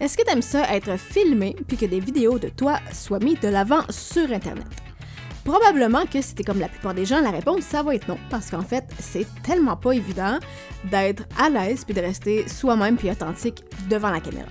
Est-ce que t'aimes ça être filmé puis que des vidéos de toi soient mises de l'avant sur Internet? Probablement que t'es comme la plupart des gens, la réponse, ça va être non. Parce qu'en fait, c'est tellement pas évident d'être à l'aise puis de rester soi-même puis authentique devant la caméra.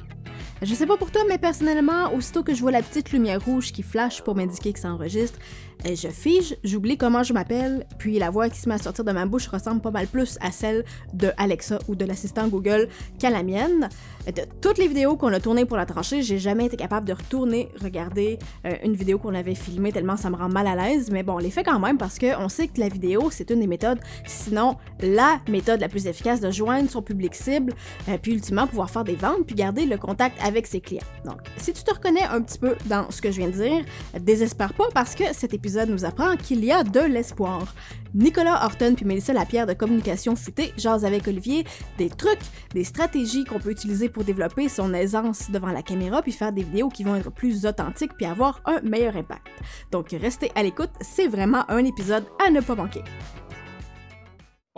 Je sais pas pour toi, mais personnellement, aussitôt que je vois la petite lumière rouge qui flash pour m'indiquer que ça enregistre, je fige, j'oublie comment je m'appelle, puis la voix qui se met à sortir de ma bouche ressemble pas mal plus à celle de Alexa ou de l'assistant Google qu'à la mienne. De toutes les vidéos qu'on a tournées pour la tranchée, j'ai jamais été capable de retourner regarder euh, une vidéo qu'on avait filmée tellement ça me rend mal à l'aise, mais bon, on les fait quand même parce qu'on sait que la vidéo, c'est une des méthodes, sinon la méthode la plus efficace de joindre son public cible, euh, puis ultimement pouvoir faire des ventes, puis garder le contact avec ses clients. Donc, si tu te reconnais un petit peu dans ce que je viens de dire, désespère pas parce que cet épisode nous apprend qu'il y a de l'espoir. Nicolas Horton puis Mélissa Lapierre de Communication Futée jasent avec Olivier des trucs, des stratégies qu'on peut utiliser pour développer son aisance devant la caméra puis faire des vidéos qui vont être plus authentiques puis avoir un meilleur impact. Donc restez à l'écoute, c'est vraiment un épisode à ne pas manquer.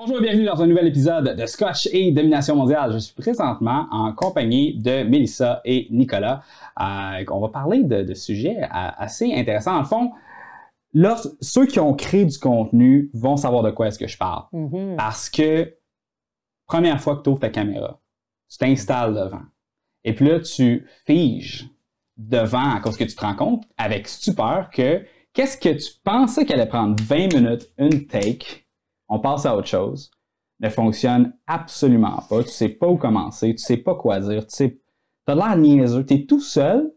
Bonjour et bienvenue dans un nouvel épisode de Scotch et Domination mondiale. Je suis présentement en compagnie de Mélissa et Nicolas. Euh, on va parler de, de sujets assez intéressants. En fond, là, ceux qui ont créé du contenu vont savoir de quoi est-ce que je parle. Mm-hmm. Parce que, première fois que tu ouvres ta caméra, tu t'installes devant. Et puis là, tu figes devant à cause que tu te rends compte avec stupeur que qu'est-ce que tu pensais qu'elle allait prendre 20 minutes, une take, on passe à autre chose, ne fonctionne absolument pas. Tu sais pas où commencer, tu sais pas quoi dire, tu sais, t'as l'air niaiseux, t'es tout seul,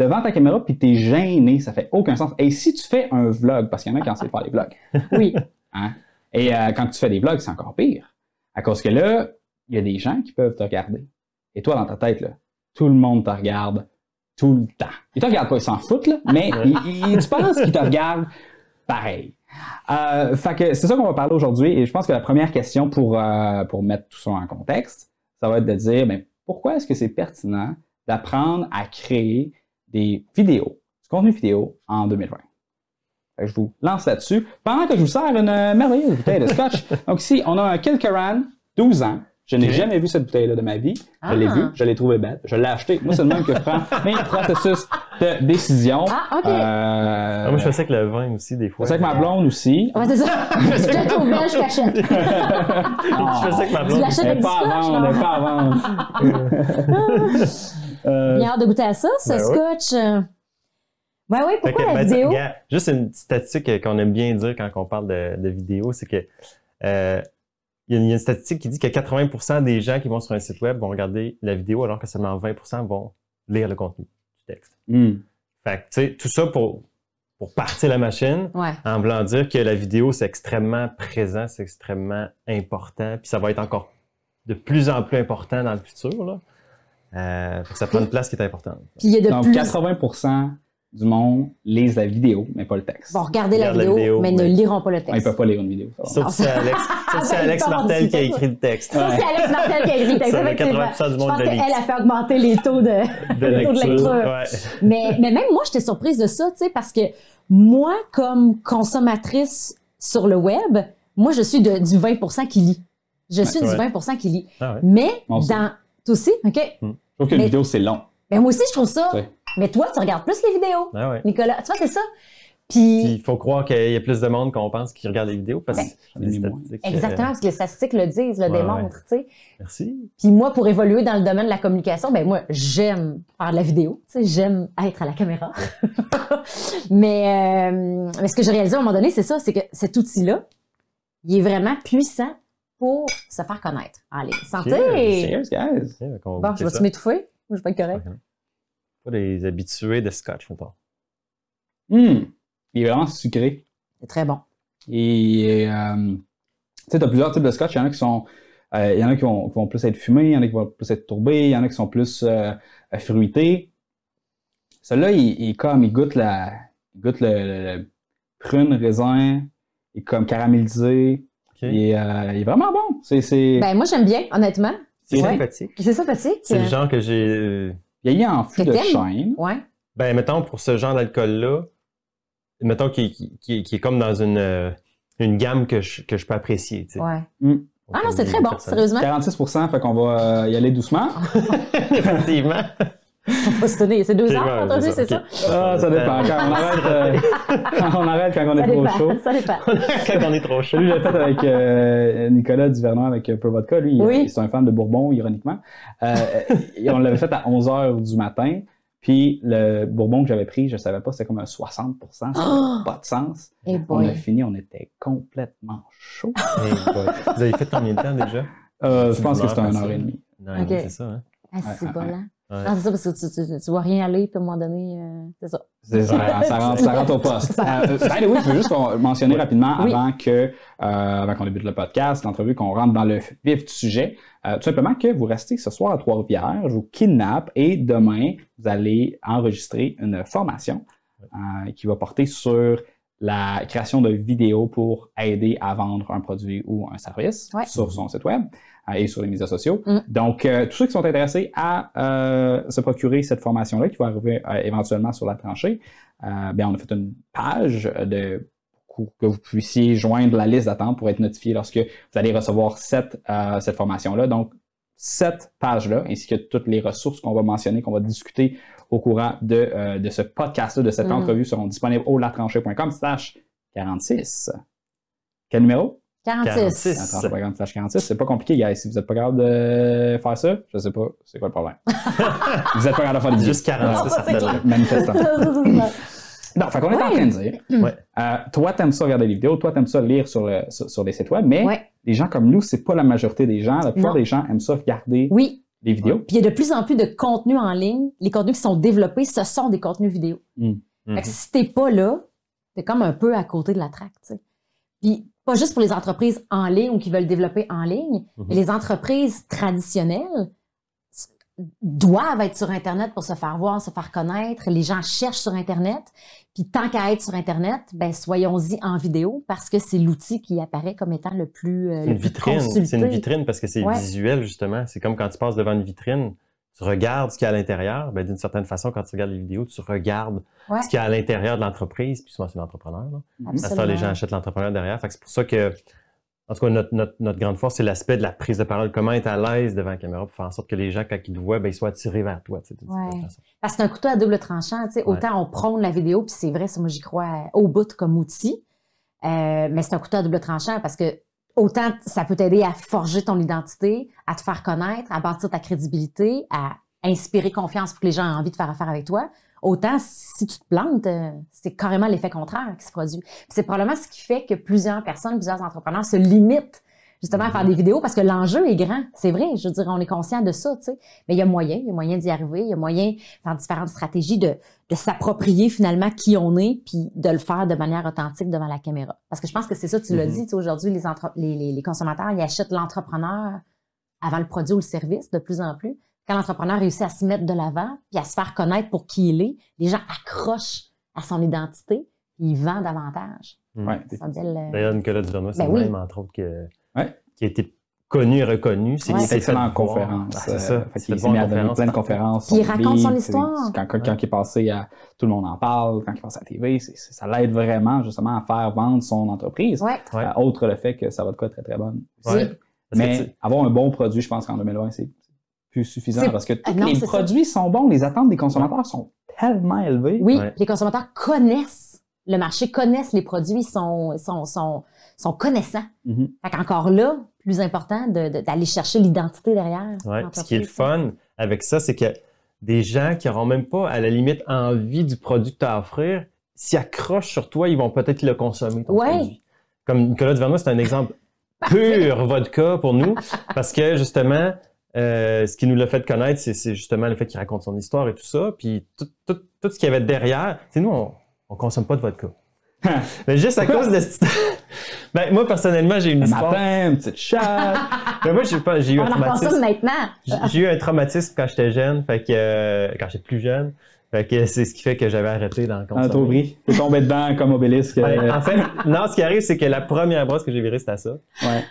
devant ta caméra puis t'es gêné, ça fait aucun sens. Et si tu fais un vlog, parce qu'il y en a qui en savent faire des vlogs. Oui. Hein? Et euh, quand tu fais des vlogs, c'est encore pire. À cause que là, il y a des gens qui peuvent te regarder. Et toi, dans ta tête, là, tout le monde te regarde tout le temps. Ils te regardent pas, ils s'en foutent, là, mais ils, ils- tu penses qu'ils te regardent pareil. Euh, fait que c'est ça qu'on va parler aujourd'hui. Et je pense que la première question pour, euh, pour mettre tout ça en contexte, ça va être de dire ben, pourquoi est-ce que c'est pertinent d'apprendre à créer des vidéos, du contenu vidéo en 2020. Fait que je vous lance là-dessus. Pendant que je vous sers une euh, merveilleuse bouteille de scotch. Donc ici, on a un Kilkerran, 12 ans. Je n'ai jamais vu cette bouteille-là de ma vie. Je l'ai Ah. vue, je l'ai trouvée belle. Je l'ai achetée. Moi, c'est le même que je prends mes processus de décision. Ah, ok. Euh, Ah, moi, je fais ça avec le vin aussi, des fois. c'est avec ma blonde aussi. Ouais, c'est ça. je te trouve belle, je t'achète. Je fais ça avec ma Tu blonde. l'achètes Elle avec pas à scotch, vendre, elle n'est pas à vendre. Euh, Bien hâte de goûter à ça, ce Ben scotch. euh. Ouais, ouais, Fait pourquoi que, la ben, vidéo? juste une statistique qu'on aime bien dire quand on parle de, de vidéo, c'est que euh, il y, a une- il y a une statistique qui dit que 80% des gens qui vont sur un site web vont regarder la vidéo alors que seulement 20% vont lire le contenu du texte. hmm. Fait que, tu sais, tout ça pour, pour partir la machine, Ouais. en voulant dire que la vidéo, c'est extrêmement présent, c'est extrêmement important, puis ça va être encore de plus en plus important dans le futur. Là. Euh, ça prend une place qui est importante. Puis il y a de Donc, plus. 80% du monde lise la vidéo, mais pas le texte. Vont regarder la la vidéo, vidéo, mais ne liront pas le Ah, ils texte. peuvent pas lire une vidéo. ça. Sauf si c'est Alex, sauf si Martel qui a écrit le texte. Ça, c'est Alex Martel qui a écrit le texte. Ça fait effectivement. 80% du Je monde pense de qu'elle a fait augmenter les taux de, De les taux de lecture. Ouais. mais, mais même moi, j'étais surprise de ça, tu sais, parce que moi, comme consommatrice sur le web, moi, je suis de, du 20 qui lit. Je suis Ouais. du 20 qui lit. Ah ouais. Mais aussi. dans. Toi aussi? OK? Je trouve que Mais- la vidéo, c'est long. Ben, moi aussi, je trouve ça. Ouais. Mais toi, tu regardes plus les vidéos. Ah ouais. Nicolas, tu vois, c'est ça. Puis Puis, il faut croire qu'il y a plus de monde qu'on pense qui regarde les vidéos parce Ben, que les statistiques. euh, exactement, parce que les statistiques le disent, le Ouais, démontrent, tu sais. merci. Puis moi, pour évoluer dans le domaine de la communication, ben moi, j'aime faire de la vidéo, tu sais, j'aime être à la caméra. mais, euh, mais ce que j'ai réalisé à un moment donné, c'est ça, c'est que cet outil-là, il est vraiment puissant pour se faire connaître. Allez, santé! Cheers, guys. Bon, je vais-tu m'étouffer ou je vais être correct? Pas des habitués de scotch, mettons. Hmm. Il est vraiment sucré. C'est très bon. Et euh, tu sais, tu as plusieurs types de scotch. Il y en a qui sont. euh, il y en a qui vont, qui vont plus être fumés, il y en a qui vont plus être tourbés, il y en a qui sont plus euh, fruités. Celui-là, il, comme, il goûte la. Il goûte le, le- le prune raisin, il est comme caramélisé. Il, est, euh, il est vraiment bon. C'est, c'est Ben moi, j'aime bien, honnêtement. C'est sympathique. C'est sympathique. C'est le genre que j'ai. euh, vieilli en fût de chêne. Ouais. Ben, mettons, pour ce genre d'alcool-là, mettons qui, qui, qui- qui est comme dans une, euh, une gamme que je, que je peux apprécier. tu sais. Ouais. Hmm. Ah non, c'est très bon, Personne. sérieusement. 46% fait qu'on va euh, y aller doucement. Effectivement. On va se donner. C'est deux heures, l'entrevue, c'est c'est ça, ça? Ah, ça dépend. Quand on arrête, euh, quand on arrête quand on est Ça trop dépend. chaud. Ça dépend. Quand on est trop chaud. Que j'ai fait avec euh, Nicolas Duvernon avec euh, Peu Vodka, lui, il- Oui. c'est un fan de Bourbon, ironiquement. Euh, et on l'avait fait à 11h du matin. Puis le Bourbon que j'avais pris, je savais pas, c'était comme un 60 ça Oh! pas de sens. On a fini, on était complètement chaud. Boy. Vous avez fait combien de temps déjà? Euh, je pense que c'était une heure et demie. Non, c'est ça, hein? Ah, c'est Ouais, bon, là. Ouais. Non, c'est ça, parce que tu, tu, tu, tu vois rien aller, puis à un moment donné, euh, c'est ça. C'est ça, ça rentre, ça rentre au poste. Euh, by the way, je veux juste mentionner rapidement Oui. avant que, euh, avant qu'on débute le podcast, l'entrevue, qu'on rentre dans le vif du sujet, euh, tout simplement que vous restez ce soir à Trois-Rivières, je vous kidnappe et demain, vous allez enregistrer une formation euh, qui va porter sur la création de vidéos pour aider à vendre un produit ou un service Ouais. sur son site web euh, et sur les médias sociaux. Mm. Donc, euh, tous ceux qui sont intéressés à euh, se procurer cette formation-là, qui va arriver éventuellement sur la tranchée, bien, on a fait une page de pour que vous puissiez joindre la liste d'attente pour être notifié lorsque vous allez recevoir cette, cette formation-là. Donc, cette page-là, ainsi que toutes les ressources qu'on va mentionner, qu'on va discuter au courant de, euh, de ce podcast-là, de cette Mm. entrevue, seront disponibles au latranchée.com slash 46. Quel numéro? 46. 46. Latranchée.com slash 46. C'est pas compliqué, guys. Si vous n'êtes pas capable de faire ça, je sais pas, c'est quoi le problème? vous n'êtes pas capable de faire des Juste 46, ça c'est fait clair. Manifestement. Non, fait qu'on est en train de dire, Ouais. euh, toi, t'aimes ça regarder des vidéos, toi, t'aimes ça lire sur, le- sur, sur des sites web, mais Ouais. les gens comme nous, c'est pas la majorité des gens. La plupart Non. des gens aiment ça regarder Oui. Des vidéos. Puis il y a de plus en plus de contenus en ligne. Les contenus qui sont développés, ce sont des contenus vidéo. Mhm. Fait que si t'es pas là, t'es comme un peu à côté de la traque, tu sais. Puis pas juste pour les entreprises en ligne ou qui veulent développer en ligne, Mhm. mais les entreprises traditionnelles doivent être sur Internet pour se faire voir, se faire connaître. Les gens cherchent sur Internet. Puis tant qu'à être sur Internet, ben soyons-y en vidéo parce que c'est l'outil qui apparaît comme étant le plus, euh, le une plus vitrine. consulté. C'est une vitrine parce que c'est Ouais. visuel, justement. C'est comme quand tu passes devant une vitrine, tu regardes ce qu'il y a à l'intérieur. Ben, d'une certaine façon, quand tu regardes les vidéos, tu regardes Ouais. ce qu'il y a à l'intérieur de l'entreprise. Puis souvent, c'est l'entrepreneur. À ce temps, les gens achètent l'entrepreneur derrière. Fait que c'est pour ça que, en tout cas, notre, notre, notre grande force, c'est l'aspect de la prise de parole. Comment être à l'aise devant la caméra pour faire en sorte que les gens, quand ils te voient, ben, ils soient attirés vers toi. tu sais, d'une Ouais. Parce que c'est un couteau à double tranchant. tu sais. Ouais. Autant on prône la vidéo, puis c'est vrai, ça, moi, j'y crois euh, au bout comme outil. Euh, mais c'est un couteau à double tranchant parce que autant ça peut t'aider à forger ton identité, à te faire connaître, à bâtir ta crédibilité, à inspirer confiance pour que les gens aient envie de faire affaire avec toi. Autant si tu te plantes, euh, c'est carrément l'effet contraire qui se produit. C'est probablement ce qui fait que plusieurs personnes, plusieurs entrepreneurs se limitent justement à faire des vidéos parce que l'enjeu est grand. C'est vrai, je veux dire, on est conscient de ça, tu sais. Mais il y a moyen, il y a moyen d'y arriver, il y a moyen faire différentes stratégies de, de s'approprier finalement qui on est, puis de le faire de manière authentique devant la caméra. Parce que je pense que c'est ça, tu l'as Mhm. dit, tu sais, aujourd'hui, les, les consommateurs, ils achètent l'entrepreneur avant le produit ou le service de plus en plus. Quand l'entrepreneur réussit à se mettre de l'avant, puis à se faire connaître pour qui il est, les gens accrochent à son identité, puis ils vendent davantage. Ouais. Le- D'ailleurs, Nicolas Duvernois, c'est Ben le oui. même, entre autres, que, Ouais. qui a été connu et reconnu. C'est Ouais. excellent en conférence. Ah, c'est euh, ça. fait Il s'est mis à donner plein de conférences. Puis il raconte son histoire. c'est- Quand, quand, Ouais. quand il est passé à tout le monde en parle, quand il passe à la TV, c'est- c'est- ça l'aide vraiment justement à faire vendre son entreprise. Euh, autre le fait que ça va de quoi très très bonne. Tu Mais avoir un bon produit, je pense qu'en 2020, c'est plus suffisant parce que tous Ah non, les ça. produits sont bons, les attentes des consommateurs sont tellement élevées. Oui, Ouais. les consommateurs connaissent le marché, connaissent les produits, sont, sont, sont, sont connaissants. Mhm. Fait qu'encore là, plus important de- de- d'aller chercher l'identité derrière. Ouais. Ce qui est le fun avec ça, c'est que des gens qui n'auront même pas, à la limite, envie du produit que tu as à offrir, s'y accrochent sur toi, ils vont peut-être le consommer, ton Ouais. produit. Comme Nicolas Duvernois, c'est un exemple pur vodka pour nous, parce que justement, euh, ce qui nous l'a fait connaître, c'est c'est justement le fait qu'il raconte son histoire et tout ça, puis tout, tout, tout ce qu'il y avait derrière. C'est nous, on, on consomme pas de vodka. Mais juste à cause de cette... ben, moi, personnellement, j'ai une histoire. matin, une petite chatte. Mais moi, j'ai pas- j'ai eu On un traumatisme. maintenant. J'ai j'ai eu un traumatisme quand j'étais jeune, fait que euh, quand j'étais plus jeune. Fait que c'est ce qui fait que j'avais arrêté d'en Un consommer. taux bris. T'es tombé dedans comme obélisque. Euh, en fait, non, ce qui arrive, c'est que la première brosse que j'ai virée, c'était ça. ouais.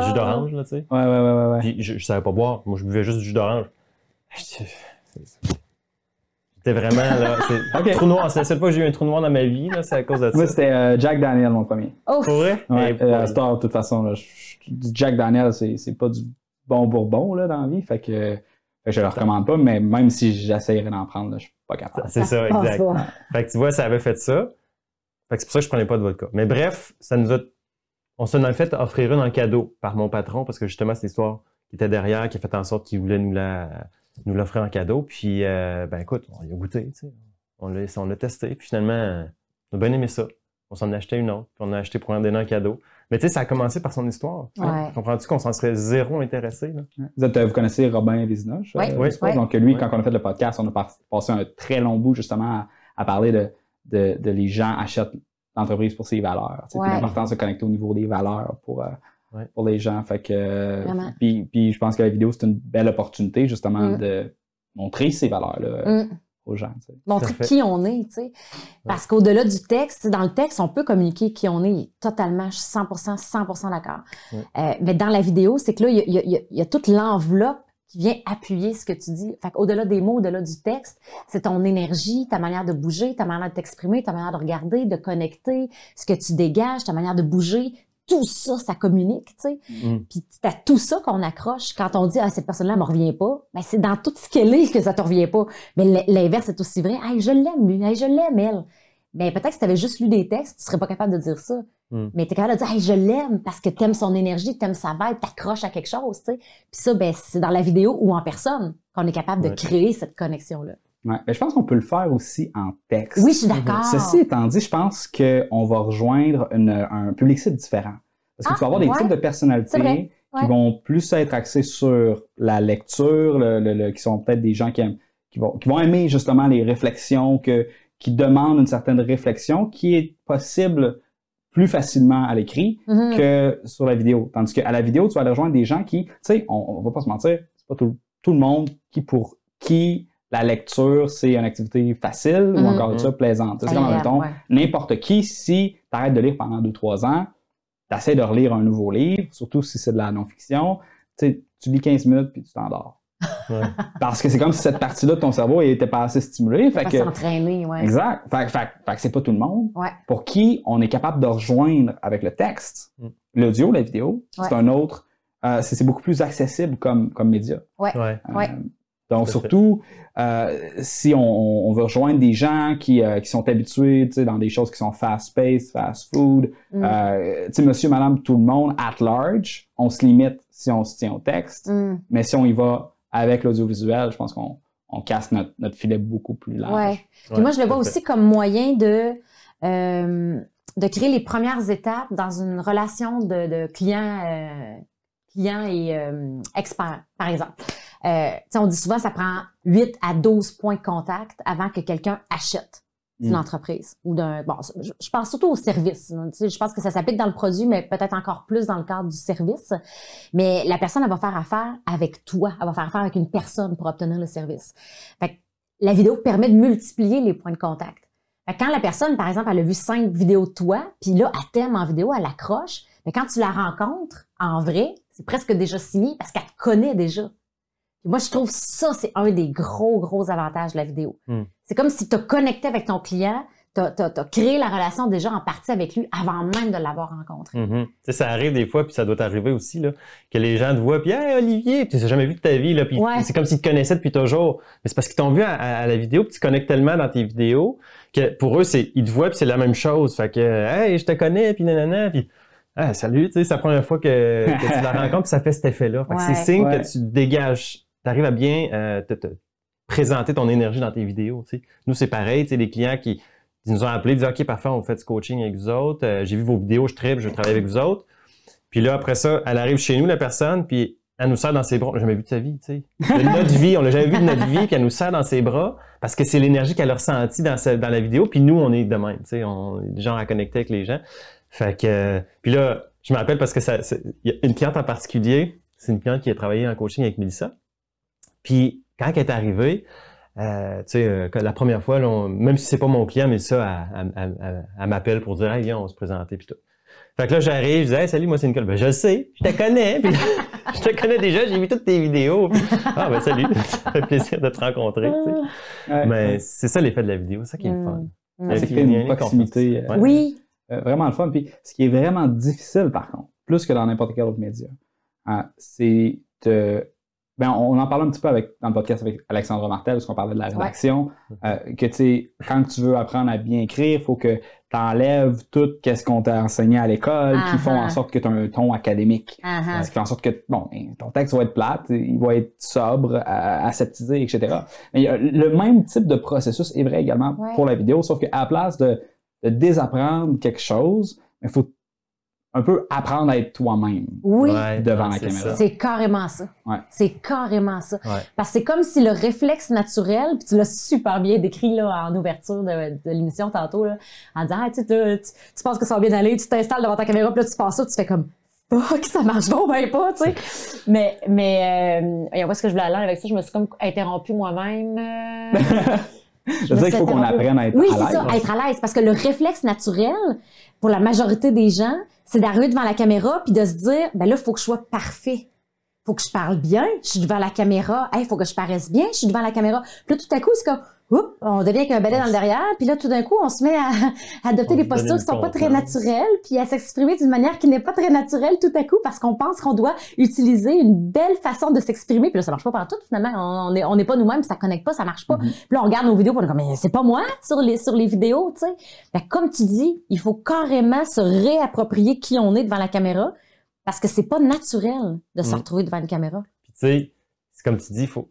Jus d'orange, là, tu sais. Ouais, ouais, ouais, ouais, ouais. Puis je, je savais pas boire. Moi, je buvais juste du jus d'orange. J'étais j'étais vraiment, là, c'est Ok. trou noir. C'est la seule fois que j'ai eu un trou noir dans ma vie, là, c'est à cause de Moi, ça. c'était euh, Jack Daniel, mon premier. Ouf! Pour vrai? Ouais, Eh, euh, de toute façon, là, Jack Daniel, c'est c'est pas du bon bourbon là, dans la vie. Fait que, fait Fait que je le recommande pas, mais même si j'essayerais d'en prendre, là, je suis pas capable. C'est ça, exact. Fait que tu vois, ça avait fait ça. Fait que c'est pour ça que je prenais pas de vodka. Mais bref, ça nous a. On s'en a fait offrir une en cadeau par mon patron parce que justement, c'est l'histoire qui était derrière, qui a fait en sorte qu'il voulait nous la nous l'offrir en cadeau. Puis, euh, ben écoute, on y a goûté, tu sais. On l'a, on l'a testé. Puis finalement, euh, on a bien aimé ça. On s'en a acheté une autre. Puis on a acheté pour en donner un cadeau. Mais tu sais, ça a commencé par son histoire. Ouais. Comprends-tu qu'on s'en serait zéro intéressé? Là? Vous, êtes- vous connaissez Robin Vézinoche? Oui, euh, oui. Donc, lui, Oui. quand on a fait le podcast, on a par- passé un très long bout justement à, à parler de, de, de les gens achètent l'entreprise pour ses valeurs. Ouais. L'importance de connecter au niveau des valeurs pour, euh, Ouais. pour les gens. Fait que, puis, puis je pense que la vidéo, c'est une belle opportunité justement Mm. de montrer ces valeurs-là euh, Mm. aux gens. Montrer qui on est, tu sais. Parce qu'au-delà du texte, dans le texte, on peut communiquer qui on est totalement, je suis 100%, 100% d'accord. Ouais. Euh, mais dans la vidéo, c'est que là, y y y il y a toute l'enveloppe qui vient appuyer ce que tu dis. Fait qu'au-delà des mots, au-delà du texte, c'est ton énergie, ta manière de bouger, ta manière de t'exprimer, ta manière de regarder, de connecter, ce que tu dégages, ta manière de bouger. Tout ça, ça communique, tu sais. Mm. Puis c'est à tout ça qu'on accroche. Quand on dit ah cette personne-là me revient pas, ben c'est dans tout ce qu'elle est que ça te revient pas. Mais l'inverse est aussi vrai. Hey, je l'aime lui, hey, je l'aime elle. Mais peut-être que si tu avais juste lu des textes, tu serais pas capable de dire ça. Mm. Mais tu es capable de dire hey, je l'aime parce que tu aimes son énergie, tu aimes sa vibe, t'accroches à quelque chose, tu sais. Puis ça ben c'est dans la vidéo ou en personne qu'on est capable de créer cette connexion là. Ouais. Mais je pense qu'on peut le faire aussi en texte. Oui, je suis d'accord. Ceci étant dit, je pense qu'on va rejoindre une- un public cible différent. Parce que Ah, tu vas avoir des ouais. types de personnalités qui vont plus être axés sur la lecture, le- le- le- qui sont peut-être des gens qui, aiment- qui, vont, qui vont aimer justement les réflexions, que, qui demandent une certaine réflexion qui est possible plus facilement à l'écrit Mhm. que sur la vidéo. Tandis qu'à la vidéo, tu vas aller rejoindre des gens qui, tu sais, on, on va pas se mentir, c'est pas tout, tout le monde qui pour qui la lecture c'est une activité facile ou Mhm. encore ça plaisante. C'est comme mettons, ouais. n'importe qui, si tu arrêtes de lire pendant 2-3 ans, tu essaies de relire un nouveau livre, surtout si c'est de la non-fiction, tu lis 15 minutes puis tu t'endors. Ouais. Parce que c'est comme si cette partie-là de ton cerveau n'était pas assez stimulée. Fait Pas que, s'entraîner, ouais. exact. Fait, fait- fait que c'est pas tout le monde Ouais. pour qui on est capable de rejoindre avec le texte. Mm. L'audio, la vidéo, c'est Ouais. un autre. euh, c'est beaucoup plus accessible comme, comme média. Ouais. Euh, Ouais. donc, surtout, euh, si on, on veut rejoindre des gens qui, euh, qui sont habitués tu sais, dans des choses qui sont fast-paced, fast-food, Mm. euh, tu sais, monsieur, madame, tout le monde, at large, on se limite si on se tient au texte. Mm. Mais si on y va avec l'audiovisuel, je pense qu'on on casse notre, notre filet beaucoup plus large. Ouais. Puis Ouais, moi, je le vois aussi comme moyen de, euh, de créer les premières étapes dans une relation de, de client, euh, client et euh, expert, par exemple. Euh, on dit souvent ça prend 8 à 12 points de contact avant que quelqu'un achète d'une Mm. entreprise ou d'un bon je, je pense surtout au service. Tu sais, je pense que ça s'applique dans le produit mais peut-être encore plus dans le cadre du service mais la personne elle va faire affaire avec toi elle va faire affaire avec une personne pour obtenir le service fait que la vidéo permet de multiplier les points de contact fait que quand la personne par exemple elle a vu cinq vidéos de toi puis là elle t'aime en vidéo elle accroche mais quand tu la rencontres en vrai c'est presque déjà signé parce qu'elle te connaît déjà moi je trouve ça c'est un des gros gros avantages de la vidéo Hmm. c'est comme si tu as connecté avec ton client, tu as, créé la relation déjà en partie avec lui avant même de l'avoir rencontré. Mhm. Tu sais, ça arrive des fois, puis ça doit t'arriver aussi, là, que les gens te voient, puis hey, Olivier, tu as jamais vu de ta vie, là, puis Ouais. c'est comme s'ils te connaissaient depuis toujours. Mais c'est parce qu'ils t'ont vu à, à- à la vidéo, puis tu connectes tellement dans tes vidéos que pour eux, c'est ils te voient, puis c'est la même chose. Fait que, hey, je te connais, puis nanana, puis ah, salut, tu sais, c'est la première fois que, que tu la rencontres, puis ça fait cet effet-là. Fait que Ouais. c'est signe Ouais. que tu dégages, tu arrives à bien euh, te, te présenter ton énergie dans tes vidéos. tu sais. Nous, c'est pareil, les clients qui, qui nous ont appelés, disent OK, parfait, on fait du coaching avec vous autres. Euh, J'ai vu vos vidéos, je tripe, je veux travailler avec vous autres. Puis là, après ça, elle arrive chez nous, la personne, puis elle nous serre dans ses bras. On l'a jamais vu de sa vie, tu sais. De notre vie, on l'a jamais vu de notre vie, puis elle nous serre dans ses bras parce que c'est l'énergie qu'elle a ressentie dans, sa- dans la vidéo. Puis nous, on est de même, tu sais, on est genre à connecter avec les gens. Fait que, euh, puis là, je me rappelle parce que ça, il y a une cliente en particulier, c'est une cliente qui a travaillé en coaching avec Melissa. Puis quand elle est arrivée, euh, tu sais, euh, la première fois, là, on- même si c'est pas mon client, mais ça, elle, elle- elle- elle m'appelle pour dire, hey, viens, on va se présenter, puis tout. Fait que là, j'arrive, je dis, hey, salut, moi, c'est Nicole. Ben, je le sais, je te connais, puis je te connais déjà, j'ai vu toutes tes vidéos. Puis, ah, ben, salut, ça fait plaisir de te rencontrer. Ouais. Mais c'est ça l'effet de la vidéo, c'est ça qui est le fun. Mm. c'est Il qu'il y a y a une proximité euh, Ouais. Oui, euh, vraiment le fun. Puis ce qui est vraiment difficile, par contre, plus que dans n'importe quel autre média, hein, c'est de Ben, on en parlait un petit peu avec, dans le podcast avec Alexandre Martel, parce qu'on parlait de la rédaction, euh, que tu sais, quand tu veux apprendre à bien écrire, il faut que tu enlèves tout ce qu'on t'a enseigné à l'école, qui font en sorte que tu as un ton académique. Ah. Ce qui fait en sorte que bon, ben, ton texte va être plate, il va être sobre, à- aseptisé, etc. Mais le même type de processus est vrai également Ouais. pour la vidéo, sauf qu'à la place de, de désapprendre quelque chose, il faut un peu apprendre à être toi-même. Oui, Ouais, devant la c'est caméra. c'est carrément ça. Ouais. C'est carrément ça. Ouais. Parce que c'est comme si le réflexe naturel, puis tu l'as super bien décrit là, en ouverture de, de l'émission tantôt, là, en disant ah, tu, tu, tu, tu penses que ça va bien aller, tu t'installes devant ta caméra, puis là, tu passes ça, tu fais comme fuck, ça marche donc ben pas, tu sais. mais, mais, euh, et où est-ce que je voulais aller avec ça? Je me suis comme interrompue moi-même. euh. Je veux dire qu'il faut qu'on apprenne à être Oui, à c'est l'aise. ça, être à l'aise. Parce que le réflexe naturel, pour la majorité des gens, c'est d'arriver devant la caméra puis de se dire, ben là, il faut que je sois parfait. faut que je parle bien. Je suis devant la caméra. Il faut que je paraisse bien. Je suis devant la caméra. Puis là, tout à coup, c'est comme, oups, on devient avec un balai dans le derrière. Puis là, tout d'un coup, on se met à, à adopter On des postures qui sont pas très naturelles, puis à s'exprimer d'une manière qui n'est pas très naturelle tout à coup parce qu'on pense qu'on doit utiliser une belle façon de s'exprimer. Puis là, ça marche pas partout, finalement. On on est, on n'est pas nous-mêmes, ça connecte pas, ça marche pas. Mhm. Puis là, on regarde nos vidéos, puis on est comme, mais c'est pas moi sur les, sur les vidéos, tu sais. Comme tu dis, il faut carrément se réapproprier qui on est devant la caméra parce que c'est pas naturel de se Mhm. retrouver devant une caméra. Puis tu sais, c'est comme tu dis, il faut,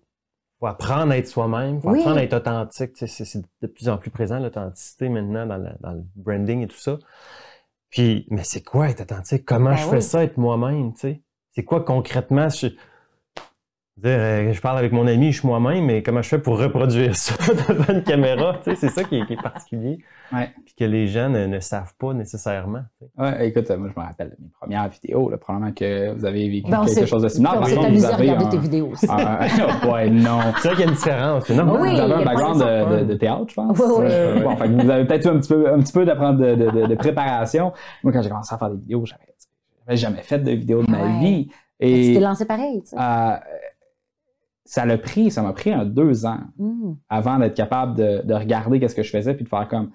faut apprendre à être soi-même, faut Oui. apprendre à être authentique. C'est de plus en plus présent, l'authenticité maintenant dans, la- dans le branding et tout ça. Puis, mais c'est quoi être authentique? Comment Ben je oui. fais ça, être moi-même? tu sais? C'est quoi concrètement? Je, dire, euh, je parle avec mon ami, je suis moi-même, mais comment je fais pour reproduire ça devant une caméra? Tu sais, c'est ça qui est, qui est particulier. Ouais. Puis que les gens ne, ne savent pas nécessairement. tu sais. Ouais, écoute, moi, je me rappelle de mes premières vidéos, là, probablement que vous avez vécu Ben, quelque chose de similaire. on Par s'est contre, amusé vous à avez regarder un- tes vidéos aussi. ouais, non. C'est vrai qu'il y a une différence. Non, Oui, vous avez un background de, ça. de- de théâtre, je pense. Oui, oui. Euh, bon, fait que vous avez peut-être eu un petit peu, un petit peu d'apprendre de, de, de- de préparation. Moi, quand j'ai commencé à faire des vidéos, j'avais, j'avais jamais fait de vidéo de ma Ouais. vie. Que Tu Et t'es lancé pareil, tu sais. euh, ça l'a pris, ça m'a pris un deux ans Mm. avant d'être capable de, de regarder qu'est-ce que je faisais puis de faire comme,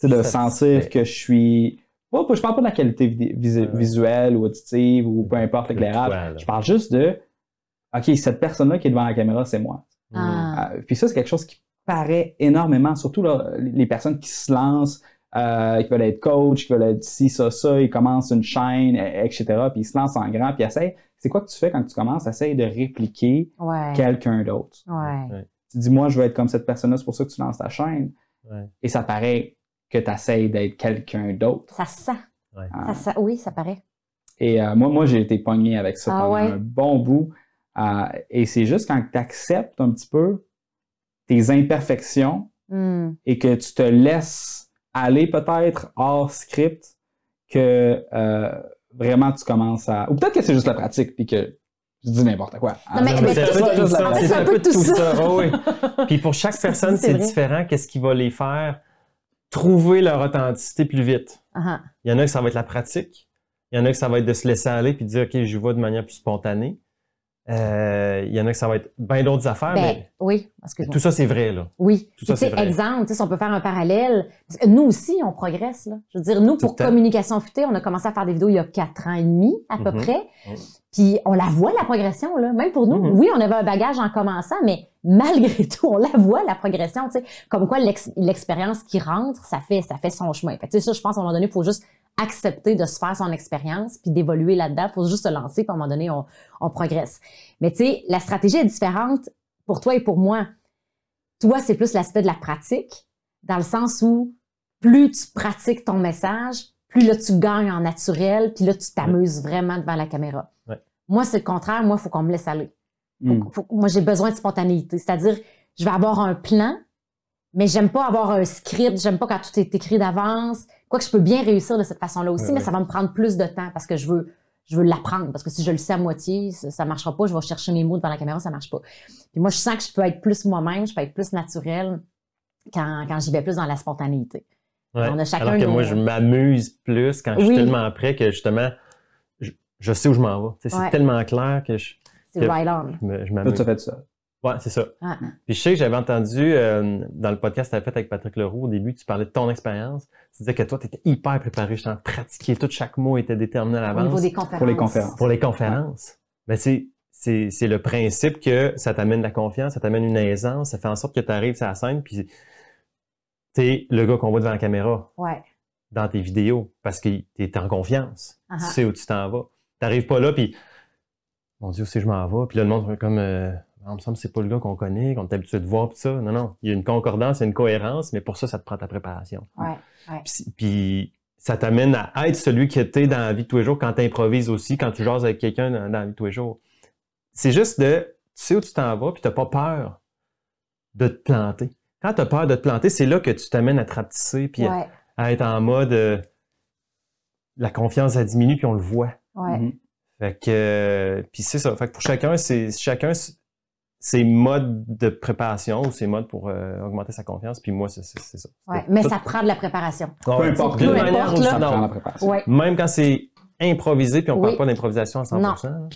tu sais, de sentir que je suis. pas- je parle pas de la qualité visuelle ou auditive ou peu importe l'éclairage. Je parle juste de, OK, cette personne-là qui est devant la caméra, c'est moi. Ah. Euh, puis ça, c'est quelque chose qui paraît énormément, surtout là, les personnes qui se lancent, euh, qui veulent être coach, qui veulent être ci, ça, ça, ils commencent une chaîne, et- etc. Puis ils se lancent en grand, puis essayent. C'est quoi que tu fais quand tu commences? Essaye de répliquer Ouais. quelqu'un d'autre. Ouais. Tu dis, moi, je veux être comme cette personne-là, c'est pour ça que tu lances ta chaîne. Ouais. Et ça paraît que tu essayes d'être quelqu'un d'autre. Ça sent. Hein. Ça sent. Oui, ça paraît. Et euh, moi, moi j'ai été pogné avec ça Ah pendant ouais? un bon bout. Euh, et c'est juste quand tu acceptes un petit peu tes imperfections Mm. et que tu te laisses aller peut-être hors script que euh, vraiment tu commences à... Ou peut-être que c'est juste la pratique puis que je dis n'importe quoi. Non, mais- Ah, mais c'est un peu tout ça. Ah oui. Puis pour chaque personne, c'est différent. Qu'est-ce qui va les faire trouver leur authenticité plus vite? Ah, Il y en a que ça va être la pratique. Il y en a que ça va être de se laisser aller puis de dire, OK, je vois de manière plus spontanée. Euh, il y en a que ça va être bien d'autres affaires, Ben, mais oui, tout ça, c'est vrai, là. Oui. Tout ça, c'est exemple, si on peut faire un parallèle, nous aussi, on progresse. Là. Je veux dire, nous, Tout pour. Communication Futée, on a commencé à faire des vidéos il y a quatre ans et demi, à peu Mhm. près. Puis on la voit, la progression, là. Même pour nous. Mhm. Oui, on avait un bagage en commençant, mais malgré tout, on la voit, la progression, sais. Comme quoi, l'ex- l'expérience qui rentre, ça fait, ça fait son chemin. Fait ça, je pense, à un moment donné, il faut juste accepter de se faire son expérience puis d'évoluer là-dedans. Il faut juste se lancer, puis à un moment donné, on, on progresse. Mais tu sais, la stratégie est différente pour toi et pour moi. Toi, c'est plus l'aspect de la pratique, dans le sens où plus tu pratiques ton message, plus là, tu gagnes en naturel, puis là, tu t'amuses vraiment devant la caméra. Ouais. Moi, c'est le contraire. Moi, il faut qu'on me laisse aller. Faut- Mm. faut- moi, j'ai besoin de spontanéité. C'est-à-dire, je vais avoir un plan, mais j'aime pas avoir un script. J'aime pas quand tout est écrit d'avance. Quoique je peux bien réussir de cette façon-là aussi, Ouais, mais ouais. ça va me prendre plus de temps parce que je veux, je veux l'apprendre. Parce que si je le sais à moitié, ça, ça marchera pas. Je vais chercher mes mots devant la caméra, ça marche pas. Puis moi, je sens que je peux être plus moi-même, je peux être plus naturel quand, quand j'y vais plus dans la spontanéité. Ouais. On a chacun Alors que nos- moi, je m'amuse plus quand je suis tellement prêt que justement, je, je sais où je m'en vais. C'est tellement clair que je, C'est right on. je m'amuse. tu as fait ça. Ouais, c'est ça. Ah. Puis je sais que j'avais entendu euh, dans le podcast que tu avais fait avec Patrick Leroux au début, tu parlais de ton expérience. Tu disais que toi, tu étais hyper préparé, je t'en pratiquais, tout chaque mot était déterminé à Au niveau l'avance des conférences. Pour les conférences. pour les conférences. Ben c'est c'est c'est le principe que ça t'amène de la confiance, ça t'amène une aisance, ça fait en sorte que tu arrives sur la scène, puis t'es le gars qu'on voit devant la caméra Ouais. dans tes vidéos parce que t'es en confiance. Ah Tu ah. sais où tu t'en vas. T'arrives pas là, puis mon Dieu, où c'est que je m'en vais? Puis là, le monde fait comme, euh, Ah, il me semble que c'est pas le gars qu'on connaît, qu'on est habitué de voir, puis ça. Non, non, il y a une concordance, il y a une cohérence, mais pour ça, ça te prend ta préparation. Ouais. Puis, puis ça t'amène à être celui que tu es dans la vie de tous les jours quand tu improvises aussi, quand tu jases avec quelqu'un dans, dans la vie de tous les jours. C'est juste de, tu sais où tu t'en vas, puis tu pas peur de te planter. Quand tu as peur de te planter, c'est là que tu t'amènes à te rapetisser, puis à- Ouais. à, être en mode, euh, la confiance a diminué, puis on le voit. Ouais. Mhm. Fait que, euh, puis c'est ça. Fait que pour chacun, c'est chacun s- ses modes de préparation ou ses modes pour euh, augmenter sa confiance. Puis moi, c'est c'est- c'est ça. Ouais. Mais ça prend de la préparation. Peu importe, peu manière importe, ou là. Ça prend la autre. préparation. Ouais. Même quand c'est improvisé, puis on Oui. parle pas d'improvisation à 100%. là.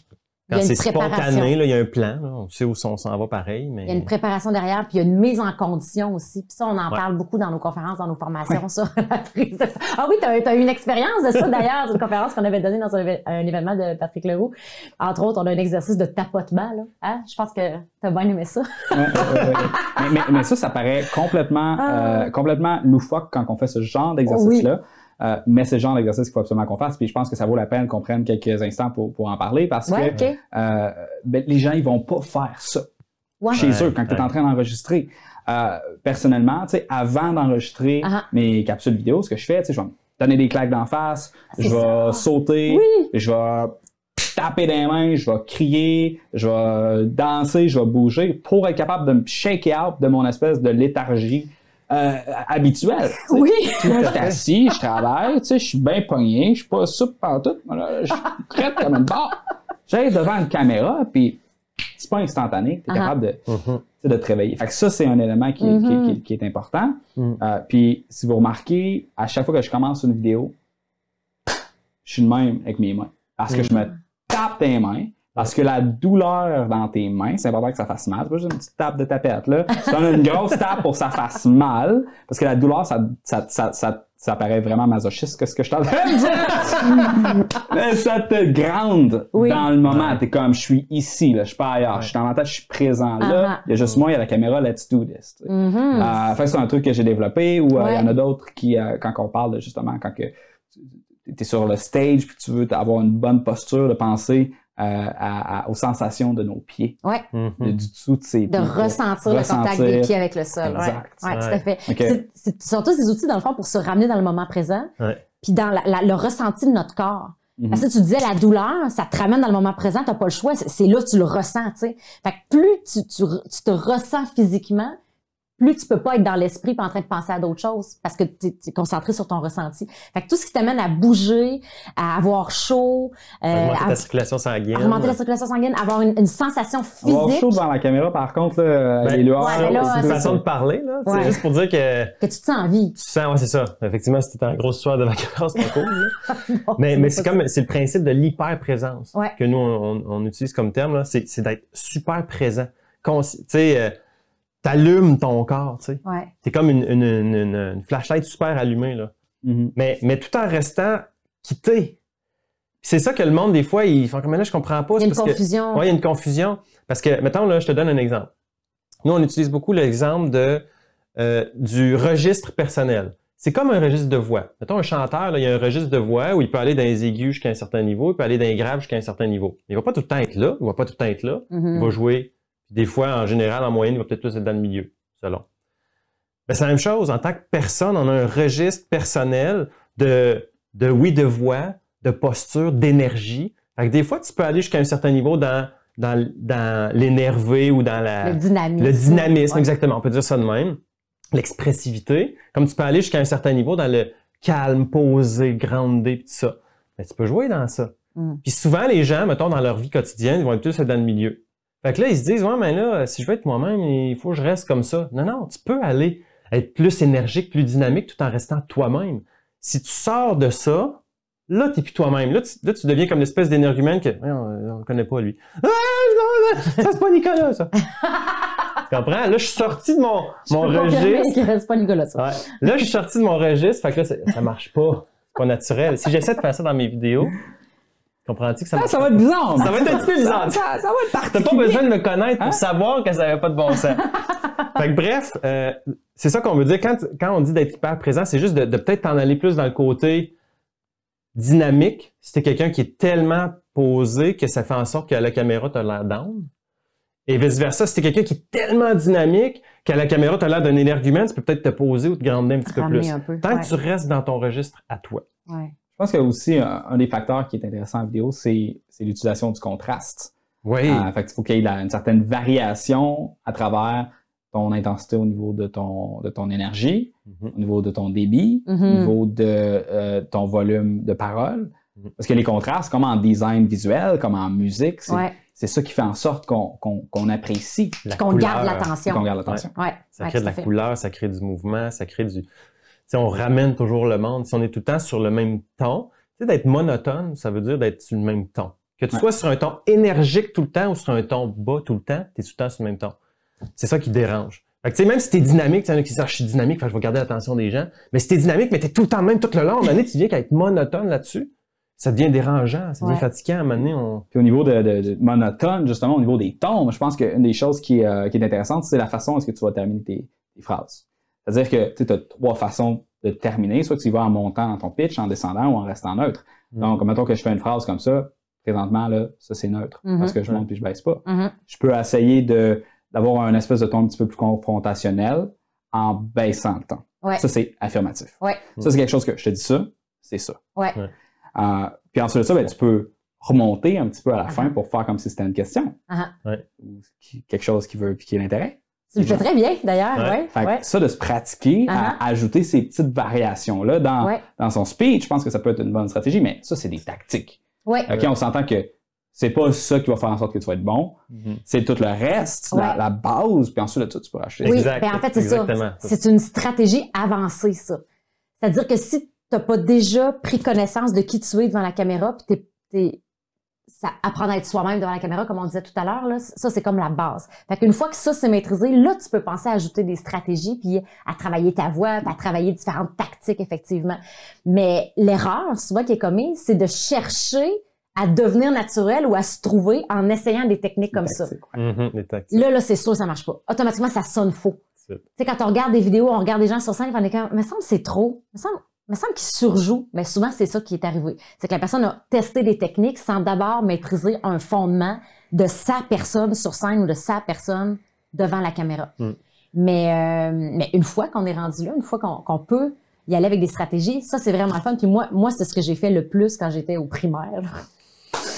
Il y Quand a une c'est préparation. spontané, là, il y a un plan. là. On sait où on s'en va pareil, mais Il y a une préparation derrière, puis il y a une mise en condition aussi. Puis ça, on en Ouais. parle beaucoup dans nos conférences, dans nos formations, ça. la prise de- Ah oui, tu as, eu une expérience de ça d'ailleurs, d'une conférence qu'on avait donnée dans un, événement de Patrick Leroux. Entre autres, on a un exercice de tapotement. Là. Hein? Je pense que tu as bien aimé ça. Ouais, ouais, ouais, ouais. mais, mais- mais ça, ça paraît complètement, Ah. euh, complètement loufoque quand on fait ce genre d'exercice-là. Euh, mais c'est le genre d'exercice qu'il faut absolument qu'on fasse. Puis je pense que ça vaut la peine qu'on prenne quelques instants pour, pour en parler parce Ouais, que euh, ben, les gens, ils vont pas faire ça Ouais. chez Ouais, eux quand tu es en train d'enregistrer. Euh, personnellement, tu sais, avant d'enregistrer Ah. mes capsules vidéo, ce que je fais, tu sais, je vais me donner des claques d'en face, je vais ça. sauter, Oui. je vais taper des mains, je vais crier, je vais danser, je vais bouger pour être capable de me shake out de mon espèce de léthargie euh, habituelle. tu sais. Oui. Je suis assis, je travaille, tu sais, je suis bien pogné, je suis pas souple partout, voilà, je suis prête comme une barre. J'arrive devant une caméra, puis c'est pas instantané, tu es capable de, tu sais, de te réveiller. Fait que ça, c'est un élément qui, qui- qui- qui est important. Mhm. Euh, puis, si vous remarquez, à chaque fois que je commence une vidéo, je suis le même avec mes mains. Parce que je me tape tes mains. Parce que la douleur dans tes mains, c'est important que ça fasse mal. C'est pas juste une petite tape de tapette, là. Tu donnes une grosse tape pour que ça fasse mal. Parce que la douleur, ça, ça, ça, ça, ça paraît vraiment masochiste que ce que je t'en. Mais ça te grande Oui. dans le moment. T'es comme, je suis ici, là. Je suis pas ailleurs. Je suis dans ma tête, je suis présent là. Ah ah. Il y a juste moi, il y a la caméra, let's do this. tu sais. Mhm. Euh, fait que c'est un truc que j'ai développé ou euh, il y en a d'autres qui, euh, quand on parle de, justement, quand que tu es sur le stage puis tu veux avoir une bonne posture de penser euh, à- à- aux sensations de nos pieds, Ouais. Mhm. de- du dessous de ses De pieds. ressentir le contact des pieds avec le sol. Ouais. Exact. Ouais, tout à fait. Ok. C'est- c'est- Ce sont tous des outils, dans le fond, pour se ramener dans le moment présent, Ouais. puis dans la- la- le ressenti de notre corps. Mhm. Parce que tu disais, la douleur, ça te ramène dans le moment présent, t'as pas le choix, c'est c'est là que tu le ressens, tu sais. Fait que plus tu, tu, re- tu te ressens physiquement, plus tu peux pas être dans l'esprit pas en train de penser à d'autres choses parce que tu es concentré sur ton ressenti. Fait que tout ce qui t'amène à bouger, à avoir chaud, euh, Augmenter à, ta circulation sanguine. à remonter la circulation sanguine, avoir une, une sensation Avoir physique chaud devant la caméra, par contre, là, Ben, les lueurs, ouais, là, c'est une façon de parler, là. C'est Ouais. juste pour dire que que tu te sens en vie. tu sens, ouais, c'est ça. Effectivement, si t'es en grosse soirée devant la caméra, c'est pas cool, Mais, mais c'est comme, c'est le principe de l'hyper-présence Ouais. que nous, on, on utilise comme terme, là. C'est, c'est d'être super présent. Tu sais, euh, t'allumes ton corps, tu sais. Ouais. T'es comme une, une, une, une- une flashlight super allumée, là. Mhm. Mais, mais tout en restant quitté. C'est ça que le monde, des fois, ils font comme, mais là, je comprends pas. Il y a c'est une parce que- confusion. Ouais, il y a une confusion. Parce que, mettons, là, je te donne un exemple. Nous, on utilise beaucoup l'exemple de, euh, du registre personnel. C'est comme un registre de voix. Mettons, un chanteur, là, il y a un registre de voix où il peut aller dans les aigus jusqu'à un certain niveau, il peut aller dans les graves jusqu'à un certain niveau. Il va pas tout le temps être là, il va pas tout le temps être là. Il va jouer. Puis Des fois, en général, en moyenne, il va peut-être plus être dans le milieu, selon. Ben, c'est la même chose. En tant que personne, on a un registre personnel de, de oui, de voix, de posture, d'énergie. Des fois, tu peux aller jusqu'à un certain niveau dans, dans, dans l'énervé ou dans la, Le dynamisme. le dynamisme, Ouais. exactement. On peut dire ça de même. L'expressivité. Comme tu peux aller jusqu'à un certain niveau dans le calme, posé, groundé, pis tout ça. Mais tu peux jouer dans ça. Mm. Puis souvent, les gens, mettons, dans leur vie quotidienne, ils vont être tous dans le milieu. Fait que là, ils se disent, ouais, mais là, si je veux être moi-même, il faut que je reste comme ça. Non, non, tu peux aller être plus énergique, plus dynamique tout en restant toi-même. Si tu sors de ça, là, t'es plus toi-même. Là, tu, là, tu deviens comme l'espèce d'énergumène que, Ouais, on, on le connaît pas, lui. Ah, ça, c'est pas Nicolas, ça. tu comprends? Là, je suis sorti de mon, Je mon peux registre. qu'il reste pas Nicolas, ça. Ouais. Là, je suis sorti de mon registre, fait que là, ça marche pas. C'est pas naturel. Si j'essaie de faire ça dans mes vidéos, Comprends-tu que ça Ah, ça va être bizarre. Ça va être un petit peu bizarre. Ça, ça, ça va être T'as pas besoin de me connaître pour Hein? savoir que ça n'avait pas de bon sens. fait que bref, euh, c'est ça qu'on veut dire. Quand, quand on dit d'être hyper présent, c'est juste de, de peut-être t'en aller plus dans le côté dynamique. Si t'es quelqu'un qui est tellement posé que ça fait en sorte qu'à la caméra, t'as l'air down. Et vice-versa, si t'es quelqu'un qui est tellement dynamique qu'à la caméra, t'as l'air d'un énergumène, tu peux peut-être te poser ou te grander un petit peu plus. un peu. Tant ouais. que tu restes dans ton registre à toi. Ouais. Je pense que aussi un, un des facteurs qui est intéressant en vidéo, c'est l'utilisation du contraste. Oui. Euh, fait qu'il faut qu'il y ait une certaine variation à travers ton intensité au niveau de ton, de ton énergie, Mhm. au niveau de ton débit, au Mhm. niveau de euh, ton volume de parole. Mhm. Parce que les contrastes, comme en design visuel, comme en musique, c'est Ouais. c'est ça qui fait en sorte qu'on apprécie, La Qu'on garde l'attention. qu'on garde l'attention. Ouais. Ça ouais, crée de la fait. couleur, ça crée du mouvement, ça crée du. Tu sais, on ramène toujours le monde. Si on est tout le temps sur le même ton, tu sais, d'être monotone, ça veut dire d'être sur le même ton. Que tu Ouais. sois sur un ton énergique tout le temps ou sur un ton bas tout le temps, tu es tout le temps sur le même ton. C'est ça qui dérange. Fait que, tu sais, même si tu es dynamique, il y en a qui disent Ah, je suis dynamique, fait que je vais garder l'attention des gens. Mais si tu es dynamique, mais tu es tout le temps le même tout le long, à un moment donné, tu viens qu'à être monotone là-dessus, ça devient dérangeant, ça devient Ouais. fatigant. À un moment donné, on. Puis au niveau de, de- de monotone, justement, au niveau des tons, je pense qu'une des choses qui, euh, qui est intéressante, c'est la façon dont est-ce que tu vas terminer tes, tes phrases. C'est-à-dire que tu as trois façons de terminer. Soit tu y vas en montant dans ton pitch, en descendant ou en restant neutre. Donc, mettons que je fais une phrase comme ça, présentement, là, ça c'est neutre. Mhm. Parce que je monte puis je baisse pas. Mhm. Je peux essayer de d'avoir un espèce de ton un petit peu plus confrontationnel en baissant le ton. Ouais. Ça, c'est affirmatif. Ouais. Ça, c'est quelque chose que je te dis ça, c'est ça. Ouais. Euh, puis ensuite de ça, ben, tu peux remonter un petit peu à la Uh-huh. fin pour faire comme si c'était une question Ah, ou quelque chose qui veut piquer l'intérêt. Tu le fais très bien, d'ailleurs. Ouais. Ouais. Fait que Ouais. ça, de se pratiquer Uh-huh. à ajouter ces petites variations-là dans, Ouais. dans son speech, je pense que ça peut être une bonne stratégie, mais ça, c'est des tactiques. Ouais. OK, on s'entend que c'est pas ça qui va faire en sorte que tu vas être bon, c'est tout le reste, la, Ouais. la base, puis ensuite de ça, tu peux acheter. Oui, Exact, ben en fait, c'est ça. C'est une stratégie avancée, ça. C'est-à-dire que si tu n'as pas déjà pris connaissance de qui tu es devant la caméra, puis t'es- ça, apprendre à être soi-même devant la caméra, comme on disait tout à l'heure, là, ça, c'est comme la base. Fait qu'une fois que ça, c'est maîtrisé, là, tu peux penser à ajouter des stratégies, puis à travailler ta voix, puis à travailler différentes tactiques, effectivement. Mais l'erreur, souvent, qui est commise, c'est de chercher à devenir naturel ou à se trouver en essayant des techniques comme ça. Mhm. Là, là, c'est sûr, ça marche pas. Automatiquement, ça sonne faux. C'est- Tu sais, quand on regarde des vidéos, on regarde des gens sur scène, on est comme, me semble que c'est trop. Me semble, me semble qu'ils surjouent. Mais souvent, c'est ça qui est arrivé. C'est que la personne a testé des techniques sans d'abord maîtriser un fondement de sa personne sur scène ou de sa personne devant la caméra. Mm. Mais, euh, mais une fois qu'on est rendu là, une fois qu'on peut y aller avec des stratégies, ça, c'est vraiment fun. Puis moi, moi c'est ce que j'ai fait le plus quand j'étais au primaire.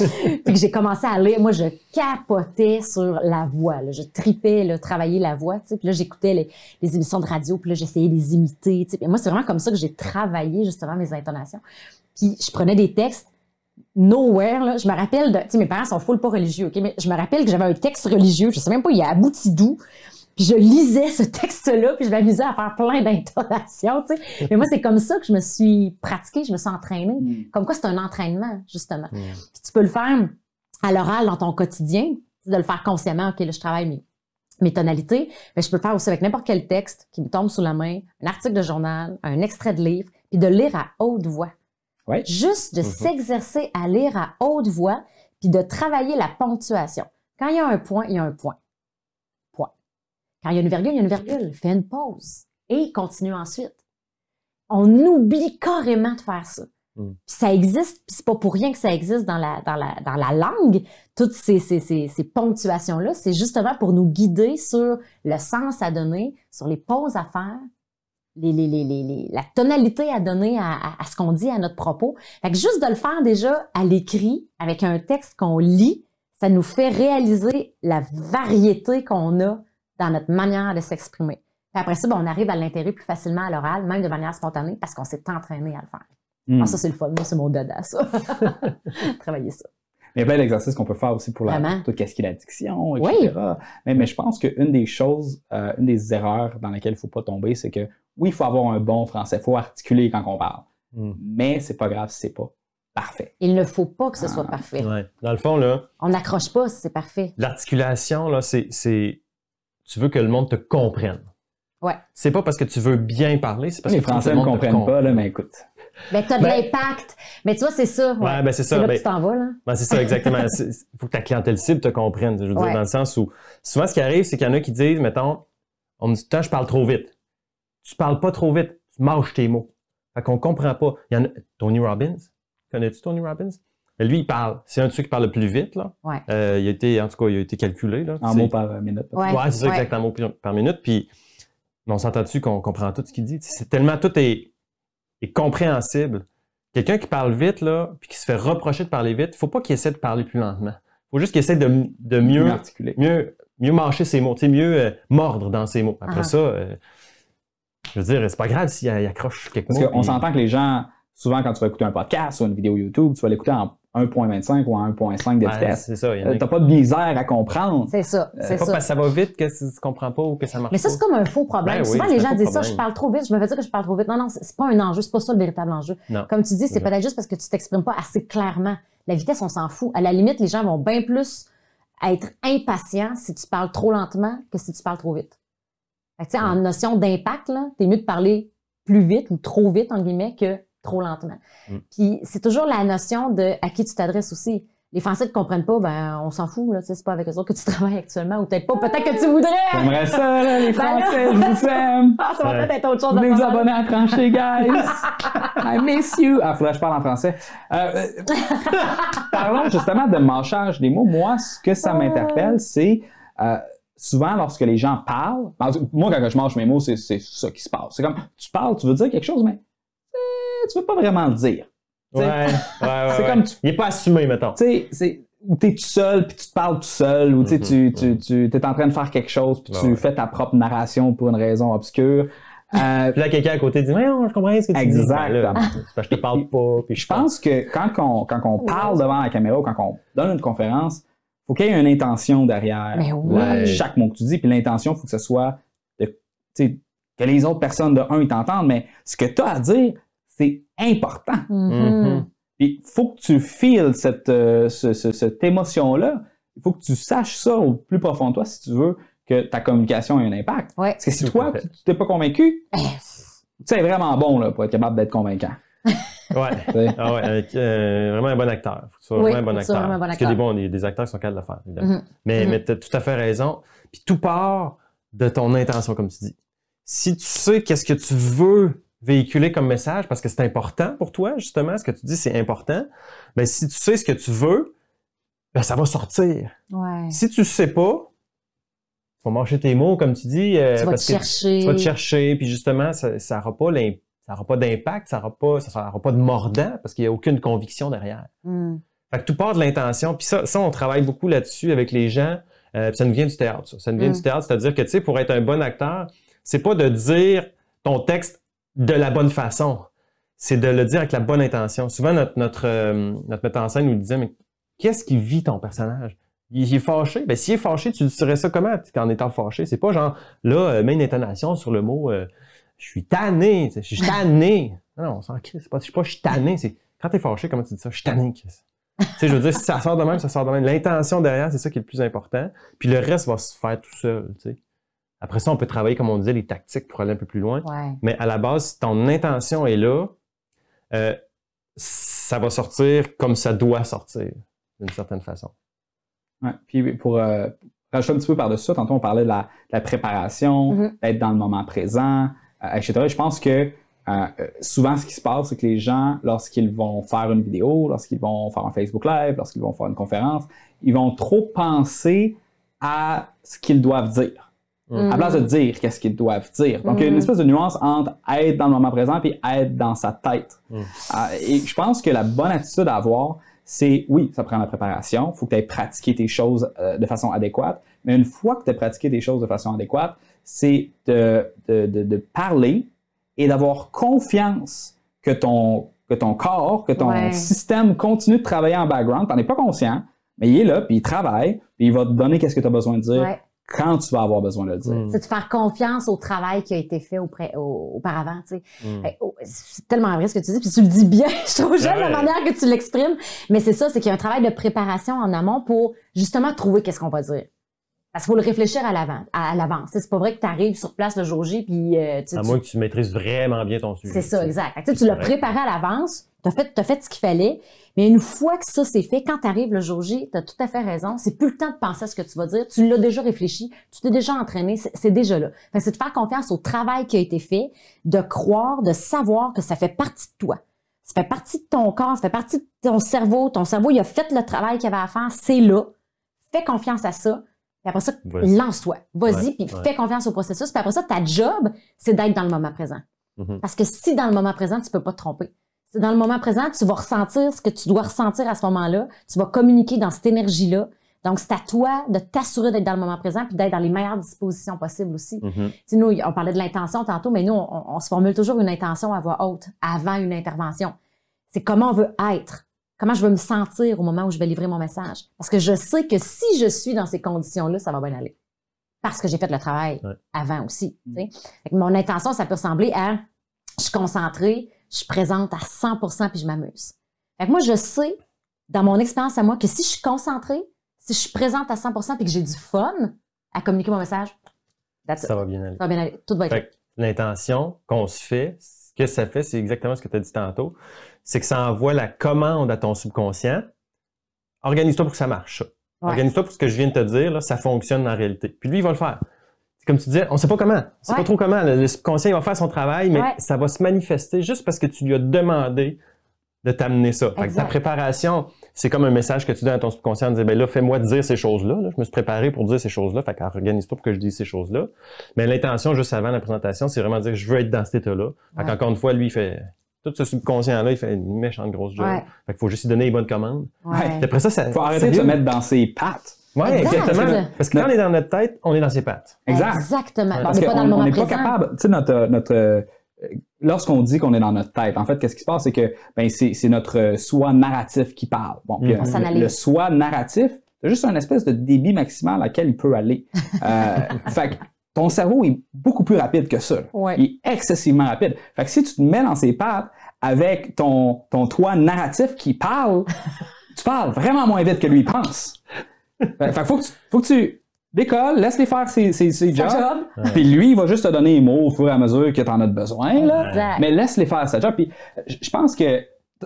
puis que j'ai commencé à lire. Moi, je capotais sur la voix. là. Je tripais, là, travailler la voix. Puis là, j'écoutais les, émissions de radio, puis là, j'essayais de les imiter. Puis moi, c'est vraiment comme ça que j'ai travaillé justement mes intonations. Puis je prenais des textes nowhere. Là. Je me rappelle de. Tu sais, mes parents sont full pas religieux? Mais je me rappelle que j'avais un texte religieux, je sais même pas, il a abouti d'où. Puis je lisais ce texte-là, puis je m'amusais à faire plein d'intonations, tu sais. Mais moi, c'est comme ça que je me suis pratiquée, je me suis entraînée. Mm. Comme quoi, c'est un entraînement, justement. Mm. Puis tu peux le faire à l'oral dans ton quotidien, de le faire consciemment. OK, là, je travaille mes, mes tonalités, mais je peux le faire aussi avec n'importe quel texte qui me tombe sous la main, un article de journal, un extrait de livre, puis de lire à haute voix. Ouais. Juste de Mhm. s'exercer à lire à haute voix, puis de travailler la ponctuation. Quand il y a un point, il y a un. Point. Quand il y a une virgule, il y a une virgule. Fais une pause et continue ensuite. On oublie carrément de faire ça. Mm. Puis ça existe, puis c'est pas pour rien que ça existe dans la, dans la, dans la langue. Toutes ces, ces, ces, ces ponctuations-là, c'est justement pour nous guider sur le sens à donner, sur les pauses à faire, les, les, les, les, les- la tonalité à donner à, à, à ce qu'on dit à notre propos. Fait que juste de le faire déjà à l'écrit, avec un texte qu'on lit, ça nous fait réaliser la variété qu'on a dans notre manière de s'exprimer. Puis après ça, ben, on arrive à l'intégrer plus facilement à l'oral, même de manière spontanée, parce qu'on s'est entraîné à le faire. Mm. Ah, ça, c'est le fun. Moi, c'est mon dada, ça. Travailler ça. Il y a plein d'exercices qu'on peut faire aussi pour la, tout ce qui est l'addiction, Oui. etc. Mais, mais je pense qu'une des choses, euh, une des erreurs dans lesquelles il ne faut pas tomber, c'est que oui, il faut avoir un bon français, il faut articuler quand on parle. Mm. Mais c'est pas grave si c'est pas parfait. Il ne faut pas que ce Ah. soit parfait. Ouais. Dans le fond, là, On n'accroche pas si c'est parfait. l'articulation, là, c'est, c'est. Tu veux que le monde te comprenne. Ouais. C'est pas parce que tu veux bien parler, c'est parce les que tu veux que Français ne comprennent pas, là, mais écoute. Ben, t'as de Ben- l'impact. Mais tu vois, c'est ça. Ouais. Ouais, ben c'est ça. là Ben, que tu t'en vas, là. Ben, c'est ça, exactement. Il faut que ta clientèle cible te comprenne. Je veux Ouais. dire, dans le sens où souvent, ce qui arrive, c'est qu'il y en a qui disent, mettons, on me dit, je parle trop vite. Tu parles pas trop vite. Tu mâches tes mots. Fait qu'on comprend pas. Il y en a, Tony Robbins? Connais-tu Tony Robbins? Lui, il parle. C'est un de ceux qui parle le plus vite, là. Ouais. Euh, il a été, en tout cas, il a été calculé, là. En mots par minute. Ouais. Ouais, c'est ça, ouais. exactement, mot par- par minute. Puis, on s'entend dessus qu'on comprend tout ce qu'il dit? C'est tellement tout est, est compréhensible. Quelqu'un qui parle vite, là, puis qui se fait reprocher de parler vite, faut pas qu'il essaie de parler plus lentement. faut juste qu'il essaie de, de mieux, Mieux articulé. mieux, mieux mâcher ses mots, mieux euh, mordre dans ses mots. Après Ah. ça, euh, je veux dire, c'est pas grave s'il il accroche quelques Parce mots. qu'on puis- s'entend que les gens, souvent quand tu vas écouter un podcast ou une vidéo YouTube, tu vas l'écouter en 1.25 ou en 1.5 de vitesse. c'est ça. Euh, T'as pas de misère à comprendre. C'est ça. Euh, C'est c'est pas ça. parce que ça va vite que tu comprends pas ou que ça marche Mais ça, c'est comme un faux problème. Ben oui, Souvent, les gens disent ça, je parle trop vite, je me fais dire que je parle trop vite. Non, non, c'est pas un enjeu, c'est pas ça le véritable enjeu. Non. Comme tu dis, c'est peut-être juste parce que tu t'exprimes pas assez clairement. La vitesse, on s'en fout. À la limite, les gens vont bien plus être impatients si tu parles trop lentement que si tu parles trop vite. Fait que, tu sais, en notion d'impact, là, t'es mieux de parler plus vite ou trop vite, en guillemets, que trop lentement. Mm. Puis c'est toujours la notion de à qui tu t'adresses aussi. Les Français ne comprennent pas, ben on s'en fout, là, c'est pas avec eux autres que tu travailles actuellement, ou peut-être pas, peut-être que tu voudrais! J'aimerais ça, là, les Ben là- Français, je vous aime. Ah, ça va peut-être être autre chose Venez vous abonner à Trancher, guys? I miss you. Ah, faudrait que je parle en français. Euh, euh, parlons justement de mâchage des mots. Moi, ce que ça m'interpelle, c'est euh, souvent lorsque les gens parlent. en tout- Moi, quand je mâche mes mots, c'est ça qui se passe. C'est comme, tu parles, tu veux dire quelque chose, mais tu veux pas vraiment le dire. Ouais, ouais, ouais. C'est comme tu Il est pas assumé, mettons. tu sais, c'est ou t'es tout seul puis tu te parles tout seul ou tu tu, Mhm, tu, tu t'es en train de faire quelque chose puis tu ouais. fais ta propre narration pour une raison obscure. Euh, Puis là, quelqu'un à côté dit, mais non, je comprends ce que tu dis. Exactement. Ben c'est parce que je te parle pas. Puis je pense que quand on, quand on parle devant la caméra ou quand on donne une conférence, faut qu'il y ait une intention derrière euh, chaque mot que tu dis. Puis l'intention, faut que ce soit de, tu que les autres personnes de un ils t'entendent, mais ce que tu as à dire, c'est important. Mhm. Puis il faut que tu files cette, euh, ce- ce- cette émotion-là. Il faut que tu saches ça au plus profond de toi si tu veux que ta communication ait un impact. Ouais. Parce que si toi, tu t'es pas convaincu, tu es vraiment bon là, pour être capable d'être convaincant. Ouais. Ah ouais, avec, euh, vraiment un bon acteur. Faut que tu sois Oui, vraiment un bon que acteur. vraiment bon Parce qu'il y a des, bons, des, des acteurs qui sont capables de le faire, évidemment. Mhm. Mais, Mhm. mais tu as tout à fait raison. Puis tout part de ton intention, comme tu dis. Si tu sais qu'est-ce que tu veux véhiculer comme message, parce que c'est important pour toi, justement, ce que tu dis, c'est important, ben si tu sais ce que tu veux, ben ça va sortir. Ouais. Si tu sais pas, faut marcher tes mots, comme tu dis. euh, Tu vas te que chercher. tu vas te chercher, puis justement, ça ça aura pas ça pas d'impact, ça aura pas, ça aura pas de mordant, parce qu'il n'y a aucune conviction derrière. Mhm. Fait que tout part de l'intention. Puis ça, ça, on travaille beaucoup là-dessus avec les gens. Euh, puis ça nous vient du théâtre, ça. Ça nous vient Mm. du théâtre, c'est-à-dire que, tu sais, pour être un bon acteur, c'est pas de dire ton texte de la bonne façon. C'est de le dire avec la bonne intention. Souvent, notre, notre, euh, notre metteur en scène nous disait, mais qu'est-ce qui vit ton personnage? Il, est fâché. Ben, s'il est fâché, tu dirais ça comment? En étant fâché? C'est pas genre, là, euh, mets une intonation sur le mot, euh, je suis tanné, je suis tanné. Non, non, on s'en crie. C'est pas, je suis pas, je suis tanné. C'est, quand t'es fâché, comment tu dis ça? Je suis tanné, Chris. tu sais, je veux dire, si ça sort de même, ça sort de même. L'intention derrière, c'est ça qui est le plus important. Puis le reste va se faire tout seul, tu sais. Après ça, on peut travailler, comme on disait, les tactiques pour aller un peu plus loin. Ouais. Mais à la base, si ton intention est là, euh, ça va sortir comme ça doit sortir, d'une certaine façon. Ouais. Puis pour euh, rajouter un petit peu par-dessus ça, tantôt on parlait de la, de la préparation, Mhm. d'être dans le moment présent, euh, etc. Et je pense que euh, souvent ce qui se passe, c'est que les gens, lorsqu'ils vont faire une vidéo, lorsqu'ils vont faire un Facebook Live, lorsqu'ils vont faire une conférence, ils vont trop penser à ce qu'ils doivent dire. Mhm. À place de dire qu'est-ce qu'ils doivent dire. Donc, il y a une Mhm. espèce de nuance entre être dans le moment présent et être dans sa tête. Mhm. Ah, et je pense que la bonne attitude à avoir, c'est oui, ça prend la préparation. Il faut que tu aies pratiqué tes choses euh, de façon adéquate. Mais une fois que tu as pratiqué tes choses de façon adéquate, c'est de, de, de- de parler et d'avoir confiance que ton, que ton corps, que ton Ouais. système continue de travailler en background. Tu n'en es pas conscient, mais il est là, puis il travaille, puis il va te donner qu'est-ce que tu as besoin de dire Ouais. Quand tu vas avoir besoin de le dire. Mm. C'est de faire confiance au travail qui a été fait auprès- au- auparavant, tu sais. Mm. Oh, C'est tellement vrai ce que tu dis, puis tu le dis bien. Je trouve j'aime la manière que tu l'exprimes. Mais c'est ça, c'est qu'il y a un travail de préparation en amont pour justement trouver qu'est-ce qu'on va dire. Parce qu'il faut le réfléchir à l'avant, à, à l'avance. C'est pas vrai que tu arrives sur place le jour J, puis euh, tu, À tu- moins que tu maîtrises vraiment bien ton sujet. c'est ça, exact. Fait que, tu l'as préparé à l'avance, tu as fait, t'as fait ce qu'il fallait, mais une fois que ça c'est fait, quand tu arrives le jour J, tu as tout à fait raison, c'est plus le temps de penser à ce que tu vas dire, tu l'as déjà réfléchi, tu t'es déjà entraîné, c'est déjà là. C'est de faire confiance au travail qui a été fait, de croire, de savoir que ça fait partie de toi. Ça fait partie de ton corps, ça fait partie de ton cerveau. Ton cerveau, il a fait le travail qu'il avait à faire, c'est là. Fais confiance à ça. Puis après ça, lance-toi. Vas-y, puis fais confiance au processus. Puis après ça, ta job, c'est d'être dans le moment présent. Mhm. Parce que si dans le moment présent, tu peux pas te tromper. Si dans le moment présent, tu vas ressentir ce que tu dois ressentir à ce moment-là, tu vas communiquer dans cette énergie-là. Donc, c'est à toi de t'assurer d'être dans le moment présent puis d'être dans les meilleures dispositions possibles aussi. Mhm. Tu sais, nous, on parlait de l'intention tantôt, mais nous, on, on se formule toujours une intention à voix haute avant une intervention. C'est comment on veut être, comment je veux me sentir au moment où je vais livrer mon message. Parce que je sais que si je suis dans ces conditions-là, ça va bien aller. Parce que j'ai fait le travail Ouais. avant aussi. Fait que mon intention, ça peut ressembler à je suis concentrée, je suis présente à 100% puis je m'amuse. Fait que moi, je sais, dans mon expérience à moi, que si je suis concentrée, si je suis présente à 100% puis que j'ai du fun à communiquer mon message, that's it. Ça va bien aller. Ça va bien aller. Tout va être l'intention qu'on se fait, ce que ça fait, c'est exactement ce que tu as dit tantôt, c'est que ça envoie la commande à ton subconscient. Organise-toi pour que ça marche. Ouais. Organise-toi pour ce que je viens de te dire, là, ça fonctionne en réalité. Puis lui, il va le faire. C'est Comme tu disais, on sait pas comment. On sait Ouais. pas trop comment. Le, le subconscient il va faire son travail, mais Ouais. ça va se manifester juste parce que tu lui as demandé de t'amener ça. Fait que ta préparation, c'est comme un message que tu donnes à ton subconscient, de dire, ben là, fais-moi dire ces choses-là. là. Je me suis préparé pour dire ces choses-là. Fait qu'organise-toi pour que je dise ces choses-là. Mais l'intention, juste avant la présentation, c'est vraiment de dire, je veux être dans cet état-là. Fait qu'encore une fois, lui, il fait, tout ce subconscient-là, il fait une méchante grosse job. Ouais. Fait qu'il faut juste lui donner les bonnes commandes. Ouais. Après ça, ça. Faut arrêter de se mettre dans ses pattes. Ouais, Exact. exactement. Parce que quand on est dans notre tête, on est dans ses pattes. Exact. Exactement. Ouais. on Parce n'est pas dans le moment on n'est pas capable, tu sais, notre, notre, euh, lorsqu'on dit qu'on est dans notre tête, en fait, qu'est-ce qui se passe, c'est que, ben, c'est, c'est notre euh, soi narratif qui parle. Bon, puis, Mhm. euh, le, le soi narratif, c'est juste un espèce de débit maximal à laquelle il peut aller. Euh, fait que ton cerveau est beaucoup plus rapide que ça. Ouais. Il est excessivement rapide. Fait que si tu te mets dans ses pattes avec ton, ton toi narratif qui parle, tu parles vraiment moins vite que lui pense. Fait, que faut que tu, faut que tu décolles, laisse-les faire ses, ses, ses Sa jobs. job. Puis lui, il va juste te donner les mots au fur et à mesure que tu en as besoin. Là. Exact. Mais laisse-les faire sa job. Puis euh, je pense que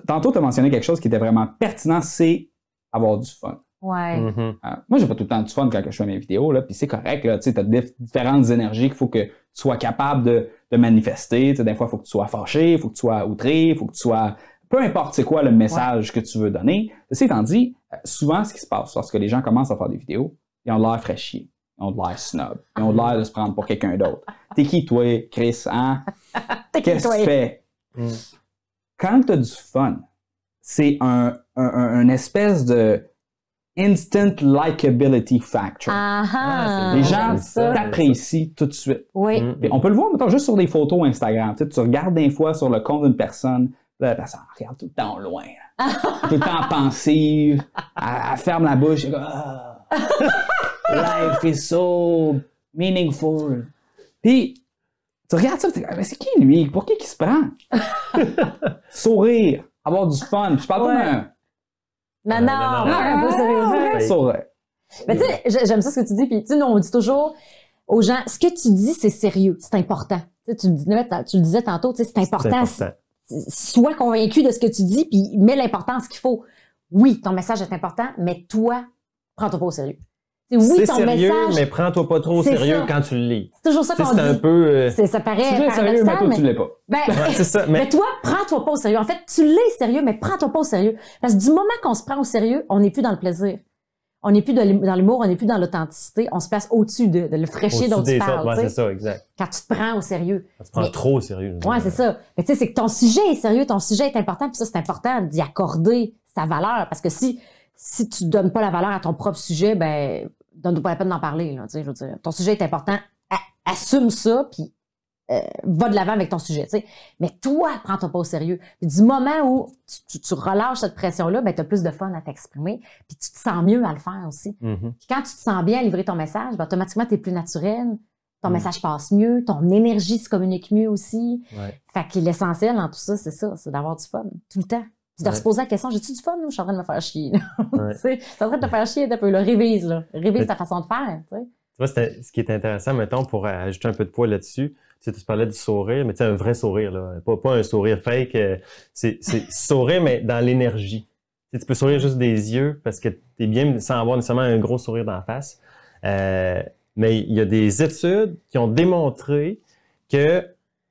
tantôt, tu as mentionné quelque chose qui était vraiment pertinent, c'est avoir du fun. Ouais. Mhm. Euh, moi, j'ai pas tout le temps du fun quand je fais mes vidéos, là, puis c'est correct. Tu as différentes énergies qu'il faut que tu sois capable de, de manifester. Tu sais, des fois, il faut que tu sois fâché, il faut que tu sois outré, il faut que tu sois... Peu importe c'est quoi le message que tu veux donner. Ceci étant dit, euh, souvent, ce qui se passe lorsque les gens commencent à faire des vidéos, ils ont l'air fraîchier. Ils ont de l'air snob. Ils ont de l'air de se prendre pour quelqu'un d'autre. T'es qui, toi, Chris, hein? T'es qui, Qu'est-ce que tu fais? Mm. Quand tu as du fun, c'est un, un, espèce de instant likability factor. Ah, ah, Les c'est gens t'apprécient tout de suite. Oui. Puis on peut le voir, mettons, juste sur des photos Instagram. Tu, sais, tu regardes des fois sur le compte d'une personne, là, la personne regarde tout le temps loin. tout le temps pensive. Elle, elle ferme la bouche. Elle Ah, life is so meaningful. Puis, tu regardes ça, tu dis, mais c'est qui lui? Pour qui qu'il se prend? Sourire, avoir du fun. Puis je parle Ouais. pas d'un Non, non, non, non, un sourire. Mais tu sais, j'ai- j'aime ça ce que tu dis. Puis tu sais, nous, on dit toujours aux gens, ce que tu dis, c'est sérieux, c'est important. Tu tu le disais, tu le disais tantôt, tu sais, c'est C'est important. important. Sois convaincu de ce que tu dis, puis mets l'importance qu'il faut. Oui, ton message est important, mais toi, prends-toi pas au sérieux. Sais, oui, c'est ton sérieux, message, mais prends-toi pas trop au C'est sérieux ça. quand tu le lis. c'est toujours ça qu'on c'est un dit. peu. euh, C'est- Ça paraît Tu l'es sérieux, mais toi, mais... tu l'es pas. Ben, ouais, c'est ça. Mais Mais toi, prends-toi pas au sérieux. En fait, tu l'es sérieux, mais prends-toi pas au sérieux. Parce que du moment qu'on se prend au sérieux, on n'est plus dans le plaisir. On n'est plus dans l'humour, on n'est plus dans l'authenticité. On se place au-dessus de, de le au-dessus dont tu parles. ouais, c'est ça, exact. quand tu te prends au sérieux. Tu te prends Mais- trop au sérieux. Ouais, c'est ça. Mais tu sais, c'est que ton sujet est sérieux, ton sujet est important, puis ça, c'est important d'y accorder sa valeur. Parce que si, si tu donnes pas la valeur à ton propre sujet, ben, donne-toi pas la peine d'en parler. Là, je veux dire. Ton sujet est important, assume ça, puis euh, va de l'avant avec ton sujet. Mais toi, prends-toi pas au sérieux. Puis du moment où tu, tu- tu relâches cette pression-là, ben, tu as plus de fun à t'exprimer, puis tu te sens mieux à le faire aussi. Mhm. Puis quand tu te sens bien à livrer ton message, ben, automatiquement, tu es plus naturel. Ton Mm. message passe mieux, ton énergie se communique mieux aussi. Ouais. Fait que l'essentiel dans tout ça, c'est ça, c'est d'avoir du fun, tout le temps. Puis de Ouais. se poser la question, j'ai-tu du fun ou je suis en train de me faire chier? Ouais. Tu sais, je suis en train de te faire chier un peu, là. Révise, là. Révise ta façon de faire, tu sais. Tu vois, ce qui est intéressant, mettons, pour ajouter un peu de poids là-dessus, tu sais, tu parlais du sourire, mais tu sais, un vrai sourire, là. Pas, pas un sourire fake. euh, c'est, c'est sourire, mais dans l'énergie. Tu sais, tu peux sourire juste des yeux parce que tu es bien sans avoir nécessairement un gros sourire dans la face. Euh, mais il y a des études qui ont démontré que,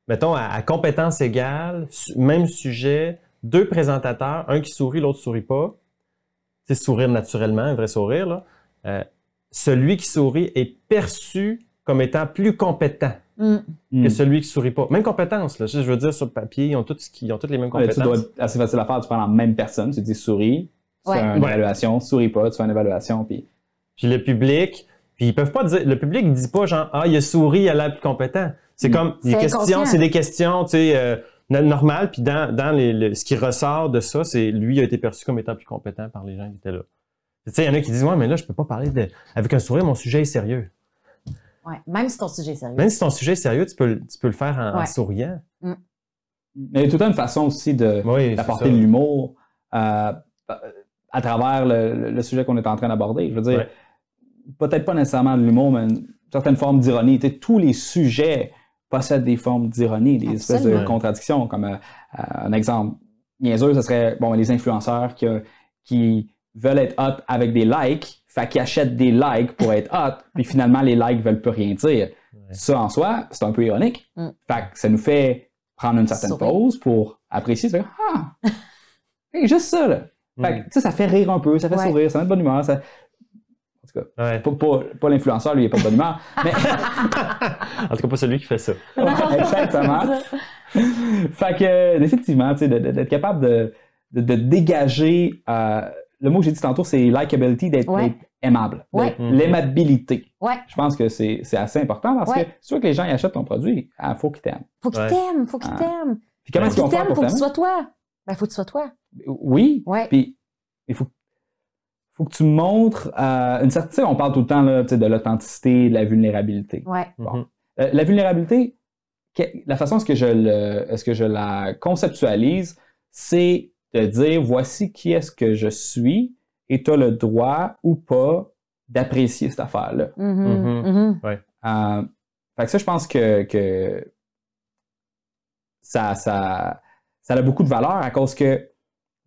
mettons, à, à compétence égale, même sujet, deux présentateurs, un qui sourit, l'autre sourit pas, c'est sourire naturellement, un vrai sourire, là. Euh, celui qui sourit est perçu comme étant plus compétent Mm. Que celui qui sourit pas. Même compétence, là. Je veux dire, sur le papier, ils ont, tous, ils ont toutes les mêmes Ouais, compétences. tu dois être assez facile à faire. Tu prends la même personne, tu dis souris, tu Ouais. fais une Ouais. évaluation, souris pas, tu fais une évaluation, puis Puis le public, puis ils peuvent pas dire, le public dit pas genre, ah, il a souri, il a l'air plus compétent. C'est Mm. comme, des C'est questions, c'est des questions, tu sais, euh, no- normales, puis dans, dans les, le- ce qui ressort de ça, c'est lui a été perçu comme étant plus compétent par les gens qui étaient là. Tu sais, il y en a qui disent, ouais, mais là, je peux pas parler de, avec un sourire, mon sujet est sérieux. Ouais. Même si ton sujet est sérieux. Même si ton sujet est sérieux, tu peux, le- tu peux le faire en, souriant. Mais il y a tout une façon aussi de, Oui, d'apporter ça. l'humour euh, à travers le, sujet qu'on est en train d'aborder. Je veux dire, Ouais. peut-être pas nécessairement de l'humour, mais une certaine forme d'ironie. Tu sais, tous les sujets possèdent des formes d'ironie, des espèces de contradictions. Comme euh, euh, un exemple niaiseux, ce serait bon, les influenceurs qui, qui veulent être hot avec des likes, fait qu'ils achètent des likes pour être hot, puis finalement les likes veulent plus rien dire. Ouais. Ça en soi, c'est un peu ironique. Mm. Fait que ça nous fait prendre une certaine Sourire. pause pour apprécier, dire Ah! Juste ça, là. Fait que, tu sais, ça fait rire un peu, ça fait Ouais. sourire, ça met de bonne humeur. Ça... En tout cas, Ouais. pas, pas, pas l'influenceur, lui, il est pas de bonne humeur. Mais, En tout cas, pas celui qui fait ça. Ouais, exactement. fait que, effectivement, d'être capable de, de, de dégager, euh, le mot que j'ai dit tantôt, c'est likability, d'être Ouais. aimable, Ouais. d'être l'aimabilité. Ouais. Je pense que c'est assez important parce Ouais. que si tu veux que les gens achètent ton produit, il faut qu'ils t'aiment. Faut qu'il Ouais. t'aime, faut qu'il Ah. t'aime. Puis comment est-ce qu'ils Faut vont qu'il faire t'aime, pour faut que tu t'aimer? sois toi. Ben, faut que tu sois toi. Oui, Ouais. puis il faut, faut que tu montres euh, une certaine... On parle tout le temps là, de l'authenticité, de la vulnérabilité. Ouais. Bon. Mhm. Euh, la vulnérabilité, que- la façon est-ce que je le, est-ce que je la conceptualise, c'est de dire voici qui est-ce que je suis et tu as le droit ou pas d'apprécier cette affaire-là. Euh, fait que ça, je pense que, que ça, ça, ça a beaucoup de valeur à cause que,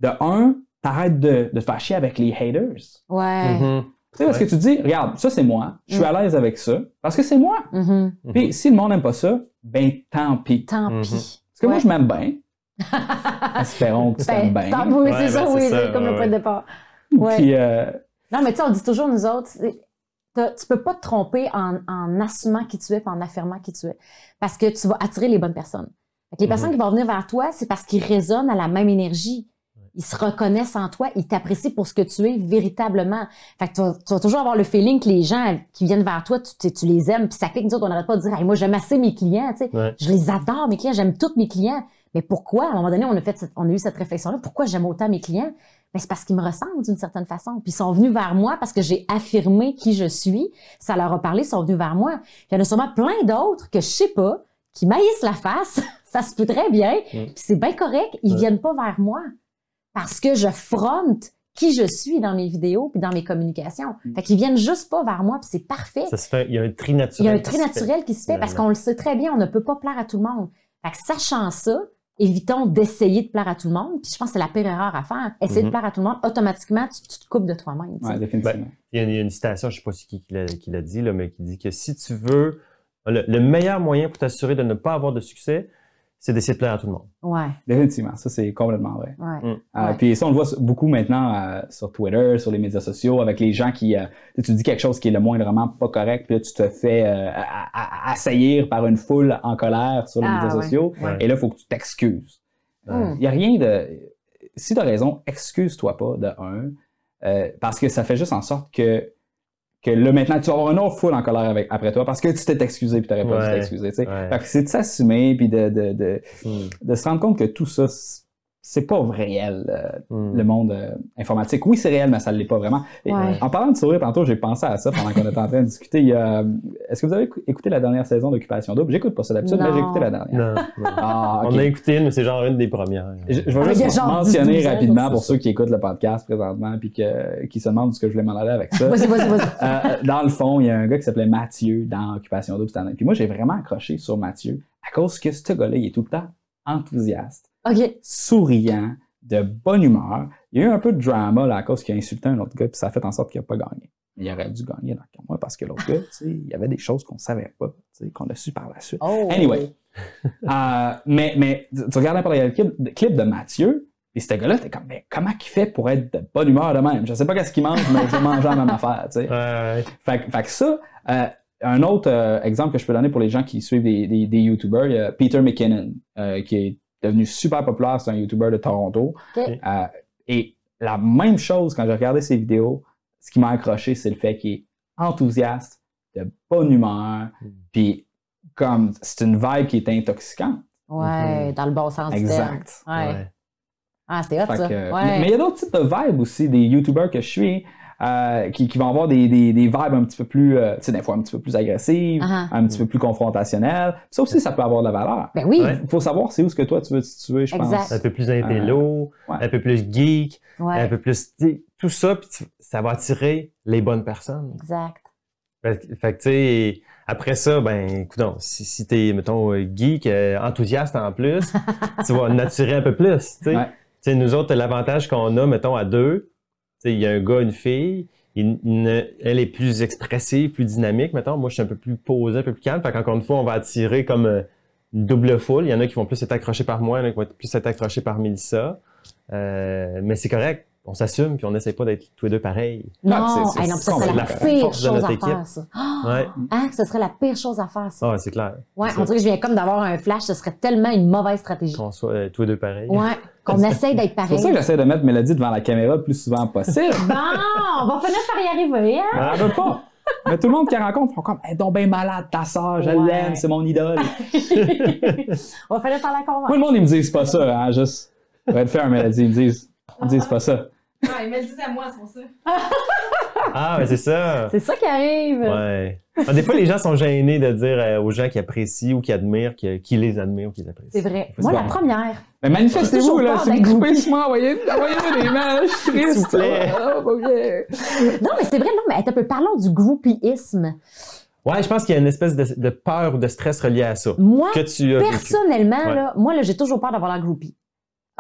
de un, t'arrêtes de, de te faire chier avec les haters. Ouais. Mhm. Tu sais, parce que tu dis, regarde, ça c'est moi, je suis Mm. à l'aise avec ça, parce que c'est moi. Mhm. Puis si le monde n'aime pas ça, ben tant pis. Tant pis. Parce que moi, je m'aime bien. Espérons que tu t'aimes Ben, bien. tant- oui, Ouais, c'est ça, ben, oui, c'est ça, c'est comme ouais, le point de départ. Ouais. Puis, euh, Non, mais tu sais, on dit toujours, nous autres, tu peux pas te tromper en, en assumant qui tu es et en affirmant qui tu es. Parce que tu vas attirer les bonnes personnes. Les personnes qui vont venir vers toi, c'est parce qu'ils résonnent à la même énergie. Ils se reconnaissent en toi, ils t'apprécient pour ce que tu es véritablement. Fait que tu vas, tu vas toujours avoir le feeling que les gens qui viennent vers toi, tu, les aimes, puis ça fait que nous autres, on n'arrête pas de dire, Hey, moi, j'aime assez mes clients, tu sais. Ouais. Je les adore, mes clients, j'aime tous mes clients. Mais pourquoi? À un moment donné, on a, fait cette- on a eu cette réflexion-là. Pourquoi j'aime autant mes clients? Ben, c'est parce qu'ils me ressemblent d'une certaine façon. Puis ils sont venus vers moi parce que j'ai affirmé qui je suis. Ça leur a parlé, ils sont venus vers moi. Puis il y en a sûrement plein d'autres que je sais pas, qui maïssent la face. ça se peut très bien. Mm. Puis c'est bien correct. Ils Ouais. viennent pas vers moi. Parce que je fronte qui je suis dans mes vidéos puis dans mes communications. Mm. Fait qu'ils viennent juste pas vers moi puis c'est parfait. Ça se fait, il y a un tri Il y naturel. a un qui tri se fait. naturel qui se fait parce qu'on le sait très bien, on ne peut pas plaire à tout le monde. Fait que sachant ça, évitons d'essayer de plaire à tout le monde. Puis je pense que c'est la pire erreur à faire. Essayer de Mhm. plaire à tout le monde, automatiquement, tu, tu te coupes de toi-même. définitivement. Il y, a une, il y a une citation, je ne sais pas si qui, l'a qui l'a dit, là, mais qui dit que si tu veux, le, le meilleur moyen pour t'assurer de ne pas avoir de succès, c'est d'essayer de plaire à tout le monde. Ouais, Définitivement. Ça, c'est complètement vrai. ouais. Mm. Euh, Ouais. Puis ça, on le voit beaucoup maintenant euh, sur Twitter, sur les médias sociaux, avec les gens qui... euh, tu dis quelque chose qui est le moindrement pas correct, puis là, tu te fais euh, assaillir par une foule en colère sur les Ah, médias ouais. sociaux. Ouais. Et là, il faut que tu t'excuses. Mm. Il n'y a rien de... Si tu as raison, excuse-toi pas, de un, euh, parce que ça fait juste en sorte que que là, maintenant, tu vas avoir une autre foule en colère avec, après toi parce que tu t'es excusé puis tu n'aurais pas dû Ouais. t'excuser. tu sais. Ouais. Fait que c'est de s'assumer puis de, de, de, Hmm. de se rendre compte que tout ça, c'est pas réel, euh, Hmm. le monde euh, informatique. Oui, c'est réel, mais ça ne l'est pas vraiment. Et, Ouais. En parlant de sourire, tantôt, j'ai pensé à ça pendant qu'on était en train de discuter. Euh, Est-ce que vous avez écou- écouté la dernière saison d'Occupation Double? J'écoute pas ça d'habitude, mais j'ai écouté la dernière. Non, non. Ah. On a écouté une, mais c'est genre une des premières. Je, je Ah, vais il y a juste mentionner 10-12 ans, rapidement pour ceux qui écoutent le podcast présentement puis que- qui se demandent ce que je voulais m'en aller avec ça. Vas-y, vas-y, vas-y. Euh, dans le fond, il y a un gars qui s'appelait Mathieu dans Occupation Double cette année. Puis moi, j'ai vraiment accroché sur Mathieu à cause que ce gars-là, il est tout le temps enthousiaste, OK. souriant, de bonne humeur. Il y a eu un peu de drama là, à cause qu'il a insulté un autre gars, puis ça a fait en sorte qu'il n'a pas gagné. Il aurait dû gagner dans moi parce que l'autre gars, tu sais, il y avait des choses qu'on savait pas, tu sais, qu'on a su par la suite. Oh. Anyway. Euh, mais, mais tu regardes n'importe quel clip, de- clip de Mathieu, et ce gars-là, t'es comme, mais comment il fait pour être de bonne humeur de même? Je sais pas qu'est-ce qu'il mange, mais il va manger la même affaire, tu sais. Ouais, ouais. Fait, que- fait que ça, euh, un autre euh, exemple que je peux donner pour les gens qui suivent des, des, des YouTubers, il y a Peter McKinnon, euh, qui est devenu super populaire, c'est un YouTuber de Toronto. Euh, et la même chose, quand j'ai regardé ses vidéos, ce qui m'a accroché, c'est le fait qu'il est enthousiaste, de bonne humeur, Mm. puis comme c'est une vibe qui est intoxicante. Ouais, dans le bon sens du terme. Exact. Ouais. Ouais. Ah, c'est hot, Fait ça. que- ouais. mais, mais il y a d'autres types de vibes aussi, des YouTubers que je suis, euh, qui, qui vont avoir des, des, des vibes un petit peu plus, euh, tu sais, des fois un petit peu plus agressives, Ah. un petit peu plus confrontationnelles. Ça aussi, ça peut avoir de la valeur. Ben oui. Ouais. Il faut savoir c'est où ce que toi tu veux te situer, je pense. Exact. Un peu plus intello, ouais. un peu plus geek, un peu plus. Tout ça, puis ça va attirer les bonnes personnes. exact. Fait, que- fait que, tu sais, après ça, ben, écoute, si, si t'es, mettons, euh, geek, euh, enthousiaste en plus, tu vas en attirer un peu plus, tu sais. Ouais. Nous autres, l'avantage qu'on a, mettons, à deux, il y a un gars, une fille, il- il- elle est plus expressive, plus dynamique, mettons. Moi, je suis un peu plus posé, un peu plus calme. Fait qu'encore une fois, on va attirer comme euh, une double foule. Il y en a qui vont plus être accrochés par moi, il y en a qui vont être plus être accrochés par Mélissa. Euh, mais c'est correct. On s'assume, puis on n'essaie pas d'être tous les deux pareils. Non, Ah, c'est- c'est- hey, non, c'est ça serait la pire chose à équipe. faire, ça. Ah, Ouais. Hein, ce serait la pire chose à faire, ça. Ah, c'est clair. Ouais, C'est on dirait que je viens comme d'avoir un flash, ce serait tellement une mauvaise stratégie. Qu'on soit euh, tous les deux pareils. Ouais, qu'on essaye d'être C'est pour pareil. ça que j'essaie de mettre Mélodie devant la caméra le plus souvent possible. Bon, on va finir par y arriver, hein? Elle veut pas. Mais tout le monde qui la rencontre font comme, elle est donc bien malade, ta soeur, je Ouais. l'aime, c'est mon idole. on va finir par la convaincre. le monde, ils me disent pas ça, hein, juste. Être faire, Mélodie, ils me disent, ils me disent pas ça. Ouais, mais le dis à moi, c'est pour ça. Ah, mais c'est ça. C'est ça qui arrive. Ouais. Des fois, les gens sont gênés de dire euh, aux gens qui apprécient ou qui admirent que- qui les admirent ou qui les apprécient. C'est vrai. Moi, la première. Mais manifestez-vous, là, si vous coupez sur moi, envoyez-moi des suis triste. S'il vous plaît. Ah. Non, mais c'est vrai, non, mais un peu, parlons du groupisme. Ouais, je pense qu'il y a une espèce de, de peur ou de stress relié à ça. Moi, Que tu as vécu. personnellement, Ouais. là, moi, là, j'ai toujours peur d'avoir la groupie.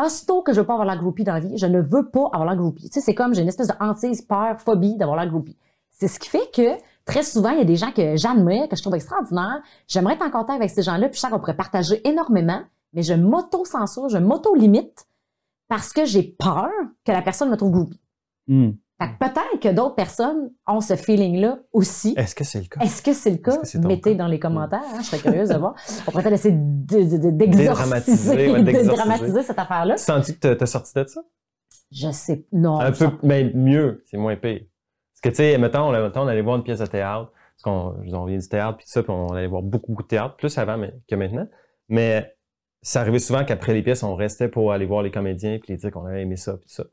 Aussitôt que je veux pas avoir la groupie dans la vie, je ne veux pas avoir la groupie. Tu sais, c'est comme j'ai une espèce de hantise, peur, phobie d'avoir la groupie. C'est ce qui fait que très souvent, il y a des gens que j'admire, que je trouve extraordinaires. J'aimerais être en contact avec ces gens-là, puis je sais pourrait partager énormément, mais je m'auto-censure, je m'auto-limite parce que j'ai peur que la personne me trouve groupie. Hmm. Fait que peut-être que d'autres personnes ont ce feeling-là aussi. Est-ce que c'est le cas? Est-ce que c'est le cas? Mettez cas? dans les commentaires, hein, je serais curieuse de voir. On pourrait peut-être essayer de- dramatiser cette affaire-là. Tu sens-tu que t'as- sorti de ça? Je sais, non. Un peu, sens- mais mieux, c'est moins pire. Parce que, tu sais, mettons, on, mettons, on allait voir une pièce de théâtre, parce qu'on on vient du théâtre, puis tout ça, puis on allait voir beaucoup, beaucoup de théâtre, plus avant mais, que maintenant. Mais ça arrivait souvent qu'après les pièces, on restait pour aller voir les comédiens, puis les dire qu'on avait aimé ça, puis tout ça.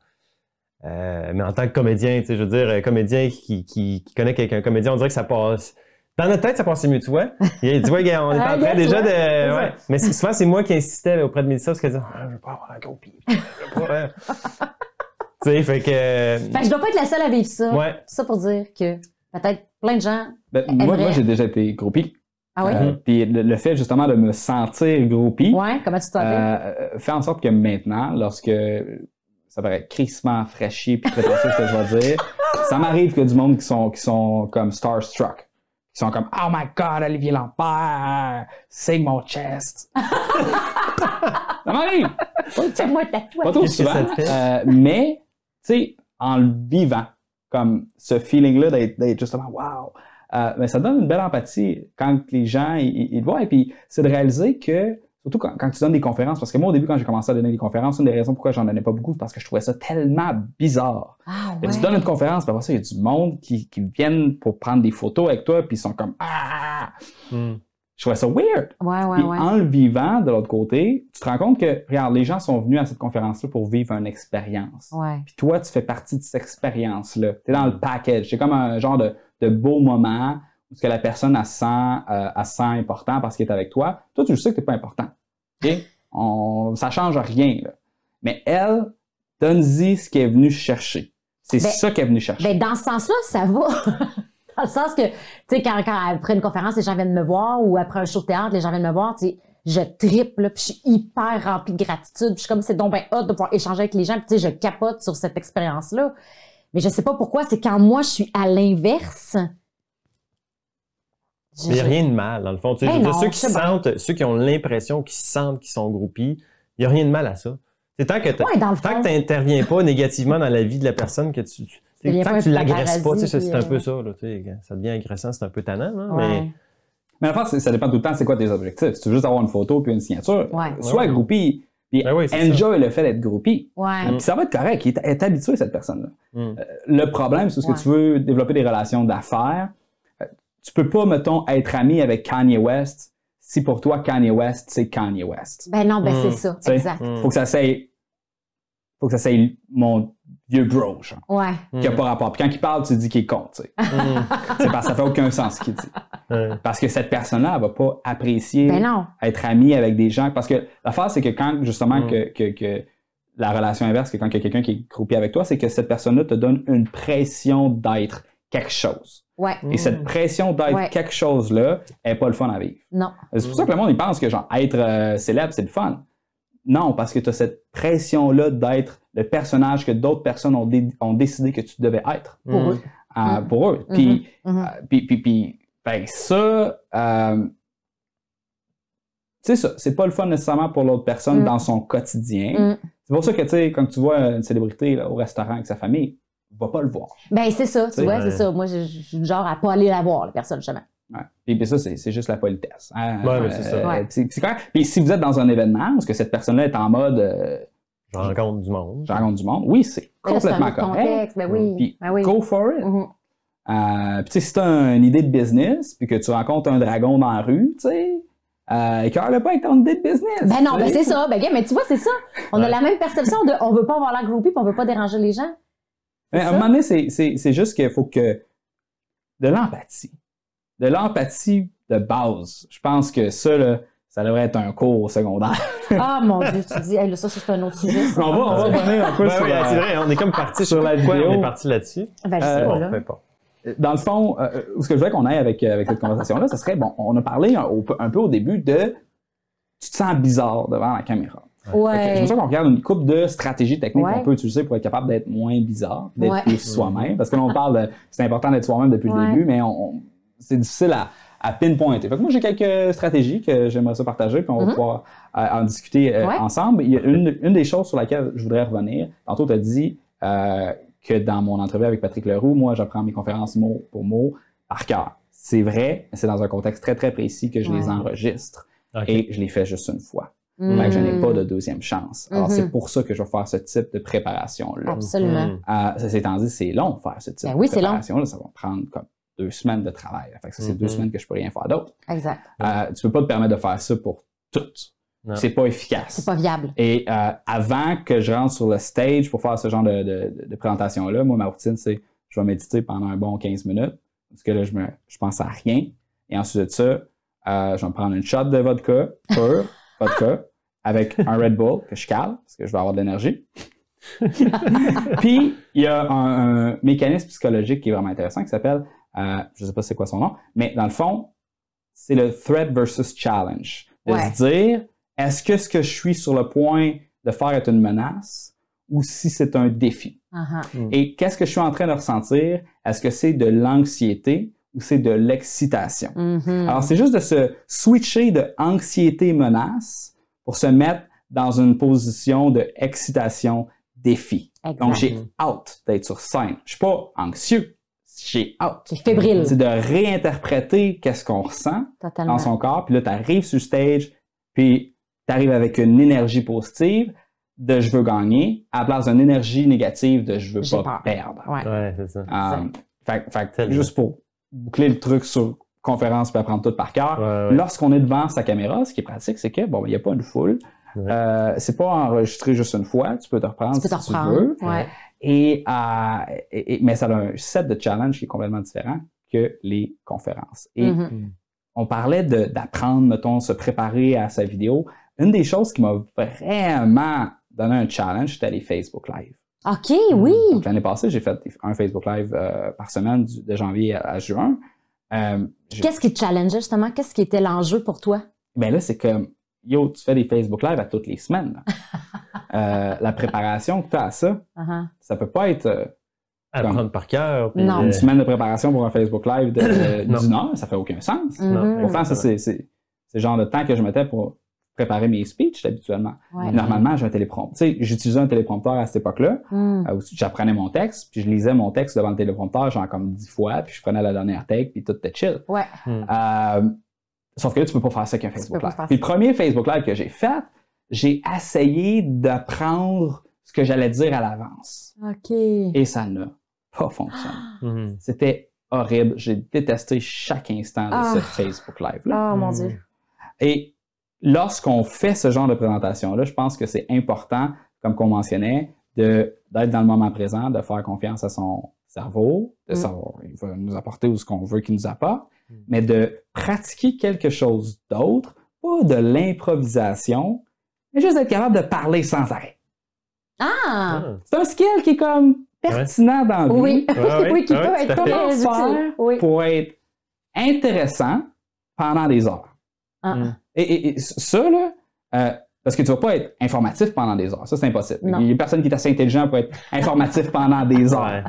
Euh, mais en tant que comédien, tu sais, je veux dire, un comédien qui, qui, qui connaît quelqu'un, comédien, on dirait que ça passe. Dans notre tête, ça passait mieux, tu vois. Il dit, ouais, gars, on est Ah, en train déjà de. Ouais. Mais souvent, c'est moi qui insistais là, auprès de Mélissa, parce qu'elle disait, ah, je veux pas avoir un gros pied. Hein. tu sais, fait que. Fait que je dois pas être la seule à vivre ça. Ouais. Ça pour dire que peut-être plein de gens. Ben, moi, moi j'ai déjà été groupie. Ah oui? Euh, Puis le, le fait justement de me sentir groupie ouais, comment tu te sentais? euh, fait en sorte que maintenant, lorsque ça paraît crissement fraîchi puis prétentieux ce que je vais dire, ça m'arrive que du monde qui sont qui sont comme starstruck. Qui sont comme Oh my god, Olivier Lampert, c'est mon chest. ça m'arrive. Fais-moi. Pas trop souvent, euh, mais tu sais, en le vivant, comme ce feeling-là d'être d'être justement wow, euh, mais ça donne une belle empathie quand les gens ils, ils- te voient. Et puis, c'est de réaliser que, surtout quand, quand tu donnes des conférences, parce que moi, au début, quand j'ai commencé à donner des conférences, une des raisons pourquoi j'en donnais pas beaucoup, c'est parce que je trouvais ça tellement bizarre. Ah ouais. Tu donnes une conférence, puis après ça, il y a du monde qui, qui viennent pour prendre des photos avec toi, puis ils sont comme Ah! Hmm. je trouvais ça weird. Ouais, ouais, Puis ouais. en le vivant de l'autre côté, tu te rends compte que, regarde, les gens sont venus à cette conférence-là pour vivre une expérience. Ouais. Puis toi, tu fais partie de cette expérience-là. Tu es dans le package. C'est comme un genre de, de beau moment où ce que la personne se sent, euh, sent important parce qu'elle est avec toi. Toi, tu sais que tu n'es pas important. On, ça change rien. Là. Mais elle, donne-y ce qu'elle est venue chercher. C'est Ben, ça qu'elle est venue chercher. Ben, dans ce sens-là, ça va. dans le sens que, tu sais, quand, quand après une conférence, les gens viennent me voir ou après un show de théâtre, les gens viennent me voir, tu sais, je triple, puis je suis hyper remplie de gratitude. Puis je suis comme, c'est donc hot de pouvoir échanger avec les gens. Puis tu sais, je capote sur cette expérience-là. Mais je sais pas pourquoi, c'est quand moi, je suis à l'inverse. Il n'y a rien de mal, dans le fond. Tu sais, je veux dire, non, ceux qui sentent, ceux qui ont l'impression qu'ils sentent qu'ils sont groupies, il n'y a rien de mal à ça. C'est tant que tu n'interviens pas négativement dans la vie de la personne, que tu, tant que tu l'agresses pas, tu sais, paparazzi, c'est un peu euh, ça. Là, tu sais, ça devient agressant, c'est un peu tannant. Ouais. mais Mais en fait, ça dépend tout le temps, c'est quoi tes objectifs? Si tu veux juste avoir une photo puis une signature, Ouais. sois Ouais. groupie. Puis Ben oui, enjoy le fait d'être groupie. Ouais. Puis ça va être correct. Il est, est habitué, cette personne-là. Mm. Euh, le problème, c'est que Ouais. tu veux développer des relations d'affaires. Tu peux pas, mettons, être ami avec Kanye West si pour toi, Kanye West, c'est Kanye West. Ben non, ben c'est ça. Tu sais, Exact. Mm. Faut que ça soit, faut que ça mon vieux bro, genre, Ouais. qui a pas rapport. Puis quand il parle, tu dis qu'il est con, tu sais. Mm. c'est parce que ça fait aucun sens ce qu'il dit. Ouais. Parce que cette personne-là, elle va pas apprécier Ben non. être ami avec des gens. Parce que l'affaire, c'est que quand, justement, Mm. que, que, que la relation inverse, que quand il y a quelqu'un qui est groupé avec toi, c'est que cette personne-là te donne une pression d'être quelque chose. Ouais. Et cette pression d'être Ouais. quelque chose-là est pas le fun à vivre. Non. C'est pour ça que le monde, il pense que, genre, être euh, célèbre, c'est le fun. Non, parce que tu as cette pression-là d'être le personnage que d'autres personnes ont, dé- ont décidé que tu devais être Pour Mm. eux. euh, Mm. pour eux. Puis, euh, puis, puis, puis, ben, ça, euh, c'est ça. C'est pas le fun nécessairement pour l'autre personne Mm. dans son quotidien. Mm. C'est pour ça que, tu sais, quand tu vois une célébrité là, au restaurant avec sa famille, va pas le voir. Ben c'est ça, tu C'est vois, vrai. c'est ça. Moi, je suis du genre à pas aller la voir, la personne, justement. Ouais. Puis, puis ça, c'est juste la politesse. hein. Ouais, c'est ça. Ouais. c'est- c'est correct. Puis si vous êtes dans un événement, parce que cette personne-là est en mode euh, Je rencontre du monde. je rencontre du monde, oui, c'est là, c'est un complètement correct. contexte, ben oui. Puis ben oui. go for it. Mhm. Euh, puis tu sais, si t'as une idée de business, puis que tu rencontres un dragon dans la rue, tu sais, euh, écœure-le pas avec ton idée de business. Ben non, tu ben c'est ça. Ben, gars, mais tu vois, c'est ça. On a Ouais. la même perception de on veut pas avoir l'air groupie puis on veut pas déranger les gens. Mais C'est à un moment donné, c'est- juste qu'il faut que. De l'empathie. De l'empathie de base. Je pense que ça, là, ça devrait être un cours secondaire. Ah mon Dieu, tu dis, hey, là, ça, ça, c'est un autre sujet. ça. on va, on va revenir un peu Ben sur oui, la- c'est vrai, on est comme parti sur la vidéo. On est parti là-dessus. Ben, je sais Euh, pas, là. peu importe. Dans le fond, euh, où ce que je voudrais qu'on aille avec, euh, avec cette conversation-là, ce serait, bon, on a parlé un peu au début de tu te sens bizarre devant la caméra. Ouais. C'est pour ça qu'on regarde une coupe de stratégies techniques Ouais. qu'on peut utiliser pour être capable d'être moins bizarre, d'être Ouais. plus soi-même. Parce que là, on parle de c'est important d'être soi-même depuis le début, mais on, on- c'est difficile à, à pinpointer. Fait que moi, j'ai quelques stratégies que j'aimerais ça partager, puis on va Mhm. pouvoir euh, en discuter euh, Ouais. ensemble. Il y a une, une des choses sur laquelle je voudrais revenir. Tantôt, tu as dit euh, que dans mon entrevue avec Patrick Leroux, moi, j'apprends mes conférences mot pour mot par cœur. C'est vrai, mais c'est dans un contexte très, très précis que je les enregistre. Et je les fais juste une fois. Mm. Fait que je n'ai pas de deuxième chance. Alors, c'est pour ça que je vais faire ce type de préparation-là. Absolument. Mm. Euh, ça s'étant dit, c'est long faire ce type Ben oui, de préparation-là. Ça va prendre comme deux semaines de travail. Fait que ça, c'est deux Mhm. semaines que je peux rien faire d'autre. Exact. Euh, tu peux pas te permettre de faire ça pour tout. Non. C'est pas efficace. C'est pas viable. Et euh, avant que je rentre sur le stage pour faire ce genre de, de- de présentation-là, moi, ma routine, c'est je vais méditer pendant un bon 15 minutes. Parce que là, je, me, je pense à rien. Et ensuite de ça, euh, je vais me prendre une shot de vodka, pur, vodka, avec un Red Bull que je cale, parce que je vais avoir de l'énergie. Puis, il y a un, un mécanisme psychologique qui est vraiment intéressant qui s'appelle, euh, je sais pas c'est quoi son nom, mais dans le fond, c'est le threat versus challenge. De Ouais. se dire, est-ce que ce que je suis sur le point de faire est une menace ou si c'est un défi? Ah, ah. Et qu'est-ce que je suis en train de ressentir? Est-ce que c'est de l'anxiété ou c'est de l'excitation? Mhm. Alors, c'est juste de se switcher de anxiété-menace pour se mettre dans une position de excitation-défi. Donc, Exact. j'ai hâte d'être sur scène. Je suis pas anxieux, j'ai hâte. C'est fébrile. C'est de réinterpréter qu'est-ce qu'on ressent Totalement. dans son corps, puis là, tu arrives sur le stage, puis tu arrives avec une énergie positive de je veux gagner, à la place d'une énergie négative de je veux pas peur. perdre. Ouais. Ouais, c'est ça. Euh, fait, juste pour boucler le truc sur conférence peut apprendre tout par cœur. Ouais, ouais. Lorsqu'on est devant sa caméra, ce qui est pratique, c'est que bon, il n'y a pas une foule. Ouais. Euh, c'est pas enregistré juste une fois. Tu peux te reprendre Tu peux te si tu veux. Ouais. Et, euh, et- et- mais ça a un set de challenge qui est complètement différent que les conférences. Et Mhm. on parlait de- d'apprendre, mettons, se préparer à sa vidéo. Une des choses qui m'a vraiment donné un challenge, c'était les Facebook Live. OK, oui. Donc, l'année passée, j'ai fait un Facebook Live euh, par semaine du- de janvier à, à juin. Euh, Qu'est-ce qui te challengeait justement? Qu'est-ce qui était l'enjeu pour toi? ben là, c'est comme, yo, tu fais des Facebook Live à toutes les semaines. Euh, la préparation que tu as à ça, Uh-huh. ça peut pas être euh, Apprendre par cœur. puis, Non. euh, une semaine de préparation pour un Facebook Live de, euh, Non. d'une heure, ça fait aucun sens. Mhm. Pourtant, ça, c'est, c'est, c'est le genre de temps que je mettais pour préparer mes speeches habituellement. Ouais. Normalement, j'ai un téléprompteur. Tu sais, j'utilisais un téléprompteur à cette époque-là. Hmm. Euh, où j'apprenais mon texte, puis je lisais mon texte devant le téléprompteur, genre comme dix fois, puis je prenais la dernière take, puis tout était chill. Ouais. Euh, sauf que là, tu peux pas faire ça qu'un Facebook Live. Puis le premier Facebook Live que j'ai fait, j'ai essayé d'apprendre ce que j'allais dire à l'avance. OK. Et ça n'a pas fonctionné. mhm. C'était horrible. J'ai détesté chaque instant de Ah. ce Facebook Live-là. Oh mon. Dieu. Et lorsqu'on fait ce genre de présentation-là, je pense que c'est important, comme qu'on mentionnait, de, d'être dans le moment présent, de faire confiance à son cerveau, de Mm. savoir, il va nous apporter où ce qu'on veut qu'il nous apporte, Mm. mais de pratiquer quelque chose d'autre, pas de l'improvisation, mais juste d'être capable de parler sans arrêt. Ah! Ah. C'est un skill qui est comme pertinent dans vie Oui. Ouais, ouais, oui, qui ouais, peut être très Faire utile. Oui. pour être intéressant pendant des heures. Ah. Mm. Et, et- et ça, là, euh, parce que tu vas pas être informatif pendant des heures. Ça, c'est impossible. Non. Il y a personne qui est assez intelligent pour être informatif pendant des heures.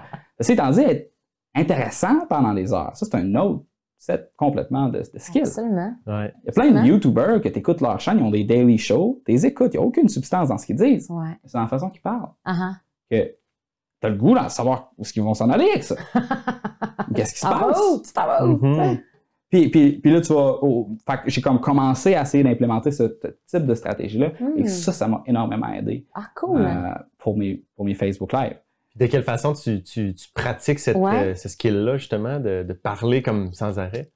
Étant dit, être intéressant pendant des heures, ça, c'est un autre set complètement de, de skills. Absolument. Ouais. Il y a plein de. YouTubers que tu écoutes leur chaîne, ils ont des daily shows, tu les écoutes, il n'y a aucune substance dans ce qu'ils disent. Ouais. C'est dans la façon qu'ils parlent. Ah ah. Que tu as le goût de savoir où est-ce qu'ils vont s'en aller avec ça. Qu'est-ce qui se Ah passe? oh, tu t'en vas où? Puis, puis, puis là, tu vas. au- fait que j'ai comme commencé à essayer d'implémenter ce type de stratégie-là. Hmm. Et ça, ça m'a énormément aidé Ah, cool. euh, pour, mes, pour mes Facebook Live. De quelle façon tu, tu, tu pratiques cette, Ouais. euh, ce skill-là, justement, de, de parler comme sans arrêt?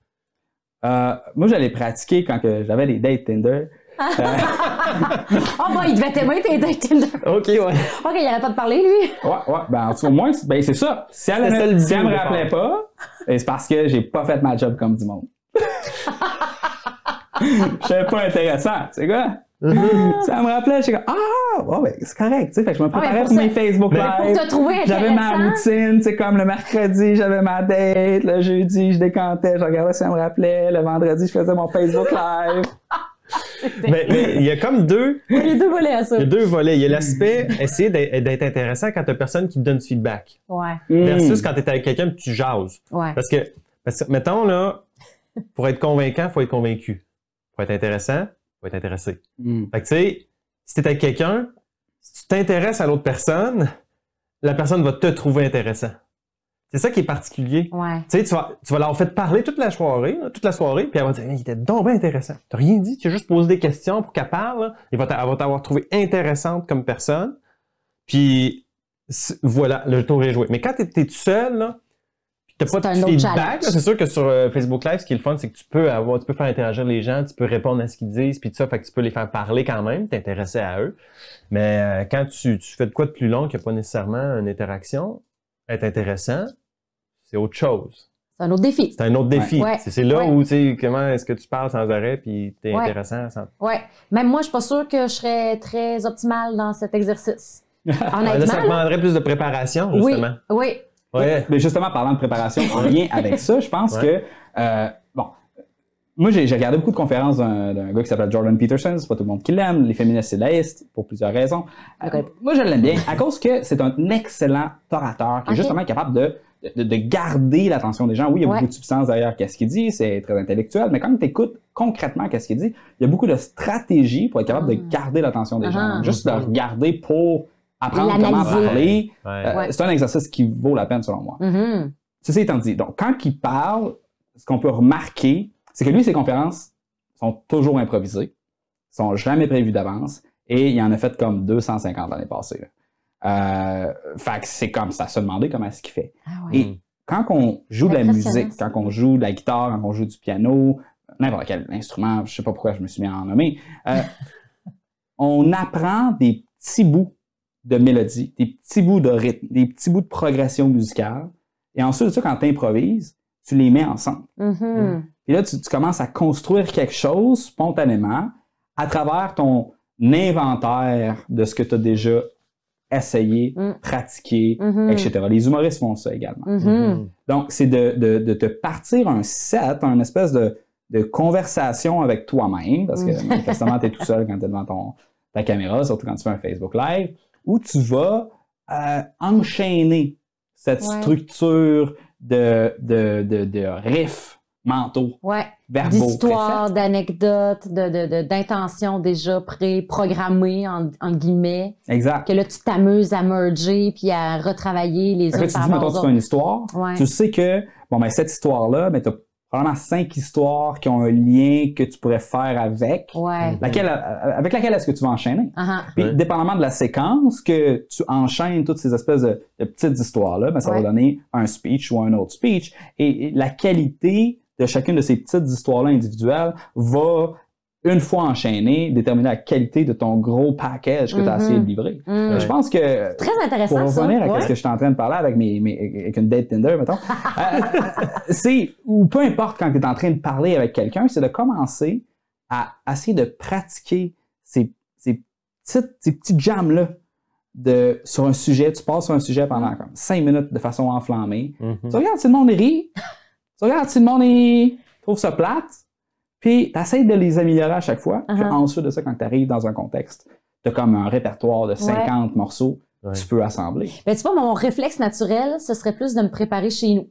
Euh, moi, j'allais pratiquer quand j'avais des dates Tinder. Euh, Oh, bon, il devait t'aimer, tes Tinder. OK, ouais. OK, il arrête pas de parler, lui. ouais, ouais. Ben, en tout cas, au moins, c'est- ben, c'est ça. Si elle, le me, si elle but me rappelait pas, c'est parce que j'ai pas fait ma job comme du monde. Je suis pas intéressant, c'est quoi? Ça me rappelait, j'étais comme, ah, ouais, ben, c'est correct, tu sais. Fait que je me Ah ouais, préparais pour mes Facebook Ben, Live. Pour te trouver J'avais ma routine, tu sais, comme le mercredi, j'avais ma date, le jeudi, je décantais, je regardais si ça me rappelait, le vendredi, je faisais mon Facebook Live. Mais mais il y a comme deux, Il y a deux volets à ça. il y a deux volets. Il y a l'aspect essayer d'être intéressant quand tu personne qui te donne du feedback. Ouais, Versus Mm. quand tu es avec quelqu'un et tu jases. ouais. Parce que, parce que, mettons, là, pour être convaincant, il faut être convaincu. Pour être intéressant, il faut être intéressé. Mm. Fait que, tu sais, si tu es avec quelqu'un, si tu t'intéresses à l'autre personne, la personne va te trouver intéressant. C'est ça qui est particulier. Ouais. Tu sais, tu vas, tu vas leur faire parler toute la soirée, toute la soirée, puis elle va dire, il était donc bien intéressant. T'as rien dit, tu as juste posé des questions pour qu'elle parle. elle va t'avoir trouvé intéressante comme personne. Puis voilà, le tour est joué. Mais quand t'es es tout seul, là, t'as pas de feedback, c'est sûr que sur euh, Facebook Live, ce qui est le fun, c'est que tu peux avoir, tu peux faire interagir les gens, tu peux répondre à ce qu'ils disent, puis tout ça, fait que tu peux les faire parler quand même, t'intéresser à eux. Mais euh, quand tu, tu fais de quoi de plus long qu'il n'y a pas nécessairement une interaction, être intéressant, c'est autre chose. C'est un autre défi. C'est un autre défi. Ouais. C'est c'est là Ouais. où, tu sais, comment est-ce que tu parles sans arrêt puis t'es Ouais. intéressant. Sans... Ouais. Même moi, je suis pas sûre que je serais très optimale dans cet exercice. Là, ça Honnêtement. là. demanderait plus de préparation, Oui. justement. Oui. Ouais. Mais justement, parlant de préparation, en lien avec ça, je pense Ouais. que, euh, moi, j'ai j'ai regardé beaucoup de conférences d'un d'un gars qui s'appelle Jordan Peterson. C'est pas tout le monde qui l'aime. Les féministes, c'est laïste, pour plusieurs raisons. Euh, moi, je l'aime bien à cause que c'est un excellent orateur qui est justement capable de, de, de garder l'attention des gens. Oui, il y a Ouais. beaucoup de substance derrière qu'est-ce qu'il dit, c'est très intellectuel, mais quand tu écoutes concrètement qu'est-ce qu'il dit, il y a beaucoup de stratégies pour être capable de Ah. garder l'attention des Ah. gens. Juste le regarder pour apprendre comment parler, Ouais. euh, Ouais. c'est un exercice qui vaut la peine selon moi. Mhm. Ceci étant dit, donc quand il parle, ce qu'on peut remarquer, c'est que lui, ses conférences sont toujours improvisées, sont jamais prévues d'avance, et il en a fait comme 250 l'année passée. là. Euh, fait que c'est comme ça, se demander comment est-ce qu'il fait. Ah ouais. Et quand on joue de la musique, quand on joue de la guitare, quand on joue du piano, n'importe quel instrument, je sais pas pourquoi je me suis mis à en nommer, euh, on apprend des petits bouts de mélodie, des petits bouts de rythme, des petits bouts de progression musicale. Et ensuite de ça, quand tu improvises, tu les mets ensemble. Mhm. Et là, tu, tu commences à construire quelque chose spontanément à travers ton inventaire de ce que tu as déjà essayé, Mm. pratiqué, Mhm. etc. Les humoristes font ça également. Mhm. Donc, c'est de, de, de te partir un set, un espèce de, de conversation avec toi-même, parce que manifestement, tu es tout seul quand tu es devant ton, ta caméra, surtout quand tu fais un Facebook Live, où tu vas euh, enchaîner cette Ouais. structure de, de, de, de riffs mentaux, Ouais. verbaux. D'histoires, d'anecdotes, de, de, de- d'intentions déjà pré-programmées, en, en guillemets. Exact. que là, tu t'amuses à merger puis à retravailler les uns là, tu par dis, mettons, tu fais autres. une histoire, Ouais. tu sais que, bon, ben, cette histoire-là, ben, tu as probablement cinq histoires qui ont un lien que tu pourrais faire avec. Ouais. Laquelle, avec laquelle est-ce que tu vas enchaîner? Ah, Puis, Ouais. dépendamment de la séquence que tu enchaînes toutes ces espèces de, de petites histoires-là, ben, ça Ouais. va donner un speech ou un autre speech. Et, et la qualité de chacune de ces petites histoires-là individuelles va, une fois enchaînées, déterminer la qualité de ton gros package que tu as Mhm. essayé de livrer. hum. Euh, Je pense que Très intéressant, pour ça. revenir à Ouais. ce que je suis en train de parler avec, mes, mes- avec une date Tinder, mettons, euh, c'est, ou peu importe quand tu es en train de parler avec quelqu'un, c'est de commencer à essayer de pratiquer ces, ces, petites, ces petits jams-là de, sur un sujet. Tu passes sur un sujet pendant Mm. comme cinq minutes de façon enflammée. Mhm. Tu regardes si le monde rit, tu regardes si le monde trouve ça plate, puis tu essaies de les améliorer à chaque fois. Puis Uh-huh. ensuite de ça, quand tu arrives dans un contexte, tu as comme un répertoire de 50 morceaux Ouais. que tu peux assembler. Ben, tu vois, mon réflexe naturel, ce serait plus de me préparer chez nous.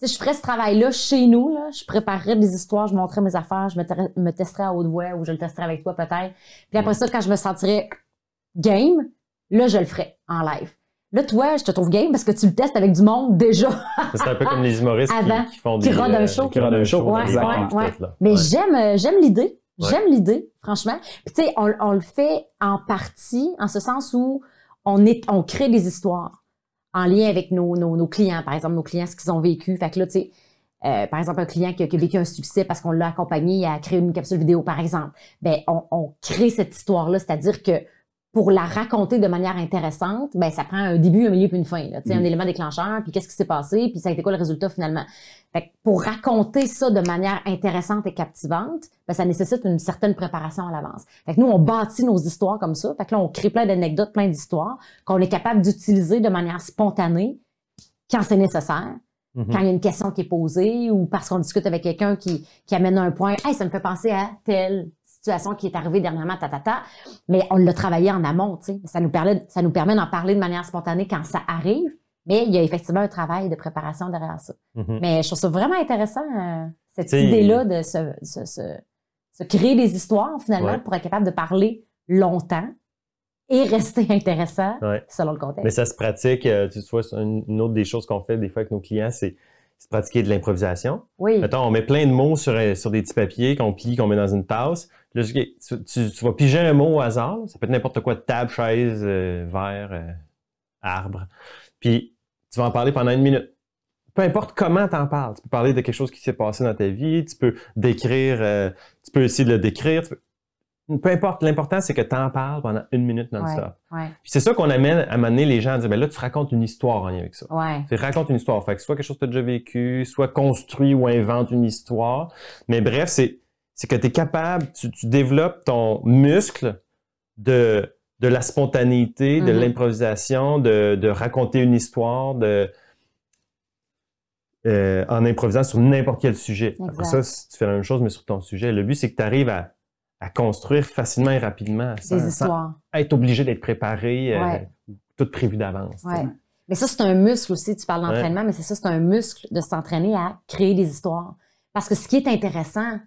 Tu sais, je ferais ce travail-là chez nous, là. Je préparerais des histoires, je montrerais mes affaires, je me, me testerais à haute voix ou je le testerais avec toi peut-être. Puis après ça, quand je me sentirais game, là, je le ferais en live. Là, toi, je te trouve game parce que tu le testes avec du monde déjà. C'est un peu comme les humoristes qui- Avant, qui, font qui des... rodent un euh, show. Qui rodent un show. Ouais, ouais. Mais j'aime, euh, j'aime l'idée. J'aime l'idée, franchement. Puis tu sais, on, on le fait en partie, en ce sens où on est, on crée des histoires en lien avec nos, nos, nos clients, par exemple, nos clients, ce qu'ils ont vécu. Fait que là, tu sais, euh, par exemple, un client qui a, qui a vécu un succès parce qu'on l'a accompagné à créer une capsule vidéo, par exemple. Ben, on, on crée cette histoire-là, c'est-à-dire que pour la raconter de manière intéressante, ben ça prend un début, un milieu puis une fin. Là. Tu sais, Mm. Un élément déclencheur, puis qu'est-ce qui s'est passé, puis ça a été quoi le résultat finalement? Fait que pour raconter ça de manière intéressante et captivante, ben, ça nécessite une certaine préparation à l'avance. Fait que nous, on bâtit nos histoires comme ça. Fait que là, on crée plein d'anecdotes, plein d'histoires qu'on est capable d'utiliser de manière spontanée quand c'est nécessaire, Mhm. quand il y a une question qui est posée ou parce qu'on discute avec quelqu'un qui, qui amène un point. Hey, ça me fait penser à telle situation qui est arrivée dernièrement, ta, ta, ta. Mais on l'a travaillé en amont, tu sais. Ça nous permet, ça nous permet d'en parler de manière spontanée quand ça arrive. Mais il y a effectivement un travail de préparation derrière ça. Mhm. Mais je trouve ça vraiment intéressant, euh, cette idée-là de se, se, se- se créer des histoires, finalement, Ouais. pour être capable de parler longtemps et rester intéressant Ouais. selon le contexte. Mais ça se pratique, euh, tu vois, une autre des choses qu'on fait des fois avec nos clients, c'est c'est pratiquer de l'improvisation. oui. Mettons, on met plein de mots sur, euh, sur des petits papiers qu'on plie, qu'on met dans une tasse. Là, tu, tu- tu vas piger un mot au hasard. Ça peut être n'importe quoi, table, chaise, euh, verre, euh, arbre. Puis, tu vas en parler pendant une minute. Peu importe comment tu en parles. Tu peux parler de quelque chose qui s'est passé dans ta vie. Tu peux décrire, euh, tu peux essayer de le décrire. tu peux- Peu importe. L'important, c'est que tu en parles pendant une minute non-stop. Ouais, Puis c'est ça qu'on amène à amener les gens à dire, ben là, tu racontes une histoire en lien avec ça. ouais. Tu racontes une histoire. Fait que soit quelque chose que tu as déjà vécu, soit construit ou invente une histoire. Mais bref, c'est, c'est que tu es capable, tu, tu développes ton muscle de, de la spontanéité, de Mhm. l'improvisation, de, de raconter une histoire, de, euh, en improvisant sur n'importe quel sujet. Après ça, tu fais la même chose, mais sur ton sujet. Le but, c'est que tu arrives à, à construire facilement et rapidement sans, Des sans histoires. être obligé d'être préparé, euh, tout prévu d'avance. Ouais. Mais ça, c'est un muscle aussi. Tu parles d'entraînement, mais c'est ça, c'est un muscle de s'entraîner à créer des histoires. Parce que ce qui est intéressant,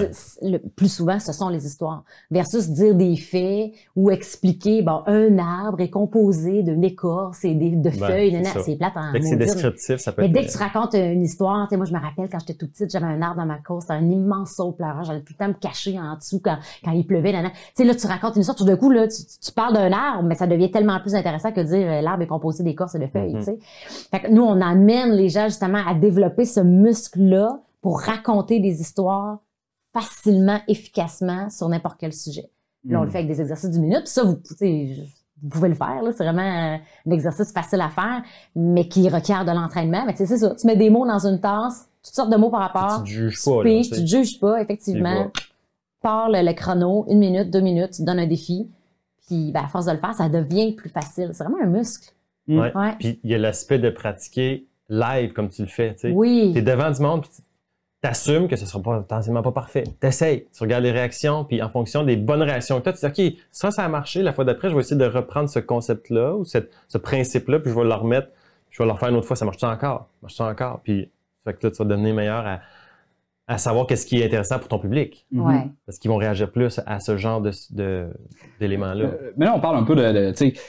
Ouais. Le plus souvent, ce sont les histoires. Versus dire des faits ou expliquer, bon, un arbre est composé d'une écorce et des- de Ben, feuilles. ça. C'est plate en Dès que c'est descriptif, ça peut Mais être. dès que tu racontes une histoire, tu sais, moi, je me rappelle quand j'étais tout petite, j'avais un arbre dans ma cour, c'était un immense saule pleureur. J'allais tout le temps me cacher en dessous quand, quand il pleuvait. nanana. Tu sais, là, tu racontes une histoire, tout d'un coup, là, tu, tu parles d'un arbre, mais ça devient tellement plus intéressant que de dire euh, l'arbre est composé d'écorce et de feuilles, tu sais. Fait que nous, on amène les gens, justement, à développer ce muscle-là pour raconter des histoires facilement, efficacement sur n'importe quel sujet. Là, on le fait avec des exercices d'une minute. Puis ça, vous, vous pouvez le faire. là. C'est vraiment euh, un exercice facile à faire, mais qui requiert de l'entraînement. Mais c'est ça. Tu mets des mots dans une tasse, toutes sortes de mots par rapport. Tu te juges pas, là, piges, tu te juges pas, effectivement. Parle le chrono, une minute, deux minutes, tu donnes un défi. Puis, ben, à force de le faire, ça devient plus facile. C'est vraiment un muscle. Mm. Ouais. Puis il y a l'aspect de pratiquer live comme tu le fais. Oui. Tu es devant du monde, puis tu assumes que ce sera pas, potentiellement pas parfait. T'essayes, tu regardes les réactions, puis en fonction des bonnes réactions que tu as, tu dis, OK, ça, ça a marché, la fois d'après, je vais essayer de reprendre ce concept-là ou cette- ce principe-là, puis je vais le remettre, je vais le refaire une autre fois, ça marche-tu encore? Ça marche-tu encore? Puis, fait que là, tu vas devenir meilleur à, à savoir qu'est-ce qui est intéressant pour ton public. Mhm. Ouais. Parce qu'ils vont réagir plus à ce genre de, de- d'éléments-là. Euh, mais là, on parle un peu de. de- tu sais,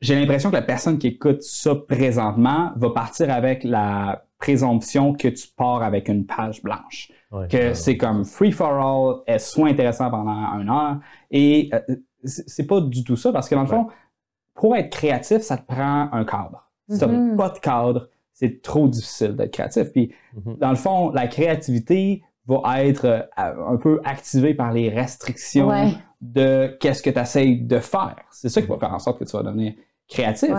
j'ai l'impression que la personne qui écoute ça présentement va partir avec la présomption que tu pars avec une page blanche. Ouais. Que c'est comme free for all, est soit intéressant pendant une heure? Et euh, c'est pas du tout ça, parce que dans le fond, pour être créatif, ça te prend un cadre. Si t'as Mhm. pas de cadre, c'est trop difficile d'être créatif. Puis, Mhm. dans le fond, la créativité va être euh, un peu activée par les restrictions Ouais. de qu'est-ce que tu essayes de faire. C'est ça qui va faire en sorte que tu vas devenir créatif.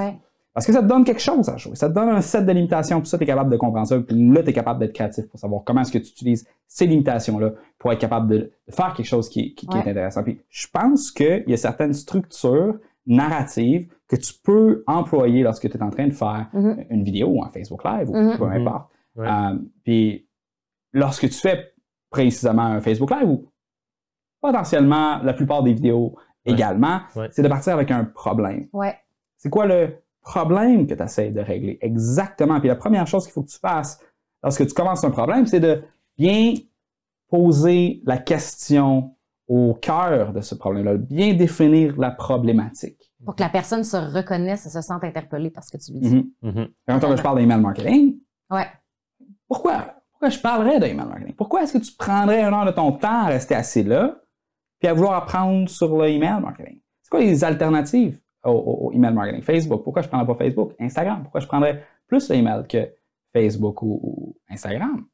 Parce que ça te donne quelque chose à jouer. Ça te donne un set de limitations, puis ça, tu es capable de comprendre ça. Puis là, tu es capable d'être créatif pour savoir comment est-ce que tu utilises ces limitations-là pour être capable de, faire quelque chose qui, qui- qui Ouais. est intéressant. Puis je pense qu'il y a certaines structures narratives que tu peux employer lorsque tu es en train de faire Mhm. une vidéo ou un Facebook Live ou Mhm. peu Mhm. importe. Ouais. Euh, puis lorsque tu fais précisément un Facebook Live ou potentiellement la plupart des vidéos Ouais. également, Ouais. c'est de partir avec un problème. Ouais. C'est quoi le problème que tu essaies de régler? Exactement. Puis la première chose qu'il faut que tu fasses lorsque tu commences un problème, c'est de bien poser la question au cœur de ce problème-là, bien définir la problématique. Pour que la personne se reconnaisse et se sente interpellée par ce que tu lui dis. Mhm. Mhm. Quand je parle d'email marketing, Ouais. pourquoi? Pourquoi je parlerais d'email marketing? Pourquoi est-ce que tu prendrais une heure de ton temps à rester assis là puis à vouloir apprendre sur le email marketing? C'est quoi les alternatives? Au, au- au email marketing? Facebook, pourquoi je ne prendrais pas Facebook? Instagram, pourquoi je prendrais plus l'email que Facebook ou, ou Instagram?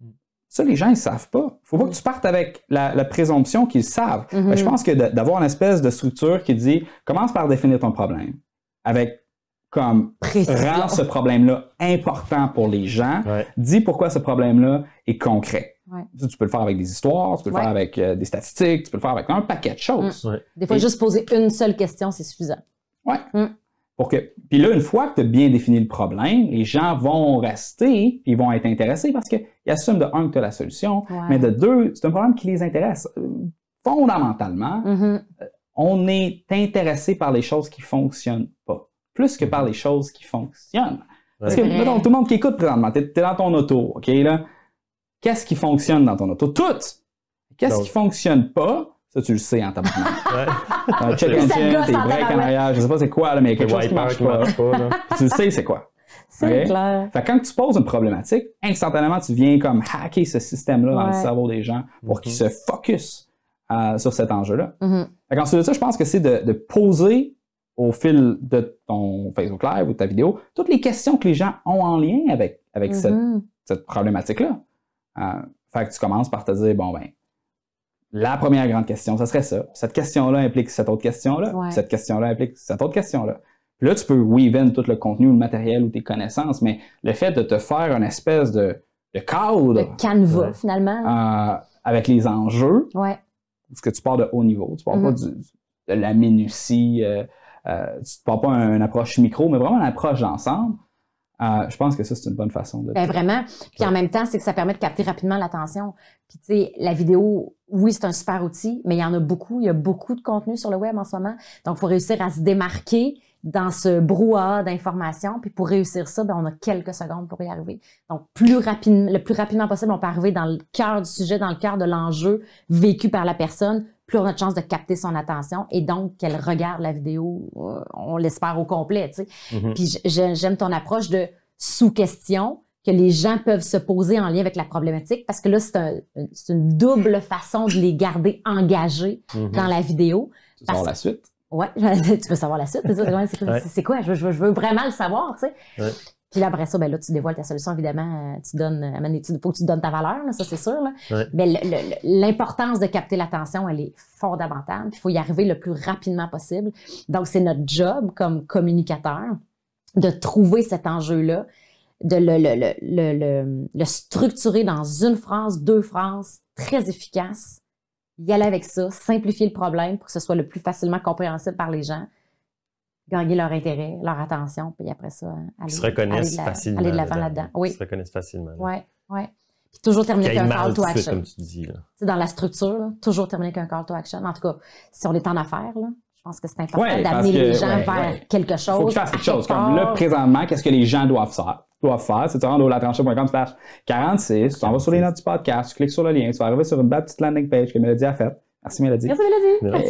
Mm. Ça, les gens, ils ne savent pas. Il faut pas que tu partes avec la, la présomption qu'ils savent. Mhm. Mais Je pense que d'avoir une espèce de structure qui dit commence par définir ton problème avec comme Précision. rend ce problème-là important pour les gens. Ouais. Dis pourquoi ce problème-là est concret. Ouais. Ça, tu peux le faire avec des histoires, tu peux le Ouais. faire avec euh, des statistiques, tu peux le faire avec un paquet de choses. Ouais. Des fois, Et- juste poser une seule question, c'est suffisant. Ouais. Mm. Pour que... Puis là, une fois que tu as bien défini le problème, les gens vont rester, puis ils vont être intéressés parce qu'ils assument de un que tu as la solution, Ouais. mais de deux, c'est un problème qui les intéresse. Euh, Fondamentalement, Mhm. on est intéressé par les choses qui fonctionnent pas, plus que par les choses qui fonctionnent. Parce que, mettons, tout le monde qui écoute présentement, t'es es dans ton auto, OK, là? Qu'est-ce qui fonctionne dans ton auto? Tout! Qu'est-ce qui fonctionne pas? Ça, tu le sais en tabarnak. Ouais. Un check engine, gosse tes en breaks en arrière, je sais pas c'est quoi, là, mais quelque chose qui marche pas. marche pas, là. tu le sais c'est quoi. C'est clair. Fait que quand tu poses une problématique, instantanément, tu viens comme hacker ce système-là dans le cerveau des gens pour qu'ils se focus euh, sur cet enjeu-là. Mhm. Fait qu'ensuite de ça, je pense que c'est de, de poser au fil de ton Facebook Live ou de ta vidéo toutes les questions que les gens ont en lien avec, avec cette, Mhm. cette problématique-là. Euh, fait que tu commences par te dire, bon, ben, la première grande question, ça serait ça. Cette question-là implique cette autre question-là. Ouais. Cette question-là implique cette autre question-là. Puis là, tu peux weave in tout le contenu, le matériel ou tes connaissances, mais le fait de te faire une espèce de, de cadre Le canevas, Ouais. finalement. euh, avec les enjeux, Ouais. parce que tu pars de haut niveau. Tu pars pas du- de la minutie, euh, euh, tu ne pars pas une approche micro, mais vraiment une approche d'ensemble. Euh, je pense que ça, c'est une bonne façon de. Ben vraiment. Puis en même temps, c'est que ça permet de capter rapidement l'attention. Puis tu sais, la vidéo, oui, c'est un super outil, mais il y en a beaucoup. Il y a beaucoup de contenu sur le web en ce moment. Donc, il faut réussir à se démarquer, dans ce brouhaha d'informations. Puis pour réussir ça, ben, on a quelques secondes pour y arriver. Donc, plus rapidement, le plus rapidement possible, on peut arriver dans le cœur du sujet, dans le cœur de l'enjeu vécu par la personne. Plus on a de chance de capter son attention et donc qu'elle regarde la vidéo, euh, on l'espère au complet. Tu sais. Mhm. Puis j'aime ton approche de sous-question que les gens peuvent se poser en lien avec la problématique parce que là, c'est un- c'est une double façon de les garder engagés Mhm. dans la vidéo. Tu sors la suite? Ouais, tu veux savoir la suite, c'est quoi, Ouais. Je veux, je veux- je veux vraiment le savoir, tu sais. Ouais. Puis là, après ça, ben là, tu dévoiles ta solution, évidemment. euh, Tu donnes, euh, donné, tu- faut que tu donnes ta valeur, là, ça, c'est sûr. Là. Ouais. Mais l'importance de capter l'attention, elle est fondamentale. Il faut y arriver le plus rapidement possible. Donc, c'est notre job comme communicateur de trouver cet enjeu-là, de le- le structurer dans une phrase, deux phrases, très efficace, y aller avec ça, simplifier le problème pour que ce soit le plus facilement compréhensible par les gens, gagner leur intérêt, leur attention, puis après ça, aller, Ils se reconnaissent aller de la- facilement. aller de l'avant là-dedans. Ils Oui, se reconnaissent facilement. là. oui, oui. Puis toujours terminer avec un call to action. comme tu dis. Là. Dans la structure, là, toujours terminer avec un call to action. En tout cas, si on est en affaires, là, je pense que c'est important Ouais, d'amener que- les gens ouais, vers ouais. quelque chose. faut que tu fasses quelque chose. part. Comme là, présentement, qu'est-ce que les gens doivent faire? Doivent faire, c'est de se rendre au latranché.com slash 46, tu t'en vas sur les notes du podcast, tu cliques sur le lien, tu vas arriver sur une belle petite landing page que Mélodie a faite. Merci Mélodie. Merci, Mélodie.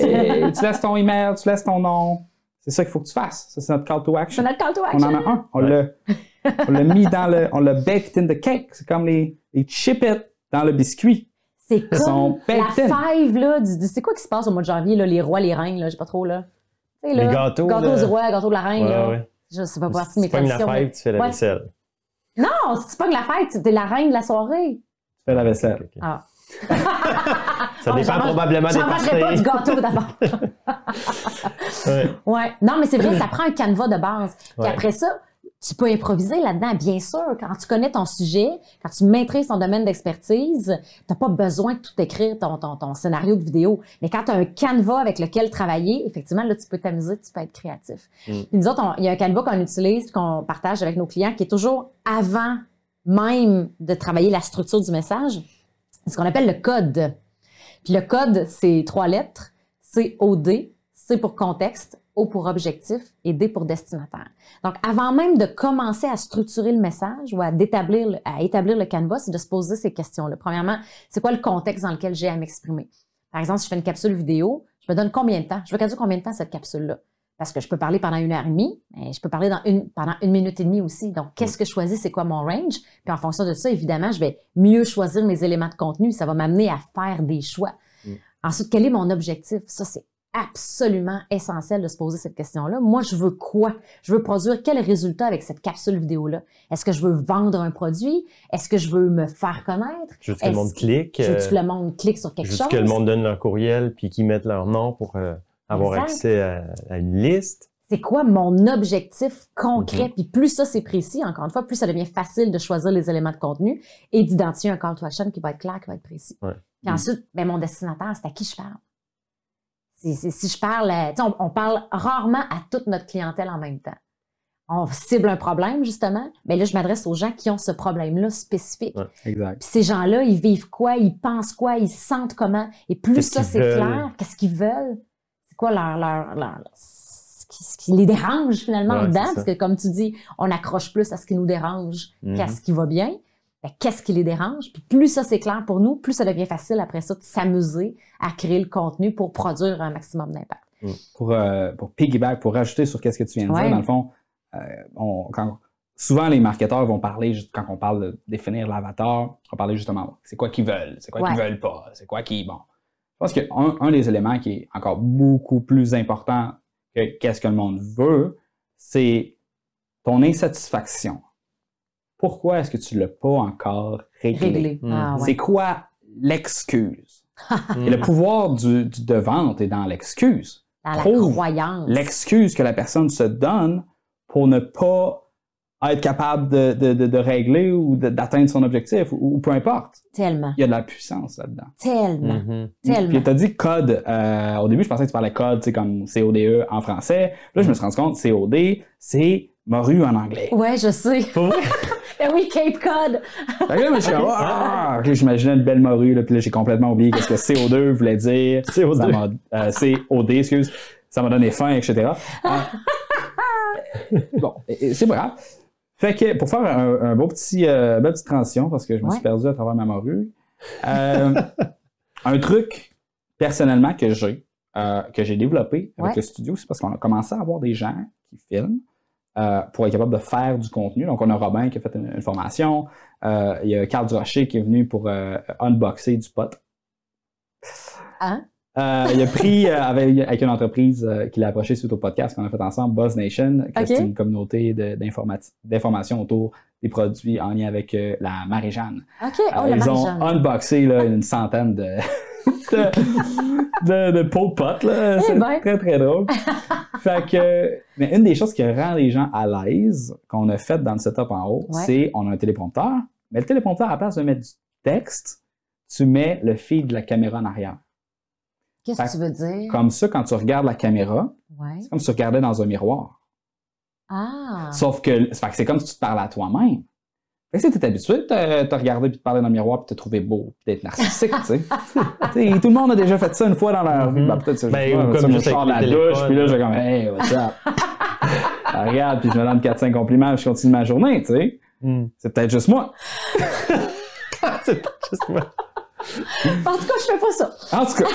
Et tu laisses ton email, tu laisses ton nom. C'est ça qu'il faut que tu fasses. Ça, c'est notre call to C'est action. notre call to On action. en a un. On l'a, on l'a mis dans le, on l'a baked in the cake. C'est comme les, les dans le biscuit. C'est Ils sont comme la five, là, du, du- c'est quoi qui se passe au mois de janvier, là, les rois, les reines, là, je sais pas trop, là? Tu Les gâteaux, Gâteaux là. du roi, gâteau de la reine, Ouais, là. ouais. Je sais pas partie de mes Tu pognes la fève, tu fais la Ouais. vaisselle. Non, si tu pognes la fête, t'es la reine de la soirée. Tu fais la vaisselle. Ah. Ça Ouais, dépend probablement des mangerai pas du parties. gâteau d'abord. Ouais. Ouais. Non, mais c'est vrai, ça prend un canevas de base. Puis Ouais. après ça, tu peux improviser là-dedans, bien sûr. Quand tu connais ton sujet, quand tu maîtrises ton domaine d'expertise, t'as pas besoin de tout écrire ton, ton, ton scénario de vidéo. Mais quand tu as un canevas avec lequel travailler, effectivement, là, tu peux t'amuser, tu peux être créatif. Mm. Puis nous autres, il y a un canevas qu'on utilise, qu'on partage avec nos clients, qui est toujours avant même de travailler la structure du message. C'est ce qu'on appelle le code. Puis le code, c'est trois lettres. C, O, D. C pour contexte, O pour objectif et D pour destinataire. Donc, avant même de commencer à structurer le message ou à, établir le canevas, c'est de se poser ces questions-là. Premièrement, c'est quoi le contexte dans lequel j'ai à m'exprimer? Par exemple, si je fais une capsule vidéo, je me donne combien de temps? Je veux qu'elle dure combien de temps, cette capsule-là? Parce que je peux parler pendant une heure et demie, mais je peux parler dans une, pendant une minute et demie aussi. Donc, qu'est-ce que je choisis? C'est quoi mon range? Puis en fonction de ça, évidemment, je vais mieux choisir mes éléments de contenu. Ça va m'amener à faire des choix. Mm. Ensuite, quel est mon objectif? Ça, c'est absolument essentiel de se poser cette question-là. Moi, je veux quoi? Je veux produire quel résultat avec cette capsule vidéo-là? Est-ce que je veux vendre un produit? Est-ce que je veux me faire connaître? Je veux que le monde clique. Je veux que le monde clique sur quelque Juste chose? que le monde donne leur courriel puis qu'ils mettent leur nom pour euh, avoir Exact. accès à, à une liste. c'est quoi mon objectif concret? Mhm. Puis plus ça c'est précis, encore une fois, plus ça devient facile de choisir les éléments de contenu et d'identifier un call to action qui va être clair, qui va être précis. Ouais. Puis ensuite, ben, mon destinataire, c'est à qui je parle. Si je parle, on, on parle rarement à toute notre clientèle en même temps. On cible un problème, justement, mais là, je m'adresse aux gens qui ont ce problème-là spécifique. Ouais. Exact. Puis ces gens-là, ils vivent quoi, ils pensent quoi, ils sentent comment? Et plus ça, c'est clair, qu'est-ce qu'ils veulent, quoi leur, leur, leur- ce, qui, ce qui les dérange finalement Ouais, dedans, parce que comme tu dis, on accroche plus à ce qui nous dérange Mhm. qu'à ce qui va bien. Ben, qu'est-ce qui les dérange? Puis plus ça, c'est clair pour nous, plus ça devient facile après ça de s'amuser à créer le contenu pour produire un maximum d'impact. pour, euh, pour piggyback, pour rajouter sur qu'est-ce que tu viens de Ouais. dire, dans le fond, euh, on- quand, souvent les marketeurs vont parler, quand on parle de définir l'avatar, on va parler justement, c'est quoi qu'ils veulent, c'est quoi qu'ils Ouais. veulent pas, c'est quoi qui, bon. Je pense qu'un un des éléments qui est encore beaucoup plus important que qu'est-ce que le monde veut, c'est ton insatisfaction. Pourquoi est-ce que tu ne l'as pas encore réglé? Réglé. Mhm. Ah, ouais. C'est quoi l'excuse? Et le pouvoir du, du- de vente est dans l'excuse Dans la croyance. l'excuse que la personne se donne pour ne pas être capable de, de- de- de régler ou d'atteindre son objectif ou, ou peu importe. Tellement. Il y a de la puissance là-dedans. Tellement. Mhm. Tellement. Puis tu as dit code. euh, au début, je pensais que tu parlais code, tu sais, comme CODE en français. Là, je me suis rendu compte, COD, c'est morue en anglais. Ouais, je sais. Pour vrai? Ben oui, Cape Cod. Fait que là, je suis comme, ah, j'imaginais une belle morue, là, puis là, j'ai complètement oublié qu'est-ce que CO2 voulait dire. CO2. Ça m'a- euh, COD, excuse. Ça m'a donné faim, etc. Ah. bon, c'est pas grave. Fait que pour faire un, un beau petit, euh, belle petite transition, parce que je me suis perdu à travers ma morue, euh, un truc personnellement que j'ai, euh, que j'ai développé avec Ouais. le studio, c'est parce qu'on a commencé à avoir des gens qui filment pour être capable de faire du contenu. Donc, on a Robin qui a fait une, une formation. Il y a Carl Durocher qui est venu pour unboxer du pot. Hein? Euh, il a pris euh, avec, avec une entreprise euh, qu'il a approché suite au podcast qu'on a fait ensemble, Buzz Nation, qui est une communauté de- d'informati- d'information autour des produits en lien avec euh, la Marie-Jeanne. OK. Euh, Oh, ils ont unboxé là, une centaine de, de, de, de pots potes. Eh C'est ben. très, très drôle. fait que, mais une des choses qui rend les gens à l'aise qu'on a fait dans le setup en haut, Ouais. c'est on a un téléprompteur, mais le téléprompteur, à la place de mettre du texte, tu mets le feed de la caméra en arrière. Qu'est-ce que tu veux dire? Comme ça, quand tu regardes la caméra, Ouais. c'est comme si tu regardais dans un miroir. Ah. Sauf que fait que c'est comme si tu te parlais à toi-même. Fait que si t'es habitué de te, te regarder puis de parler dans le miroir puis de te trouver beau puis d'être narcissique, tu sais. Tout le monde a déjà fait ça une fois dans leur vie. Mhm. Ben, peut-être c'est Ben, comme je sors de la douche puis là, j'ai comme, hey, what's up? Ah, regarde, puis je me donne 4-5 compliments je continue ma journée, tu sais. Hmm. C'est peut-être juste moi. C'est juste moi. En tout cas, je fais pas ça. En tout cas,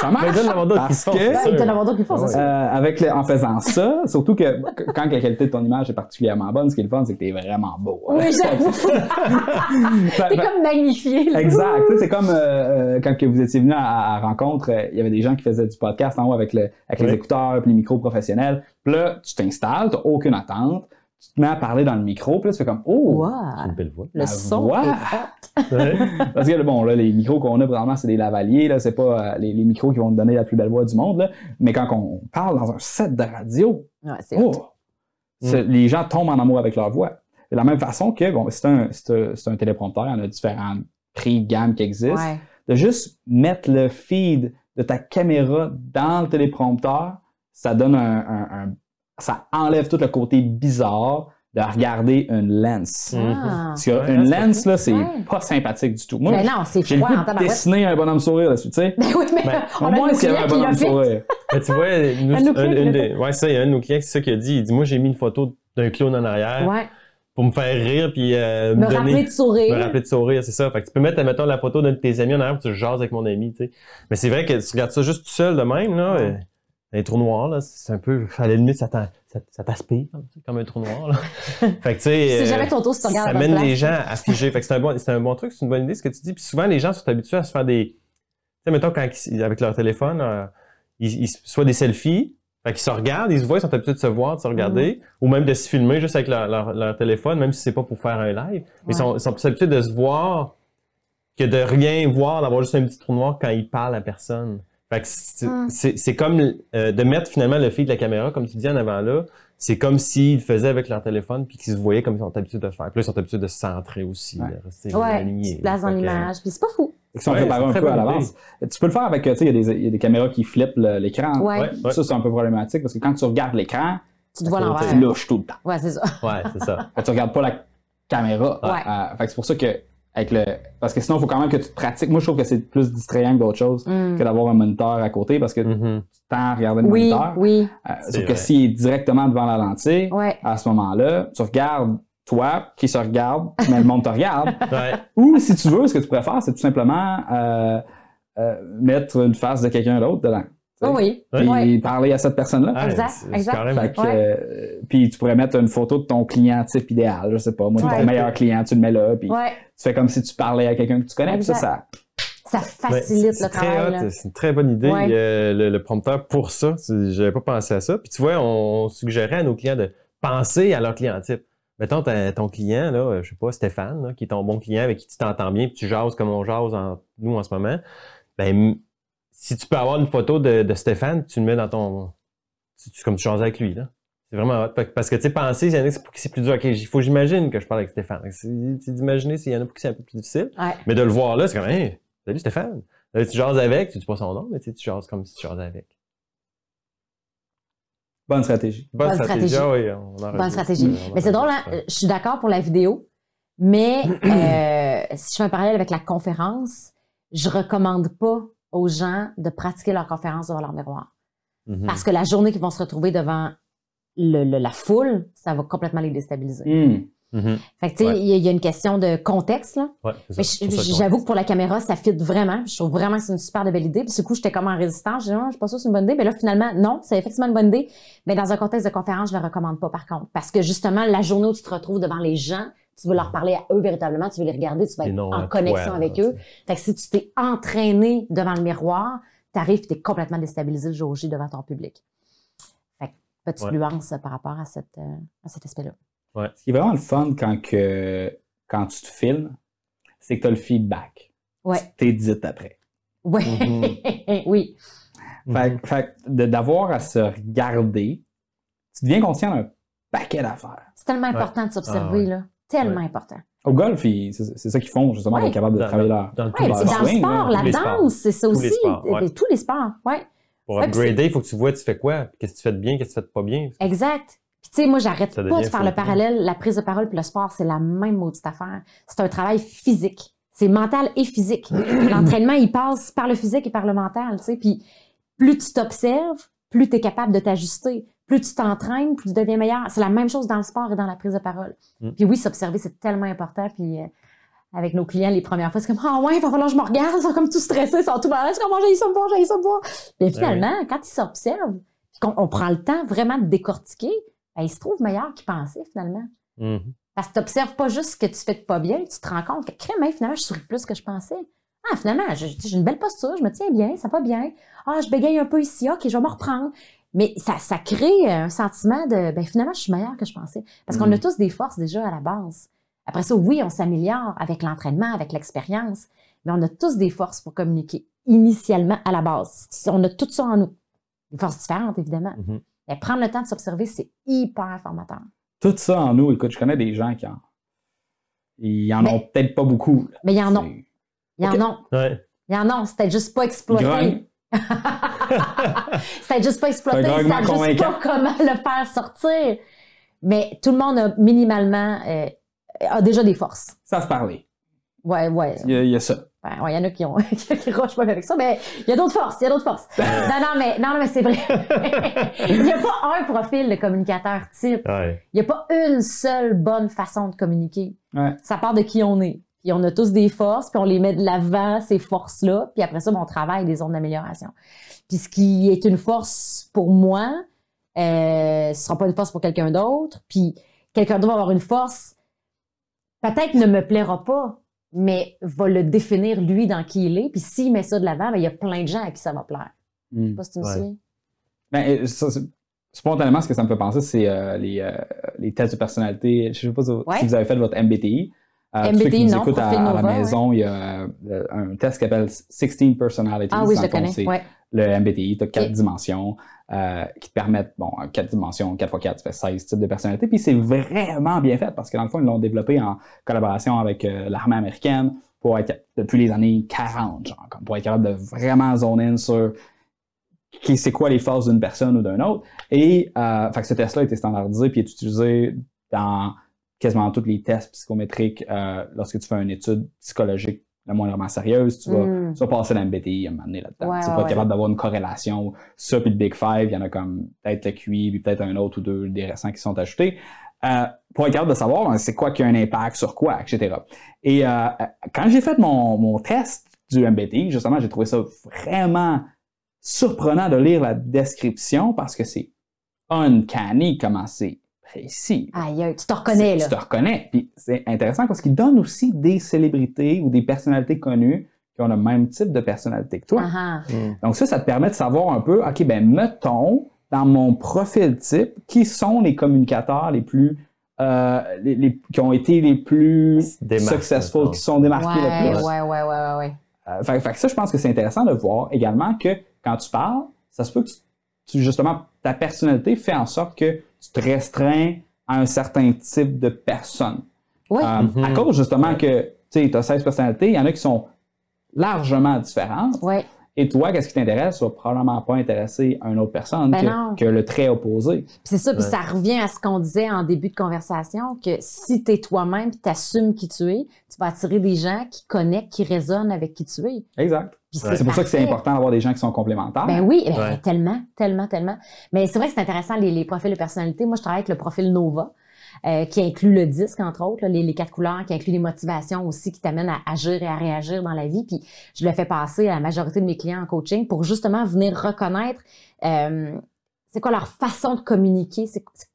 ça Mais marche. donne se font, que- c'est Ben, sûr. il y en a d'autres qui font ça. C'est Euh, avec le- en faisant ça, surtout que que- quand la qualité de ton image est particulièrement bonne, ce qui est le fun, c'est que t'es vraiment beau. hein. Oui, j'avoue. T'es comme magnifié. là. Exact. C'est comme euh, euh, quand que vous étiez venu à, à rencontre, euh, il y avait des gens qui faisaient du podcast en haut avec, le, avec les écouteurs puis les micros professionnels. Puis là, tu t'installes, tu aucune attente, tu te mets à parler dans le micro, puis là, tu fais comme Oh! Wow. Une belle voix. Le La son voix. est. Parce que bon, là, les micros qu'on a présentement, c'est des lavaliers, là, c'est pas euh, les, les micros qui vont te donner la plus belle voix du monde, là. Mais quand on parle dans un set de radio, Ouais. Oh! C'est- Les gens tombent en amour avec leur voix. De la même façon que, bon, c'est un, c'est un, c'est un téléprompteur, il y en a différents prix, gammes qui existent. Ouais. De juste mettre le feed de ta caméra dans le téléprompteur, ça donne un, un- un- ça enlève tout le côté bizarre de regarder une lens. Ah. Parce qu'une Ouais, c'est lens, là, c'est Ouais. pas sympathique du tout. Moi, Mais non, c'est j'ai le goût de dessiner un bonhomme sourire dessus, tu sais. Ben oui, mais Ben, on Au a un moins, s'il y avait un bonhomme sourire. Mais tu vois, nous, Un un, une des- ouais, ça, il y a un de nos clients, c'est ça qu'il a dit. Il dit, moi, j'ai mis une photo d'un clown en arrière Ouais. pour me faire rire puis euh, Me me rappeler de sourire. me rappeler de sourire, c'est ça. Fait que tu peux mettre, mettons, la photo d'un de tes amis en arrière puis tu jases avec mon ami, tu sais. Mais c'est vrai que tu regardes ça juste tout seul de même, là. Ouais. Un trou noir, là, c'est un peu, à la limite, ça t'aspire, comme comme un trou noir, là. fait que, tu sais. C'est euh, jamais ton tour si tu regardes ça à la bonne mène place. les gens à figer. fait que c'est un, bon, c'est un bon truc, c'est une bonne idée ce que tu dis. Puis souvent, les gens sont habitués à se faire des. Tu sais, mettons, quand ils- avec leur téléphone, euh, ils, ils- soit des selfies, fait qu'ils se regardent, ils se voient, ils sont habitués de se voir, de se regarder, ou même de se filmer juste avec leur, leur- leur téléphone, même si c'est pas pour faire un live. Mais ils sont, ils sont plus habitués de se voir que de rien voir, d'avoir juste un petit trou noir quand ils parlent à personne. Fait que c'est Mm. comme euh, de mettre finalement le fil de la caméra, comme tu dis en avant là, c'est comme s'ils le faisaient avec leur téléphone puis qu'ils se voyaient comme ils sont habitués de le faire. Puis là, ils sont habitués de se centrer aussi, Ouais. de rester Ouais, alignés. tu te places dans Fait que- l'image. Puis c'est pas fou. Ouais, prépare c'est un peu à l'avance. Tu peux le faire avec, tu sais, il y, a des- il y a des caméras qui flippent l'écran. Ouais. Ouais, ouais. Ça, c'est un peu problématique parce que quand tu regardes l'écran, Tu te vois l'envers. tu louches tout le temps. Ouais, c'est ça. Ouais, c'est ça. Fait que tu regardes pas la caméra. Ouais. Euh, fait que c'est pour ça que, avec le, parce que sinon, il faut quand même que tu te pratiques. Moi, je trouve que c'est plus distrayant que d'autres choses Mm. que d'avoir un moniteur à côté parce que tu Mhm. tends à regarder le Oui, moniteur. oui. Euh, sauf que s'il est directement devant la lentille, Ouais. à ce moment-là, tu regardes toi qui se regarde, mais le monde te regarde. Ouais. Ou si tu veux, ce que tu pourrais faire, c'est tout simplement euh, euh, mettre une face de quelqu'un d'autre dedans. Oh oui. Puis parler à cette personne-là. Ouais, Exact, exact. carrément- Fait que, Ouais. euh, puis tu pourrais mettre une photo de ton client type idéal, je sais pas, moi, Ouais. ton meilleur client, tu le mets là, puis Ouais. tu fais comme si tu parlais à quelqu'un que tu connais, puis ça, ça, facilite c'est le très travail. C'est une très bonne idée, Ouais. euh, le, le prompteur pour ça. J'avais pas pensé à ça. Puis tu vois, on suggérait à nos clients de penser à leur client type. Mettons ton client, là, je sais pas, Stéphane, là, qui est ton bon client avec qui tu t'entends bien, puis tu jases comme on jase en, nous en ce moment. Ben, si tu peux avoir une photo de, de Stéphane, tu le mets dans ton. tu- tu- comme tu jases avec lui, là. C'est vraiment Parce que, tu sais, penser, il y en a qui- pour qui c'est plus dur. OK, il faut que j'imagine que je parle avec Stéphane. C'est d'imaginer s'il y en a pour qui c'est un peu plus difficile. Ouais. Mais de le voir là, c'est comme, hey, salut Stéphane. Là, tu jases avec, tu dis pas son nom, mais tu sais, tu jases comme si tu jasais avec. bonne stratégie. Bonne, Bonne stratégie. stratégie. Ah oui, on en Bonne stratégie. En Mais c'est drôle, hein? Je suis d'accord pour la vidéo, mais euh, si je fais un parallèle avec la conférence, je recommande pas aux gens de pratiquer leur conférence devant leur miroir. Mhm. Parce que la journée qu'ils vont se retrouver devant le- le- la foule, ça va complètement les déstabiliser. Hmm. Mhm. Fait que, tu sais, Ouais. il y, a- il y a une question de contexte, là. Ouais, j'avoue que pour la caméra, ça fit vraiment. Je trouve vraiment que c'est une super de belle idée. Puis du coup, j'étais comme en résistance. Je dis, non, je suis pas sûre que c'est une bonne idée. Mais là, finalement, non, c'est effectivement une bonne idée. Mais dans un contexte de conférence, je le recommande pas, par contre. Parce que justement, la journée où tu te retrouves devant les gens, tu veux leur parler à eux véritablement, tu veux les regarder, tu vas être en connexion toi, avec là, eux. Fait que si tu t'es entraîné devant le miroir, t'arrives et t'es complètement déstabilisé le jour J devant ton public. Fait que petite Ouais. nuance par rapport à, cette, euh, à cet aspect-là. Ce qui est vraiment le fun quand, que, quand tu te filmes, c'est que tu as le feedback. Ouais. Tu t'édites après. Ouais. oui. Fait, Mhm. fait que de- d'avoir à se regarder, tu deviens conscient d'un paquet d'affaires. C'est tellement important de s'observer, Ah ouais. là. Tellement Ouais. important. Au golf, c'est ça qu'ils font, justement, Ouais. d'être capable de Dans- travailler leur. Dans Oui, tous les c'est dans le sport, là, la tous les sports. danse, c'est ça Tous les aussi. sports, ouais. Tous les sports, oui. Pour Ouais, upgrader, il faut que tu vois, tu fais quoi, puis qu'est-ce que tu fais de bien, qu'est-ce que tu fais de pas bien? Exact. Puis tu sais, moi, j'arrête pas de faire le parallèle. La prise de parole puis le sport, c'est la même maudite affaire. C'est un travail physique. C'est mental et physique. L'entraînement, il passe par le physique et par le mental, tu sais. Puis plus tu t'observes, plus tu es capable de t'ajuster. Plus tu t'entraînes, plus tu deviens meilleur. C'est la même chose dans le sport et dans la prise de parole. Mm. Puis oui, s'observer, c'est tellement important. Puis euh, avec nos clients, les premières fois, c'est comme Ah ouais, il va falloir que je me regarde. Ils sont comme tout stressés, ils sont tout malades. Comment j'ai ça me voir, j'ai ça me voir. Mais finalement, quand ils s'observent, puis qu'on on prend le temps vraiment de décortiquer, ben, ils se trouvent meilleurs qu'ils pensaient finalement. Mhm. Parce que tu n'observes pas juste ce que tu fais de pas bien, tu te rends compte que crème, finalement, je souris plus que je pensais. Ah, finalement, j'ai j'ai une belle posture, je me tiens bien, ça va bien. Ah, je bégaye un peu ici, ok, je vais me reprendre. Mais ça, ça crée un sentiment de, ben finalement, je suis meilleure que je pensais. Parce qu'on Mm. a tous des forces déjà à la base. Après ça, oui, on s'améliore avec l'entraînement, avec l'expérience, mais on a tous des forces pour communiquer initialement à la base. On a tout ça en nous. Des forces différentes, évidemment. Mhm. Mais prendre le temps de s'observer, c'est hyper formateur. Tout ça en nous, écoute, je connais des gens qui en. Ils en Mais- ont peut-être pas beaucoup. Mais il y en a. C'est- Il y en Ok. a. Ouais. Il y en a, c'était juste pas exploité. Grogne. c'était juste pas exploité, grognement savent juste convaincant. pas comment le faire sortir. Mais tout le monde a minimalement euh, a déjà des forces. Ça se parler. Ouais, ouais. Il y a, il y a ça. Ouais, ouais, il y en a qui ont qui rushent pas avec ça, mais il y a d'autres forces, il y a d'autres forces. non, non, mais non, non, mais c'est vrai. il n'y a pas un profil de communicateur type. Ouais. Il n'y a pas une seule bonne façon de communiquer. Ouais. Ça part de qui on est. Puis on a tous des forces, puis on les met de l'avant, ces forces-là, puis après ça, ben, on travaille des zones d'amélioration. Puis ce qui est une force pour moi, euh, ce sera pas une force pour quelqu'un d'autre. Puis quelqu'un d'autre va avoir une force, peut-être ne me plaira pas, mais va le définir lui dans qui il est. Puis s'il met ça de l'avant, ben, il y a plein de gens à qui ça va plaire. Je Hmm. sais pas si tu me Ouais. suis. Ben, euh, ça, spontanément, ce que ça me fait penser, c'est euh, les, euh, les tests de personnalité. Je sais pas si Ouais. si vous avez fait votre MBTI. Euh, pour ceux MBTI, qui nous non, écoutent à, la maison, il y a euh, un test qui s'appelle 16 Personalities. Ah oui, je le connais. Ouais. Le MBTI, tu as quatre dimensions euh, qui te permettent, bon, euh, quatre dimensions, 4 x 4, ça fait 16 types de personnalités. Puis c'est vraiment bien fait parce que dans le fond, ils l'ont développé en collaboration avec l'armée américaine pour être, depuis les années 40, genre, comme pour être capable de vraiment zone in sur qui c'est quoi les forces d'une personne ou d'un autre. Et fait que ce test-là a été standardisé puis est utilisé dans quasiment tous les tests psychométriques euh, lorsque tu fais une étude psychologique la moindrement sérieuse, tu vas, Mm. tu vas passer l'MBTI à un moment donné là-dedans. Ouais, tu ouais, vas être ouais. capable d'avoir une corrélation. Ça, puis le Big Five, il y en a comme peut-être le QI, puis peut-être un autre ou deux des récents qui sont ajoutés. Euh, pour être capable de savoir ben, c'est quoi qui a un impact sur quoi, etc. Et euh, quand j'ai fait mon, mon test du MBTI, justement, j'ai trouvé ça vraiment surprenant de lire la description parce que c'est uncanny comment c'est précis. Aïe, aïe, tu te reconnais, Tu te là. reconnais. Puis c'est intéressant parce qu'il donne aussi des célébrités ou des personnalités connues qui ont le même type de personnalité que toi. Ah, ah. Mm. Donc ça, ça te permet de savoir un peu, OK, ben mettons, dans mon profil type, qui sont les communicateurs les plus... euh, les, les- qui ont été les plus successful, qui se sont démarqués Ouais, le plus. ouais, ouais, ouais, ouais, ouais. Euh, fait, fait que ça, je pense que c'est intéressant de voir également que quand tu parles, ça se peut que tu, tu- justement, ta personnalité fait en sorte que tu te restreins à un certain type de personne. Ouais. Euh, Mhm. À cause justement que tu as 16 personnalités, il y en a qui sont largement différentes. Ouais. Et toi, qu'est-ce qui t'intéresse, va probablement pas intéresser une autre personne Ben que, que le trait opposé. Puis c'est ça, puis ça revient à ce qu'on disait en début de conversation, que si tu es toi-même, puis tu assumes qui tu es, tu vas attirer des gens qui connectent, qui résonnent avec qui tu es. Exact. Ouais. C'est pour ça que c'est important d'avoir des gens qui sont complémentaires. Ben oui, ben, Ouais. tellement, tellement, tellement. Mais c'est vrai que c'est intéressant, les, les profils de personnalité. Moi, je travaille avec le profil Nova, euh, qui inclut le disque, entre autres, là, les, les quatre couleurs, qui inclut les motivations aussi, qui t'amènent à agir et à réagir dans la vie. Puis je le fais passer à la majorité de mes clients en coaching pour justement venir reconnaître euh, c'est quoi leur façon de communiquer, c'est c'est-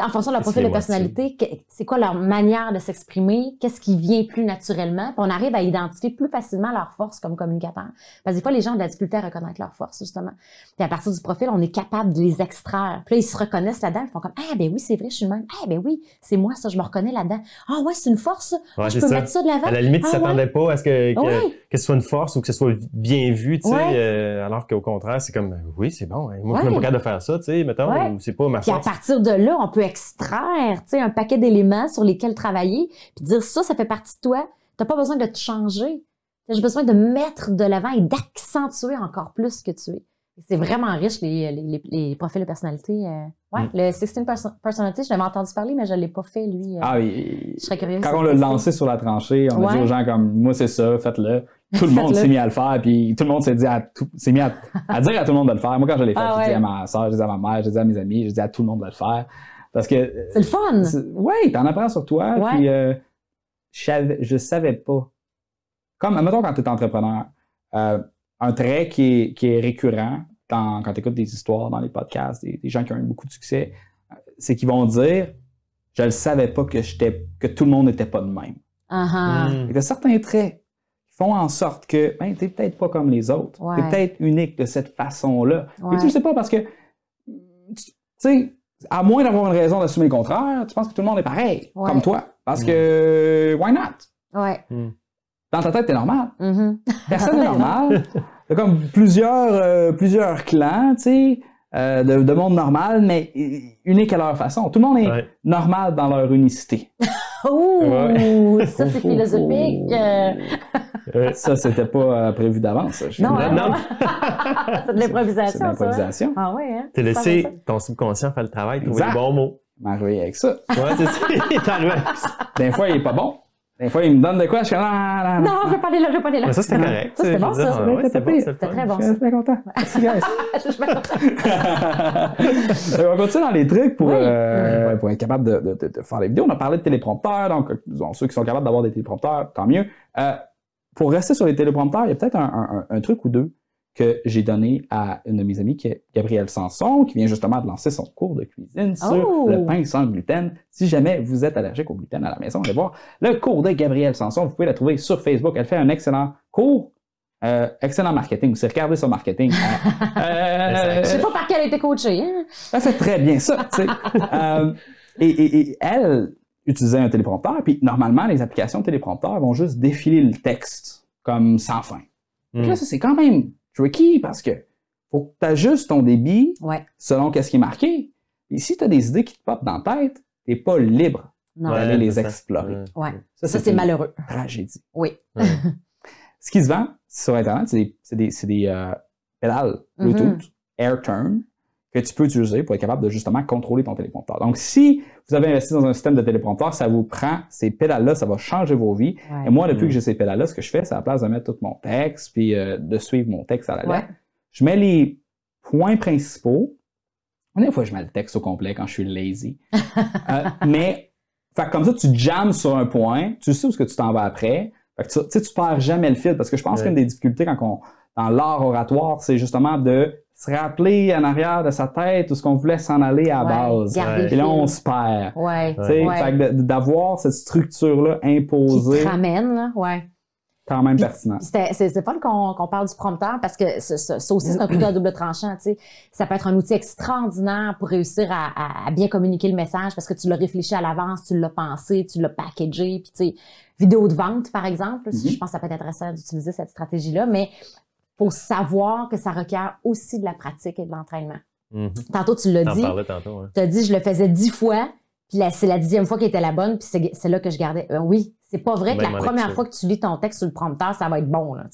en fonction de leur profil de personnalité, c'est quoi leur manière de s'exprimer, qu'est-ce qui vient plus naturellement, puis on arrive à identifier plus facilement leurs forces comme communicateurs. Parce que des fois, les gens ont de la difficulté à reconnaître leurs forces, justement. Puis à partir du profil, on est capable de les extraire. Puis là, ils se reconnaissent là-dedans, ils font comme Ah, ben oui, c'est vrai, je suis le même. Ah, ben oui, c'est moi, ça, je me reconnais là-dedans. Ah, ouais, c'est une force. Ouais, je peux ça. mettre ça de l'avant. À la limite, ils Ah, s'attendaient pas à ce que, que, ce soit une force ou que ce soit bien vu, tu sais, Ouais. euh, alors qu'au contraire, c'est comme, oui, c'est bon, hein, moi, je suis pas capable de faire ça, tu sais, mettons, ou c'est pas ma Puis à force. partir de là, on peut extraire tu sais, un paquet d'éléments sur lesquels travailler, puis dire ça, ça fait partie de toi. Tu pas besoin de te changer. J'ai besoin de mettre de l'avant et d'accentuer encore plus ce que tu es. C'est vraiment riche, les, les, profils de personnalité. euh. Ouais, Mm. le 16 perso- Personality, je l'avais entendu parler, mais je ne l'ai pas fait, lui. euh. Ah oui. je serais curieuse. Quand on l'a lancé sur la tranchée, on a dit Ouais. aux gens comme moi c'est ça, faites-le. Tout le monde s'est mis à le faire, puis tout le monde s'est dit à tout, s'est mis à, à dire à tout le monde de le faire. Moi quand je l'ai fait, Ah j'ai dit ouais. à ma soeur, j'ai dit à ma mère, j'ai dit à mes amis, j'ai dit à tout le monde de le faire. Parce que C'est le fun. ouais, t'en apprends sur toi, Ouais. puis euh, je savais, je savais pas. Comme mettons quand tu es entrepreneur, euh, un trait qui est, qui est récurrent dans- quand tu écoutes des histoires dans les podcasts, des, des gens qui ont eu beaucoup de succès, euh, c'est qu'ils vont dire je ne savais pas que j'étais que tout le monde n'était pas de même. Ah. Mm. Il y a certains traits qui font en sorte que ben, tu n'es peut-être pas comme les autres. Ouais. Tu es peut-être unique de cette façon-là. Ouais. Et tu ne sais pas parce que, tu sais, à moins d'avoir une raison d'assumer le contraire, tu penses que tout le monde est pareil, Ouais. comme toi. Parce que, why not? Ouais. Dans ta tête, t'es normal. Mhm. Personne n'est normal. Il y a comme plusieurs, euh, plusieurs clans, tu sais, euh, de, de monde normal, mais euh, unique à leur façon. Tout le monde est Ouais. normal dans leur unicité. Ouh, ça, c'est philosophique. Euh. Ça, c'était pas euh, prévu d'avance. Non, Non, hein? non. c'est de l'improvisation. C'est de hein? l'improvisation. Ah oui, hein? T'as laissé ça. ton subconscient faire le travail, trouver Exact. les bons mots. M'arriver avec ça. Ouais, c'est ça. Il est arrivé avec ça. Des fois, il est pas bon. Des fois, il me donne de quoi, je suis comme, ah, là, là, Non, je vais pas aller là, je vais pas aller là. Mais ça, c'était correct. Ça, c'était bon, ça. Ouais, ouais, C'était bon, très bon, Je suis bien content. Merci, guys. Je suis bien contente. on va continuer dans les trucs pour, Oui. euh, pour être capable de, de- de- de faire les vidéos. On a parlé de téléprompteurs, donc euh, disons, ceux qui sont capables d'avoir des téléprompteurs, tant mieux. Euh, pour rester sur les téléprompteurs, il y a peut-être un, un- un- un truc ou deux que j'ai donné à une de mes amies, qui est Gabrielle Sanson, qui vient justement de lancer son cours de cuisine sur Oh! le pain sans gluten. Si jamais vous êtes allergique au gluten à la maison, allez voir le cours de Gabrielle Sanson. Vous pouvez la trouver sur Facebook. Elle fait un excellent cours. euh, excellent marketing aussi. Regardez son marketing. Euh, Je sais pas par qui elle a été coachée. Hein? elle fait très bien ça. Euh, et, et- et elle utilisait un téléprompteur, puis normalement, les applications téléprompteurs vont juste défiler le texte comme sans fin. Mm. Là, ça, c'est quand même tricky parce que faut que tu ajustes ton débit Ouais. selon qu'est-ce qui est marqué. Et si tu as des idées qui te popent dans la tête, tu n'es pas libre d'aller Ouais, les explorer. Ouais. Ça, Ça, c'est malheureux. tragédie. Oui. Ce qui se vend sur Internet, c'est des, c'est des, des, euh, pédales Bluetooth, AirTurn, que tu peux utiliser pour être capable de justement contrôler ton téléprompteur. Donc, si vous avez investi dans un système de téléprompteur, ça vous prend ces pédales-là, ça va changer vos vies. Ouais. Et moi, depuis Mm. que j'ai ces pédales-là, ce que je fais, c'est à la place de mettre tout mon texte, puis euh, de suivre mon texte à la lettre, Ouais. je mets les points principaux. Des fois, je mets le texte au complet quand je suis lazy. Euh, mais, fait comme ça, tu jammes sur un point, tu sais où est-ce que tu t'en vas après. Fait que tu, tu sais, tu perds jamais le fil parce que je pense Ouais. qu'une des difficultés quand on, dans l'art oratoire, c'est justement de se rappeler en arrière de sa tête où ce qu'on voulait s'en aller à la Ouais, base. Et là, on se perd. Ouais. Ouais. fait que de- d'avoir cette structure-là Qui imposée, te ramène, là. Ouais. quand même Puis- pertinent. C'est fun qu'on parle du prompteur parce que ça aussi, c'est un couteau à double tranchant. Ça peut être un outil extraordinaire pour réussir à, à- à bien communiquer le message parce que tu l'as réfléchi à l'avance, tu l'as pensé, tu l'as packagé. Puis, tu sais, vidéo de vente, par exemple, Mhm. je pense que ça peut être intéressant d'utiliser cette stratégie-là, mais faut savoir que ça requiert aussi de la pratique et de l'entraînement. Mhm. Tantôt, tu l'as dit, tantôt. hein. tu as dit, je le faisais dix fois, puis c'est la dixième fois qui était la bonne, puis c'est là que je gardais. Euh, oui, c'est pas vrai que Même la première fois que tu lis ton texte sur le prompteur, ça va être bon, là.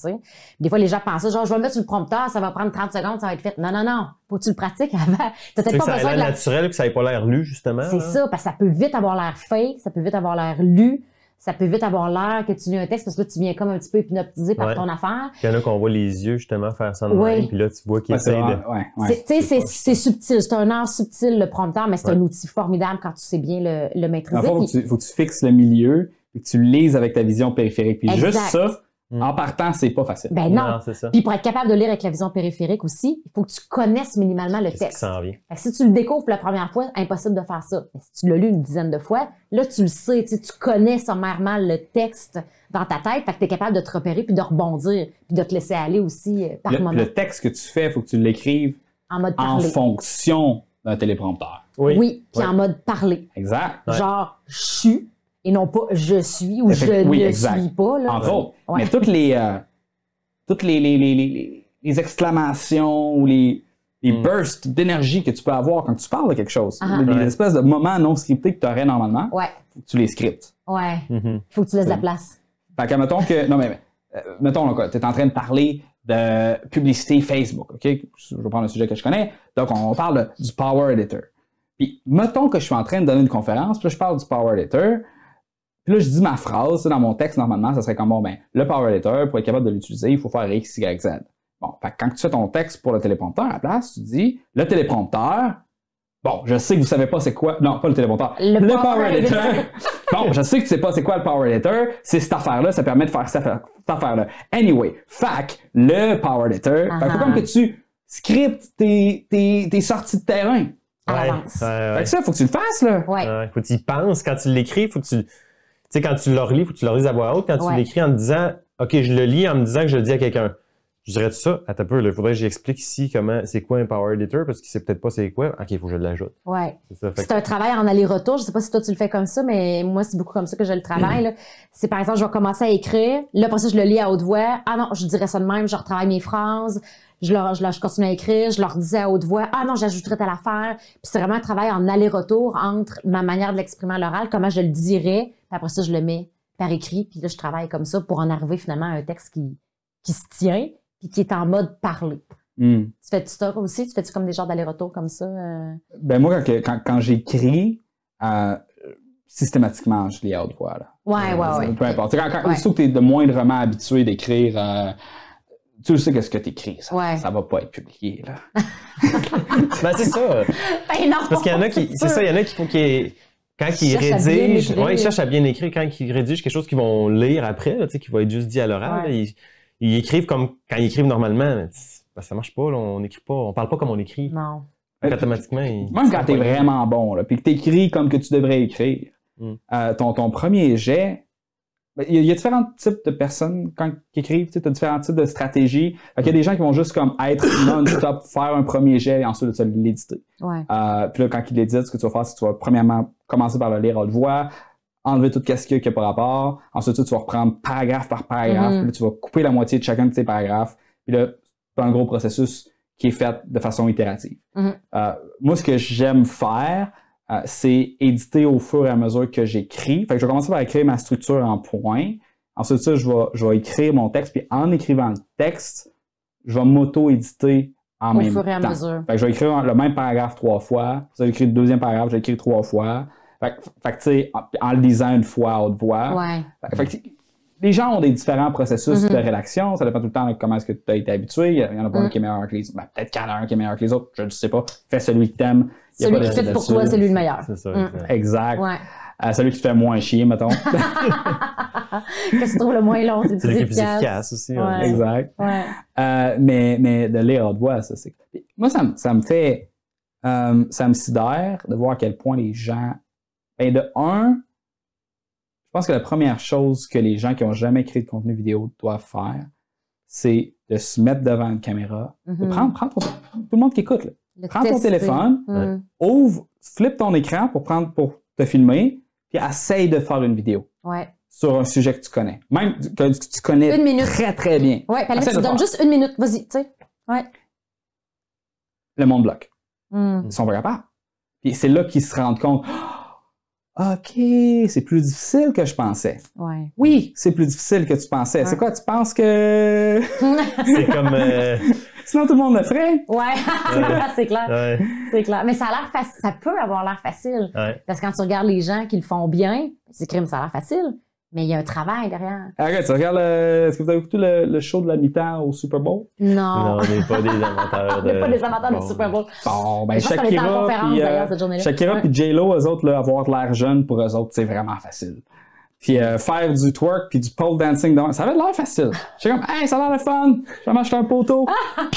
Des fois, les gens pensent genre, je vais le mettre sur le prompteur, ça va prendre 30 secondes, ça va être fait. Non, non, non, faut que tu le pratiques avant. T'as peut-être pas ça a besoin l'air de la... naturel, que ça n'ait pas l'air lu, justement. C'est ça, parce que ça peut vite avoir l'air fake, ça peut vite avoir l'air lu. Ça peut vite avoir l'air que tu lis un texte parce que là, tu viens comme un petit peu hypnotisé par Ouais. ton affaire. Il y en a qu'on voit les yeux justement faire ça de Ouais. même, puis là, tu vois qu'ils Ouais, c'est essayent de. vraiment- ouais, ouais. C'est- tu sais, C'est c'est c'est subtil, c'est un art subtil le prompteur, mais c'est Ouais. un outil formidable quand tu sais bien le, le Dans maîtriser. le fond, faut Puis- que, tu, faut que tu fixes le milieu et que tu le lises avec ta vision périphérique. Puis Exact. juste ça, Mm. en partant, c'est pas facile. ben non. c'est ça. Puis pour être capable de lire avec la vision périphérique aussi, il faut que tu connaisses minimalement le texte. s'en vient? Fait que si tu le découvres pour la première fois, impossible de faire ça. Mais si tu l'as lu une dizaine de fois, là, tu le sais, tu sais, tu connais sommairement le texte dans ta tête, fait que tu es capable de te repérer puis de rebondir, puis de te laisser aller aussi euh, par Le, moment, le texte que tu fais, il faut que tu l'écrives en mode en fonction d'un téléprompteur. Oui, puis Ouais. en mode parler. Exact. Ouais. Genre, je suis, et non pas je suis ou je oui, ne exact. suis pas. Là. Entre autres. Ouais. Mais toutes les, euh, toutes les, les, les, les- exclamations ou les, les Mm. bursts d'énergie que tu peux avoir quand tu parles de quelque chose, Ah. les, les Ouais. espèces de moments non scriptés que tu aurais normalement, Ouais, faut que tu les scriptes. ouais. Mhm. Faut que tu laisses la place. Fait que, mettons que, non, mais, euh, mettons, tu es en train de parler de publicité Facebook, OK? Je vais prendre un sujet que je connais. Donc, on parle du Power Editor. Puis, mettons que je suis en train de donner une conférence, puis là, je parle du Power Editor. Puis là, je dis ma phrase, dans mon texte, normalement, ça serait comme, bon, ben, le Power Editor, pour être capable de l'utiliser, il faut faire X, Y, Z. Bon, fait que quand tu fais ton texte pour le téléprompteur, à la place, tu dis, le téléprompteur, bon, je sais que vous savez pas c'est quoi, non, pas le téléprompteur, Le le, Power Power Editor. Editor. bon, je sais que tu sais pas c'est quoi le Power Editor, c'est cette affaire-là, ça permet de faire cette affaire- cette affaire-là. Anyway, fac, le Power Editor, fait que faut Ah. comme que tu scriptes tes, tes, tes sorties de terrain. À Ouais, l'avance. ouais, ouais. Fait que ça, faut que tu le fasses, là. Ouais. Ouais, faut que tu y penses. Quand tu l'écris, faut que tu. Tu sais, quand tu le relis, faut que tu le relises à voix haute. Quand tu Ouais. l'écris en te disant, OK, je le lis en me disant que je le dis à quelqu'un. Je dirais tout ça. Attends un peu, il faudrait que j'explique ici comment, c'est quoi un Power Editor, parce qu'il sait peut-être pas c'est quoi. OK, il faut que je l'ajoute. Ouais. C'est que- un travail en aller-retour. Je sais pas si toi tu le fais comme ça, mais moi c'est beaucoup comme ça que je le travaille. C'est par exemple, je vais commencer à écrire. Là, après ça, je le lis à haute voix. Ah non, je dirais ça de même. Je retravaille mes phrases. Je, leur, je, leur- je continue à écrire. Je leur dis à haute voix. Ah non, j'ajouterais telle affaire. Puis c'est vraiment un travail en aller-retour entre ma manière de l'exprimer à l'oral, comment je le dirais. Puis après ça, je le mets par écrit. Puis là, je travaille comme ça pour en arriver finalement à un texte qui, qui se tient puis qui est en mode parler. Hmm. Tu fais-tu ça aussi? Tu fais-tu comme des genres d'aller-retour comme ça? euh? Ben, moi, quand, quand, quand j'écris, euh, systématiquement, je lis à haute voix, là. Ouais, ouais, Euh, ouais. Peu importe. Quand, quand, Ouais. aussitôt que tu es de moindrement habitué d'écrire, euh, tu le sais qu'est-ce que tu écris. Ça, Ouais. ça va pas être publié, là. Ben, c'est ça. Ben non! Parce qu'il y en a qui, c'est ça, il y en a qui faut qu'ils, quand ils rédigent, ouais, ils cherchent à bien écrire, quand ils rédigent quelque chose qu'ils vont lire après, là, tu sais, qui va être juste dit à l'oral, Ouais. ils, ils écrivent comme quand ils écrivent normalement. mais ben, ça marche pas, là, on écrit pas, on parle pas comme on écrit. Non. Donc, automatiquement, ils- Même quand t'es vraiment bon, là, puis que t'écris comme que tu devrais écrire, Mm. euh, ton, ton premier jet, il y, a- il y a différents types de personnes quand qui écrivent, tu as différents types de stratégies. Fait qu'il y a des gens qui vont juste comme être non-stop, faire un premier jet et ensuite l'éditer. Ouais. Euh, puis là, quand il l'édite, ce que tu vas faire, c'est que tu vas premièrement commencer par le lire à haute voix, enlever tout ce qu'il y a pas rapport. Ensuite, tu vas reprendre paragraphe par paragraphe. Mhm. Puis là, tu vas couper la moitié de chacun de tes paragraphes. Puis là, c'est un gros processus qui est fait de façon itérative. Mhm. Euh, moi, ce que j'aime faire, euh, c'est éditer au fur et à mesure que j'écris. Fait que je vais commencer par écrire ma structure en points. Ensuite, ça, je vais, je vais écrire mon texte. Puis en écrivant le texte, je vais m'auto-éditer en Au même fur et à temps. mesure. Fait que je vais écrire le même paragraphe trois fois. Ça, j'écris le deuxième paragraphe, écrire trois fois. Fait, que- tu sais, en, en le lisant une fois à haute voix. Ouais. Fait que, les gens ont des différents processus Mhm. de rédaction. Ça dépend tout le temps de comment est-ce que tu as été habitué. Il y en a pas un Mhm. qui est meilleur que les autres. Ben, peut-être qu'il y en a un qui est meilleur que les autres. Je ne sais pas. Fais celui que t'aimes. Celui qui de fait pour toi, c'est lui le meilleur. C'est ça. Mm. exact. Ouais. Euh, celui qui te fait moins chier, mettons. que tu trouves le moins long, c'est C'est le plus plus efficace. aussi. Ouais. exact. Ouais. Euh, mais, mais de lire à haute voix, ça, c'est. Moi, ça, me- ça me fait. euh, ça me sidère de voir à quel point les gens. Ben, de un, pense que la première chose que les gens qui n'ont jamais créé de contenu vidéo doivent faire, c'est de se mettre devant une caméra. de Mhm. prendre, prendre ton- tout le monde qui écoute, là. Prends ton téléphone, Mm. ouvre, flippe ton écran pour prendre pour te filmer, puis essaye de faire une vidéo Ouais. sur un sujet que tu connais. Même que tu connais Une minute. très très bien. Ouais, Essaie tu donnes faire. juste une minute. Vas-y, tu sais. Le monde bloque. Mm. Ils sont pas capables. Puis c'est là qu'ils se rendent compte. OK, c'est plus difficile que je pensais. Ouais. Oui, c'est plus difficile que tu pensais. Ouais. C'est quoi, tu penses que C'est comme. euh, sinon tout le monde le ferait? ouais, c'est clair. ouais, C'est clair. Mais ça a l'air facile. Ça peut avoir l'air facile. ouais. Parce que quand tu regardes les gens qui le font bien, c'est crime, ça a l'air facile. Mais il y a un travail derrière. Arrête, tu regardes le... Est-ce que vous avez écouté le, le show de la mi-temps au Super Bowl? Non. Non, on n'est pas des amateurs On de. n'est pas des amateurs Bon. de Super Bowl. Bon, ben Je pense qu'on était en Shakira conférence, puis euh, cette journée-là. Shakira puis J-Lo, eux autres, là, avoir de l'air jeune, pour eux autres, c'est vraiment facile. Puis euh, faire du twerk puis du pole dancing, devant, ça avait de l'air facile. J'étais comme, hey, ça a l'air le fun, je vais m'acheter un poteau.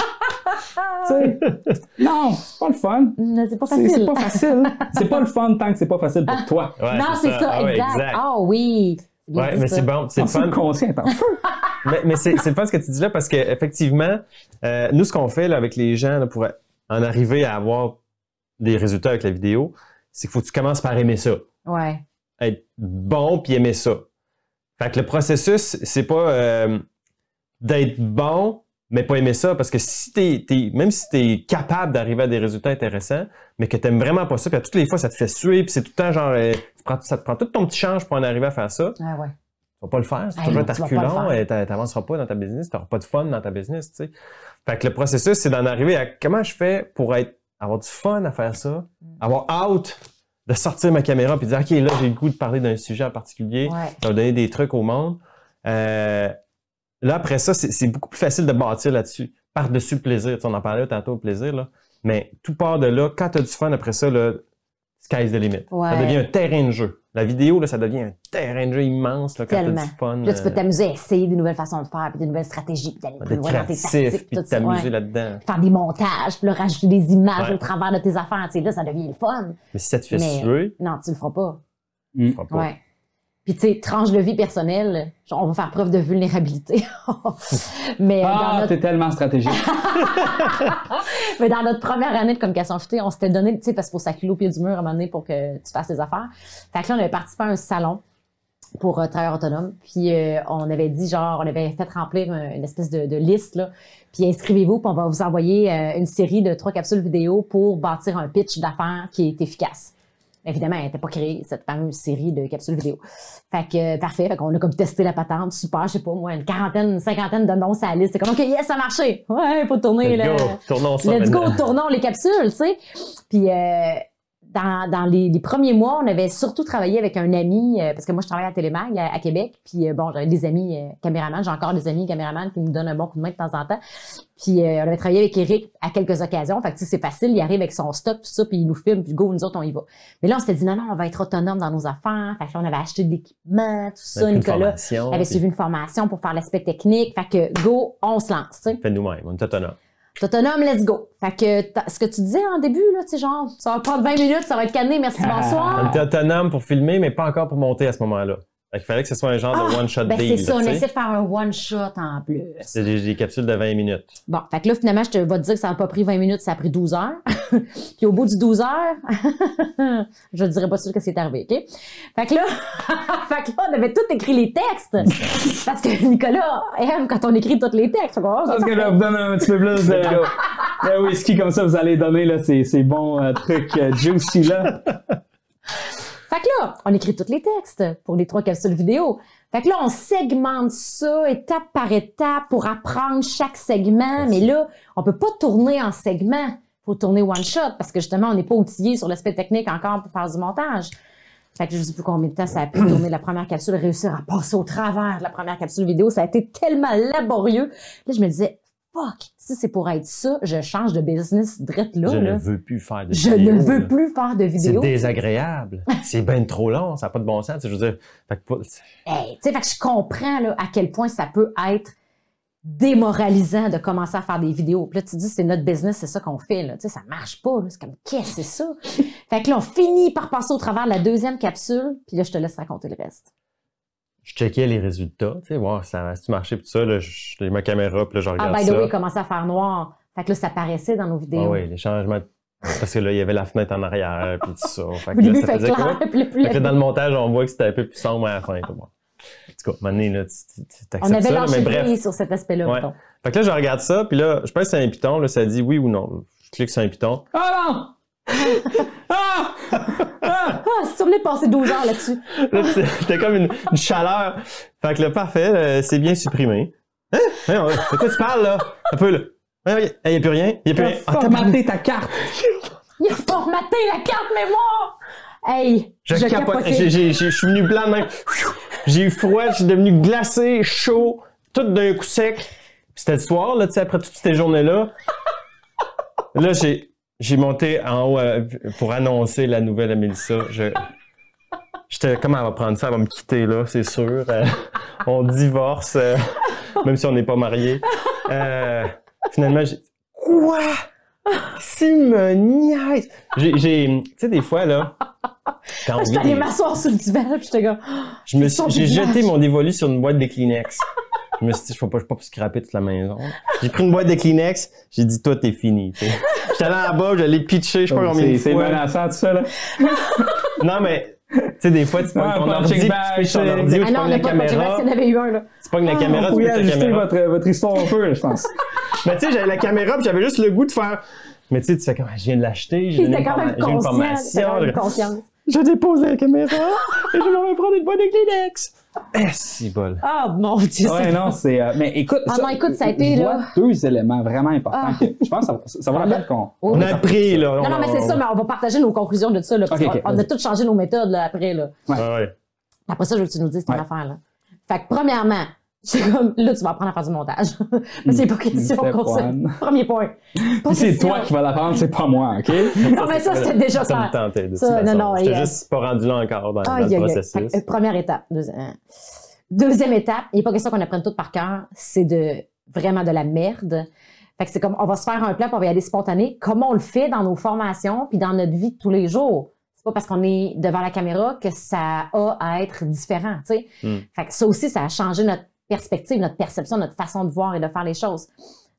tu sais, non, c'est pas le fun. C'est pas C'est c'est facile. pas facile. C'est pas le fun tant que c'est pas facile pour toi. Ouais, non, c'est ça, Ah ouais, exact. Ah oui. C'est bien Ouais, mais c'est bon, c'est fun. feu. mais mais c'est c'est le fun ce que tu dis là parce que effectivement, euh, nous ce qu'on fait là, avec les gens là, pour en arriver à avoir des résultats avec la vidéo, c'est qu'il faut que tu commences par aimer ça, Ouais. être bon puis aimer ça. Fait que le processus, c'est pas euh, d'être bon mais pas aimer ça parce que si t'es, t'es- même si tu es capable d'arriver à des résultats intéressants, mais que t'aimes vraiment pas ça, puis à toutes les fois ça te fait suer, puis c'est tout le temps genre, euh, tu prends- ça te prend tout ton petit change pour en arriver à faire ça, Ah ouais. tu vas pas le faire. C'est toujours reculons et t'a- t'avanceras pas dans ta business, t'auras pas de fun dans ta business, tu sais. Fait que le processus, c'est d'en arriver à comment je fais pour être, avoir du fun à faire ça, Mm. avoir hâte de sortir ma caméra puis dire, OK, là, j'ai le goût de parler d'un sujet en particulier, Ouais. va donner des trucs au monde. Euh, là, après ça, c'est beaucoup plus facile de bâtir là-dessus, par-dessus le plaisir. Tu sais, on en parlait tantôt, le plaisir, là. Mais tout part de là. Quand tu as du fun après ça, là, sky's the limit. Ouais. Ça devient un terrain de jeu. La vidéo, là, ça devient un terrain de jeu immense là, quand tu as Tellement. du fun. Là, tu peux euh, t'amuser à essayer des nouvelles façons de faire, puis des nouvelles stratégies, puis d'aller plus loin dans tes créatif, tactiques, puis tout de ça. t'amuser ouais. là-dedans. Faire des montages, puis là, rajouter des images Ouais. au travers de tes affaires. Tu sais, là, ça devient le fun. Mais si ça te fait Mais- suer, Non, tu le feras pas. tu le feras pas. Puis, tu sais, tranche de vie personnelle, genre, on va faire preuve de vulnérabilité. Mais, euh, Ah, notre, t'es tellement stratégique. mais dans notre première année de communication futée, on s'était donné, tu sais, parce qu'il faut s'acculer au pied du mur à un moment donné pour que tu fasses tes affaires. Fait que là, on avait participé à un salon pour euh, travailleurs autonomes. Puis euh, on avait dit, genre, on avait fait remplir un- une espèce de, de liste, là. Puis inscrivez-vous, puis on va vous envoyer euh, une série de trois capsules vidéo pour bâtir un pitch d'affaires qui est efficace. Évidemment, elle n'était pas créée, cette fameuse série de capsules vidéo. Fait que, euh, parfait. Fait qu'on a comme testé la patente. Super, je sais pas, moi, une quarantaine, une cinquantaine de noms à la liste. C'est comme, OK, yes, ça a marché. Ouais, faut tourner, Let's là. go, tournons ça Let's go, tournons les capsules, tu sais. Puis euh, dans, dans les, les premiers mois, on avait surtout travaillé avec un ami, euh, parce que moi, je travaille à Télémag à, à Québec. Puis euh, bon, j'avais des amis euh, caméramans. J'ai encore des amis caméramans qui nous donnent un bon coup de main de temps en temps. Puis euh, on avait travaillé avec Eric à quelques occasions. Fait que tu sais, c'est facile, il arrive avec son stock, tout ça, puis il nous filme, puis go, nous autres, on y va. Mais là, on s'était dit, non, non, on va être autonome dans nos affaires. Fait que là, on avait acheté de l'équipement, tout ça. Nicolas avait puis suivi une formation pour faire l'aspect technique. Fait que go, on se lance, tu sais. Fait nous-mêmes, on est autonome. Autonome, let's go. Fait que ce que tu disais en début, là, tu sais, genre, ça va prendre 20 minutes, ça va être canné, merci, On bonsoir. était autonome pour filmer, mais pas encore pour monter à ce moment-là. Fait qu'il fallait que ce soit un genre de Ah, one-shot Ben, deal. c'est ça, on essaie de faire un one-shot en plus. C'est des, des capsules de 20 minutes. Bon, fait que là, finalement, je te vais te dire que ça n'a pas pris 20 minutes, ça a pris 12 heures. Puis au bout du 12 heures, je ne dirais pas sûr que c'est arrivé, OK? Fait que là, fait que là, on avait tout écrit les textes. Parce que Nicolas aime quand on écrit tous les textes. Parce que je parfait. vous donne un petit peu plus de, de whisky comme ça, vous allez donner là, ces, ces bons euh, trucs euh, juicy là. Fait que là, on écrit tous les textes pour les trois capsules vidéo. Fait que là, on segmente ça étape par étape pour apprendre chaque segment. Mais là, on peut pas tourner en segment. Faut tourner one shot parce que justement, on n'est pas outillé sur l'aspect technique encore pour faire du montage. Fait que je sais plus combien de temps ça a pu tourner la première capsule, réussir à passer au travers de la première capsule vidéo. Ça a été tellement laborieux. Là, je me disais, fuck, si c'est pour être ça, je change de business direct là. je là. ne veux plus faire de Je vidéo, ne veux là. plus faire de C'est vidéo. désagréable. c'est bien trop long, ça n'a pas de bon sens. Je veux dire, fait que Hey, tu sais, fait que je comprends là, à quel point ça peut être démoralisant de commencer à faire des vidéos. Puis là, tu te dis, c'est notre business, c'est ça qu'on fait. Là. Tu sais, ça marche pas. C'est comme, qu'est-ce que c'est ça? fait que là, on finit par passer au travers de la deuxième capsule. Puis là, je te laisse raconter le reste. Je checkais les résultats, tu sais, voir si ça a marché, puis tout ça, là, j'ai ma caméra, puis là, je Ah, regarde by the ça. way, il commençait à faire noir? Fait que là, ça paraissait dans nos vidéos. Ah oui, les changements. Parce que là, il y avait la fenêtre en arrière, puis tout ça. Fait Au que là, début, ça faisait clair. quoi? Plus Fait que dans le montage, on voit que c'était un peu plus sombre à la fin. En tout cas, donné, là, tu, tu, tu on avait ça, mais bref. sur cet aspect-là, Ouais. Fait que là, je regarde ça, puis là, je pense que c'est un piton, là, ça dit oui ou non. Je clique sur un piton. Ah non! Ah! Ah! Ah, si tu voulais passer 12 heures là-dessus. Là, C'était comme une, une chaleur. Fait que le parfait, euh, c'est bien supprimé. Hein? Hein, De quoi tu parles, là? Un peu, là. Il n'y a plus rien. Il n'y a plus rien. Ah, formaté ta carte! Il a formaté la carte mémoire! Hey, Je, je, capote. capotais. J'ai- j'ai- j'ai- Je suis venu blanc même. J'ai eu froid, je suis devenu glacé, chaud, tout d'un coup sec. Puis c'était le soir, là, tu sais, après toutes ces journées-là. Là, j'ai, j'ai monté en haut euh, pour annoncer la nouvelle à Mélissa. Je, j'étais, comment elle va prendre ça? Elle va me quitter, là, c'est sûr. Euh, on divorce, euh, même si on n'est pas mariés. Euh, finalement, j'ai Quoi? Tu me niaises! J'ai, j'ai- tu sais, des fois, là, quand on Je suis allée m'asseoir sur le divan, puis j'étais comme. je me suis- j'ai jeté mon dévolu sur une boîte de Kleenex. Je me suis dit, je peux pas, je peux pas scraper toute la maison. J'ai pris une boîte de Kleenex, j'ai dit, toi, t'es fini. J'étais allé en bas, je l'ai pitché, je sais pas combien C'est de c'est fois. menaçant, tout ça, là. Non, mais, tu sais, des fois, tu pognes Ouais, ton un ordi, tu pitches ton c'est- ordi, ou Ah tu n'a la pas de caméra, s'il y en avait eu un, là. tu pognes la caméra, tu la ajuster votre, votre histoire un peu, je pense. Mais tu sais, j'avais la caméra, puis j'avais juste le goût de faire. Mais tu sais, tu fais comme, je viens de l'acheter, j'ai une, une formation. Je dépose la caméra et je vais me prendre une boîte de Kleenex. Eh, si bol. Ah, mon Dieu. Ouais, non, c'est. euh, mais écoute, Ah non, écoute, ça a été, je là. vois deux éléments vraiment importants Ah. que je pense que ça, ça vaut la peine qu'on. Oui, On a appris, là. Non, non, mais c'est ça, mais on va partager nos conclusions de ça, là, parce Ok, qu'on ok, on a tous changé nos méthodes, là, après, là. Ouais, ouais. Après ça, je veux que tu nous dises ton Ouais. affaire, là. Fait que, premièrement, c'est comme, là, tu vas apprendre à faire du montage. mais c'est pas question Step qu'on se... Premier point. C'est question. toi qui vas l'apprendre, c'est pas moi, OK? Non, mais ça, c'était déjà Ça tentait, de Ça, non, non, J'étais yes. juste pas rendu là encore dans, le processus. Que, euh, première étape. Deuxième, deuxième étape, il n'est pas question qu'on apprenne tout par cœur, c'est de vraiment de la merde. Fait que c'est comme, on va se faire un plan, puis on va y aller spontané. Comment on le fait dans nos formations, puis dans notre vie de tous les jours. C'est pas parce qu'on est devant la caméra que ça a à être différent, tu sais. Hmm. Fait que ça aussi, ça a changé notre perspective, notre perception, notre façon de voir et de faire les choses.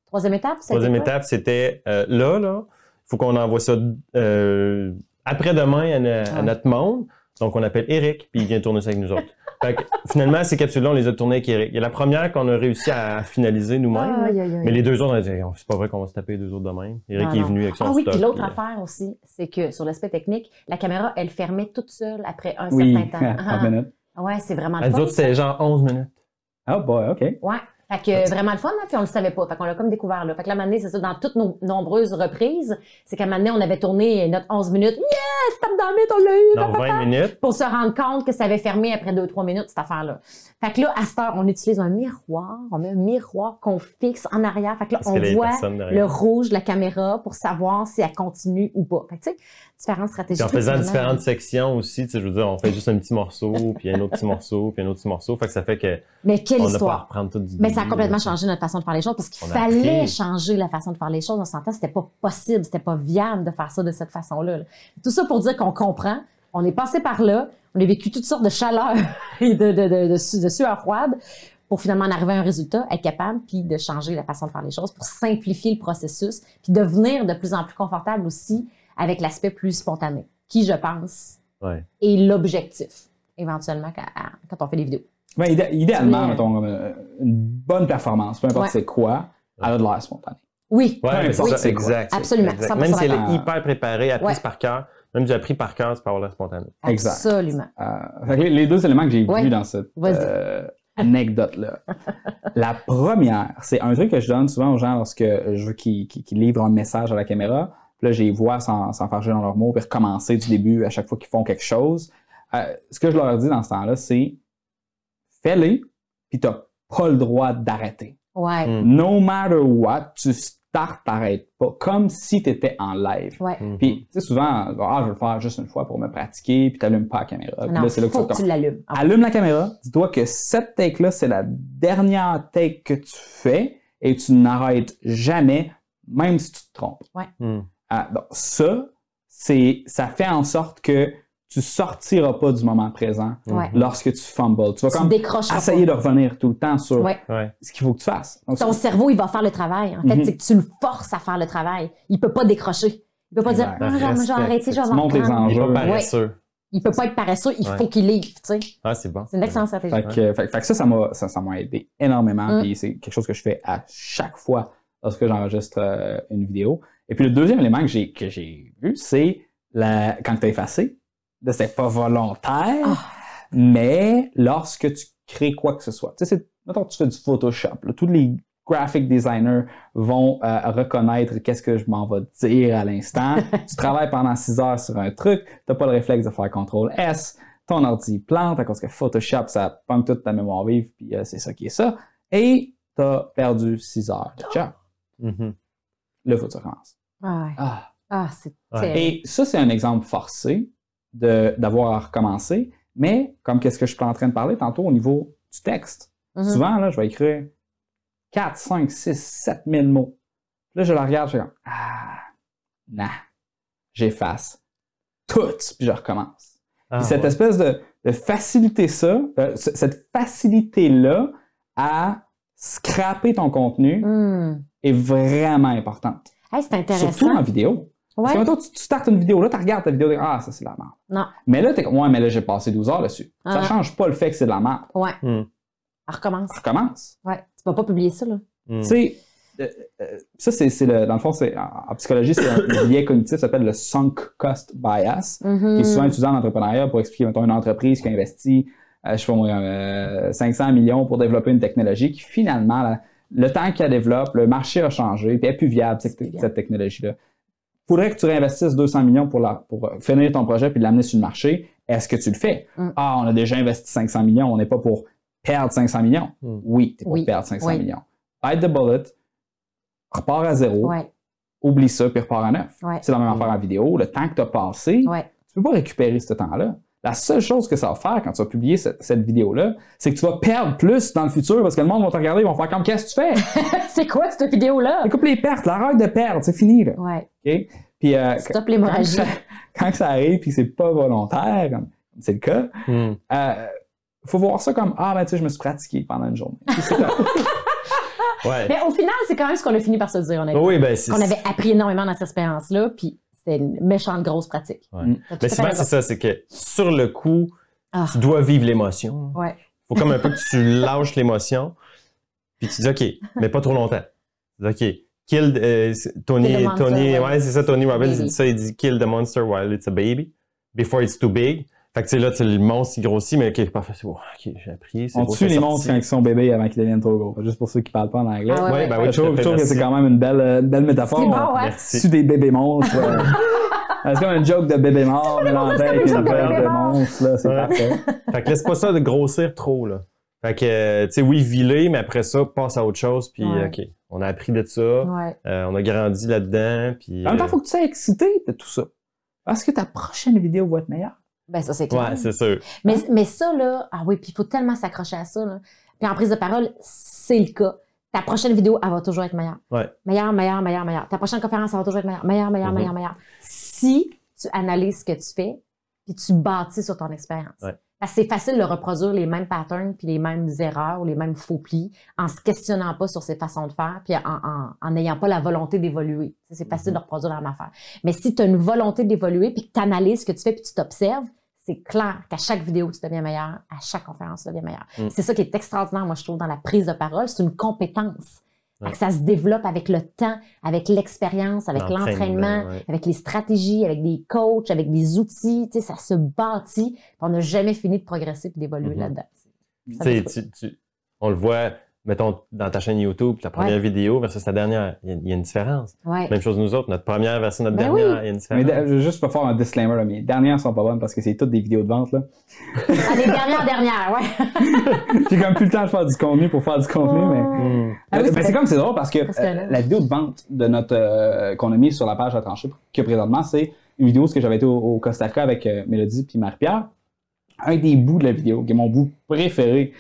Troisième étape, c'est Troisième étape, c'était euh, là, là, il faut qu'on envoie ça euh, après-demain à, no- à Ouais. notre monde. Donc, on appelle Eric, puis il vient tourner ça avec nous autres. Fait que, finalement, ces capsules-là, on les a tournées avec Eric. Il y a la première qu'on a réussi à finaliser nous-mêmes. aïe. Mais les deux autres, on a dit, Oh, c'est pas vrai qu'on va se taper les deux autres de même. Eric Ah, est venu avec son Ah oui, stock. puis l'autre affaire aussi, c'est que sur l'aspect technique, la caméra, elle fermait toute seule après un Oui, certain temps. 30 minutes. Ah, ouais, c'est vraiment le nous autres, c'était genre 11 minutes. Oh boy, OK. Ouais. Fait que vraiment le fun, hein, puis on le savait pas. Fait qu'on l'a comme découvert là. Fait que la manée, c'est ça, dans toutes nos nombreuses reprises, c'est qu'à un moment donné, on avait tourné notre 11 minutes. Yes! Tape dans le mythe, on l'a eu! Dans 20 minutes. Pour se rendre compte que ça avait fermé après 2-3 minutes, cette affaire-là. Fait que là, à cette heure, on utilise un miroir. On met un miroir qu'on fixe en arrière. Fait que là, Parce on voit le rouge de la caméra pour savoir si elle continue ou pas. Fait que tu sais, différentes stratégies. Puis en faisant différentes sections aussi, tu sais, je veux dire, on fait juste un petit morceau, puis un autre petit morceau, puis un autre petit morceau. Fait que ça fait que Mais quelle on pas histoire! reprendre tout du Mais ça a complètement là. changé notre façon de faire les choses parce qu'il fallait changer la façon de faire les choses. On s'entend, c'était pas possible, c'était pas viable de faire ça de cette façon-là. là. Tout ça pour dire qu'on comprend, on est passé par là, on a vécu toutes sortes de chaleurs et de, de, de, de, su- de sueur froide pour finalement en arriver à un résultat, être capable, puis de changer la façon de faire les choses, pour simplifier le processus, puis devenir de plus en plus confortable aussi avec l'aspect plus spontané, qui, je pense, Ouais. est l'objectif, éventuellement, quand, quand on fait des vidéos. Ben, idé- idéalement, Tu voulais- mettons, euh, une bonne performance, peu importe Ouais. c'est quoi, elle a de l'air spontané. Oui, ça, quoi. exact. Absolument, exact. 100% Même si elle est hyper préparée, apprise Ouais. par cœur, même si j'ai appris par cœur, c'est pas avoir l'air spontané. Exact. absolument. Euh, que les, les deux éléments que j'ai Ouais. vus dans cette euh, anecdote-là. la première, c'est un truc que je donne souvent aux gens lorsque je veux qu'ils livrent un message à la caméra. Puis là, je les vois sans, sans faire dans leurs mots, puis recommencer du début à chaque fois qu'ils font quelque chose. Euh, ce que je leur dis dans ce temps-là, c'est fais-les, puis t'as pas le droit d'arrêter. Ouais. Mm. No matter what, tu startes, t'arrêtes pas, comme si tu étais en live. Ouais. Mhm. Puis, tu sais, souvent, ah, je vais le faire juste une fois pour me pratiquer, puis t'allumes pas la caméra. Non, là, c'est là que faut que tu l'allumes. Allume la caméra, dis-toi que cette take-là, c'est la dernière take que tu fais et tu n'arrêtes jamais, même si tu te trompes. Hmm. Ah, donc, ça, c'est, ça fait en sorte que tu sortiras pas du moment présent Ouais. lorsque tu fumbles. Tu vas comme essayer de revenir tout le temps sur Ouais. Ce qu'il faut que tu fasses. Donc, Ton cerveau, il va faire le travail. En fait, Mhm. c'est que tu le forces à faire le travail. Il peut pas décrocher. Il peut pas dire, ah, vais arrêter, je vais est enjeux. pas paresseux. Il peut pas être paresseux, il Ouais. faut qu'il livre, tu sais. Ah, c'est bon. C'est une excellente stratégie. Fait que, fait, fait que ça, ça m'a, ça, ça m'a aidé énormément. Mm. Puis c'est quelque chose que je fais à chaque fois lorsque j'enregistre euh, une vidéo. Et puis le deuxième élément que j'ai, que j'ai vu, c'est la, quand tu as effacé, là, c'est pas volontaire, Ah. mais lorsque tu crées quoi que ce soit. Tu sais, c'est, mettons que tu fais du Photoshop, là, tous les graphic designers vont euh, reconnaître qu'est-ce que je m'en vais dire à l'instant. tu travailles pendant six heures sur un truc, t'as pas le réflexe de faire CTRL S, ton ordi plante à cause que Photoshop, ça pogne toute ta mémoire vive, puis euh, c'est ça qui est ça. Et tu as perdu 6 heures de job. Là, faut que tu recommences. Ah, ouais. Ah. Ah, c'est Ouais. terrible. Et ça, c'est un exemple forcé de- d'avoir à recommencer, mais comme qu'est-ce que je suis en train de parler tantôt au niveau du texte. Mhm. Souvent, là, je vais écrire 4, 5, 6, 7 000 mots. Là, je la regarde, je fais comme Ah, nah. J'efface tout, puis je recommence. Ah, Puis cette ouais. espèce de, de faciliter ça, euh, c- cette facilité-là à scraper ton contenu Hmm. est vraiment importante. Hey, c'est Surtout intéressant. en vidéo. Parce Ouais. que mettons, tu, tu startes une vidéo, là, tu regardes ta vidéo, tu dis, ah, ça c'est de la merde. Non. Mais là, t'es comme, ouais, mais là, j'ai passé 12 heures dessus. Ça Ah. change pas le fait que c'est de la merde. Ouais. Hmm. On recommence. Recommence. Ouais. Tu vas pas publier ça, là. Hmm. Tu sais, euh, euh, ça, c'est c'est le, dans le fond, c'est, en, en psychologie, c'est un biais cognitif, ça s'appelle le sunk cost bias, Mhm. qui est souvent utilisé en entrepreneuriat pour expliquer, mettons, une entreprise qui a investi, euh, je sais pas moi, euh, 500 millions pour développer une technologie qui, finalement, la- le temps qu'elle développe, le marché a changé, puis elle est plus viable, cette, technologie-là. Faudrait que tu réinvestisses 200 millions pour, la, pour euh, finir ton projet puis l'amener sur le marché. Est-ce que tu le fais? Mm. Ah, on a déjà investi 500 millions, on n'est pas pour perdre 500 millions. Mm. Oui, tu es pour Oui. perdre 500 Oui. millions. Bite the bullet, repars à zéro, Ouais. oublie ça, puis repars à neuf. Ouais. C'est la même Mm. affaire en vidéo. Le temps que tu as passé, Ouais. tu peux pas récupérer ce temps-là. La seule chose que ça va faire quand tu vas publier cette, cette vidéo-là, c'est que tu vas perdre plus dans le futur parce que le monde va te regarder, ils vont faire comme qu'est-ce que tu fais? c'est quoi cette vidéo-là? Coupe les pertes, l'arrête de perdre, c'est fini. Là. Ouais. OK? Puis euh, Stop quand, l'hémorragie. ça, quand ça arrive puis que c'est pas volontaire, comme c'est le cas, Hmm. euh, faut voir ça comme Ah ben tu sais, je me suis pratiqué pendant une journée. Ouais. Mais au final, c'est quand même ce qu'on a fini par se dire, honnêtement. Oui, ben, c'est. Qu'on avait appris énormément dans cette expérience-là, puis c'était une méchante grosse pratique. Ouais. Mm. Tout Mais souvent, c'est ça, c'est que sur le coup, Ah. tu dois vivre l'émotion. Ouais. faut comme un peu que tu lâches l'émotion, puis tu dis OK, mais pas trop longtemps. Tu dis OK, kill euh, Tony, Kill Tony, ouais, c'est ça, Tony Robbins, il dit ça, il dit kill the monster while it's a baby, before it's too big. Fait que tu sais, là, le monstre, il grossit, mais OK, parfait, c'est bon, OK, j'ai appris, On beau, tue les sorti. monstres quand ils sont bébés avant qu'ils deviennent trop gros. Juste pour ceux qui parlent pas en anglais. Ah ouais, Ouais, ben oui, je trouve, je que c'est quand même une belle, euh, une belle métaphore. C'est bon, On ouais. Merci. tue des bébés monstres. euh. c'est comme un joke de bébé mort mélangé avec joke une de paire bébé de mort. monstres. Là, c'est Ouais. parfait. Fait que laisse pas ça de grossir trop, là. Fait que, euh, tu sais, oui, viler, mais après ça, passe à autre chose, puis Ouais. OK, on a appris de ça, Ouais. euh, on a grandi là-dedans, puis... En même temps, il faut que tu sois excité de tout ça. Parce que ta prochaine vidéo va être meilleure. Ben, ça, c'est clair. Ouais, c'est sûr. Mais, mais ça, là, ah oui, puis il faut tellement s'accrocher à ça. Là. Puis en prise de parole, c'est le cas. Ta prochaine vidéo, elle va toujours être meilleure. Ouais. Meilleure, meilleure, meilleure, meilleure. Ta prochaine conférence, elle va toujours être meilleure. Meilleure, meilleure, meilleure, meilleure. Si tu analyses ce que tu fais, puis tu bâtis sur ton expérience. Ouais. Parce que c'est facile de reproduire les mêmes patterns, puis les mêmes erreurs ou les mêmes faux plis en se questionnant pas sur ses façons de faire, puis en n'ayant pas la volonté d'évoluer. C'est facile Mhm. de reproduire la même affaire. Mais si tu as une volonté d'évoluer, puis que tu analyses ce que tu fais, puis tu t'observes, c'est clair qu'à chaque vidéo, tu deviens meilleur, à chaque conférence, tu deviens meilleur. Mm. C'est ça qui est extraordinaire, moi, je trouve, dans la prise de parole. C'est une compétence. Ouais. que ça se développe avec le temps, avec l'expérience, avec L'entraînement, ouais. avec les stratégies, avec des coachs, avec des outils. Tu sais, ça se bâtit. On n'a jamais fini de progresser et d'évoluer Mhm. là-dedans. Tu- tu- on le voit, mettons, dans ta chaîne YouTube, ta première Ouais. vidéo versus ta dernière, il y, a- il y a une différence. Ouais. Même chose nous autres, notre première versus notre Ben dernière, oui. il y a une Mais différence. je veux juste pas faire un disclaimer, là, mes dernières sont pas bonnes parce que c'est toutes des vidéos de vente. Là. Ah, les dernières, dernières, ouais. J'ai comme plus le temps de faire du contenu pour faire du contenu, mais. Hmm. Ah oui, Euh, ça ben, fait- c'est comme c'est drôle parce que euh, la vidéo de vente de notre euh, qu'on a mis sur la page à trancher que présentement, c'est une vidéo ce que j'avais été au, au Costa Rica avec euh, Mélodie puis Marie-Pierre. Un des bouts de la vidéo, qui est mon bout préféré,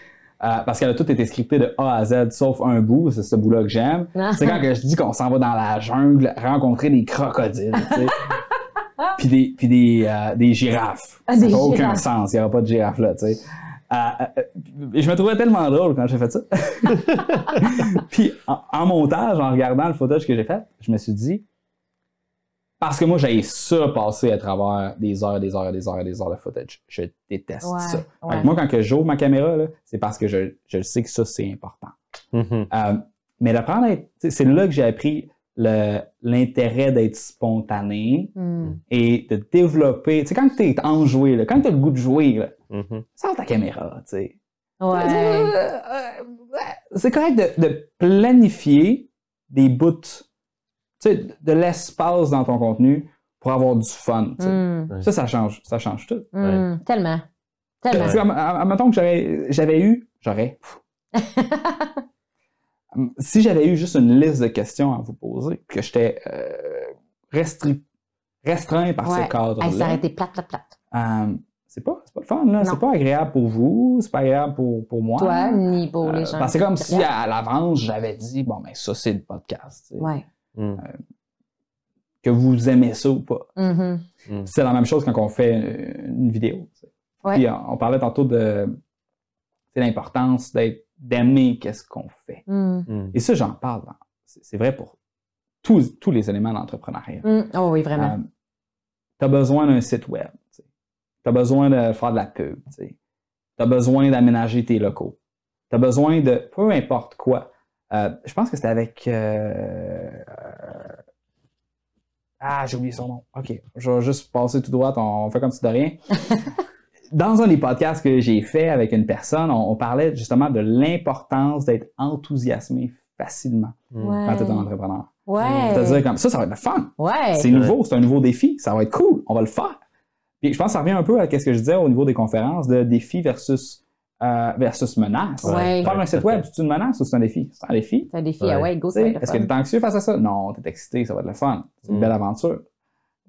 euh, parce qu'elle a tout été scripté de A à Z, sauf un bout, c'est ce bout-là que j'aime. Ah. C'est quand que je dis qu'on s'en va dans la jungle rencontrer des crocodiles, tu sais. puis des, puis des, euh, des girafes. Ah, ça des n'a aucun sens, il n'y aura pas de girafes là, tu sais. Euh, je me trouvais tellement drôle quand j'ai fait ça. Puis en, en montage, en regardant le footage que j'ai fait, je me suis dit, parce que moi, j'ai ça passer à travers des heures, des heures, des heures, des heures de footage. Je déteste Ouais, ça. Ouais. moi, quand que j'ouvre ma caméra, là, c'est parce que je, je sais que ça, c'est important. Mhm. Euh, mais d'apprendre à être, tu sais, c'est là que j'ai appris l'intérêt d'être spontané Hmm. et de développer. Tu sais, quand tu es enjoué, là, quand tu as le goût de jouer, là, Mhm. sors ta caméra, tu sais. Ouais. C'est correct de, de planifier des bouts, de l'espace dans ton contenu pour avoir du fun. tu sais. Hmm. Ça, ça change, ça change tout. Hmm. Tellement. Tellement. Am- am- Admettons que j'avais eu, j'aurais. Si j'avais eu juste une liste de questions à vous poser, que j'étais euh, restri- restreint par Ouais. ce cadre-là, ça aurait été plate, plate, plate. euh, c'est pas, c'est pas le fun, là. C'est pas agréable pour vous, c'est pas agréable pour, pour moi. Toi, ni pour Euh, les gens. parce que c'est comme si à l'avance, j'avais dit, bon, ben ça, c'est le podcast. tu sais. Ouais. Hmm. Que vous aimez ça ou pas. Mhm. C'est la même chose quand on fait euh, une vidéo. Ouais. Puis on, on parlait tantôt de l'importance d'aimer qu'est-ce qu'on fait. Mm. Et ça, j'en parle. C'est vrai pour tous, tous les éléments d'entrepreneuriat. Mm. Oh oui, vraiment. tu as besoin d'un site web. Tu as besoin de faire de la pub. Tu as besoin d'aménager tes locaux. Tu as besoin de peu importe quoi. Euh, je pense que c'était avec. euh, euh, ah, j'ai oublié son nom. OK. Je vais juste passer tout droit. On, fait comme si de rien. Dans un des podcasts que j'ai fait avec une personne, on, on parlait justement de l'importance d'être enthousiasmé facilement Hmm. ouais. quand tu es un entrepreneur. Ouais. C'est-à-dire comme ça, ça va être le fun. Ouais. C'est nouveau, c'est un nouveau défi, ça va être cool, on va le faire. Puis je pense que ça revient un peu à ce que je disais au niveau des conférences de défi versus, euh, versus menace. Ouais. Faire un site web, c'est une menace ou c'est un défi? C'est un défi. C'est un défi. Ouais. Ah ouais, go, le Est-ce que tu es anxieux face à ça? Non, tu es excité, ça va être le fun. C'est une Mm. belle aventure.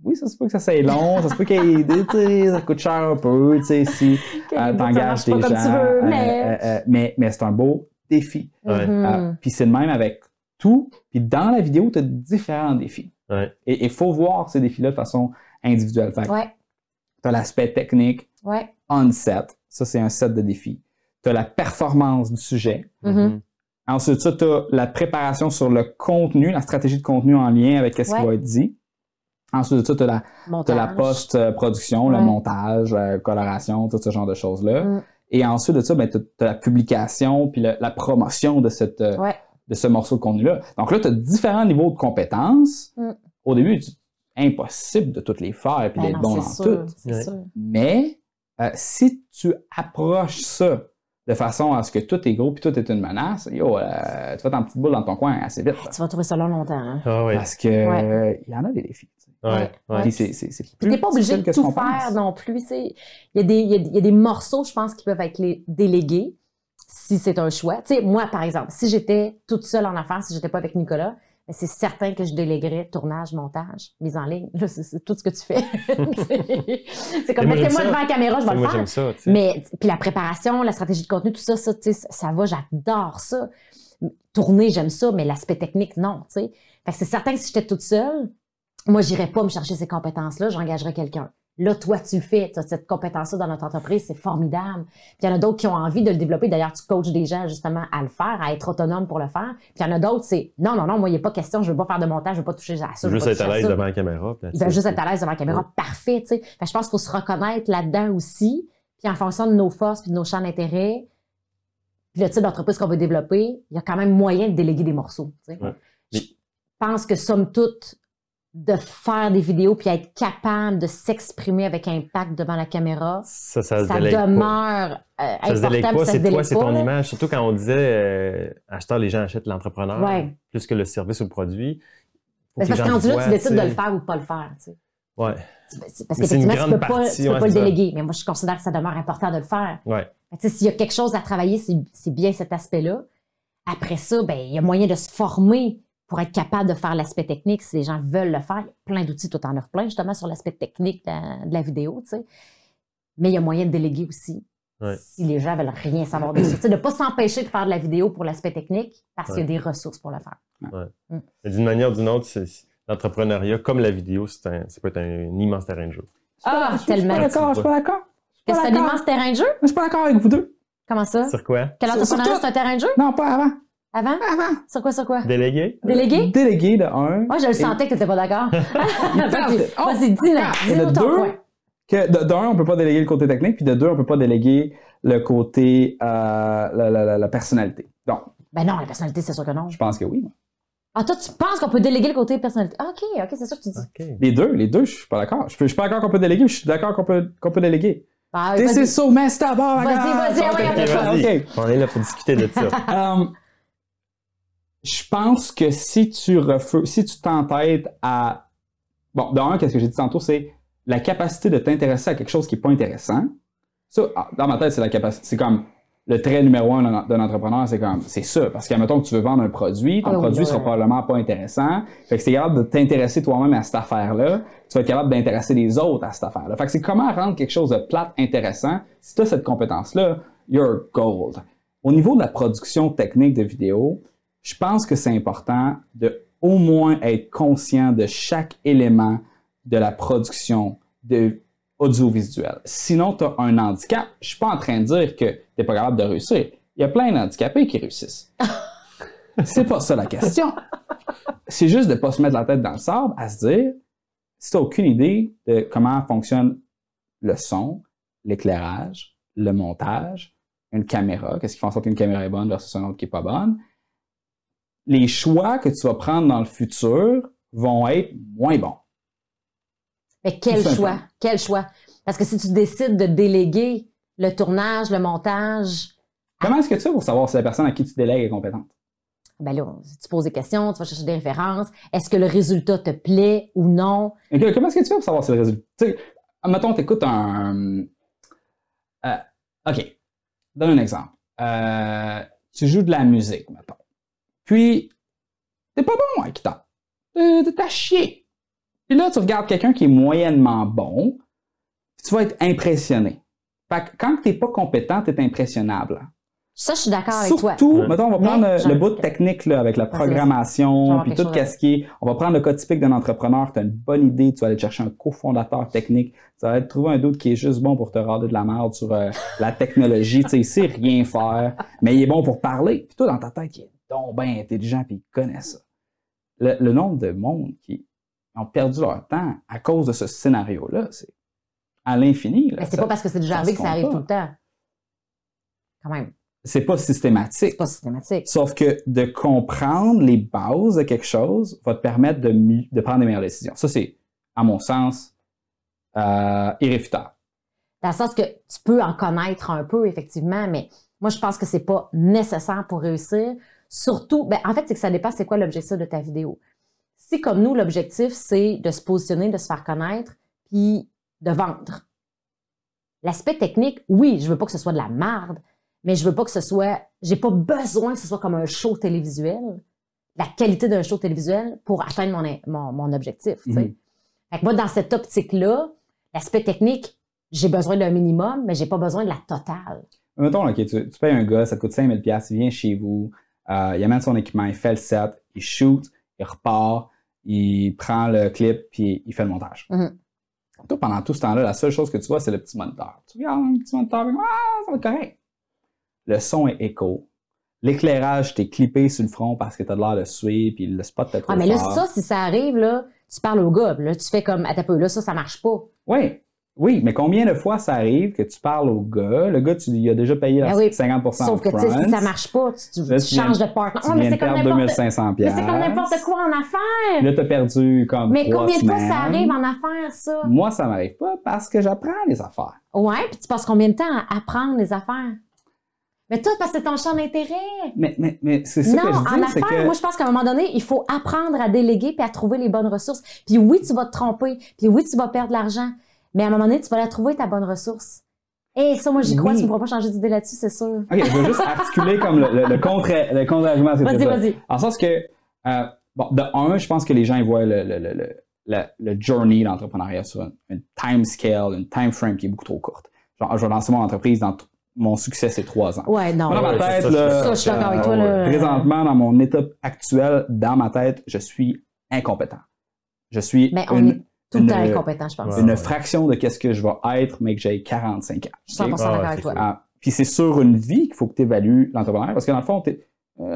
Oui, ça se peut que ça soit long, ça se peut qu'il y ça coûte cher un peu, tu sais, si euh, t'engages des gens. comme tu veux, euh, mais- euh, euh, mais, mais c'est un beau défi. Ouais. Mhm. Euh, puis c'est le même avec tout. Puis dans la vidéo, tu as différents défis. Ouais. Et il faut voir ces défis-là de façon individuelle. Fait Ouais, tu as l'aspect technique, ouais. on-set. Ça, c'est un set de défis. Tu as la performance du sujet. Mhm. Ensuite, ça, tu as la préparation sur le contenu, la stratégie de contenu en lien avec ce qui va être dit. Ensuite de ça, tu as la, Montage. t'as la post-production, le Ouais. montage, la coloration, tout ce genre de choses-là. Mm. Et ensuite de ça, ben, tu as la publication puis le- la promotion de, cette, euh, Ouais. de ce morceau de contenu-là. Donc là, tu as différents niveaux de compétences. Mm. Au début, c'est impossible de toutes les faire puis Ben d'être bon dans c'est sûr, tout. c'est Ouais. sûr. Mais euh, si tu approches ça de façon à ce que tout est gros puis tout est une menace, yo, euh, tu vas ton petite boule dans ton coin assez vite. là. Tu vas trouver ça long longtemps. Hein? Ah oui. Parce que Ouais. il y en a des défis. Ouais. Ouais. Puis t'es pas obligé de tout faire pense. non plus. Il y, a des, il, y a, il y a des morceaux, je pense, qui peuvent être les délégués si c'est un choix. Moi, par exemple, si j'étais toute seule en affaires, si j'étais pas avec Nicolas, c'est certain que je déléguerais tournage, montage, mise en ligne. Là, c'est, tout ce que tu fais. c'est comme moi, mettez-moi devant la caméra, je vais Moi, le faire. j'aime ça. Mais puis la préparation, la stratégie de contenu, tout ça, ça, ça, ça va, j'adore ça. Tourner, j'aime ça, mais l'aspect technique, non. Fait que c'est certain que si j'étais toute seule, moi, j'irais pas me chercher ces compétences-là, j'engagerais quelqu'un. Là, toi, tu le fais, tu as cette compétence-là dans notre entreprise, c'est formidable. Puis il y en a d'autres qui ont envie de le développer. D'ailleurs, tu coaches des gens justement à le faire, à être autonome pour le faire. Puis il y en a d'autres, c'est non, non, non, moi, il n'y a pas question, je veux pas faire de montage, je veux pas toucher à ça. Juste être à l'aise devant la caméra. Ils veulent juste être à l'aise devant la caméra. Parfait, tu sais. Fait je pense qu'il faut se reconnaître là-dedans aussi. Puis en fonction de nos forces puis de nos champs d'intérêt, puis le type d'entreprise qu'on veut développer, il y a quand même moyen de déléguer des morceaux. tu sais. Ouais. Je pense que somme toute, de faire des vidéos puis être capable de s'exprimer avec impact devant la caméra, Ça, demeure euh, Ça se important. délègue pas, c'est toi, c'est ton là. image. Surtout quand on disait euh, acheteur, les gens achètent l'entrepreneur Ouais. plus que le service ou le produit. Que parce gens qu'en là, tu décides de le faire ou pas le faire. tu sais. Ouais, Parce qu'effectivement, tu peux grande pas, tu peux ouais, pas le déléguer. Mais moi, je considère que ça demeure important de le faire. ouais. Que, S'il y a quelque chose à travailler, c'est c'est bien cet aspect-là. Après ça, ben, il y a moyen de se former pour être capable de faire l'aspect technique si les gens veulent le faire. Il y a plein d'outils, tout en offre plein, justement, sur l'aspect technique de la, de la vidéo, tu sais. Mais il y a moyen de déléguer aussi. Ouais. Si les gens veulent rien savoir de ça. Tu sais, de ne pas s'empêcher de faire de la vidéo pour l'aspect technique parce qu'il y a des ressources pour le faire. Mais d'une manière ou d'une autre, c'est- c'est- l'entrepreneuriat, comme la vidéo, c'est un, ça peut être un, immense terrain de jeu. Ah, Je suis pas tellement. d'accord, je suis pas d'accord. Je Est-ce suis que c'est un immense terrain de jeu? Je suis pas d'accord avec vous deux. Comment ça? Sur quoi? Quel entrepreneuriat, c'est un terrain de jeu? Non, pas avant. Avant? Avant. Sur quoi, sur quoi? Délégué? Délégué? Délégué de un. Moi, je le Et- sentais que tu n'étais pas d'accord. Vas-y, Oh, ah, Dis-nous de ton deux. point. que de, d'un, on peut pas déléguer le côté technique, puis de deux, on peut pas déléguer le côté euh, la, la- la- la personnalité. Donc, Ben non, la personnalité, c'est sûr que non. je pense que oui. moi. Ah, toi, tu penses qu'on peut déléguer le côté personnalité? Ah, OK, OK, c'est ça que tu dis. Les deux, les deux, je suis pas d'accord. Je, peux- je suis pas d'accord qu'on peut déléguer, je suis d'accord qu'on peut, qu'on peut déléguer. Ah, This vas-y. is so messed up. Oh my Vas-y, God. vas-y, vas-y. ok. On est là pour discuter de ça. Euh, je pense que si tu refuses, si tu t'entêtes à. Bon, d'un, qu'est-ce que j'ai dit tantôt, c'est la capacité de t'intéresser à quelque chose qui n'est pas intéressant. Ça, ah, dans ma tête, c'est la capacité. C'est comme le trait numéro un d'un- entrepreneur, c'est comme c'est ça. Parce que mettons que tu veux vendre un produit, ton Ah produit ouais, sera probablement pas intéressant. Fait que c'est capable de t'intéresser toi-même à cette affaire-là, tu vas être capable d'intéresser les autres à cette affaire-là. Fait que c'est comment rendre quelque chose de plate intéressant. Si tu as cette compétence-là, you're gold. Au niveau de la production technique de vidéo, je pense que c'est important de au moins être conscient de chaque élément de la production de audiovisuel. Sinon, tu as un handicap. Je suis pas en train de dire que tu n'es pas capable de réussir. Il y a plein d'handicapés qui réussissent. c'est pas ça la question. C'est juste de pas se mettre la tête dans le sable à se dire, si tu n'as aucune idée de comment fonctionne le son, l'éclairage, le montage, une caméra, qu'est-ce qui fait en sorte qu'une caméra est bonne versus une autre qui est pas bonne, les choix que tu vas prendre dans le futur vont être moins bons. Mais quel choix? Quel choix? Parce que si tu décides de déléguer le tournage, le montage, Comment est-ce que tu fais pour savoir si la personne à qui tu délègues est compétente? ben là, tu poses des questions, tu vas chercher des références. Est-ce que le résultat te plaît ou non? Comment est-ce que tu fais pour savoir si le résultat? Tu sais, mettons, tu écoutes un. euh, OK. Donne un exemple. Euh, tu joues de la musique, mettons. Puis, t'es pas bon à guitare. Euh, T'as chier. Puis là, tu regardes quelqu'un qui est moyennement bon, puis tu vas être impressionné. Fait que quand t'es pas compétent, t'es impressionnable. Ça, je suis d'accord avec toi. Surtout, mettons, on va prendre euh, le bout de technique là, avec la programmation, puis tout à- ce qui est. On va prendre le cas typique d'un entrepreneur, tu as une bonne idée, tu vas aller te chercher un cofondateur technique, tu vas aller trouver un doute qui est juste bon pour te râler de la merde sur euh, la technologie, tu sais, il sait rien faire, mais il est bon pour parler. Puis toi, dans ta tête, il est donc bien intelligent, puis il connaît ça. Le, le nombre de monde qui ont perdu leur temps à cause de ce scénario-là, c'est à l'infini. Mais c'est pas parce que c'est déjà arrivé que ça arrive pas. tout le temps. Quand même. C'est pas systématique. C'est pas systématique. Sauf que de comprendre les bases de quelque chose va te permettre de prendre des meilleures décisions. Ça, c'est, à mon sens, euh, irréfutable. Dans le sens que tu peux en connaître un peu, effectivement, mais moi, je pense que c'est pas nécessaire pour réussir. Surtout, ben, en fait, c'est que ça dépend c'est quoi l'objectif de ta vidéo. Si, comme nous, l'objectif, c'est de se positionner, de se faire connaître, puis de vendre. L'aspect technique, oui, je veux pas que ce soit de la merde, mais je veux pas que ce soit, j'ai pas besoin que ce soit comme un show télévisuel, la qualité d'un show télévisuel pour atteindre mon, mon, mon objectif. Mhm. Fait que moi, dans cette optique-là, l'aspect technique, j'ai besoin d'un minimum, mais j'ai pas besoin de la totale. Mettons, là, ok, tu, tu payes un gars, ça te coûte 5000 pièces, il vient chez vous, euh, il amène son équipement, il fait le set, il shoot, il repart, il prend le clip, puis il fait le montage. Mhm. Toi, pendant tout ce temps-là, la seule chose que tu vois, c'est le petit moniteur. Tu regardes un petit moniteur, ah, ça va être correct. Le son est écho. L'éclairage, t'es clippé sur le front parce que t'as de l'air de suer, puis le spot t'es trop Ah, mais là, fort. ça, si ça arrive, là, tu parles au gars, là, tu fais comme, à ta peu, là, ça, ça marche pas. Oui, oui, mais combien de fois ça arrive que tu parles au gars, le gars, tu lui as déjà payé Ben oui. 50% Sauf que, tu si ça marche pas, tu, tu- Là, tu tu viens- changes de tu Ouais, mais viens de perdre n'importe 2500 mais c'est comme n'importe quoi en affaires. Là, t'as perdu comme Mais trois combien de fois ça arrive en affaires, ça? Moi, ça m'arrive pas parce que j'apprends les affaires. Ouais, puis tu passes combien de temps à apprendre les affaires? Mais toi, parce que c'est ton champ d'intérêt. Mais, mais, mais c'est ça Non, que je en dis, c'est affaires, que... moi, je pense qu'à un moment donné, il faut apprendre à déléguer puis à trouver les bonnes ressources. Puis oui, tu vas te tromper. Puis oui, tu vas perdre de l'argent. Mais à un moment donné, tu vas la trouver, ta bonne ressource. Et ça, moi, j'y crois. Oui. Tu ne pourras pas changer d'idée là-dessus, c'est sûr. OK, je veux juste articuler comme le, le, le contre, le contre-argument à ce Vas-y, vas-y. En sens que, euh, bon, de un, je pense que les gens ils voient le, le, le, le, le, le journey d'entrepreneuriat sur une, une time scale, une time frame qui est beaucoup trop courte. Genre, je vais lancer mon entreprise dans mon succès, c'est trois ans. Ouais, non. Moi, dans ma tête, c'est ça, là, ça, je suis d'accord avec toi, là. présentement, dans mon état actuel, dans ma tête, je suis incompétent. Je suis Mais on une, est tout le temps une- incompétent, je pense. Une fraction de qu'est-ce que je vais être, mais que j'ai 45 ans. Je suis 100% OK? Ah, d'accord avec toi. Ah, puis c'est sur une vie qu'il faut que tu évalues l'entrepreneur, parce que dans le fond, euh,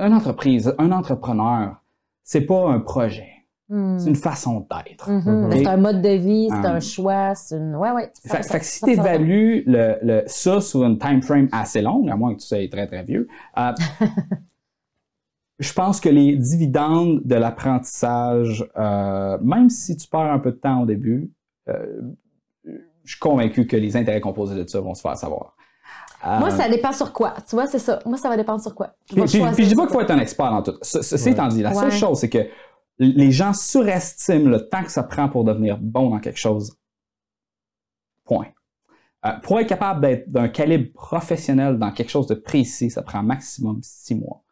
une entreprise, un entrepreneur, c'est pas un projet, Hmm. c'est une façon d'être. Mhm. Mhm. Mais C'est un mode de vie, c'est Ah. un choix, c'est une. Ouais, ouais. ça- Fait, ça- fait que si tu évalues le, le- ça sur une time frame assez longue, à moins que tu sois très très vieux, euh, je pense que les dividendes de l'apprentissage, euh, même si tu perds un peu de temps au début, euh, je suis convaincu que les intérêts composés de ça vont se faire savoir. Euh, Moi, ça dépend sur quoi. Tu vois, c'est ça. Moi, ça va dépendre sur quoi. Je Puis, je dis pas qu'il faut être un expert dans tout. Ce- Ceci Ouais. étant dit, la seule Ouais. chose, c'est que les gens surestiment le temps que ça prend pour devenir bon dans quelque chose. Point. Euh, pour être capable d'être d'un calibre professionnel dans quelque chose de précis, ça prend maximum six mois.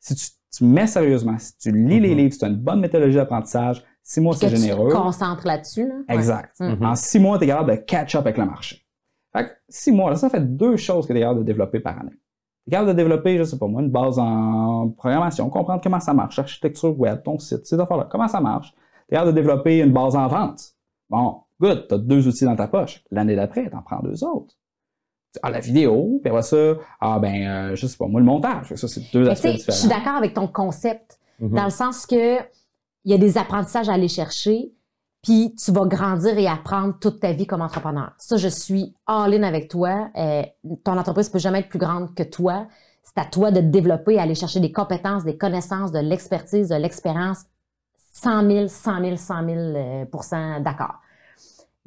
Si tu, tu mets sérieusement, si tu lis les Mhm. livres, si tu as une bonne méthodologie d'apprentissage, six mois, c'est tu te généreux. concentres là-dessus. Là. Ouais. Exact. Mhm. En six mois, tu es capable de catch up avec le marché. Fait que six mois, là, ça fait deux choses que tu es capable de développer par année. Tu es capable de développer, je sais pas moi, une base en programmation, comprendre comment ça marche, architecture web, ton site, ces affaires-là, comment ça marche. Tu es capable de développer une base en vente. Bon, good, tu as deux outils dans ta poche. L'année d'après, tu en prends deux autres. Ah, la vidéo, puis après ça, ah ben, euh, je sais pas, moi, le montage. Ça, c'est deux Mais aspects sais, je suis différents. d'accord avec ton concept, Mhm. dans le sens que il y a des apprentissages à aller chercher, puis tu vas grandir et apprendre toute ta vie comme entrepreneur. Ça, je suis all-in avec toi. Euh, ton entreprise peut jamais être plus grande que toi. C'est à toi de te développer, aller chercher des compétences, des connaissances, de l'expertise, de l'expérience. 100 000, 100 000, 100 000 euh, pour cent d'accord.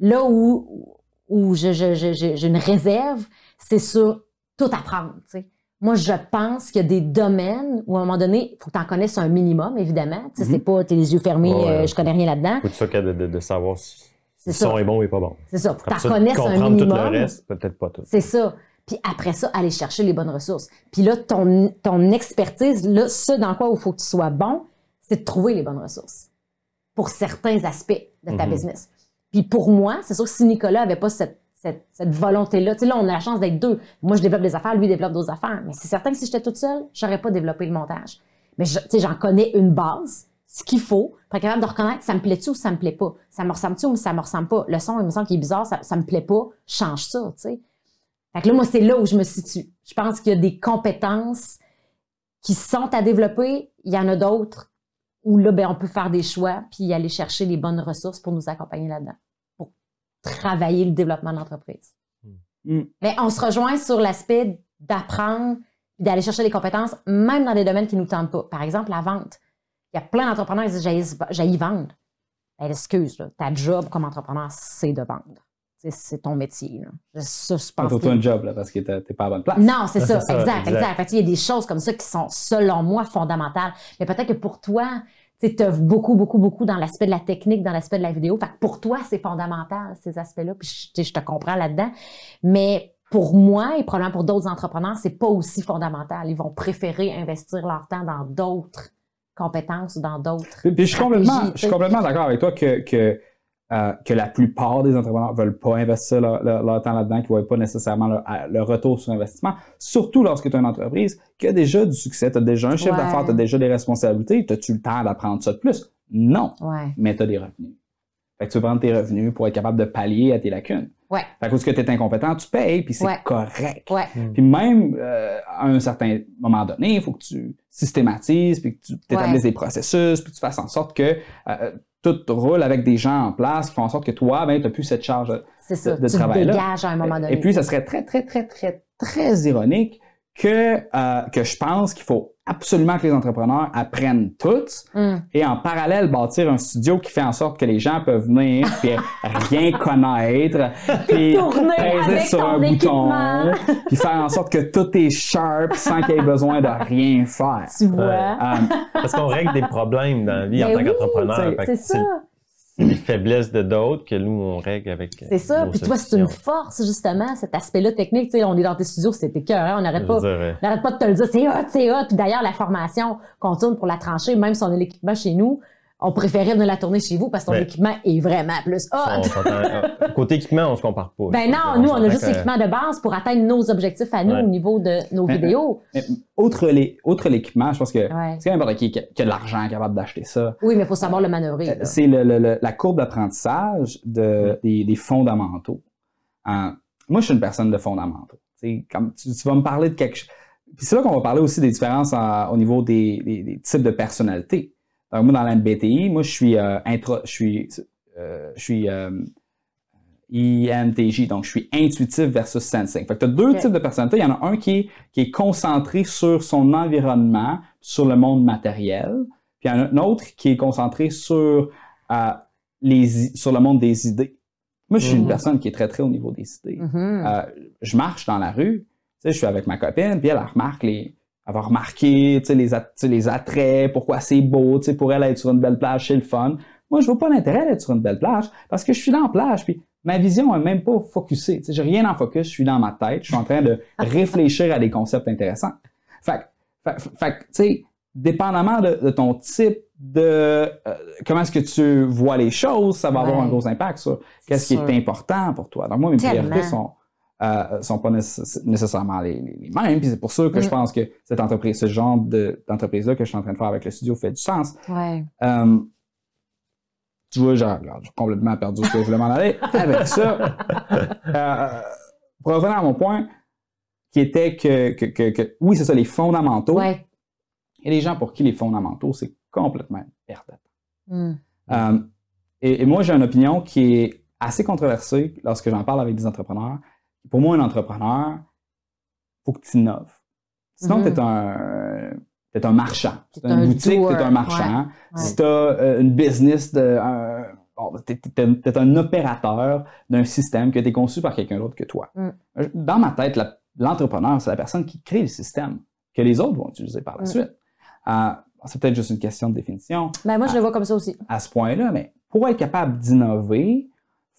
Là où, où je- je- je- je- j'ai une réserve, c'est sur tout apprendre. Moi, je pense qu'il y a des domaines où, à un moment donné, il faut que tu en connaisses un minimum, évidemment. Tu sais, Mhm. C'est pas, t'es les yeux fermés, Ouais, euh, je connais rien là-dedans. Faut que tu sois capable de, de, de savoir si le son ça. est bon ou pas bon. C'est ça. Faut que tu ça, en connaisses un minimum. tout le reste, peut-être pas tout. C'est ça. Puis après ça, aller chercher les bonnes ressources. Puis là, ton, ton expertise, là, ce dans quoi il faut que tu sois bon, c'est de trouver les bonnes ressources pour certains aspects de ta Mhm. business. Puis pour moi, c'est sûr que si Nicolas avait pas cette, cette, cette volonté-là, tu sais, là, on a la chance d'être deux. Moi, je développe des affaires, lui, développe d'autres affaires. Mais c'est certain que si j'étais toute seule, j'aurais pas développé le montage. Mais tu sais, j'en connais une base, ce qu'il faut, pour être capable de reconnaître ça me plaît-tu ou ça me plaît pas? Ça me ressemble-tu ou ça me ressemble pas? Le son, il me semble qu'il est bizarre, ça, ça me plaît pas, change ça, tu sais. Fait que là, moi, c'est là où je me situe. Je pense qu'il y a des compétences qui sont à développer. Il y en a d'autres où là, ben, on peut faire des choix puis aller chercher les bonnes ressources pour nous accompagner là-dedans, pour travailler le développement de l'entreprise. Mm. Mais on se rejoint sur l'aspect d'apprendre d'aller chercher les compétences, même dans des domaines qui ne nous tentent pas. Par exemple, la vente. Il y a plein d'entrepreneurs qui disent j'haïs vendre. Ben, excuse, là, ta job comme entrepreneur, c'est de vendre. C'est- ton métier. Là. Ça, je pense que- un job, là, parce que t'es pas à la bonne place. non, c'est ça, ça, exact, exact. exact. Il y a des choses comme ça qui sont, selon moi, fondamentales. Mais peut-être que pour toi, tu œuvres beaucoup, beaucoup, beaucoup dans l'aspect de la technique, dans l'aspect de la vidéo. Fait que pour toi, c'est fondamental, ces aspects-là. Puis, je- te comprends là-dedans. Mais pour moi, et probablement pour d'autres entrepreneurs, c'est pas aussi fondamental. Ils vont préférer investir leur temps dans d'autres compétences ou dans d'autres. Puis, puis je suis complètement, je suis complètement d'accord avec toi que, que, euh, que la plupart des entrepreneurs veulent pas investir leur, leur- leur temps là-dedans, qui ne voient pas nécessairement le, retour sur investissement. Surtout lorsque tu as une entreprise qui a déjà du succès, tu as déjà un chiffre Ouais. d'affaires, tu as déjà des responsabilités, as-tu le temps d'apprendre ça de plus? Non, Ouais. mais tu as des revenus. Fait que tu veux prendre tes revenus pour être capable de pallier à tes lacunes. Ouais. Fait que, que tu es incompétent, tu payes, puis c'est Ouais. correct. Ouais. Puis même euh, à un certain moment donné, il faut que tu systématises, puis que tu établisses des processus, puis que tu fasses en sorte que euh, tout roule avec des gens en place qui font en sorte que toi, ben, tu n'as plus cette charge. C'est ça. de- de tu te travail-là. dégages à un moment donné. Et puis, ça serait très, très, très, très, très ironique que, euh, que je pense qu'il faut absolument que les entrepreneurs apprennent toutes Hum. et en parallèle bâtir un studio qui fait en sorte que les gens peuvent venir puis rien connaître puis Tourner peser avec sur ton un bouton puis faire en sorte que tout est sharp sans qu'il y ait besoin de rien faire. Tu vois? Euh, Parce qu'on règle des problèmes dans la vie en Ben tant oui, qu'entrepreneur. C'est ça. C'est les faiblesses de d'autres que nous, on règle avec. euh, C'est ça. Puis toi, c'est une force, justement, cet aspect-là technique. Tu sais, on est dans tes studios, c'était cœur, hein, on n'arrête pas. euh, On n'arrête pas de te le dire, c'est hot, c'est hot. Puis d'ailleurs, la formation qu'on tourne pour la trancher, même si on a l'équipement chez nous, on préférait venir la tourner chez vous parce que ton Ben, équipement est vraiment plus hot. on euh, Côté équipement, on se compare pas. Ben non, nous, on a juste que- l'équipement de base pour atteindre nos objectifs à nous Ouais. au niveau de nos Mais- vidéos. mais outre les, outre l'équipement, je pense que Ouais. c'est n'importe qui qui a, de l'argent capable d'acheter ça. Oui, mais il faut savoir le manœuvrer. Euh, c'est le- le- le- la courbe d'apprentissage de, des, des fondamentaux. Euh, moi, je suis une personne de fondamentaux. Tu sais, Comme tu, tu vas me parler de quelque chose. Puis c'est là qu'on va parler aussi des différences en- au niveau des, des- des types de personnalités. Donc, moi, dans la MBTI, moi, je suis euh, je suis, euh, je suis euh, INTJ, donc je suis intuitif versus sensing. Fait que tu as deux types de personnalités. Il y en a un qui est, qui est concentré sur son environnement, sur le monde matériel. Puis il y en a un autre qui est concentré sur, euh, les, sur le monde des idées. Moi, je suis une Mhm. personne qui est très, très au niveau des idées. Mhm. Euh, je marche dans la rue, tu sais, je suis avec ma copine, puis elle, elle remarque les, elle va remarquer, tu sais, les, at- les attraits, pourquoi c'est beau, tu sais, pour elle être sur une belle plage, c'est le fun. Moi, je vois pas l'intérêt d'être sur une belle plage parce que je suis dans la plage, puis ma vision n'est même pas focusée. Tu sais, j'ai rien en focus, je suis dans ma tête, je suis en train de réfléchir à des concepts intéressants. Fait, que- fait, tu sais, dépendamment de, de ton type de euh, comment est-ce que tu vois les choses, ça va avoir un gros impact sur qu'est-ce qui est important pour toi. Donc moi, mes Tellement. priorités sont euh, sont pas nécess- nécessairement les, les- les mêmes. Puis c'est pour ça que je Mm. pense que cette entreprise, ce genre de- d'entreprise-là que je suis en train de faire avec le studio fait du sens. Ouais. Euh, tu vois, j'ai complètement perdu ce que je voulais m'en aller avec ça. Euh, pour revenir à mon point, qui était que, que, que, que- oui, c'est ça, les fondamentaux. Ouais. A des gens pour qui les fondamentaux, c'est complètement perte. Hmm. Euh, et, et moi, j'ai une opinion qui est assez controversée lorsque j'en parle avec des entrepreneurs. Pour moi, un entrepreneur, faut que tu innoves. Sinon, Mhm. tu es un, t'es un marchand. T'es Tu as une un boutique, tu doer, es un marchand. ouais. Si tu as une business, de, un, bon, t'es, t'es- t'es un opérateur d'un système qui a été conçu par quelqu'un d'autre que toi. Mm. Dans ma tête, l'entrepreneur, c'est la personne qui crée le système que les autres vont utiliser par la Mm. suite. Euh, c'est peut-être juste une question de définition Ben, moi, je le vois comme ça aussi. à ce point-là, mais pour être capable d'innover,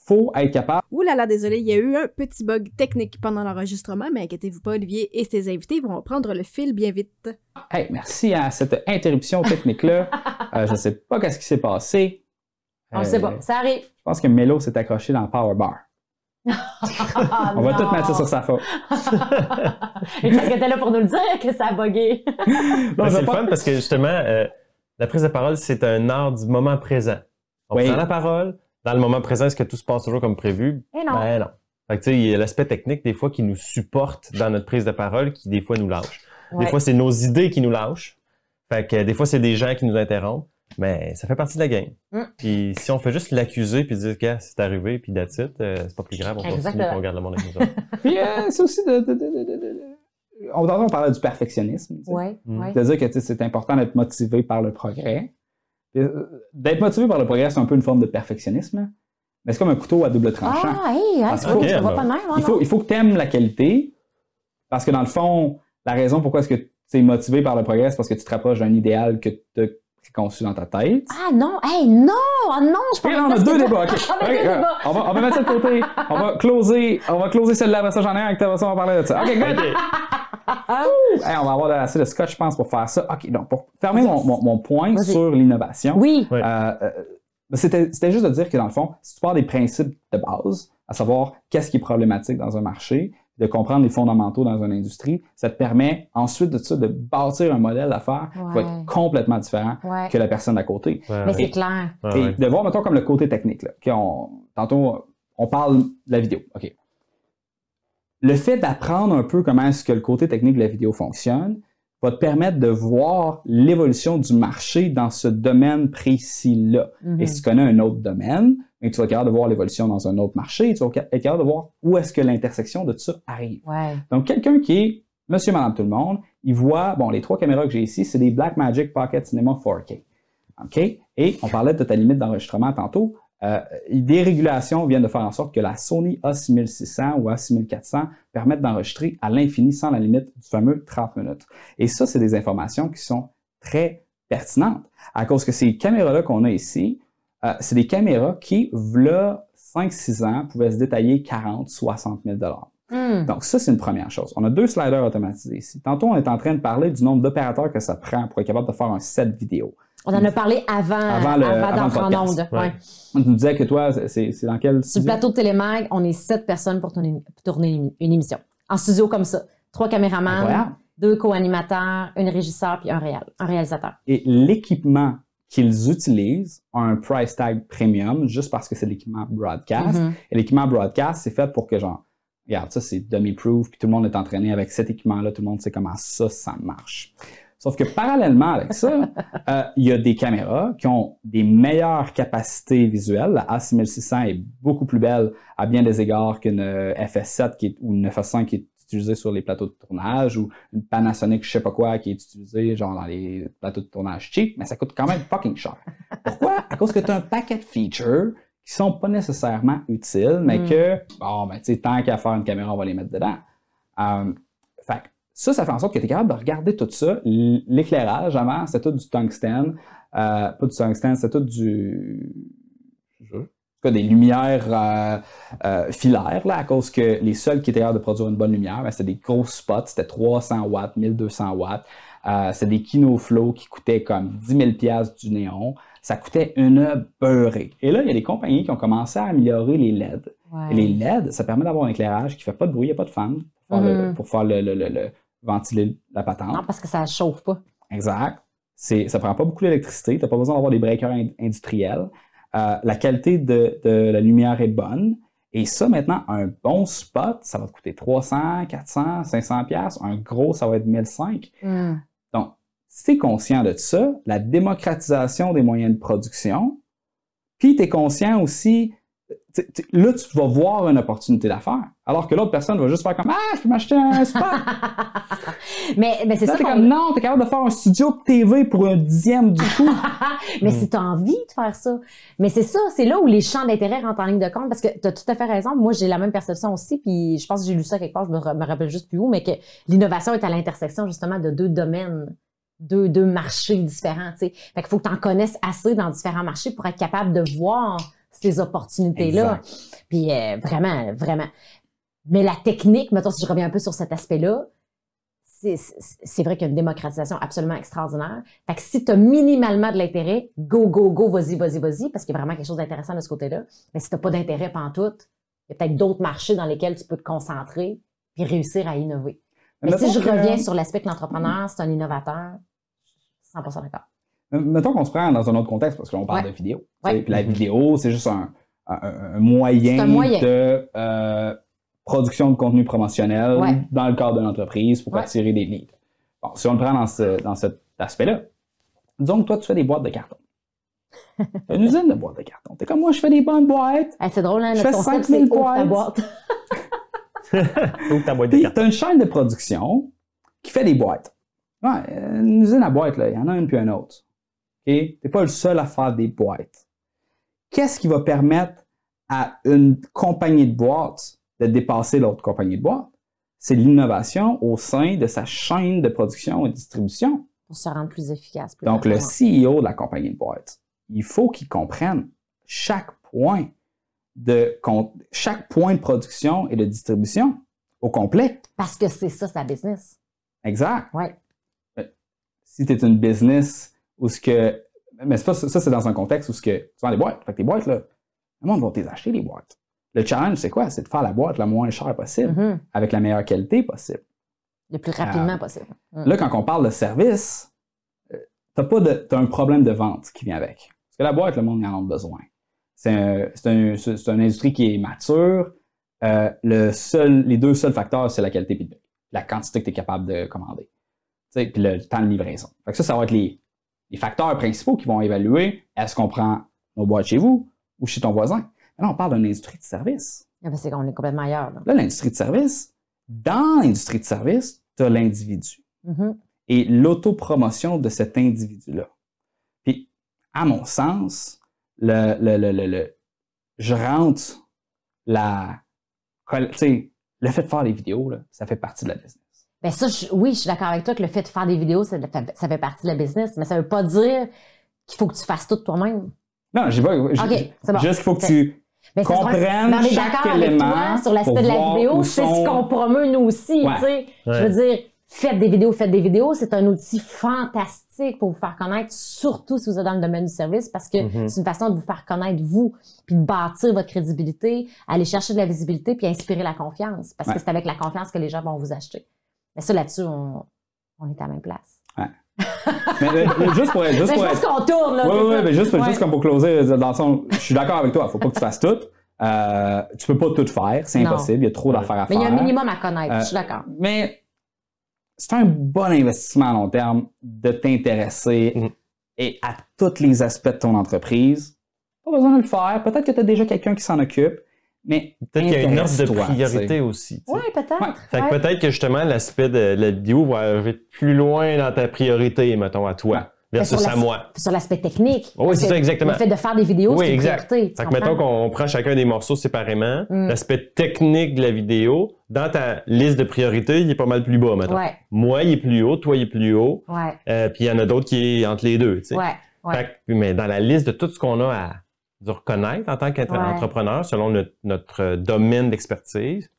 faut être capable. Ouh là là, désolé, il y a eu un petit bug technique pendant l'enregistrement, mais inquiétez-vous pas, Olivier et ses invités vont reprendre le fil bien vite. Hey, merci à cette interruption technique-là. Euh, je ne sais pas qu'est-ce qui s'est passé. On Euh, sait pas. Ça arrive. Je pense que Melo s'est accroché dans le power bar. On va tout mettre ça sur sa faute. Et qu'est-ce que t'es là pour nous le dire que ça a bugué? Ben, c'est le fun parce que justement, euh, la prise de parole, c'est un art du moment présent. On Oui. prend la parole. Dans le moment présent, est-ce que tout se passe toujours comme prévu? Eh non. Ben non. Fait que, tu sais, il y a l'aspect technique, des fois, qui nous supporte dans notre prise de parole, qui, des fois, nous lâche. Ouais. Des fois, c'est nos idées qui nous lâchent. Fait que, des fois, c'est des gens qui nous interrompent. Mais ça fait partie de la game. Mm. Puis si on fait juste l'accuser puis dire que c'est arrivé puis that's it, euh, c'est pas plus grave, on continue on garde le monde avec nous autres. Puis euh, c'est aussi de. de, de, de, de- de- On, on parlait du perfectionnisme. Ouais, Mm. ouais. C'est-à-dire que tu sais, c'est important d'être motivé par le progrès. Euh, D'être motivé par le progrès, c'est un peu une forme de perfectionnisme. Mais c'est comme un couteau à double tranchant. Ah, hey, hein, vois Ok, pas de même. hein, il, faut, non? il faut que tu aimes la qualité. Parce que dans le fond, la raison pourquoi est-ce que tu es motivé par le progrès, c'est parce que tu te rapproches d'un idéal que tu as conçu dans ta tête. Ah non, hey, non! Ah non, je pense on a deux débats. euh, débats. on, va, on va mettre ça de côté. On va closer, on va closer celle-là. Après ça, j'en ai un avec toi. On va parler de ça. OK, good. Hey, on va avoir assez de scotch, je pense, pour faire ça. OK, donc pour fermer mon, mon- mon point sur l'innovation, Oui. Euh, euh, c'était c'était juste de dire que dans le fond, si tu pars des principes de base, à savoir qu'est-ce qui est problématique dans un marché, de comprendre les fondamentaux dans une industrie, ça te permet ensuite de ça de bâtir un modèle d'affaires qui va être complètement différent Ouais. que la personne d'à côté. Ouais, Mais c'est clair. Et ouais. de voir, mettons, comme le côté technique. Là, qu'on- tantôt, on parle de la vidéo. OK. Le fait d'apprendre un peu comment est-ce que le côté technique de la vidéo fonctionne va te permettre de voir l'évolution du marché dans ce domaine précis-là. Mhm. Et si tu connais un autre domaine, mais tu vas être capable de voir l'évolution dans un autre marché, tu vas être capable de voir où est-ce que l'intersection de tout ça arrive. Ouais. Donc, quelqu'un qui est monsieur, madame, tout le monde, il voit, bon, les trois caméras que j'ai ici, c'est des Blackmagic Pocket Cinema 4K. OK? Et on parlait de ta limite d'enregistrement tantôt. Euh, des régulations viennent de faire en sorte que la Sony A6600 ou A6400 permettent d'enregistrer à l'infini sans la limite du fameux 30 minutes. Et ça, c'est des informations qui sont très pertinentes. À cause que ces caméras-là qu'on a ici, euh, c'est des caméras qui, v'là 5-6 ans, pouvaient se détailler 40, 60 000 Hmm. donc, ça, c'est une première chose. On a deux sliders automatisés ici. Tantôt, on est en train de parler du nombre d'opérateurs que ça prend pour être capable de faire un set vidéo. On en a parlé avant, Avant le- avant avant d'entrer en onde. Ouais. On nous disait que toi, c'est c'est dans quel Sur le plateau de Télémag, on est sept personnes pour tourner, une, émission. En studio comme ça. Trois caméramans, Incroyable. deux co-animateurs, une régisseur puis un, réal, un réalisateur. Et l'équipement qu'ils utilisent a un price tag premium juste parce que c'est l'équipement broadcast. Mhm. Et l'équipement broadcast, c'est fait pour que, genre, regarde, ça, c'est dummy-proof, puis tout le monde est entraîné avec cet équipement-là, tout le monde sait comment ça, ça marche. Sauf que parallèlement avec ça, euh, il y a des caméras qui ont des meilleures capacités visuelles. La A6600 est beaucoup plus belle à bien des égards qu'une euh, FS7 qui est, ou une FS5 qui est utilisée sur les plateaux de tournage ou une Panasonic je sais pas quoi qui est utilisée genre dans les plateaux de tournage cheap, mais ça coûte quand même fucking cher. Pourquoi? À cause que tu as un paquet de features qui sont pas nécessairement utiles, mais Mm. que, bon, ben, tu sais, tant qu'à faire une caméra, on va les mettre dedans. Euh, fait ça, ça fait en sorte que tu es capable de regarder tout ça. L'éclairage, avant, c'était tout du tungstène. Euh, pas du tungstène, c'était tout du. Cas, des lumières euh, euh, filaires, là, à cause que les seuls qui étaient capables de produire une bonne lumière, ben, c'était des gros spots, c'était 300 watts, 1200 watts. Euh, c'était des Kinoflow qui coûtaient comme 10 000 piastres du néon. Ça coûtait une beurrée. Et là, il y a des compagnies qui ont commencé à améliorer les LED. Ouais. Et les LED, ça permet d'avoir un éclairage qui fait pas de bruit, il n'y a pas de fan pour faire, le, Mhm. pour faire le, le- le- le- ventiler la patente. Non, parce que ça chauffe pas. Exact. C'est, ça prend pas beaucoup d'électricité. Tu n'as pas besoin d'avoir des breakers in- industriels. Euh, la qualité de, de la lumière est bonne. Et ça, maintenant, un bon spot, ça va te coûter 300, 400, 500 pièces. Un gros, ça va être 1005. Hmm. Donc, si tu es conscient de ça, la démocratisation des moyens de production, puis tu es conscient aussi, là, tu vas voir une opportunité d'affaires. Alors que l'autre personne va juste faire comme Ah, je peux m'acheter un spot. mais mais c'est Là, ça t'es comme non, tu es capable de faire un studio de TV pour un dixième du coût. mais Mm. si tu as envie de faire ça. Mais c'est ça, c'est là où les champs d'intérêt rentrent en ligne de compte parce que tu as tout à fait raison. Moi, j'ai la même perception aussi, puis je pense que j'ai lu ça quelque part, je me, ra- me rappelle juste plus où, mais que l'innovation est à l'intersection justement de deux domaines, deux, deux marchés différents. tu sais. Fait qu'il faut que tu en connaisses assez dans différents marchés pour être capable de voir ces opportunités-là. Puis euh, vraiment, vraiment. Mais la technique, mettons, si je reviens un peu sur cet aspect-là, c'est- vrai qu'il y a une démocratisation absolument extraordinaire. Fait que si tu as minimalement de l'intérêt, go, go, go, vas-y, vas-y, vas-y, parce qu'il y a vraiment quelque chose d'intéressant de ce côté-là. Mais si tu n'as pas d'intérêt pantoute, il y a peut-être d'autres marchés dans lesquels tu peux te concentrer puis réussir à innover. Mais si je que- reviens sur l'aspect que l'entrepreneur, c'est un innovateur, 100% d'accord. Mettons qu'on se prend dans un autre contexte parce qu'on parle Ouais. de vidéo. Ouais. Puis la Mhm. vidéo, c'est juste un, un- un moyen, C'est un moyen. de euh, production de contenu promotionnel Ouais. dans le cadre d'une entreprise pour Ouais. attirer des leads. Bon, si on le prend dans, ce- dans cet aspect-là, disons que toi, tu fais des boîtes de carton. T'as une usine de boîtes de carton. T'es comme moi, je fais des bonnes boîtes. Hey, c'est drôle, hein, Je fais concept, 5000 c'est ouvre ta boîtes. boîte. Ouvre ta boîte de Puis, carton. t'as une chaîne de production qui fait des boîtes. Ouais, euh, une usine à boîtes, là, il y en a une puis une autre. OK? T'es pas le seul à faire des boîtes. Qu'est-ce qui va permettre à une compagnie de boîtes de dépasser l'autre compagnie de boîtes? C'est l'innovation au sein de sa chaîne de production et de distribution. Pour se rendre plus efficace. Plus Donc, le. CEO de la compagnie de boîtes, il faut qu'il comprenne chaque point de, chaque point de production et de distribution au complet. Parce que c'est ça, sa business. Exact. Ouais. si tu es une business où ce que. Mais pas, ça, c'est dans un contexte où ce que tu vends des boîtes. Fait que tes boîtes, là, le monde va les acheter, les boîtes. Le challenge, c'est quoi? C'est de faire la boîte la moins chère possible, Mhm. avec la meilleure qualité possible. Le plus rapidement Ah. possible. Mhm. Là, quand on parle de service, euh, t'as pas de, t'as un problème de vente qui vient avec. Parce que la boîte, le monde en a besoin. C'est un, c'est un- une industrie qui est mature. Euh, le seul, les deux seuls facteurs, c'est la qualité et. La quantité que tu es capable de commander. Puis le temps de livraison. Fait que ça, ça va être les, les facteurs principaux qui vont évaluer est-ce qu'on prend nos boîtes chez vous ou chez ton voisin? Là, on parle d'une industrie de service. Ah ben, c'est qu'on est complètement ailleurs. là. L'industrie de service, dans l'industrie de service, tu as l'individu Mhm. et l'autopromotion de cet individu-là. Puis, à mon sens, le, le, le, le, le- je rentre la. col- Tu sais, le fait de faire des vidéos, là, ça fait partie de la business. Ben ça, je- oui, je suis d'accord avec toi que le fait de faire des vidéos, ça, fait- ça fait partie de la business, mais ça veut pas dire qu'il faut que tu fasses tout toi-même. Non, j'ai pas. j'ai- Ok, c'est bon. Juste qu'il faut que tu Mais c'est comprennes Mais chaque d'accord avec élément toi sur l'aspect de la vidéo, c'est sont- ce qu'on promeut nous aussi. Ouais. tu sais. Je veux dire, faites des vidéos, faites des vidéos, c'est un outil fantastique pour vous faire connaître, surtout si vous êtes dans le domaine du service, parce que Mhm. c'est une façon de vous faire connaître vous, puis de bâtir votre crédibilité, aller chercher de la visibilité, puis inspirer la confiance, parce Ouais. que c'est avec la confiance que les gens vont vous acheter. Mais ça, là-dessus, on, on est à la même place. Mais, mais, mais juste pour être. Juste Mais je pour pense être qu'on tourne, là. Oui, oui, ça. mais juste, Ouais. juste comme pour closer, dans le sens, je suis d'accord avec toi, faut pas que tu fasses tout. Euh, tu peux pas tout faire, c'est impossible, il y a trop Ouais. d'affaires à Mais il faire. y a un minimum à connaître, Euh, je suis d'accord. Mais c'est un bon investissement à long terme de t'intéresser et à tous les aspects de ton entreprise. Pas besoin de le faire. Peut-être que tu as déjà quelqu'un qui s'en occupe, mais Peut-être qu'il y a une offre de priorité aussi. Oui, peut-être. Ouais. Fait que Ouais. peut-être que justement, l'aspect de la vidéo va arriver plus loin dans ta priorité, mettons, à toi, Ouais. versus sur à moi. Sur l'aspect technique. Oui, c'est ça, exactement. Le fait de faire des vidéos, Oui, c'est une exact. priorité. Fait que mettons qu'on prend chacun des morceaux séparément, Mm. l'aspect technique de la vidéo, dans ta liste de priorités, il est pas mal plus bas, mettons. Ouais, Moi, il est plus haut, toi, il est plus haut, ouais, euh, puis il y en a d'autres qui est entre les deux, tu sais. ouais. ouais. Fait que- mais dans la liste de tout ce qu'on a à de reconnaître en tant Ouais. qu'entrepreneur selon notre, notre domaine d'expertise,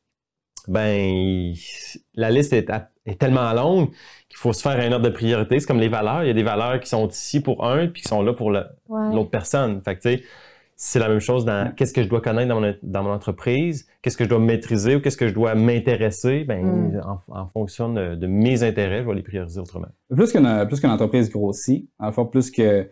ben la liste est, tellement longue qu'il faut se faire un ordre de priorité. C'est comme les valeurs. Il y a des valeurs qui sont ici pour un puis qui sont là pour Ouais. l'autre personne. Fait que, tu sais, c'est la même chose dans qu'est-ce que je dois connaître dans mon, dans mon entreprise, qu'est-ce que je dois maîtriser ou qu'est-ce que je dois m'intéresser. Ben, Mm. en, en fonction de, de mes intérêts, je vais les prioriser autrement. Plus qu'une plus qu'une entreprise grossit, le fond, plus que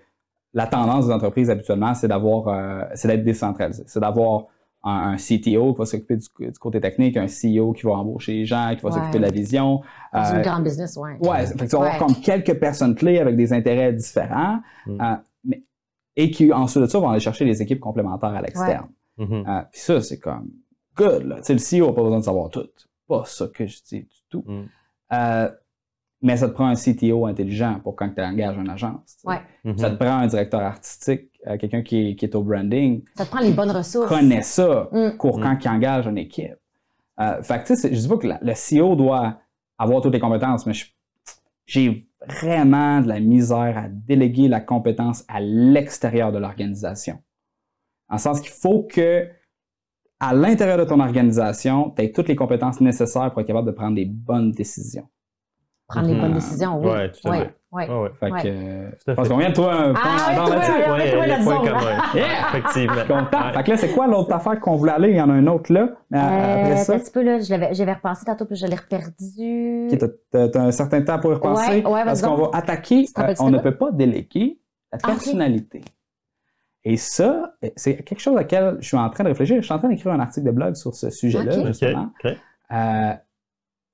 la tendance des entreprises habituellement, c'est d'avoir euh, c'est d'être décentralisé. C'est d'avoir un, un CTO qui va s'occuper du, du côté technique, un CEO qui va embaucher les gens, qui va Ouais. s'occuper de la vision. Dans Euh, une grande business, ouais. Ouais, fait que tu vas avoir Ouais. comme quelques personnes clés avec des intérêts différents, Mm. euh, mais, et qui ensuite de ça vont aller chercher les équipes complémentaires à l'externe. Mhm. Euh, Puis ça, c'est comme good. Là. Tu sais, le CEO n'a pas besoin de savoir tout. Pas ça que je dis du tout. Mm. Mais ça te prend un CTO intelligent pour quand tu engages une agence. Ça te prend un directeur artistique, euh, quelqu'un qui, est- qui est au branding, Ça te prend les bonnes ressources. connaît ça Mm. pour Mm. quand il engage une équipe. Euh, fait que, tu sais, je dis pas que la- le CEO doit avoir toutes les compétences, mais j'ai vraiment de la misère à déléguer la compétence à l'extérieur de l'organisation. En le sens qu'il faut que, à l'intérieur de ton organisation, tu aies toutes les compétences nécessaires pour être capable de prendre des bonnes décisions. Prendre les Mhm. bonnes décisions, oui. Ouais, tout à Ouais, fait. ouais. Ah ouais. Fait Ouais. que, euh, je pense qu'on vient de trouver un point Ah, ouais, dans toi, là-dessus. ouais, ouais, Ouais, trouvé il y a. Yeah! Effectivement. Je suis content. Ouais. Fait que là, c'est quoi l'autre affaire qu'on voulait aller? Il y en a un autre là. Mais Euh, après ça, un petit peu, là, je l'avais- j'avais repassé tantôt, puis je l'ai reperdu. Ok, t'as- t'as un certain temps pour y repenser. Ouais, ouais, parce qu'on va attaquer, euh, on ne peut pas déléguer la Ah, personnalité. Et ça, euh, c'est quelque chose à laquelle je suis en train de réfléchir. Je suis en train d'écrire un article de blog sur ce sujet-là, Ok. justement. Euh,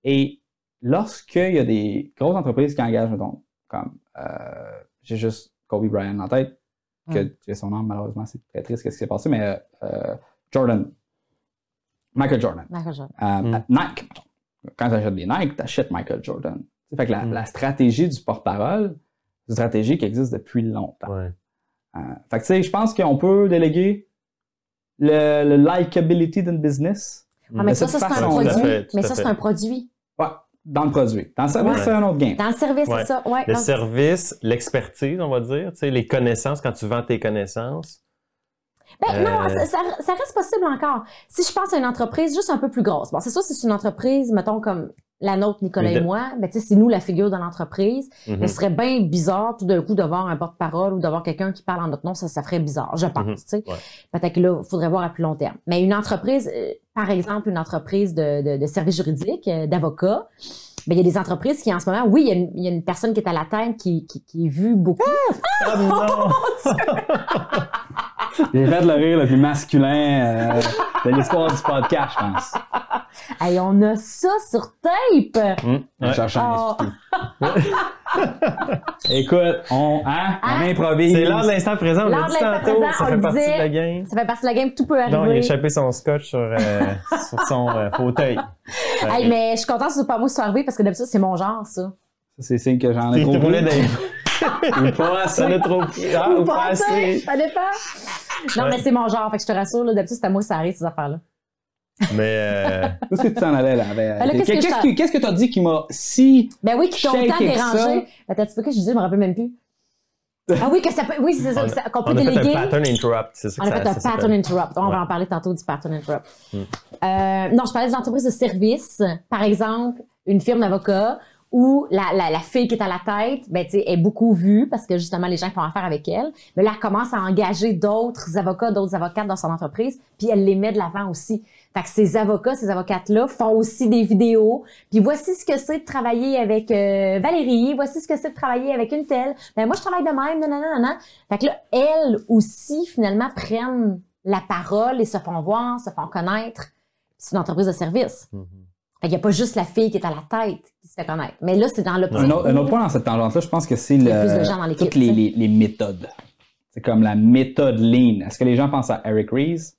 et lorsqu'il y a des grosses entreprises qui engagent, mettons, comme, euh, j'ai juste Kobe Bryant en tête, que Mm. tu as son nom, malheureusement, c'est très triste ce qui s'est passé, mais euh, euh, Jordan, Michael Jordan. Je- Euh, Mm. Nike, quand tu achètes des Nike, tu achètes Michael Jordan. Fait que la, Mm. la stratégie du porte-parole, c'est une stratégie qui existe depuis longtemps. Ouais. Euh, fait que tu sais, je pense qu'on peut déléguer le, le likability d'une business Ah, mais ça, c'est un produit. Mais ça, c'est un produit. Ouais, dans le produit. Dans le service, Ouais. c'est un autre game. Dans le service, Ouais. c'est ça. Ouais, Le dans- service, l'expertise, on va dire, tu sais, les connaissances, quand tu vends tes connaissances. Ben, non, Euh, ça, ça- ça reste possible encore. Si je pense à une entreprise juste un peu plus grosse, bon, c'est sûr, c'est une entreprise, mettons, comme la nôtre, Nicolas Mais et moi, ben, tu sais, c'est nous la figure de l'entreprise. Mais ce serait bien bizarre tout d'un coup d'avoir un porte-parole ou d'avoir quelqu'un qui parle en notre nom, ça, ça ferait bizarre, je pense. Mhm. tu sais. Ouais. Peut-être que là, il faudrait voir à plus long terme. Mais une entreprise, euh, par exemple, une entreprise de, de, de services juridiques, euh, d'avocats, ben, il y a des entreprises qui, en ce moment, oui, il y, a une, il y a une personne qui est à la tête qui, qui, qui est vue beaucoup. Ah non! J'ai fait le rire le plus masculin euh, de l'histoire du podcast, je pense. Hey, on a ça sur tape! Je ouais. Oh. esprit. Écoute, on, hein, on Hein? improvise. C'est l'heure de l'instant présent, on L'heure l'a de dit l'instant tantôt, présent, ça on fait partie disait. de la game. Ça fait partie de la game, tout peut Non, il a arriver. échappé son scotch sur, euh, sur son euh, fauteuil. Hey, mais je suis contente que ce soit pas moi qui soit arrivé parce que d'habitude, c'est mon genre, ça. Ça, C'est signe que j'en ai trop Ou pas Ça assez. l'a trop. Ah, ou pas assez. Ça dépend. Non, Ouais. mais c'est mon genre, fait que je te rassure, là, d'habitude, c'est à moi que ça arrive, ces affaires-là. Mais euh, Où est-ce que tu t'en allais là? avec- Ben qu'est-ce que Qu'est-ce qu'est-ce que t'as dit qui m'a si Ben oui, qui t'ont ça. dérangé. Attends, tu peux que je disais, je me rappelle même plus. Ah oui, que ça peut, oui, c'est ça, on, que ça- qu'on peut on a fait déléguer. un pattern interrupt, c'est ça On a ça, fait un ça pattern interrupt. On Ouais. va en parler tantôt du pattern interrupt. Hmm. Euh, non, je parlais des entreprises de services. Par exemple, une firme d'avocats où la, la, la fille qui est à la tête, ben, est beaucoup vue parce que justement, les gens font affaire avec elle. Mais là, elle commence à engager d'autres avocats, d'autres avocates dans son entreprise, puis elle les met de l'avant aussi. Fait que ces avocats, ces avocates-là font aussi des vidéos. Puis voici ce que c'est de travailler avec euh, Valérie, voici ce que c'est de travailler avec une telle. Ben moi, je travaille de même, nanana, nanana. Fait que là, elles aussi, finalement, prennent la parole et se font voir, se font connaître. C'est une entreprise de service. Mhm. Fait qu'il n'y a pas juste la fille qui est à la tête qui se fait connaître. Mais là, c'est dans le Un un autre point dans cette tangente-là, je pense que c'est Il le, toutes les, les, les méthodes. C'est comme la méthode lean. Est-ce que les gens pensent à Eric Ries?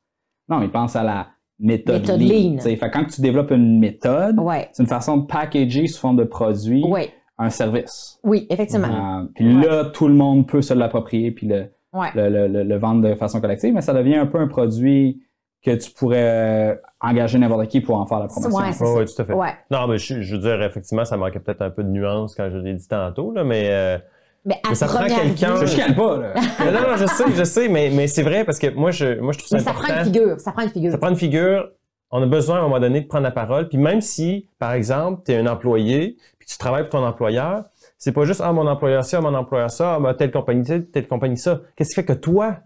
Non, ils pensent à la méthode, Méthode lean. lean. Fait quand tu développes une méthode, Ouais. c'est une façon de packager sous forme de produit Ouais. un service. Oui, effectivement. Euh, puis là, tout le monde peut se l'approprier puis le, le- le- le vendre de façon collective, mais ça devient un peu un produit que tu pourrais euh, engager n'importe qui pour en faire la promotion. Ouais, c'est Ouais, ça. ouais, tout à fait. Ouais. Non, mais je, je veux dire, effectivement, ça manquait peut-être un peu de nuance quand je l'ai dit tantôt, là, mais euh, Mais Mais ça prend quelqu'un- Je chicane pas, là. non, non, non, je sais, je sais, mais, mais c'est vrai parce que moi, je, moi, je trouve ça Mais ça important. prend une figure. Ça prend une figure. Ça prend une figure. On a besoin à un moment donné de prendre la parole. Puis même si, par exemple, tu es un employé, puis tu travailles pour ton employeur, c'est pas juste ah mon employeur ça, mon employeur ça, ah, ben, telle compagnie ça, telle compagnie ça. Qu'est-ce qui fait que toi,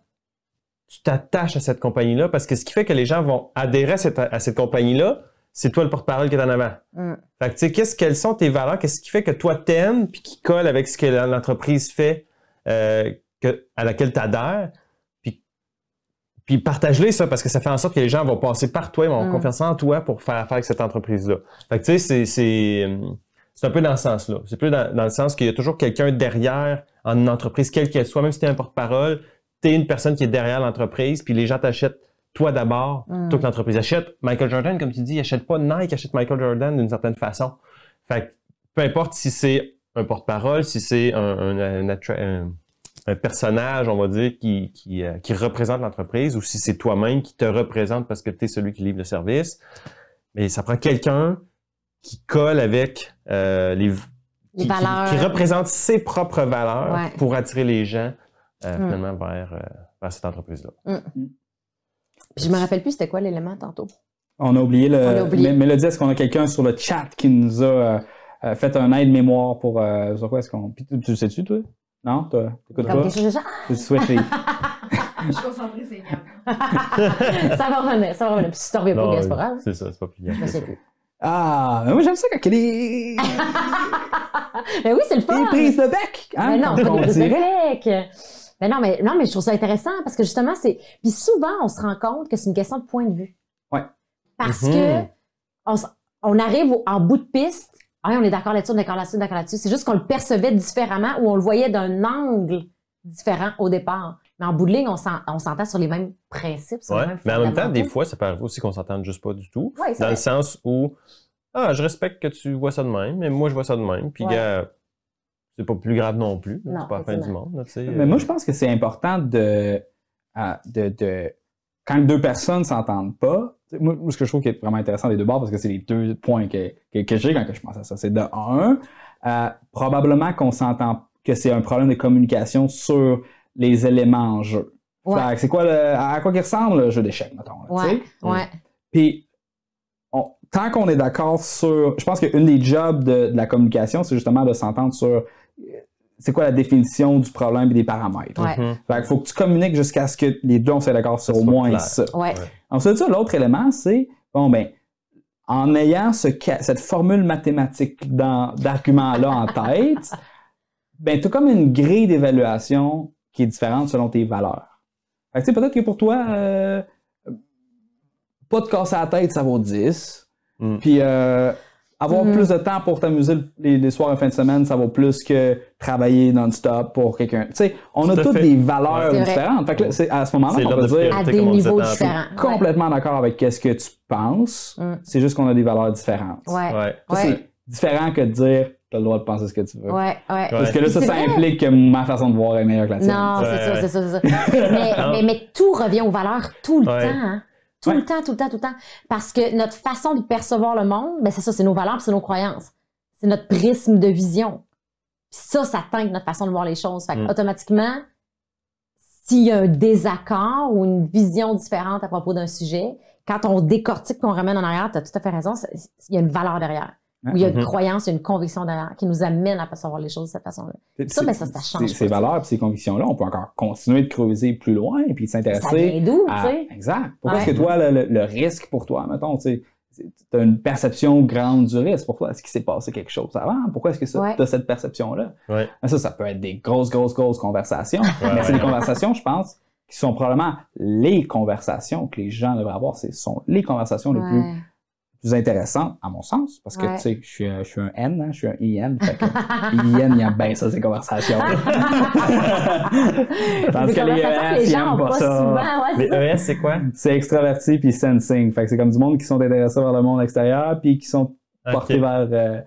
tu t'attaches à cette compagnie-là? Parce que ce qui fait que les gens vont adhérer à cette, à cette compagnie-là, c'est toi le porte-parole qui est en avant. Mm. Fait que, tu sais, qu'est-ce, quelles sont tes valeurs? Qu'est-ce qui fait que toi t'aimes puis qui colle avec ce que l'entreprise fait, euh, que, à laquelle tu adhères? Puis, puis partage-les ça parce que ça fait en sorte que les gens vont passer par toi, ils vont Mm. confiance en toi pour faire affaire avec cette entreprise-là. Fait que, tu sais, c'est, c'est, euh, c'est un peu dans ce sens-là. C'est plus dans, dans le sens qu'il y a toujours quelqu'un derrière en une entreprise, quelle qu'elle soit, même si tu es un porte-parole, tu es une personne qui est derrière l'entreprise, puis les gens t'achètent toi d'abord, Mm. plutôt que l'entreprise achète. Michael Jordan, comme tu dis, achète pas Nike, achète Michael Jordan d'une certaine façon. Fait que peu importe si c'est un porte-parole, si c'est un, un, un attra- un- un personnage, on va dire, qui, qui, euh, qui représente l'entreprise, ou si c'est toi-même qui te représente parce que tu es celui qui livre le service. Mais ça prend quelqu'un qui colle avec euh, les, Les qui, qui- valeurs. qui représente ses propres valeurs Ouais. pour attirer les gens euh, Mm. finalement vers, euh, vers cette entreprise-là. Puis je me rappelle plus c'était quoi l'élément tantôt. On a oublié le. On l'a oublié. Mé- Mélodie, est-ce qu'on a quelqu'un sur le chat qui nous a euh, euh, fait un aide-mémoire pour. Euh, sur quoi est-ce qu'on. Puis tu, le sais-tu, toi? Non? T'écoutes pas? Tu souhaites les. Je suis concentrée, c'est bien. ça va revenir, ça va revenir. Puis si tu reviens pas, c'est pas grave. c'est ça, c'est pas plus grave Je sais plus. Ah, mais moi j'aime ça quand il a Mais oui, c'est le fun. des prises de bec. Hein, Mais non, pas des prises de bec. Mais non, mais non, mais je trouve ça intéressant parce que justement, c'est. Puis souvent, on se rend compte que c'est une question de point de vue. Ouais. Parce Mhm. que on, on arrive au- en bout de piste. Ah, oui, on est d'accord là-dessus, on est d'accord là-dessus, d'accord là-dessus. C'est juste qu'on le percevait différemment ou on le voyait d'un angle différent au départ. Mais en bout de ligne, on s'en- on s'entend sur les mêmes principes. Sur les Ouais, mêmes mais en même temps, des fois, ça peut arriver aussi qu'on s'entende juste pas du tout. Ouais, c'est Dans vrai. le sens où, ah, je respecte que tu vois ça de même, mais moi, je vois ça de même. Puis, Ouais. gars, c'est pas plus grave non plus. C'est pas la fin du monde. Mais euh, moi, je pense que c'est important de, de, de- quand deux personnes s'entendent pas. Moi, moi, ce que je trouve qui est vraiment intéressant des deux bords, parce que c'est les deux points que, que, que j'ai quand je pense à ça, c'est de un, euh, probablement qu'on s'entend que c'est un problème de communication sur les éléments en jeu. Ouais. C'est quoi le, à quoi il ressemble le jeu d'échecs, mettons. là? Ouais, ouais. Puis, on- tant qu'on est d'accord sur. Je pense qu'une des jobs de, de la communication, c'est justement de s'entendre sur euh, c'est quoi la définition du problème et des paramètres? Ouais. mhm. Fait qu'il faut que tu communiques jusqu'à ce que les deux on soit d'accord sur au moins clair. ça. Ouais. Ensuite, ça, l'autre élément, c'est bon ben en ayant ce, cette formule mathématique d'argument-là en tête, ben tu as comme une grille d'évaluation qui est différente selon tes valeurs. Fait que, tu sais, peut-être que pour toi, euh, pas de casser la tête, ça vaut 10. Mm. Puis euh, avoir Mm. plus de temps pour t'amuser les, les soirs et fin de semaine, ça vaut plus que travailler non-stop pour quelqu'un. Tu sais, on a toutes fait. des valeurs différentes. Fait que là, c'est à ce moment-là l'ordre peut dire À des on niveaux différents. Ouais. complètement d'accord avec qu'est-ce que tu penses. Mm. C'est juste qu'on a des valeurs différentes. Ouais. Ouais. C'est différent que de dire t'as le droit de penser ce que tu veux. Ouais, ouais. Parce que là, ça, C'est ça vrai. implique que ma façon de voir est meilleure que la tienne. Non, Ouais, c'est ça, ouais. c'est ça, c'est ça. mais, mais, mais tout revient aux valeurs tout le Ouais. temps. Hein? Tout Ouais. le temps, tout le temps, tout le temps. Parce que notre façon de percevoir le monde, ben c'est ça, c'est nos valeurs, c'est nos croyances. C'est notre prisme de vision. Puis ça, ça teinte notre façon de voir les choses. Fait Mm. automatiquement, s'il y a un désaccord ou une vision différente à propos d'un sujet, quand on décortique qu'on ramène en arrière, tu as tout à fait raison, il y a une valeur derrière. Hein? Ou il y a une Mhm. croyance, une conviction derrière qui nous amène à percevoir les choses de cette façon-là. Ça, c'est- ben, ça, ça change Ces, valeurs et ces convictions-là, on peut encore continuer de creuser plus loin et puis Ça s'intéresser vient d'où, tu à... sais? Exact. Pourquoi Ouais. est-ce que toi, le, le- le risque pour toi, mettons, tu as une perception grande du risque. Pourquoi est-ce qu'il s'est passé quelque chose avant? Pourquoi est-ce que ça, Ouais. tu as cette perception-là? Ouais. Mais ça, ça peut être des grosses, grosses, grosses conversations. Ouais, mais c'est ouais. des conversations, je pense, qui sont probablement les conversations que les gens devraient avoir. Ce sont les conversations les plus. Plus à mon sens. Parce que, Ouais. tu sais, je suis, un- je suis un N, hein, je suis un IN. Fait que IN, il aime bien ça, ces conversations. Tandis que les que ES, les ils pas pas ça. souvent. Ouais, c'est Les. ES, c'est quoi? C'est extraverti puis sensing. Fait que c'est comme du monde qui sont intéressés vers le monde extérieur puis qui sont portés vers euh,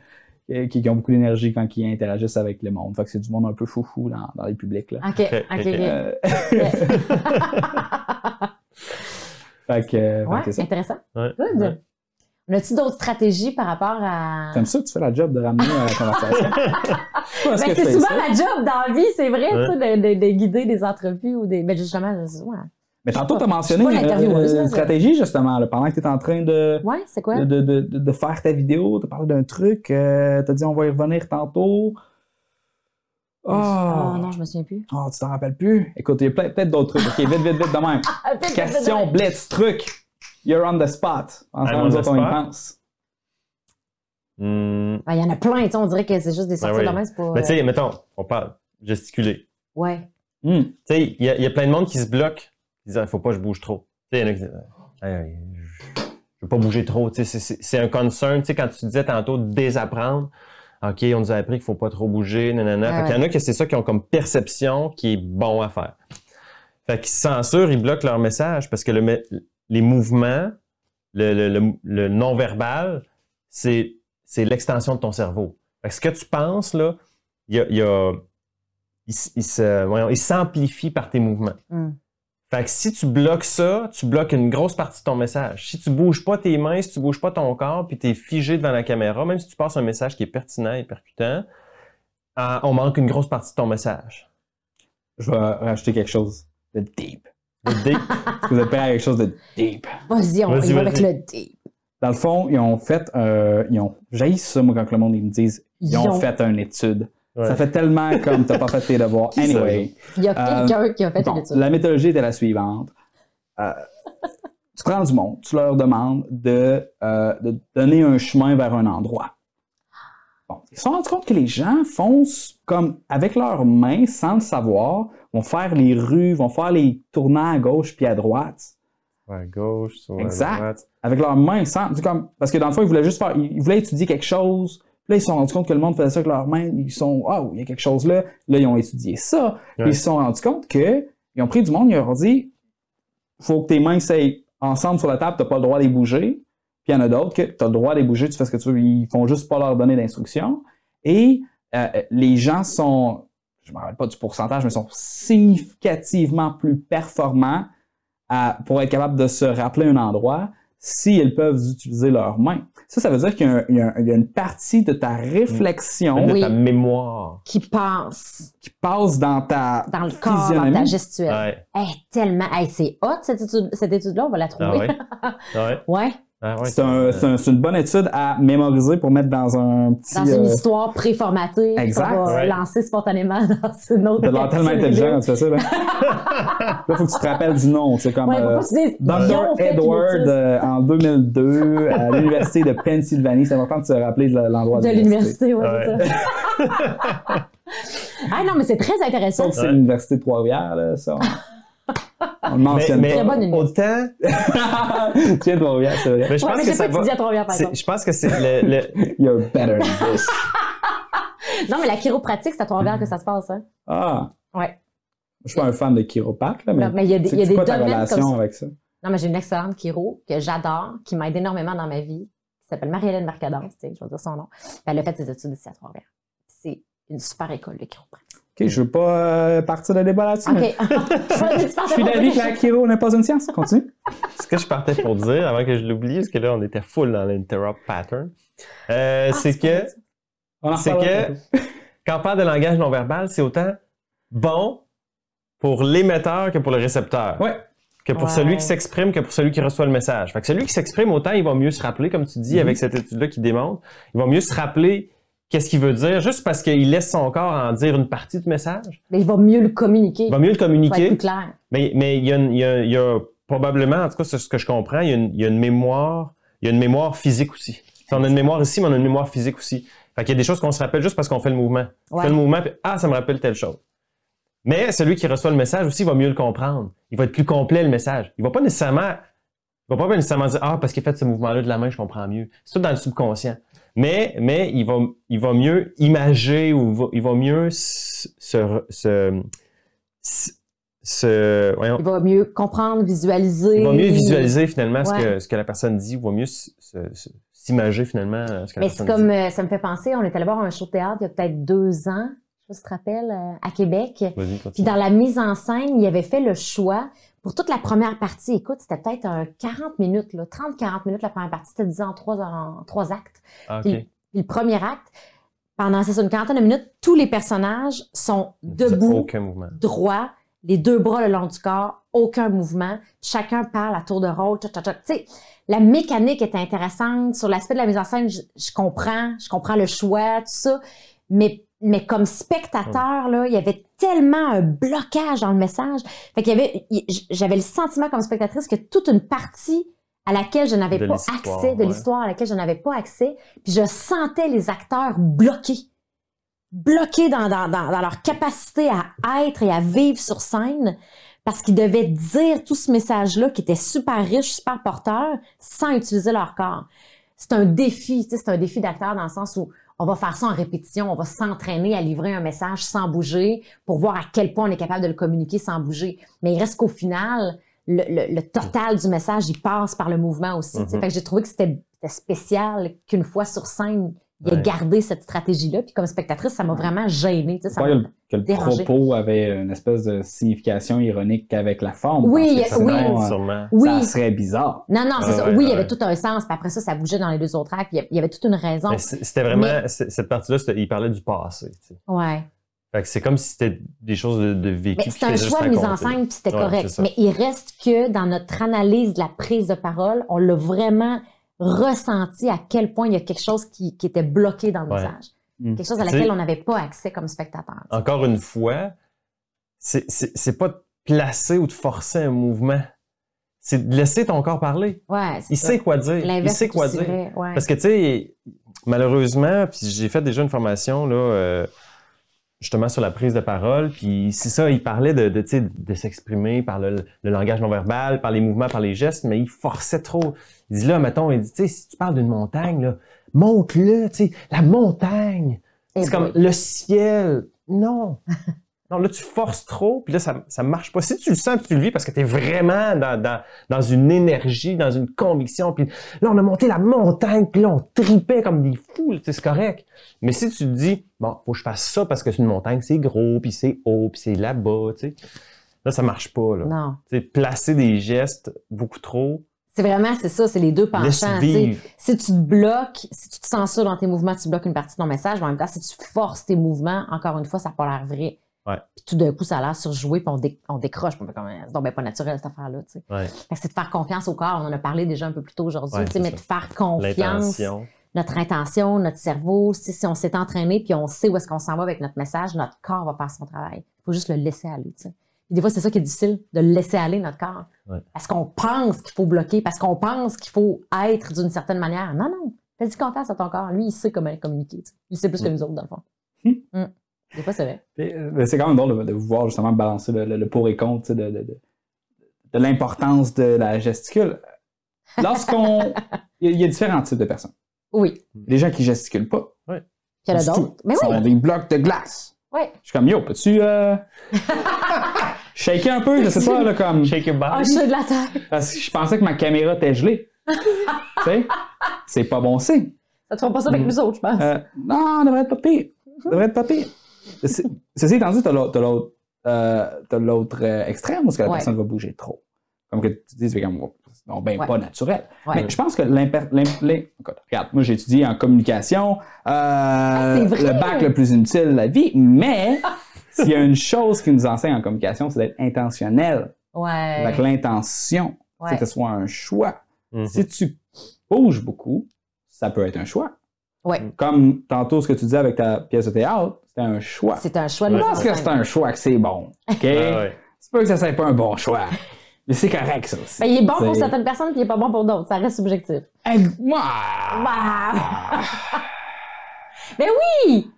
euh, qui, ont beaucoup d'énergie quand ils interagissent avec le monde. Fait que c'est du monde un peu foufou dans, dans les publics là. OK, OK, ok. OK. Euh, fait que, fait Ouais, que ça. intéressant. Ouais. Good. Ouais. On a-tu d'autres stratégies par rapport à. Comme ça, tu fais la job de ramener à la conversation. Ben, c'est souvent ça? ma job dans la vie, c'est vrai, Ouais. tu sais, de, de- de guider des entrevues ou des. Ben justement, je- ouais. Mais tantôt, tu as mentionné euh, une stratégie, justement, là, pendant que tu es en train de, Ouais, c'est quoi? de, de, de, de faire ta vidéo, tu as parlé d'un truc, euh, tu as dit on va y revenir tantôt. Oh Ah, non, je me souviens plus. Ah, tu t'en rappelles plus? Écoute, il y a peut- peut-être d'autres trucs. OK, vite, vite, vite, de même. Question, blitz, truc. You're on the spot. En I'm temps, on y spot? pense. Hmm. Ben, Il y en a plein, tu sais, on dirait que c'est juste des sorties Ben oui. de pas. Mais tu euh, sais, mettons, on parle gesticuler. Ouais. Hmm. Tu sais, il y, a- il y a plein de monde qui se bloque. Ils disent, il faut pas que je bouge trop. Tu sais, il y en a qui disent, Hey, hey, je veux pas bouger trop. Tu sais, c'est- un concern. Tu sais, quand tu disais tantôt désapprendre, OK, on nous a appris qu'il faut pas trop bouger, nanana. Ah fait qu'il y en a que c'est ça qui ont comme perception qui est bon à faire. Fait qu'ils censurent, ils bloquent leur message parce que le, les mouvements, le, le- le- le non-verbal, c'est c'est l'extension de ton cerveau. Fait que ce que tu penses, là, il y a, il y a- il s- il se- voyons, il s'amplifie par tes mouvements. Hmm. Fait que si tu bloques ça, tu bloques une grosse partie de ton message. Si tu bouges pas tes mains, si tu bouges pas ton corps, puis tu es figé devant la caméra, même si tu passes un message qui est pertinent et percutant, euh, on manque une grosse partie de ton message. Je vais rajouter quelque chose de deep. Le dé- Est-ce que vous êtes prêts à quelque chose de deep? Vas-y, on Vas-y, y va avec le deep. Dans le fond, ils ont fait, euh, ils ont, j'haïs ça, moi, quand le monde, ils me disent, ils ont, Ils ont- fait une étude. Ouais. Ça fait tellement comme t'as pas fait tes devoirs. Anyway. Il y a Euh, quelqu'un qui a fait Bon, une étude. la méthodologie était la suivante. Euh, tu prends du monde, tu leur demandes de, euh, de donner un chemin vers un endroit. Bon, ils se sont rendus compte que les gens foncent comme avec leurs mains, sans le savoir, vont faire les rues, vont faire les tournants à gauche puis à droite à gauche, sur la Exact. droite. avec leurs mains, sans, comme, parce que dans le fond, ils voulaient juste faire, ils, voulaient étudier quelque chose. Puis là, ils se sont rendus compte que le monde faisait ça avec leurs mains. Ils sont, oh, il y a quelque chose là. Là, ils ont étudié ça. Puis ils se sont rendus compte que, ils ont pris du monde, ils leur ont dit, faut que tes mains soient ensemble sur la table, t'as pas le droit de les bouger. Puis il y en a d'autres que t'as le droit de les bouger, tu fais ce que tu veux. Ils font juste pas leur donner d'instructions. Et, euh, les gens sont, je me rappelle pas du pourcentage, mais sont significativement plus performants à- pour être capables de se rappeler un endroit s'ils peuvent utiliser leurs mains. Ça, ça veut dire qu'il y a, y une partie de ta réflexion de Oui. ta mémoire. Qui pense qui passe dans ta dans le corps, dans ta gestuelle. Ouais. Hey, tellement. Hey, c'est hot, cette étude- cette étude-là, on va la Ah trouver. ouais. Ouais. ouais. Ah ouais. C'est un- c'est un- c'est une bonne étude à mémoriser pour mettre dans un petit. Dans une euh, histoire préformatée exact. qu'on va Ouais. lancer spontanément dans une autre T'as l'air tellement intelligent tu fais ça. Là, là faut que tu te rappelles du nom. C'est comme Ouais, euh, Dr. Edward euh, en 2002 à l'Université de Pennsylvanie. C'est important de se rappeler de l'endroit de l'université, ouais, c'est ça. ah non, mais c'est très intéressant. C'est Ouais. l'Université de Trois-Rivières, là, ça. On, Mais, mentionne mais bonne université. autant, Tiens, Trois-Rivières, c'est vrai. mais je Ouais, pense mais que ça pas va. à Trois-Rivières, par c'est- exemple. Je pense que c'est le, le- You're better than this. Non, mais la chiropratique, c'est à Trois-Rivières que ça se passe, hein. Ah, Ouais. je suis pas un fan de chiropathe, là, mais, Non, mais il y a des, y a des quoi ta domaines relation comme ça. avec ça? Non, mais j'ai une excellente chiro que j'adore, qui m'aide énormément dans ma vie, qui s'appelle Marie-Hélène Mercadence, tu sais, je vais dire son nom. Puis Elle a fait ses études ici à Trois-Rivières. C'est une super école de chiropratique. OK, je veux pas euh, partir de débat là-dessus. Je suis d'avis que la chiro n'est pas une science. Continue. ce que je partais pour dire avant que je l'oublie, parce que là, on était full dans l'interrupt pattern, euh, Ah, c'est que C'est que- quand on parle de langage non verbal, c'est autant bon pour l'émetteur que pour le récepteur. Ouais. Que pour Ouais. celui qui s'exprime que pour celui qui reçoit le message. Fait que celui qui s'exprime, autant il va mieux se rappeler, comme tu dis, Mhm. avec cette étude-là qui démontre, il va mieux se rappeler qu'est-ce qu'il veut dire, juste parce qu'il laisse son corps en dire une partie du message? Mais il va mieux le communiquer. Il va mieux le communiquer. plus clair. Mais, mais il, y a une- il y a, il y a probablement, en tout cas, c'est ce que je comprends, il y, a une, il y a une mémoire, il y a une mémoire physique aussi. Si on a une mémoire ici, mais on a une mémoire physique aussi. Fait qu'il y a des choses qu'on se rappelle juste parce qu'on fait le mouvement. On fait le mouvement, puis ah, ça me rappelle telle chose. Mais celui qui reçoit le message aussi va mieux le comprendre. Il va être plus complet le message. Il va pas nécessairement, il va pas nécessairement dire ah parce qu'il fait ce mouvement-là de la main, je comprends mieux. C'est tout dans le subconscient. Mais, mais il, va, il va mieux imager ou va- il va mieux se, se, voyons, Il va mieux comprendre, visualiser. il va mieux visualiser finalement ce, que, ce que la personne dit, il va mieux s'imager finalement euh, ce que la Mais c'est personne comme, dit. euh, ça me fait penser, on est allé voir un show de théâtre il y a peut-être deux ans, je sais pas si tu te rappelles, euh, à Québec. Puis dans la mise en scène, il avait fait le choix pour toute la première partie, écoute, c'était peut-être un 40 minutes, là, 30-40 minutes la première partie, c'était divisé en trois, en trois actes. Ah, Puis, le premier acte, pendant ça, une quarantaine de minutes, tous les personnages sont debout, Aucun mouvement. droit, les deux bras le long du corps, aucun mouvement. Chacun parle à tour de rôle. tcha, tcha, tcha. Tu sais, la mécanique est intéressante. Sur l'aspect de la mise en scène, je, je comprends, je comprends le choix, tout ça. Mais, mais comme spectateur, là, il y avait tellement un blocage dans le message. Fait qu'il y avait, j'avais le sentiment comme spectatrice que toute une partie à laquelle je n'avais pas accès, de ouais. l'histoire à laquelle je n'avais pas accès, puis je sentais les acteurs bloqués bloqués dans, dans, dans, dans leur capacité à être et à vivre sur scène parce qu'ils devaient dire tout ce message-là qui était super riche, super porteur, sans utiliser leur corps. C'est un défi, tu sais, c'est un défi d'acteur dans le sens où on va faire ça en répétition, on va s'entraîner à livrer un message sans bouger pour voir à quel point on est capable de le communiquer sans bouger. Mais il reste qu'au final, le, le- le total du message, il passe par le mouvement aussi. Mhm. Fait que j'ai trouvé que c'était c'était spécial qu'une fois sur scène, il Ouais. gardé cette stratégie-là. Puis comme spectatrice, ça m'a vraiment gênée. tu sais, ça Pas m'a- que le, que le dérangé. propos avait une espèce de signification ironique avec la forme. Oui, parce que oui. sinon, euh, Sûrement. Oui. Ça serait bizarre. Non, non, c'est Ah ça. ouais, oui, il y avait tout un sens. Puis après ça, ça bougeait dans les deux autres actes. Il y avait- il y avait toute une raison. C'était vraiment, cette partie-là, c'était- il parlait du passé. tu sais. Ouais. Fait que c'est comme si c'était des choses de, de vécu. C'est un choix de mise en scène, puis c'était correct. Mais il reste que dans notre analyse de la prise de parole, on l'a vraiment ressenti à quel point il y a quelque chose qui, qui était bloqué dans le Ouais. message. Mm. Quelque chose à laquelle on n'avait pas accès comme spectateur. Encore une fois, c'est- pas de placer ou de forcer un mouvement. C'est de laisser ton corps parler. Ouais, Il ça. sait quoi dire. Il sait quoi dire. vrai, ouais. Parce que, tu sais, malheureusement, puis j'ai fait déjà une formation, là, euh, justement sur la prise de parole, puis c'est ça, il parlait de, de, tu sais, de s'exprimer par le, le langage non verbal, par les mouvements, par les gestes, mais il forçait trop. Il dit là, mettons, il dit, tu sais, si tu parles d'une montagne, là, monte-le, tu sais, la montagne. Eh C'est comme boy. le ciel. Non. Non, là, tu forces trop, puis là, ça, ça marche pas. Si tu le sens, puis tu le vis parce que tu es vraiment dans, dans, dans une énergie, dans une conviction, puis là, on a monté la montagne, puis là, on tripait comme des fous, c'est correct. Mais si tu te dis, bon, faut que je fasse ça parce que c'est une montagne, c'est gros, puis c'est haut, puis c'est là-bas, tu sais, là, ça marche pas, là. Non. Tu sais, placer des gestes beaucoup trop, C'est vraiment, c'est ça, c'est les deux penchants. Si tu te bloques, si tu te sens ça dans tes mouvements, tu bloques une partie de ton message, mais en même temps, si tu forces tes mouvements, encore une fois, ça n'a pas l'air vrai. Ouais. Puis tout d'un coup, ça a l'air surjoué, puis on, dé- on décroche. Puis on fait comme, c'est donc ben pas naturel, cette affaire-là. tu sais. Ouais. C'est de faire confiance au corps. On en a parlé déjà un peu plus tôt aujourd'hui, Ouais, tu sais, c'est mais ça. de faire confiance. Notre intention, notre cerveau, si, si on s'est entraîné puis on sait où est-ce qu'on s'en va avec notre message, notre corps va faire son travail. Il faut juste le laisser aller. tu sais. Des fois, c'est ça qui est difficile, de laisser aller, notre corps. Parce qu'on pense qu'il faut bloquer, parce qu'on pense qu'il faut être d'une certaine manière. Non, non. Fais-y confiance à ton corps. Lui, il sait comment communiquer. tu sais. Il sait plus que Mm. nous autres, dans le fond. Mm. Mm. Des fois, c'est vrai. Euh, mais C'est quand même drôle de, de vous voir justement balancer le, le- le pour et contre de, de, de, de l'importance de la gesticule. Lorsqu'on. Il y, a- il y a différents types de personnes. Oui. Les gens qui gesticulent pas. Il y en a d'autres. Mais sont oui. des blocs de glace. Oui. Je suis comme, yo, peux-tu euh, shaker un peu? Je sais pas, là, comme. Shake your body. je suis de la terre. Parce que je pensais que ma caméra était gelée. tu sais? C'est pas bon signe. Ça te fera pas ça avec Mm. nous autres, je pense. Euh, non, ça devrait être pas pire. Ça devrait être pas pire. C'est- Ceci étant dit, t'as l'autre, euh, l'autre, extrême où que la Ouais. personne va bouger trop. Comme que tu dis, c'est comme, non, ben Ouais. pas naturel. Ouais. Mais je pense que l'imper- l'im- l'im- écoute, regarde, moi j'ai étudié en communication, euh, vrai! le bac le plus inutile de la vie, mais s'il y a une chose qui nous enseigne en communication, c'est d'être intentionnel. Ouais. Avec l'intention, c'est que ce soit un choix. Mhm. Si tu bouges beaucoup, ça peut être un choix. Ouais. Comme tantôt ce que tu disais avec ta pièce de théâtre, c'était un choix. C'est un choix de en pense que c'est un choix que c'est bon. OK? Ouais, ouais. C'est pas que ça soit pas un bon choix. Mais c'est correct, ça aussi. Ben, il est bon pour certaines personnes, puis il est pas bon pour d'autres. Ça reste subjectif. Moi! Bah. Ben oui!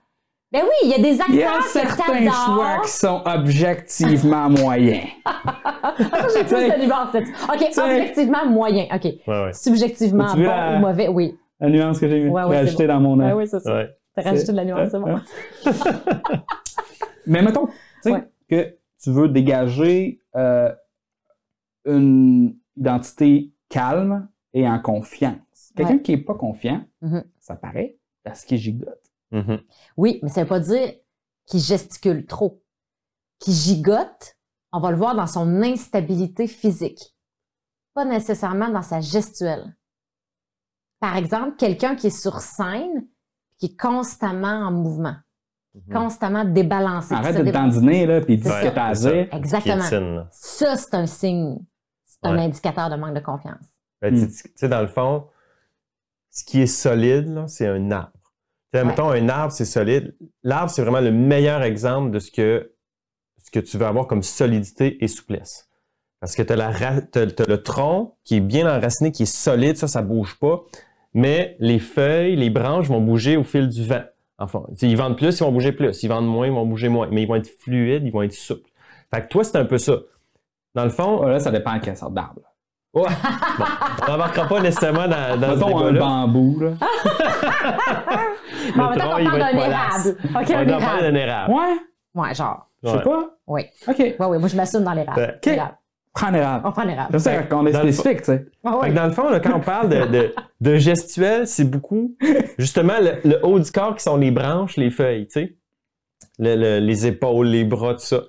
Ben oui, il y a des Il y a acteurs que certains choix qui sont objectivement moyens. Ah, J'ai plus de nuance. OK, T'sais- objectivement, moyen. OK. Ouais, ouais. Subjectivement, bon la- ou mauvais, oui. La nuance que j'ai Ouais, ouais, rajoutée c'est dans mon... Ah oui, c'est ça. Ouais. T'as rajouté de la nuance, c'est bon. Mais mettons, tu sais, Ouais. que tu veux dégager euh, une identité calme et en confiance. Quelqu'un Ouais. qui n'est pas confiant, Mhm. ça paraît, parce qu'il gigote. Mhm. Oui, mais ça veut pas dire qu'il gesticule trop. Qu'il gigote, on va le voir dans son instabilité physique, pas nécessairement dans sa gestuelle. Par exemple, quelqu'un qui est sur scène, qui est constamment en mouvement, Mhm. constamment débalancé. Arrête de dandiner, là, puis dis ce que ça. t'as à dire. Exactement. Piétine. Ça, c'est un signe, c'est un indicateur de manque de confiance. Ben, Hmm. tu tu sais, dans le fond, ce qui est solide, c'est un arbre. Tu sais, Ouais. Mettons, un arbre, c'est solide. L'arbre, c'est vraiment le meilleur exemple de ce que, ce que tu veux avoir comme solidité et souplesse. Parce que tu as, le tronc qui est bien enraciné, qui est solide, ça, ça bouge pas. Mais les feuilles, les branches vont bouger au fil du vent. Enfin, ils vendent plus, ils vont bouger plus. Ils vendent moins, ils vont bouger moins. Mais ils vont être fluides, ils vont être souples. Fait que toi, c'est un peu ça. Dans le fond, là, ça dépend de quelle sorte d'arbre. Ouais. Bon, on n'embarquera pas nécessairement dans, dans ce Mettons un bambou, là. Bon, il va parle d'un érable. OK, On un va parler érable. d'un érable. Ouais, Ouais, genre. je sais Ouais. pas. Oui. OK, Ouais, ouais, moi, je m'assume dans l'érable. OK. Érable. prends un érable. On prend l'érable. C'est ça qu'on est spécifique, tu sais. Ah Fait ouais. que dans le fond, là, quand on parle de, de, c'est beaucoup justement le, le haut du corps qui sont les branches, les feuilles, tu sais. Le- le- les épaules, les bras, tout ça.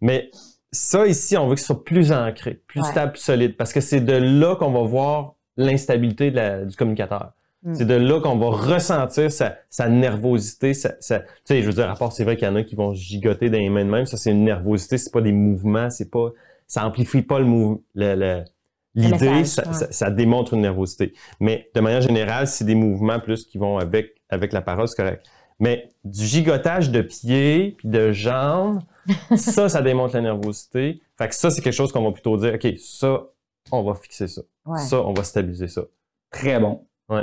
Mais ça, ici, on veut que ce soit plus ancré, plus Ouais. stable, plus solide, parce que c'est de là qu'on va voir l'instabilité du communicateur. Mm. C'est de là qu'on va ressentir sa, sa nervosité. Sa, sa- tu sais, je veux dire, à part, c'est vrai qu'il y en a qui vont gigoter dans les mains de même. Ça, c'est une nervosité. C'est pas des mouvements. C'est pas, ça amplifie pas le mou- le- le- l'idée. message, Ça, ouais. ça- ça démontre une nervosité. Mais de manière générale, c'est des mouvements plus qui vont avec, avec la parole, c'est correct. Mais du gigotage de pieds puis de jambes, ça, ça démontre la nervosité. Fait que ça, c'est quelque chose qu'on va plutôt dire, OK, ça, on va fixer ça. Ouais. Ça, on va stabiliser ça. Très bon. Tu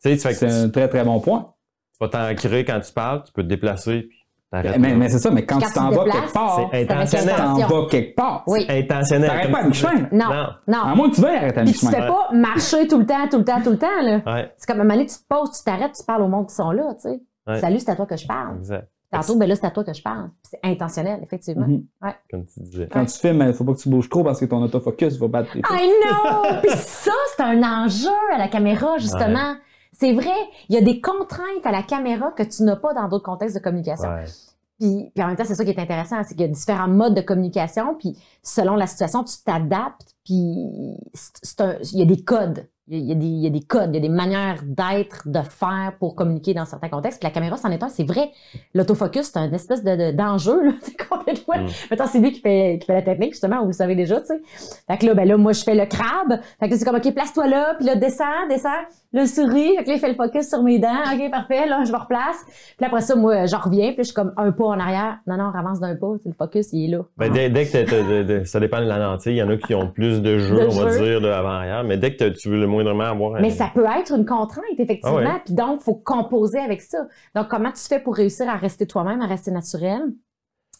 sais, tu fais que C'est un très, très bon point. tu vas t'ancrer quand tu parles, tu peux te déplacer, puis. Mais, c'est ça, mais quand, Quand tu t'en tu te vas quelque part, c'est intentionnel. t'en intention. vas quelque part. Oui. Intentionnel. T'arrêtes pas à tu mi-chemin. Non, Non. non. À moins que tu veuilles arrêter à Puis tu mi-chemin. fais pas marcher tout le temps, tout le temps, tout le temps, là. Ouais, C'est comme à un moment donné, tu te poses, tu t'arrêtes, tu parles au monde qui sont là, tu sais. Ouais. Salut, c'est à toi que je parle. exact. Tantôt, ben là, c'est à toi que je parle. Puis C'est intentionnel, effectivement. Mhm. Comme tu disais. Quand tu filmes, il faut pas que tu bouges trop parce que ton autofocus va battre les I know! Puis ça, c'est un enjeu à la caméra, justement. C'est vrai, il y a des contraintes à la caméra que tu n'as pas dans d'autres contextes de communication. Ouais. Puis, puis en même temps, c'est ça qui est intéressant, c'est qu'il y a différents modes de communication, puis selon la situation, tu t'adaptes, puis c'est- il y a des codes. Il y a, des, il y a des codes, il y a des manières d'être, de faire pour communiquer dans certains contextes. Puis la caméra, c'en est un, c'est vrai. L'autofocus, c'est un espèce de, de- d'enjeu, là, c'est complètement. Mm. Mettons, c'est lui qui fait, qui fait la technique, justement, vous le savez déjà, tu sais. Fait que là, ben là, moi, je fais le crabe. Fait que là, c'est comme, OK, place-toi là, puis là, descends, descends, le souris. Fait que là, il fait le focus sur mes dents. OK, parfait, là, je me replace. Puis après ça, moi, j'en reviens, puis je suis comme un pas en arrière. Non, non, on avance d'un pas, c'est le focus, il est là. Ben, dès, dès que t'as- ça dépend de la lentille, il y en a qui ont plus de jeux, De on va dire, de avant-arrière, mais dès que tu veux le moindrement avoir un. Mais ça peut être une contrainte, effectivement. Ah ouais. Puis donc, il faut composer avec ça. Donc, comment tu fais pour réussir à rester toi-même, à rester naturel,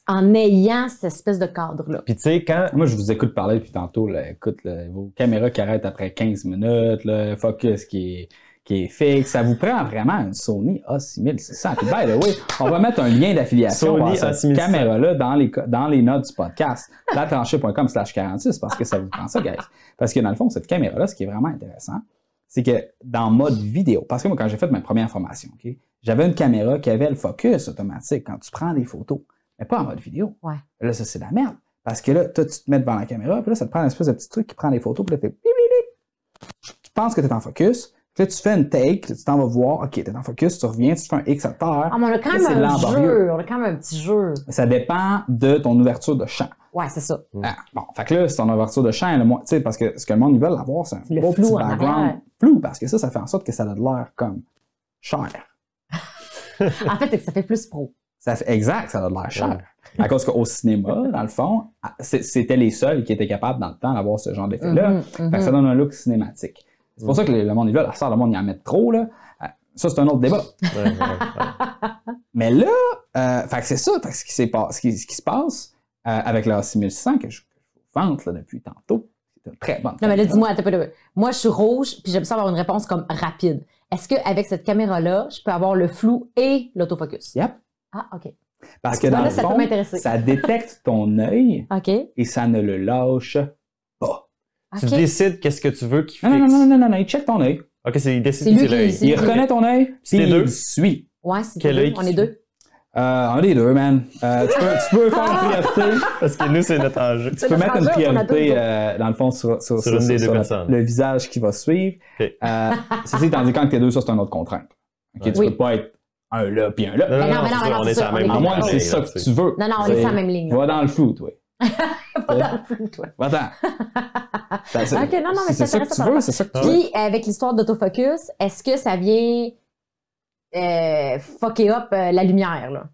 en ayant cette espèce de cadre-là? Puis tu sais, quand. Moi, je vous écoute parler depuis tantôt. Là, écoute, là, vos caméras qui arrêtent après 15 minutes, le focus qui est, qui est fixe. Ça vous prend vraiment une Sony A6600. Puis, by the way, on va mettre un lien d'affiliation Sony à cette A6100. caméra-là dans les, dans les notes du podcast. latranchée.com slash 46 parce que ça vous prend ça, guys. Parce que dans le fond, cette caméra-là, ce qui est vraiment intéressant, c'est que dans mode vidéo, parce que moi, quand j'ai fait ma première formation, OK, j'avais une caméra qui avait le focus automatique quand tu prends des photos, mais pas en mode vidéo. Ouais. Là, ça, c'est de la merde. Parce que là, toi, tu te mets devant la caméra, puis là, ça te prend une espèce de petit truc qui prend des photos, puis là, fait bip, bip, bip. Tu penses que tu es en focus, là, tu fais une take, tu t'en vas voir, OK, tu es en focus, tu reviens, tu fais un X à terre. Ah, mais on a quand même c'est un laborieux. jeu. On a quand même un petit jeu. Ça dépend de ton ouverture de champ. Ouais, c'est ça. Ah, bon, fait que là, c'est ton ouverture de champ, le moins- tu sais, parce que ce que le monde, ils veulent avoir, c'est un Le beau flou petit background flou, parce que ça, ça fait en sorte que ça a de l'air comme cher. En fait, c'est que ça fait plus pro. Ça fait, exact, ça a de l'air cher. À cause qu'au cinéma, dans le fond, ah, c'était les seuls qui étaient capables dans le temps d'avoir ce genre d'effet-là. Mhm, Fait que ça mhm. donne un look cinématique. C'est pour ça que le, le monde, il veut, la sort, le monde, il en met trop, là. Euh, Ça, c'est un autre débat. Ouais, ouais, ouais. Mais là, euh, fait que c'est ça, fait que ce, qui s'est pas- ce, qui, ce qui se passe euh, avec la 6600 que je, vante là, depuis tantôt, c'est une très bonne Non, mais là, dis-moi, attends un peu, moi, je suis rouge, puis j'aime ça avoir une réponse comme rapide. Est-ce qu'avec cette caméra-là, je peux avoir le flou et l'autofocus? Yep. Ah, OK. Parce que Là, dans le ça peut fond, m'intéresser. ça détecte ton œil et ça ne le lâche Tu décides qu'est-ce que tu veux qu'il Non, fixe. non, non, non, non, non, il check ton œil. Ok, c'est il décide C'est lui c'est qui- l'œil. Il reconnaît ton œil, C'est puis deux? il suit. Ouais, c'est Quel deux. œil On est deux. Euh, un des deux, man. Euh, tu, peux, tu peux faire une priorité. Parce que nous, c'est notre enjeu. Tu peux mettre une priorité, euh, dans le fond, sur, sur, Sur une des deux le- personnes. le visage qui va suivre. Ok. Euh, ceci, tandis que quand t'es deux, ça, c'est une autre contrainte. Ok, Tu Oui. peux pas être un là puis un là. Non, non, non, non, mais non, mais non, on c'est est sur ça, la on même est À moins que c'est ça que tu veux. Non, non, on est sur la même ligne. Va dans le flou, toi. Pas dans le flou, toi. Va-t'en. C'est- Ok, non, non, mais c'est ça que tu veux, c'est ça que tu veux. Puis, avec l'histoire d'autofocus, est-ce que ça vient euh, fucker up euh, la lumière, là?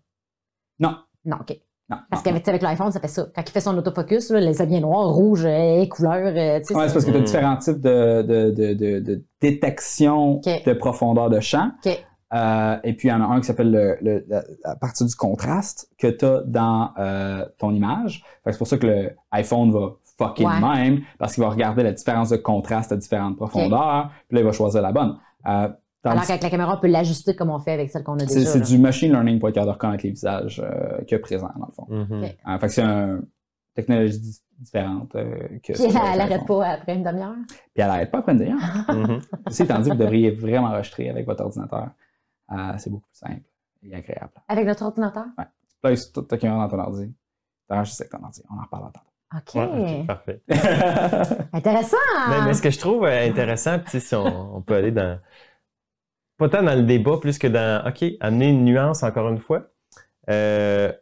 Non. Non, OK. Non. Parce qu'avec avec l'iPhone, ça fait ça. Quand il fait son autofocus, là, les habits noirs, rouges, euh, couleurs, euh. Ouais, c'est parce que tu as différents types de, de, de, de, détection de profondeur de champ. OK. Euh, et puis, il y en a un qui s'appelle le, le- la, la partie du contraste que tu as dans euh, ton image. Que C'est pour ça que le iPhone va fucker Ouais. de même, parce qu'il va regarder la différence de contraste à différentes profondeurs, puis là, il va choisir la bonne. Euh, tandis- Alors qu'avec la caméra, on peut l'ajuster comme on fait avec celle qu'on a c'est déjà. c'est du machine learning pour être capable de reconnaître les visages euh, a présents, dans le fond. Fait que c'est une technologie di- différente euh, que Puis elle, elle l'iPhone. arrête pas après une demi-heure? Puis elle arrête pas après une demi-heure. Mhm. Ceci étant dit, vous devriez vraiment enregistrer avec votre ordinateur. Euh, c'est beaucoup plus simple et agréable. Avec notre ordinateur? Tu places ta caméra dans ton ordi. Tu enregistres avec ton ordi. On en reparle tantôt. OK. Ouais, ok, parfait. Intéressant! Mais, mais ce que je trouve euh, intéressant, si on, on peut aller dans. Pas tant dans le débat, plus que dans. OK, amener une nuance encore une fois. Euh,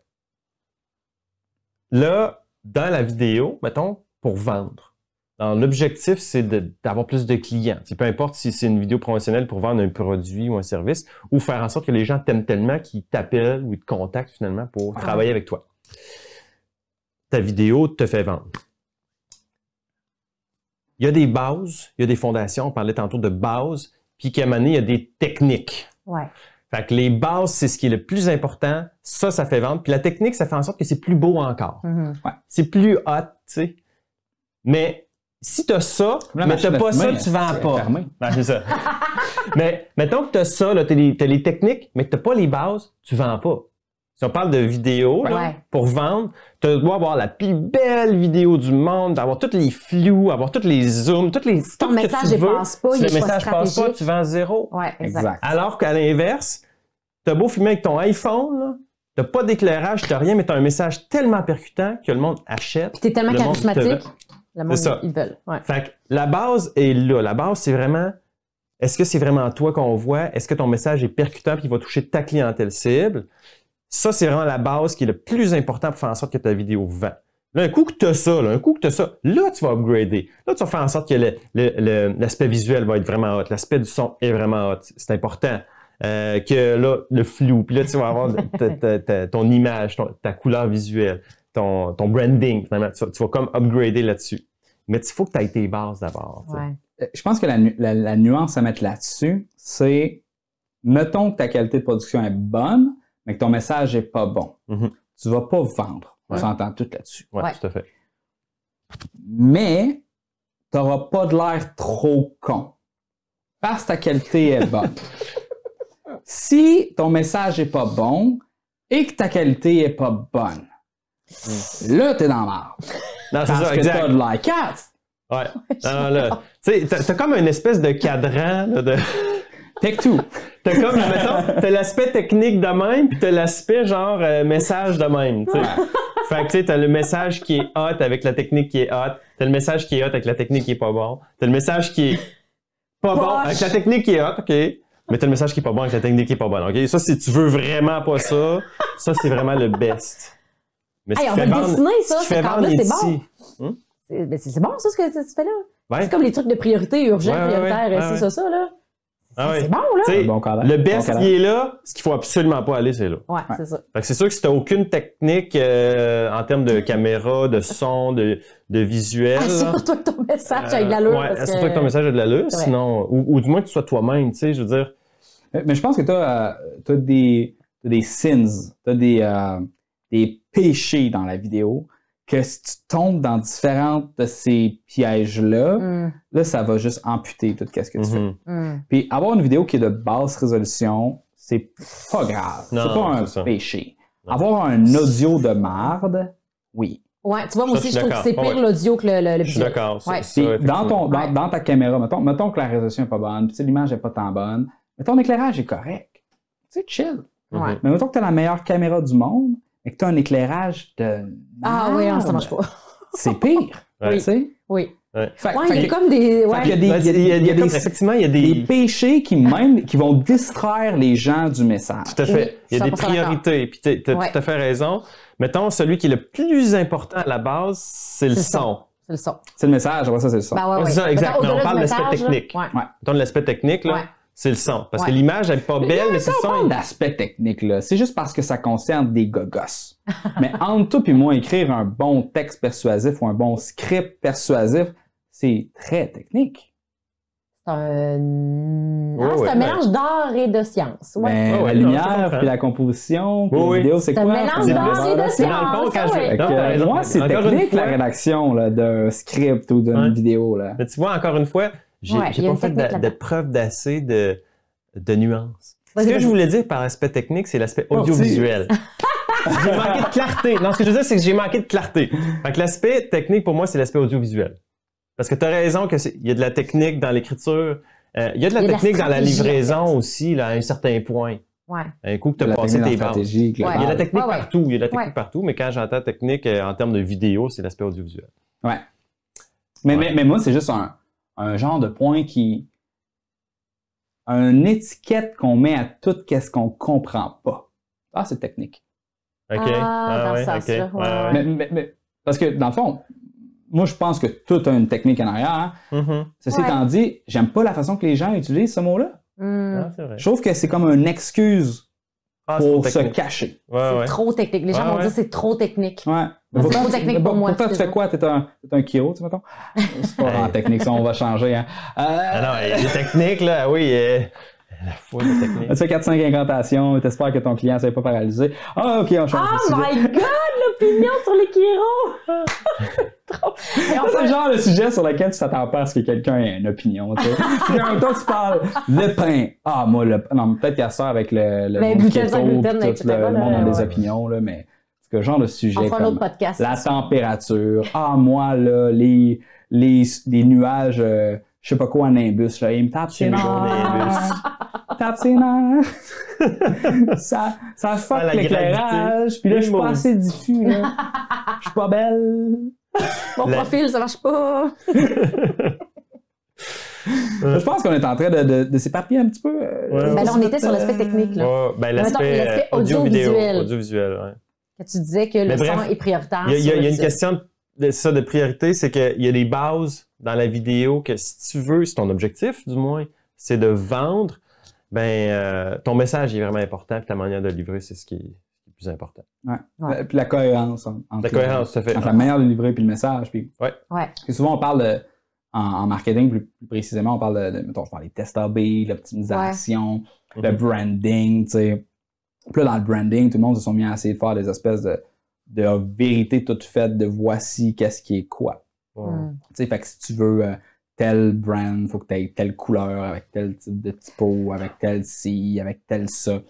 là, dans la vidéo, mettons, pour vendre. Alors, L'objectif, c'est de- d'avoir plus de clients. Peu importe si c'est une vidéo promotionnelle pour vendre un produit ou un service, ou faire en sorte que les gens t'aiment tellement qu'ils t'appellent ou ils te contactent finalement pour travailler avec toi. Ta vidéo te fait vendre. Il y a des bases, il y a des fondations, on parlait tantôt de bases, puis qu'à un moment donné, il y a des techniques. Ouais. Fait que les bases, c'est ce qui est le plus important. Ça, ça fait vendre. Puis la technique, ça fait en sorte que c'est plus beau encore. Mhm. C'est plus hot, tu sais. Mais si t'as ça, La mais à pas ça, tu vends pas. Ben, c'est ça. mais mettons que t'as ça, là, t'as les, techniques, mais que t'as pas les bases, tu vends pas. Si on parle de vidéo, là, pour vendre, tu dois avoir la plus belle vidéo du monde, avoir tous les flous, avoir tous les zooms, tous les. Si ton tout ce que message tu ne passe pas, Si il le est pas message passe pas, tu vends zéro. Ouais, exact. Exact. Alors qu'à l'inverse, t'as beau filmer avec ton iPhone, là, t'as pas d'éclairage, t'as rien, mais t'as un message tellement percutant que le monde achète. Puis t'es tellement Le charismatique, le monde, ça. ils veulent. Ouais. Fait que la base est là. La base, c'est vraiment, est-ce que c'est vraiment toi qu'on voit? Est-ce que ton message est percutant et il va toucher ta clientèle cible? Ça, c'est vraiment la base qui est le plus important pour faire en sorte que ta vidéo vend. Là, un coup que tu as ça, là, un coup que tu as ça, là, tu vas upgrader. Là, tu vas faire en sorte que l'aspect visuel va être vraiment hot. L'aspect du son est vraiment hot. C'est important. Euh, que là, le flou. Puis là, tu vas avoir ta- ta- ta- ton image, ton- ta couleur visuelle, ton, ton branding. finalement. Tu, vas, tu vas comme upgrader là-dessus. Mais il faut que tu aies tes bases d'abord. Ouais. Euh, Je pense que la, nu- la- la nuance à mettre là-dessus, c'est mettons que ta qualité de production est bonne, mais que ton message est pas bon. Mhm. Tu vas pas vendre. On Ouais. s'entend tout là-dessus. Ouais. tout à fait. Mais tu n'auras pas de l'air trop con. Parce que ta qualité est bonne. si ton message est pas bon et que ta qualité est pas bonne, là, t'es dans l'art. Non, c'est Parce ça, que exact. t'as de cave. Ouais. Non, là. Tu sais, t'as, comme une espèce de cadran, là, de. Pick tout. T'as comme, mettons, t'as l'aspect technique de même, puis t'as l'aspect genre euh, message de même. Fait que, tu sais, t'as le message qui est hot avec la technique qui est hot. T'as le message qui est hot avec la technique qui est pas bon. T'as le message qui est pas bon avec la technique qui est hot, OK. Mais t'as le message qui est pas bon avec la technique qui est pas bonne, OK. Ça, si tu veux vraiment pas ça, ça, c'est vraiment le best. Mais Hey, on va le vendre- dessiner, ça, ce c'est bon. petits. C'est bon, ça, ce que tu fais là? Ouais. C'est comme les trucs de priorité, urgent, Ouais, ouais, prioritaire, ouais, c'est ouais. ça, ça, là. Ah. C'est bon, là. Bon le best qui est là, ce qu'il faut absolument pas aller, c'est là. Ouais, c'est ça. Fait que c'est sûr que si t'as aucune technique euh, en termes de caméra, de son, de, de visuel. Assure-toi que ton message a de euh, l'allure. ouais, assure-toi que ton message a de l'allure, sinon, ou, ou du moins que tu sois toi-même, tu sais, je veux dire. Mais, mais je pense que tu as, des, t'as des sins, tu as des, euh, des péchés dans la vidéo que si tu tombes dans différents de ces pièges-là, Hum, là, ça va juste amputer tout ce que tu fais. Mhm. hum. Puis avoir une vidéo qui est de basse résolution, c'est pas grave. Non, C'est pas un c'est péché. Non. Avoir un audio de marde, oui. Ouais, tu vois, moi Ça, aussi, je trouve que c'est pire Ouais. l'audio que le, le, le Je suis d'accord. Ouais. ça, dans, ton, dans, Ouais. dans ta caméra, mettons, mettons que la résolution est pas bonne, puis l'image est pas tant bonne, mais ton éclairage est correct. Sais, chill. Ouais. Mais mettons que tu as la meilleure caméra du monde et que tu as un éclairage de. Ah oui, non, ça marche pas. C'est pire. Ouais. tu sais? Oui. Fait- Ouais, fait il y a comme des. fait Ouais. qu'il y a des, Ouais, il y a des- il y a- il y a il y a comme- des- effectivement, il y a des des. péchés qui même qui vont distraire les gens du message. Tout à fait. Il y a des 100% priorités. Puis tu as Ouais. tout à fait raison. Mettons, celui qui est le plus important à la base, c'est le son. C'est le son. C'est le message, après ça, c'est le son. Ben ouais, Ouais, ouais. c'est ça, Mettons, exact. Mais on parle message, là, technique. Ouais. Mettons, l'aspect technique, là, Ouais. C'est le son. Parce Ouais. que l'image, elle est pas belle, mais c'est le son. D'aspect technique, là. C'est juste parce que ça concerne des gogos. Mais entre toi et moi, écrire un bon texte persuasif ou un bon script persuasif, c'est très technique. C'est un, Ouais, Ah, c'est ouais, un ouais. mélange d'art et de science. Ouais. Mais la lumière, puis la composition, puis Oui, vidéo, c'est C'est quoi? un mélange d'art et de science. Dans le fond, quand je- ouais. Fait Non, que, t'as raison. moi, c'est technique, la rédaction là, d'un script ou d'une Ouais. vidéo. Là. Mais tu vois, encore une fois, j'ai Ouais, pas fait de, de preuve d'assez de, de nuances. Ce que je voulais dire par aspect technique, c'est l'aspect Oh, audiovisuel. j'ai manqué de clarté. Non, ce que je veux dire, c'est que j'ai manqué de clarté. Fait que l'aspect technique, pour moi, c'est l'aspect audiovisuel. Parce que tu as raison qu'il y a de la technique dans l'écriture. Euh, il y a de la de technique dans la en livraison fait. aussi, là, à un certain point. Ouais. Un coup que tu as passé technique tes stratégie, Ouais. Il y a la technique Ouais, partout, il y a de la technique Ouais. partout, mais quand j'entends technique euh, en termes de vidéo, c'est l'aspect audiovisuel. Ouais. Mais, Ouais. mais, mais moi, c'est juste un, un genre de point qui. Une étiquette qu'on met à tout ce qu'on comprend pas. Ah, c'est technique. OK? Ah, dans ouais, ouais, Ouais, ouais. Mais, mais- mais- parce que, dans le fond, moi, je pense que tout a une technique en arrière. hein. Mhm. Ceci Ouais. étant dit, j'aime pas la façon que les gens utilisent ce mot-là. Hmm. Ah, c'est vrai. Je trouve que c'est comme une excuse Ah, pour se cacher. Ouais, c'est ouais. trop technique. Les gens Ouais, vont ouais. dire c'est trop technique. Ouais. C'est trop technique pour moi, Pourtant, tu fais quoi? T'es un, t'es un Kiro, tu sais, mettons? C'est pas en technique, ça, on va changer. Hein. Euh, Ah non, il y a des techniques, là, oui. euh, la foi de technique. Tu fais 4-5 incantations, t'espères que ton client ne soit pas paralysé. Ah, ok, on change de Oh sujet. my god, l'opinion sur les Kiro! trop. C'est le genre de sujet sur lequel tu t'attends pas à ce que quelqu'un ait une opinion. Tu sais. Puis en même temps, tu parles le pain. Ah, moi, le Non, peut-être qu'à ça avec le, le Mais monde gluten, gluten, puis tout, etc., le, le monde a des opinions, là, mais genre de sujet On un comme podcast. la température. Ah, moi, là, les, les, les nuages, euh, je sais pas quoi, en nimbus, là, ils me tapent ses Chimigo nerfs. Tapent ses nerfs. ça, ça fuck Ah, la l'éclairage. Puis là, je suis pas assez diffus, là. Je suis pas belle. Mon La- profil, ça marche pas. Je pense qu'on est en train de, de, de s'éparpiller un petit peu. euh, Ouais. Ben là, on était sur l'aspect technique, là. Ouais, ben, mettons, l'aspect euh, audio-vidéo. audiovisuel. Audiovisuel, ouais. Tu disais que le bref, son est prioritaire. Il y a, y y une question de, ça, de priorité, c'est qu'il y a des bases dans la vidéo que si tu veux, si ton objectif, du moins, c'est de vendre, ben euh, ton message est vraiment important, puis ta manière de le livrer, c'est ce qui est, plus important. Ouais. Euh, Puis la cohérence. en- Entre La cohérence, à fait. Entre la manière de livrer puis le message. Puis, Ouais. parce que souvent, on parle de, en, en marketing, plus, plus précisément, on parle de, de- mettons, je parle des tests A/B, l'optimisation, le branding, tu sais. Puis là, dans le branding, tout le monde se sont mis à essayer de faire des espèces de, de vérité toute faite de voici qu'est-ce qui est quoi. Hmm. Tu sais, fait que si tu veux euh, tel brand, faut que tu aies telle couleur, avec tel type de typo, avec tel ci, avec tel ça.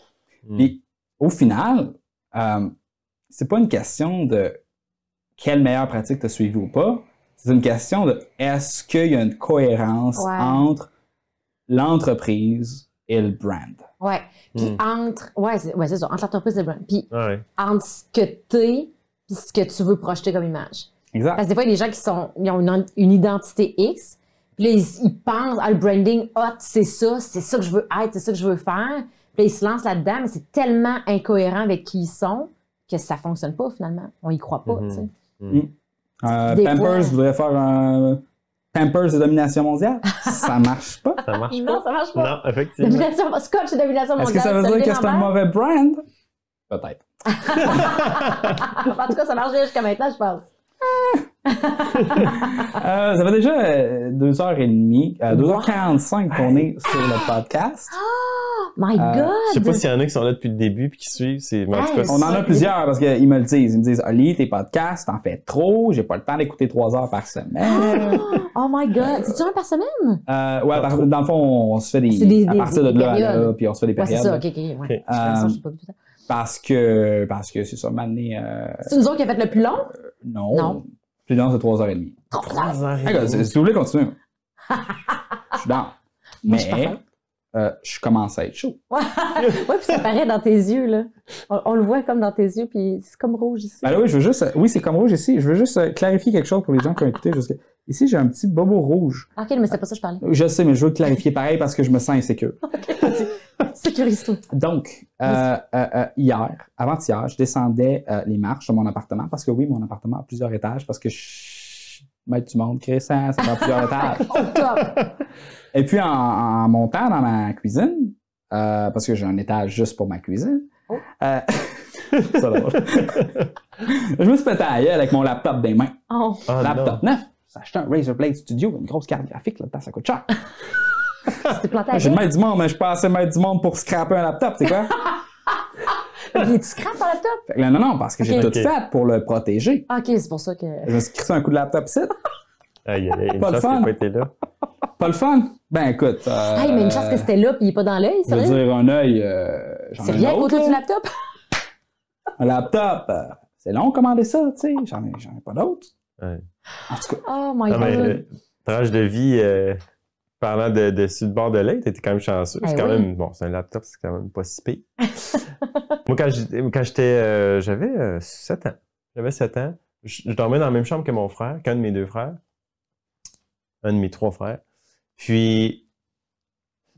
Mm. Puis, au final, euh, c'est pas une question de quelle meilleure pratique tu as suivi ou pas. C'est une question de est-ce qu'il y a une cohérence entre l'entreprise et le brand. Ouais. Puis Hmm. entre. Ouais, c'est ouais, c'est ça. Entre l'entreprise et le brand. Puis Ouais. entre ce que t'es puis ce que tu veux projeter comme image. Exact. Parce que des fois, il y a des gens qui sont, ils ont une, une identité X, puis là, ils, ils pensent, ah, le branding, hot, c'est ça, c'est ça que je veux être, c'est ça que je veux faire. Puis là, ils se lancent là-dedans, mais c'est tellement incohérent avec qui ils sont que ça fonctionne pas finalement. On y croit pas, Mhm. tu sais. Mm. Euh, Des Pampers fois- voudrait faire un Pampers de domination mondiale? ça marche pas. Ça marche Non, pas. ça marche pas. Non, effectivement. Domination, Scotch, c'est domination Est-ce mondiale. que ça veut dire que c'est un mauvais brand? Peut-être. en tout cas, ça marche bien jusqu'à maintenant, je pense. Euh, ça fait déjà euh, deux heures et demie, euh, 2h45 qu'on est sur le podcast. My Euh, God! Je sais pas s'il y en a qui sont là depuis le début puis qui suivent. C'est... mais en tout cas, Hey, On en a plusieurs parce qu'ils me le disent. Ils me disent, Ali, tes podcasts, t'en fais trop, j'ai pas le temps d'écouter trois heures par semaine. Oh my God! C'est-tu un par semaine? Euh, ouais, par- dans le fond, on se fait des, C'est des- à partir des de là, à périodes. là, puis on se fait des Ouais, c'est périodes. ça, ok, ok. Ouais. Ok. Je fais ça, j'ai pas vu tout ça. parce que, parce que c'est ça, m'amener, euh, C'est nous autres qui a fait le plus long? non. Non. Plus long, c'est trois heures et demie. Trois heures? Hey, gars, si vous voulez continuer, je suis dans. Moi, je suis Mais. Euh, je commence à être chaud. Ouais, puis ça paraît dans tes yeux, là. On, on le voit comme dans tes yeux, puis c'est comme rouge ici. Ben là, oui, je veux juste. Oui, c'est comme rouge ici. Je veux juste euh, clarifier quelque chose pour les gens qui ont écouté jusqu'à. Ici, j'ai un petit bobo rouge. Ok, mais c'est pas ça que je parlais. Je sais, mais je veux clarifier pareil parce que je me sens insécure. Sécurise-toi. Donc, euh, hier, avant-hier, je descendais les marches de mon appartement parce que oui, mon appartement a plusieurs étages parce que je... maître du monde, Chris, hein, ça a plusieurs étages. Au top! Et puis, en, en montant dans ma cuisine, euh, parce que j'ai un étage juste pour ma cuisine, Oh. euh, je me suis pété à avec mon laptop des mains. Oh, Ah, non. laptop neuf. J'ai acheté un Razer Blade Studio, une grosse carte graphique, là, ça coûte cher. c'était planté à J'ai le maître du monde, mais je suis pas assez maître du monde pour scraper un laptop, c'est quoi? Il est-tu scrap ton laptop? Fait que là, non, non, parce que j'ai tout fait pour le protéger. Ok, c'est pour ça que. Je me suis crissé un coup de laptop ici. Aïe, aïe, aïe, une Pas de chance qu'il fun. n'a pas été là. Pas le fun? Ben écoute. Euh, Hey, mais une chance que c'était là, puis il est pas dans l'œil, Je veux dire, un œil. Euh, C'est rien à côté là. du laptop? Un laptop. euh, c'est long commander ça, tu sais. J'en ai, j'en ai pas d'autres. Ouais. En tout cas, Oh my Non, mais god. euh, tranche de vie, euh, parlant de, de sur le bord de l'œil, t'étais quand même chanceux. Eh C'est quand oui. même, bon, c'est un laptop, c'est quand même pas si pire. Moi, quand j'étais, quand j'étais, euh, j'avais euh, 7 ans. J'avais 7 ans. Je, je dormais dans la même chambre que mon frère, qu'un de mes deux frères. Un de mes trois frères. Puis,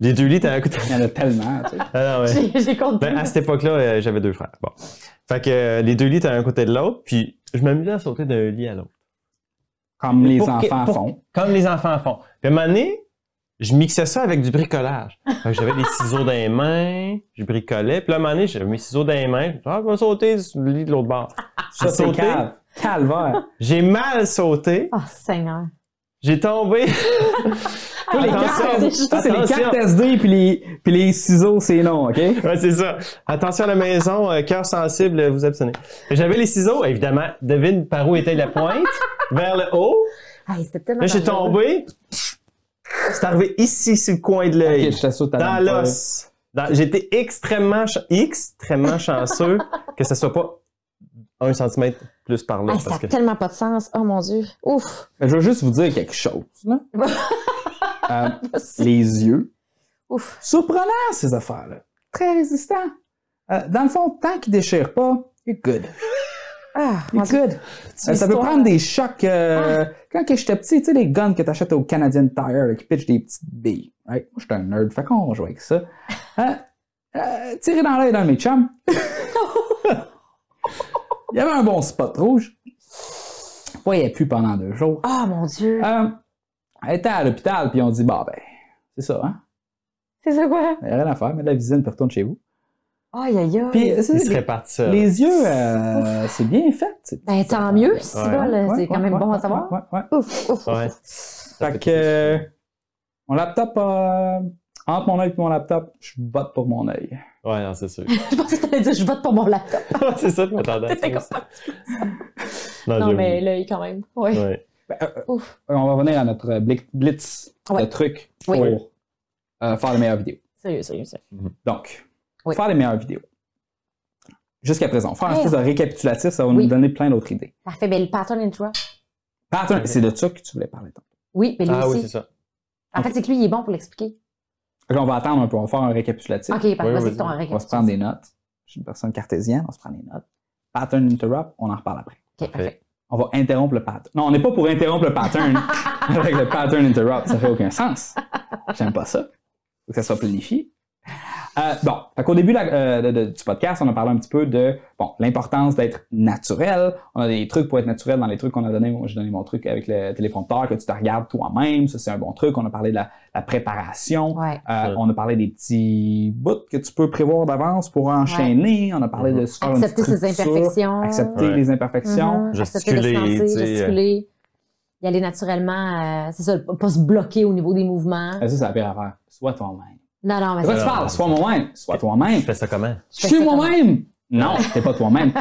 les deux lits étaient à côté. il y en a tellement, tu sais. Ah ouais. J'ai compris. Ben, à cette époque-là, euh, j'avais deux frères. Bon. Fait que euh, les deux lits étaient à un côté de l'autre, puis je m'amusais à sauter d'un lit à l'autre. Comme les Pour que- enfants pour- font. Comme les enfants font. Puis à un moment donné, je mixais ça avec du bricolage. J'avais des ciseaux dans les mains, je bricolais. Puis là, à un moment donné, j'avais mes ciseaux dans les mains. Je dis, Ah, je vais sauter sur le lit de l'autre bord. J'ai c'est sauté. calme. Calvaire. J'ai mal sauté. Oh, Seigneur. J'ai tombé. Toi, les Attention. cartes, c'est les cartes SD puis les, puis les ciseaux, c'est non, OK? Ouais, c'est ça. Attention à la maison, euh, cœur sensible, euh, vous abstenez. J'avais les ciseaux, évidemment. Devine par où était la pointe? vers le haut. Hey. Là, j'ai tombé. C'est arrivé ici, sur le coin de l'œil. Ok, je t'assure, t'as dans l'os. J'étais extrêmement, extrêmement chanceux que ça soit pas un centimètre plus par là. Ça parce que... a tellement pas de sens. Oh mon Dieu. Ouf. Je veux juste vous dire quelque chose. Là. Euh, les yeux, Ouf. surprenant ces affaires-là. Très résistants. Euh, dans le fond, tant qu'ils déchirent pas, you're good. Ah, You're good. Euh, ça peut prendre des chocs. euh, Quand j'étais petit, tu sais, les guns que t'achètes au Canadian Tire qui pitchent des petites billes. Right? Moi, j'étais un nerd, fait qu'on joue avec ça. Euh, tirer dans l'œil de mes chums. Il y avait un bon spot rouge. Je voyais plus pendant deux jours. Oh mon Dieu. Euh, elle était à l'hôpital, puis on dit, bah ben, c'est ça, hein? C'est ça quoi? Il n'y a rien à faire, de la visine, puis retourne chez vous. Aïe, aïe, aïe. Puis, c'est- Il les, serait parti seul. les yeux, euh, c'est bien fait. Ben, tant mieux, si Ouais. c'est quand même ouais, bon à savoir. ouais, ouais. Ouf, ouf, Ouais. ouf. Fait que, euh, mon laptop, euh, entre mon œil et mon laptop, je vote pour mon œil. Ouais, non, c'est sûr. Je pensais que t'allais dire je vote pour mon laptop. c'est ça, je m'attendais Non, Non, mais l'œil quand même. Ouais. Ouais. Ben, euh, Ouf. on va revenir à notre bli- blitz Ouais. de trucs pour Oui. euh, faire les meilleures vidéos. Sérieux, sérieux, sérieux. Donc, Oui. faire les meilleures vidéos. Jusqu'à présent, faire un espèce de récapitulatif, ça va Oui. nous donner plein d'autres idées. Parfait. Ben, le pattern intro. Pattern, c'est de ça que tu voulais parler. tantôt. Oui, mais lui Ah oui, c'est ça. en fait, c'est que lui, il est bon pour l'expliquer. Qu'on va attendre un peu, on va faire un récapitulatif. Ok, parfait. Oui, vas-y. ton On va se récapitulatif. prendre des notes. Je suis une personne cartésienne, on se prend des notes. Pattern interrupt, on en reparle après. Ok, parfait. On va interrompre le pattern. Non, on n'est pas pour interrompre le pattern avec le pattern interrupt. Ça fait aucun sens. J'aime pas ça. Faut que ça soit planifié. Euh, bon, fait qu'au début de la- euh, de- de- du podcast, on a parlé un petit peu de bon l'importance d'être naturel. On a des trucs pour être naturel dans les trucs qu'on a donné. Moi, j'ai donné mon truc avec le téléprompteur que tu te regardes toi-même. Ça, c'est un bon truc. On a parlé de la, la préparation. Ouais. Euh, Ouais. On a parlé des petits bouts que tu peux prévoir d'avance pour enchaîner. On a parlé de se faire une Accepter ses imperfections. Accepter Ouais. les imperfections. Mhm. Accepter de se Gesticuler, lancer, gesticuler. Y aller naturellement. euh, c'est ça, pas se bloquer au niveau des mouvements. Ah, Ça, c'est la pire affaire. Sois toi-même. Non, non, mais c'est tu Alors, parles? Sois moi-même. Sois toi-même. Je fais ça comment? Je suis moi-même. Non, t'es pas toi-même.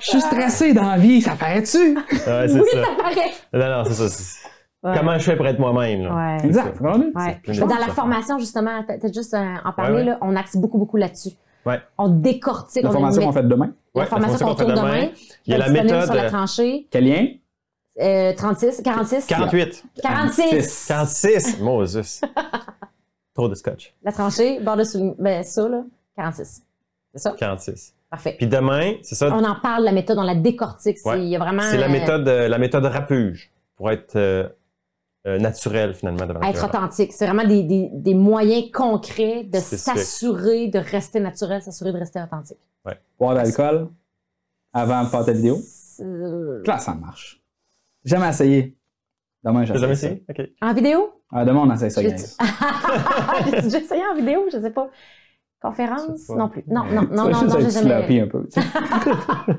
Je suis stressé dans la vie, ça paraît-tu? Ouais, Oui, ça. ça paraît. Non, non, c'est ça. Ouais. Comment je fais pour être moi-même? là? Ouais. Exact. Ouais. Dans la formation, justement, peut- peut-être juste euh, en parler, Ouais, ouais. Là, on axe beaucoup, beaucoup là-dessus. Ouais. On décortique. La on formation met- qu'on fait demain. La formation qu'on tourne demain. Il y a la méthode sur la tranchée. Quel lien? Euh, 36, 46? 48. 46. 46. 46. Moses. Trop de scotch. La tranchée, bord de souligne, ben ça, là, 46. C'est ça? 46. Parfait. Puis demain, c'est ça? On en parle, la méthode, on la décortique. Ouais. Il y a vraiment. C'est la euh, méthode, euh, la méthode rapuge pour être euh, euh, naturel finalement devant la Être authentique. C'est vraiment des, des, des moyens concrets de s'assurer de rester naturel, s'assurer de rester authentique. Boire d'alcool avant de faire ta vidéo? Là, ça marche. Jamais essayé. Demain, j'essaie jamais ça. essayé? OK. En vidéo? Ah, demain, on essaie ça, J'ai- guys. J'ai déjà essayé en vidéo, je sais pas. Conférence? pas. Non plus. Non, non, non, non, non, j'ai jamais. un peu. tu sais.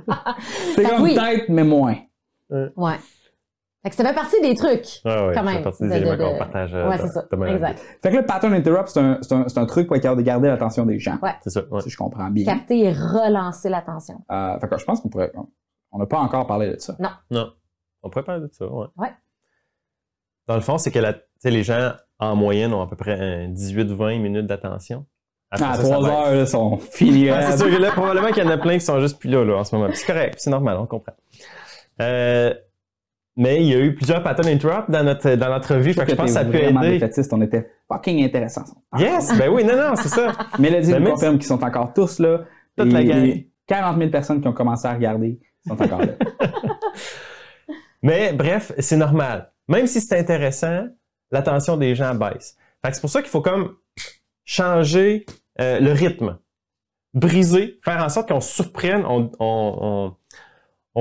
C'est que comme oui. tête, mais moins. Ouais. Fait que ça fait partie des trucs. Ouais, ouais, Quand ça fait même, partie des de- éléments de- qu'on partage euh, Ouais, c'est ça. demain. Exact. Fait que le pattern interrupt, c'est un, c'est un, c'est un truc pour être capable de garder l'attention des gens. Ouais. C'est ça, ouais. Si je comprends bien. Capter et relancer l'attention. Euh, fait que je pense qu'on pourrait. On n'a pas encore parlé de ça. Non. On pourrait parler de ça, ouais. Ouais. Dans le fond, c'est que la, les gens, en moyenne, ont à peu près 18-20 minutes d'attention. Ah, ça trois baisse. heures, là, sont finis. Ah, c'est sûr que là, probablement qu'il y en a plein qui sont juste plus là, là en ce moment. C'est correct, c'est normal, on comprend. Euh, mais il y a eu plusieurs pattern interrupt dans notre, dans notre vie, fait que je pense que ça peut aider. défaitiste. On était fucking intéressants. Yes! Ben oui, non, non, c'est ça. Mélodie Ben, nous confirme qu'ils sont encore tous là. Toute Et- la gang. et 40 000 personnes qui ont commencé à regarder sont encore là. Mais bref, c'est normal. Même si c'est intéressant, l'attention des gens baisse. C'est pour ça qu'il faut comme changer euh, le rythme. Briser, faire en sorte qu'on surprenne, on,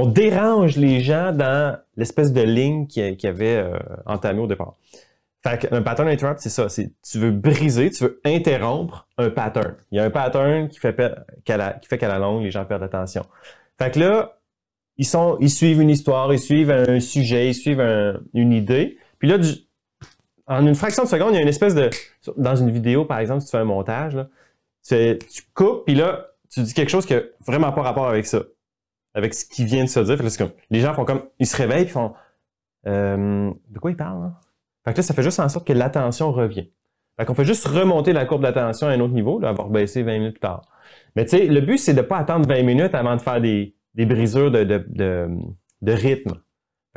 dérange les gens dans l'espèce de ligne qui, qui avait euh, entamé au départ. Fait qu'un pattern interrupt, c'est ça. Tu veux briser, tu veux interrompre un pattern. Il y a un pattern qui fait, qu'à la, longue, les gens perdent attention. Fait que là, ils suivent une histoire, ils suivent un sujet, ils suivent un- une idée. Puis là, en une fraction de seconde, il y a une espèce de, dans une vidéo, par exemple, si tu fais un montage, là, tu, coupes, puis là, tu dis quelque chose qui a vraiment pas rapport avec ça, avec ce qui vient de se dire. Que les gens font comme, ils se réveillent, puis font, euh, de quoi ils parlent, là? Fait que là, ça fait juste en sorte que l'attention revient. Fait qu'on fait juste remonter la courbe d'attention à un autre niveau, là, avoir baissé 20 minutes plus tard. Mais tu sais, le but, c'est de pas attendre 20 minutes avant de faire des, des brisures de, de, de, de rythme.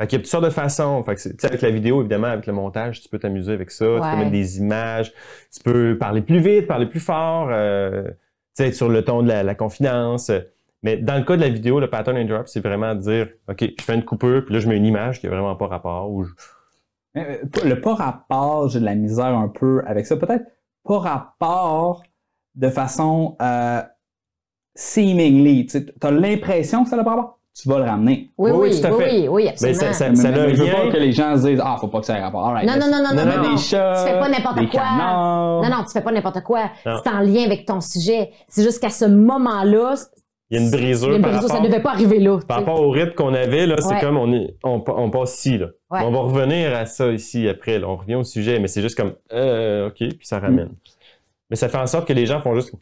Fait qu'il y a toutes sortes de façons. Fait que c'est- tu sais, avec la vidéo, évidemment, avec le montage, tu peux t'amuser avec ça. Tu peux mettre des images. Tu peux parler plus vite, parler plus fort. Euh, tu sais, être sur le ton de la, la confidence. Mais dans le cas de la vidéo, le pattern interrupt, c'est vraiment dire, OK, je fais une coupure, puis là, je mets une image qui a vraiment pas rapport. Ou je- Euh, Le pas rapport, j'ai de la misère un peu avec ça. Peut-être pas rapport de façon euh, seemingly. Tu as l'impression que ça n'a pas rapport. Tu vas le ramener. Oui, Oui, oui, oui, oui, tout à fait. oui, oui, Mais absolument. ça- ça- Mais- ça mais je veux pas que les gens se disent Ah, faut pas que ça ait rapport. All right, Non, non, non, non, Non, non, non, non. Des chats, Tu fais pas n'importe quoi. canards. Non, non, tu fais pas n'importe quoi. Non. C'est en lien avec ton sujet. C'est juste qu'à ce moment-là, il y a une brisure, il y a une brisure, ça rapport, devait pas arriver là. par rapport au rythme qu'on avait. Là, c'est Ouais. comme on, est, on, pa- on passe ici. Là. Ouais. On va revenir à ça ici après. là. On revient au sujet, mais c'est juste comme euh, OK, puis ça ramène. Mm. Mais ça fait en sorte que les gens font juste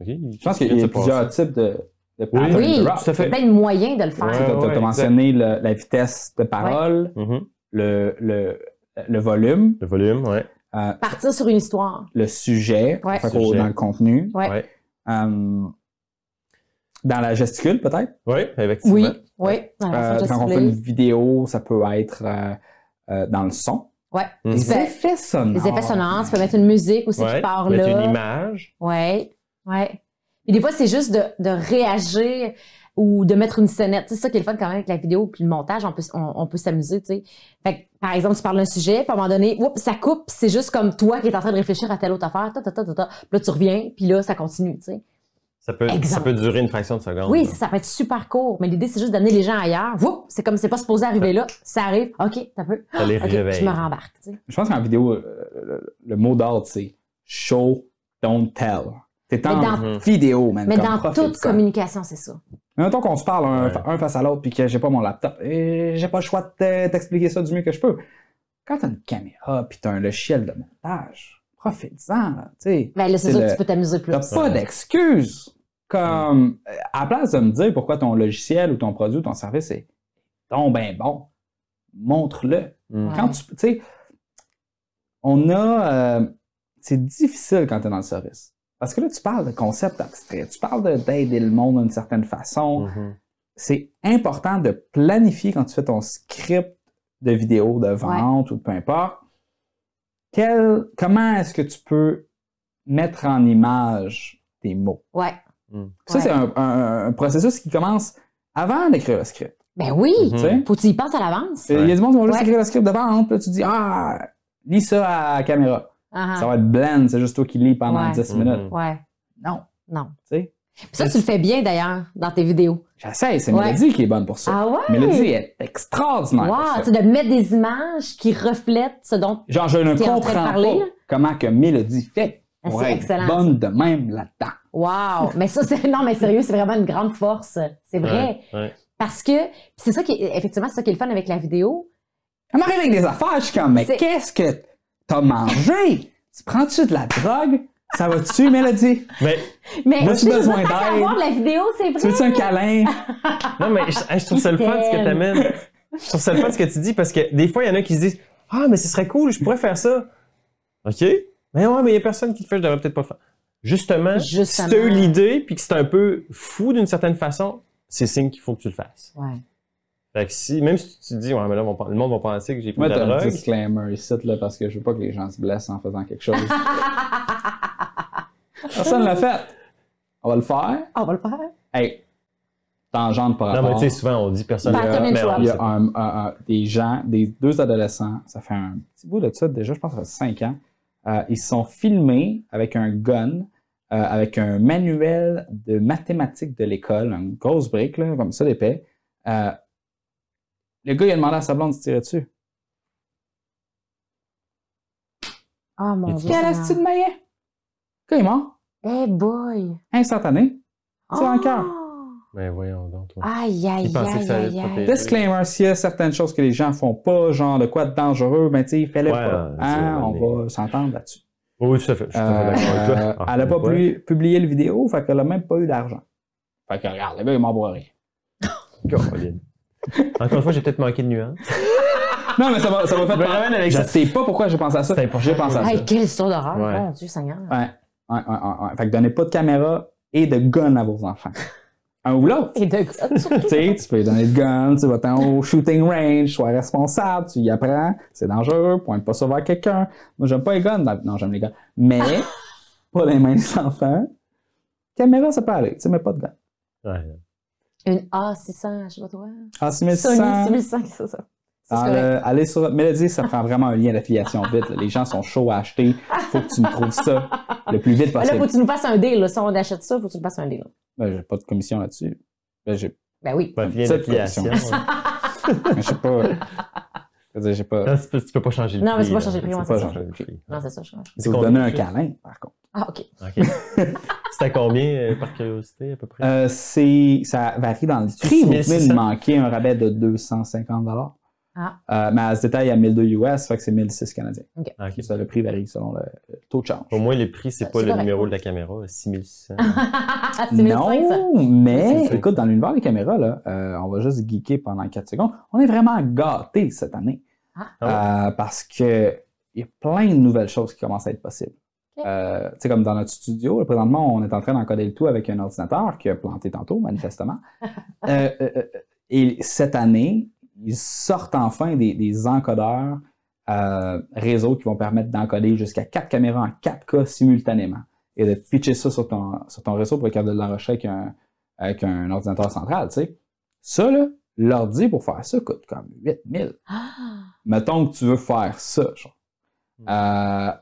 OK. Je pense qu'il y a plusieurs types de, de Oui, interrupt. tout à fait. c'est plein de moyens de le faire. Ouais. Tu as, ouais, mentionné le- la vitesse de parole, Mhm. le, le, le volume, Le volume, ouais. euh, Partir sur une histoire. le sujet, Ouais. fait qu'au- Sujet. dans le contenu, Ouais. Ouais. euh, dans la gesticule peut-être? Oui, effectivement. Oui, oui. Dans la Euh, quand on fait une vidéo, ça peut être euh, euh, dans le son. Ouais. Mhm. Les effets sonores. Les effets sonores, tu peux mettre une musique aussi Ouais, qui part mettre là. une image. Ouais, ouais. Et des fois, c'est juste de, de réagir ou de mettre une scénette. C'est ça qui est le fun quand même avec la vidéo puis le montage, on peut, on, on peut s'amuser, tu sais. Fait que, par exemple, tu parles d'un sujet, puis à un moment donné, oups, ça coupe, c'est juste comme toi qui es en train de réfléchir à telle autre affaire, ta, ta, ta, ta, ta. Puis là, tu reviens, puis là, ça continue, tu sais. Ça peut, ça peut durer une fraction de seconde. Oui, là. ça peut être super court, mais l'idée, c'est juste d'amener les gens ailleurs. C'est comme c'est pas supposé arriver là, ça arrive, OK, t'as peu. Ça les je me rembarque, tu sais. Je pense qu'en vidéo, euh, le, le mot d'ordre, c'est show, don't tell. T'es en Mais dans- vidéo, man. Mais dans toute communication, c'est ça. Mettons qu'on se parle un, Ouais. un face à l'autre puis que j'ai pas mon laptop et j'ai pas le choix de te- t'expliquer ça du mieux que je peux. Quand t'as une caméra puis t'as un logiciel de montage, profite-en, là, tu sais. Ben là, c'est sûr le- que tu peux t'amuser plus. T'as pas Ouais. d'excuses. Comme, à la place de me dire pourquoi ton logiciel ou ton produit ou ton service est donc ben bon, montre-le. Ouais. Quand tu, tu sais, on a, euh, c'est difficile quand tu es dans le service. Parce que là, tu parles de concepts abstraits, tu parles de- d'aider le monde d'une certaine façon. Mhm. C'est important de planifier quand tu fais ton script de vidéo, de vente ou de peu importe. Quel, comment est-ce que tu peux mettre en image tes mots? Ouais. Ça, Ouais. c'est un, un- un processus qui commence avant d'écrire le script. Ben oui! Mhm. Faut que tu y penses à l'avance. Il y a du monde qui va juste Ouais. écrire le script devant, puis là, tu dis Ah, lis ça à la caméra. Ça va être blend, c'est juste toi qui lis pendant Ouais. 10 Mhm. minutes. Ouais. Non. Non. Tu sais, Puis ça, tu le fais bien d'ailleurs dans tes vidéos. j'essaie, c'est Ouais. Mélodie qui est bonne pour ça. Ah ouais? Mélodie est extraordinaire. pour Wow, ça. tu sais, de mettre des images qui reflètent ce dont. Genre, je ne comprends parler, pas comment que Mélodie fait Ah, pour c'est être excellent, bonne de même là-dedans. Wow! Mais ça, c'est. Non, mais sérieux, c'est vraiment une grande force. C'est vrai. Ouais, ouais. Parce que c'est ça qui est. Effectivement, c'est ça qui est le fun avec la vidéo. Elle m'arrive avec des affaires, je suis comme, mais C'est- qu'est-ce que t'as mangé? Tu prends-tu de la drogue? Ça va-tu, Mélodie? Mais Mais As-tu tu besoin d'aide? voir la vidéo, c'est Tu vrai. veux-tu un câlin? non, mais je, trouve ça le fun ce que Nickel. t'amènes. Je trouve ça le fun ce que tu dis parce que des fois, il y en a qui se disent Ah, mais ce serait cool, je pourrais faire ça. OK. Mais ouais, mais il y a personne qui le fait, je devrais peut-être pas le faire. Justement, Justement. si t'as eu l'idée puis que c'est un peu fou d'une certaine façon, c'est signe qu'il faut que tu le fasses. Ouais. Fait que si, même si tu te dis, ouais, mais là, le monde va penser que j'ai pris Moi, de t'as la un drogue. disclaimer ici, là, parce que je veux pas que les gens se blessent en faisant quelque chose. Personne l'a fait. On va le faire. On va le faire. Hey, tangente par Non, mais rapport. tu sais, souvent, on dit personne. Ben, t'as même mais Il y a un- un- un- des gens, des deux adolescents, ça fait un petit bout de ça déjà, je pense que ça fait cinq ans. euh, ils se sont filmés avec un gun, euh, avec un manuel de mathématiques de l'école, une grosse brique, là, comme ça d'épais. Euh, le gars, il a demandé à sa blonde de se tirer dessus. Oh mon Dieu. Quel est-ce de maillet? Le gars est mort. Hey boy. Instantané. C'est le cœur. Oh. Mais voyons donc, toi. Aïe, aïe, aïe. Disclaimer, s'il y a certaines choses que les gens font pas, genre de quoi de dangereux, ben tu sais, fais-le Ouais, pas. Hein, on va s'entendre là-dessus. Oui, tout à fait. Je suis tout à fait d'accord avec Euh, toi. Ah, elle a pas ouais. pu- publié le vidéo, fait qu'elle a même pas eu d'argent. Fait que regarde, le gars, il m'en boit rien. Encore une fois, j'ai peut-être manqué de nuance. Non, mais ça va, ça va Je me faire ramène avec Je ça. sais pas pourquoi j'ai pensé à ça. C'est important. J'ai pensé à ça. Hey, quelle histoire d'horreur. Ouais. Mon Dieu Seigneur. Ouais, ouais, ouais, ouais, ouais. Fait que donnez pas de caméra et de gun à vos enfants. Un ou l'autre. Et de tu sais, tu peux lui donner le gun, tu vas au shooting range, sois responsable, tu y apprends, c'est dangereux, pointe pas ça vers quelqu'un. Moi, j'aime pas les guns. dans- Non, j'aime les guns. Mais, pas les mains des enfants. Caméra, ça peut aller, tu sais, mais pas de gun. Ouais. Une A600, je sais pas toi. Ah, Sony 6600. 6100, c'est ça. C'est le- allez sur Mélodie, ça prend vraiment un lien d'affiliation vite. là. Les gens sont chauds à acheter. Faut que tu me trouves ça le plus vite Ben Là, faut possible. que tu nous fasses un deal. Là. Si on achète ça, faut que tu nous fasses un deal. Ben, j'ai pas de commission là-dessus. Ben, j'ai, Ben oui. Pas lien Ça, d'affiliation. commission. ouais. je sais pas. Je veux dire, j'ai pas. Non, tu, peux, tu peux pas changer le Non, mais prix. tu peux pas changer le prix, Tu ouais, peux c'est pas ça. changer le prix. Non, c'est ça, je crois. Tu peux vous donner un câlin, par contre. Ah, OK. OK. C'était combien, euh, par curiosité, à peu près? Euh, c'est, ça varie dans le prix. Vous de 1600? manquer un rabais de 250 Ah. Euh, mais à ce détail, il y a 1002 US, fait que c'est 1006 canadiens. Ah, OK. Ça, le prix varie selon le, taux de change. Au moins, les prix, c'est Euh, pas c'est le correct. numéro de la caméra, 6600. c'est 1500. Non, mais C'est écoute, dans l'univers des caméras, là, euh, on va juste geeker pendant 4 secondes. On est vraiment gâtés cette année. Ah Euh, parce que il y a plein de nouvelles choses qui commencent à être possibles. Euh, tu sais, comme dans notre studio, là, présentement, on est en train d'encoder le tout avec un ordinateur qui a planté tantôt, manifestement. Euh, euh, et cette année, ils sortent enfin des, des encodeurs euh, réseau qui vont permettre d'encoder jusqu'à 4 caméras en 4K simultanément et de pitcher ça sur ton, sur ton réseau pour être capable de l'enregistrer avec un, avec un ordinateur central. Tu sais. Ça, là, l'ordi pour faire ça coûte comme 8000. Ah, Mettons que tu veux faire ça. Genre. Mm. Euh,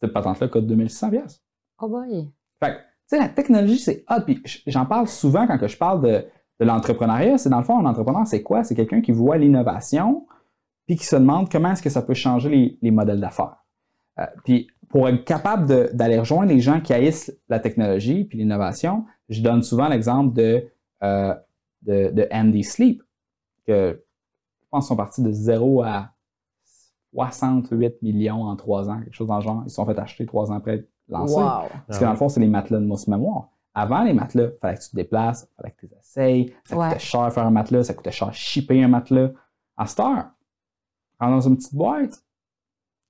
cette patente-là coûte 2600 pièces. oh boy. Fait que, tu sais, la technologie, c'est hot. Puis j'en parle souvent quand que je parle de, de l'entrepreneuriat. C'est dans le fond, un entrepreneur, c'est quoi? C'est quelqu'un qui voit l'innovation puis qui se demande comment est-ce que ça peut changer les, les modèles d'affaires. Euh, puis pour être capable d'aller rejoindre les gens qui haïssent la technologie puis l'innovation, je donne souvent l'exemple de, euh, de, de Andy Sleep, que je pense qu'ils sont partis de 0 à 68 millions en 3 ans, quelque chose dans le genre. Ils se sont fait acheter 3 ans après. Wow. Parce que dans le fond, c'est les matelas de mousse mémoire. Avant les matelas, il fallait que tu te déplaces, il fallait que tu les essayes. Ça Ouais. coûtait cher faire un matelas, ça coûtait cher shipper un matelas. À cette heure, dans une petite boîte,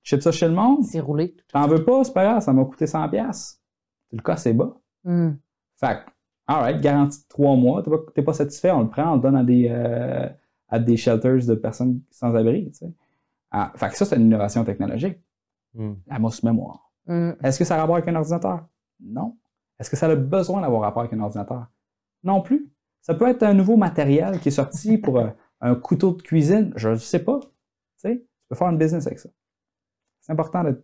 ship ça chez le monde. C'est roulé. T'en veux pas, c'est pas grave, ça m'a coûté 100$. piastres. Le cas, c'est bas. Hmm. Fait que, alright, garantie de 3 mois, t'es pas, pas satisfait, on le prend, on le donne à des, euh, à des shelters de personnes sans abri. Tu sais. Ah, fait que ça, c'est une innovation technologique. Hmm. La mousse mémoire. Mm. Est-ce que ça a rapport avec un ordinateur? Non. Est-ce que ça a besoin d'avoir rapport avec un ordinateur? Non plus. Ça peut être un nouveau matériel qui est sorti pour euh, un couteau de cuisine. Je ne sais pas. Tu sais, tu peux faire une business avec ça. C'est important d'être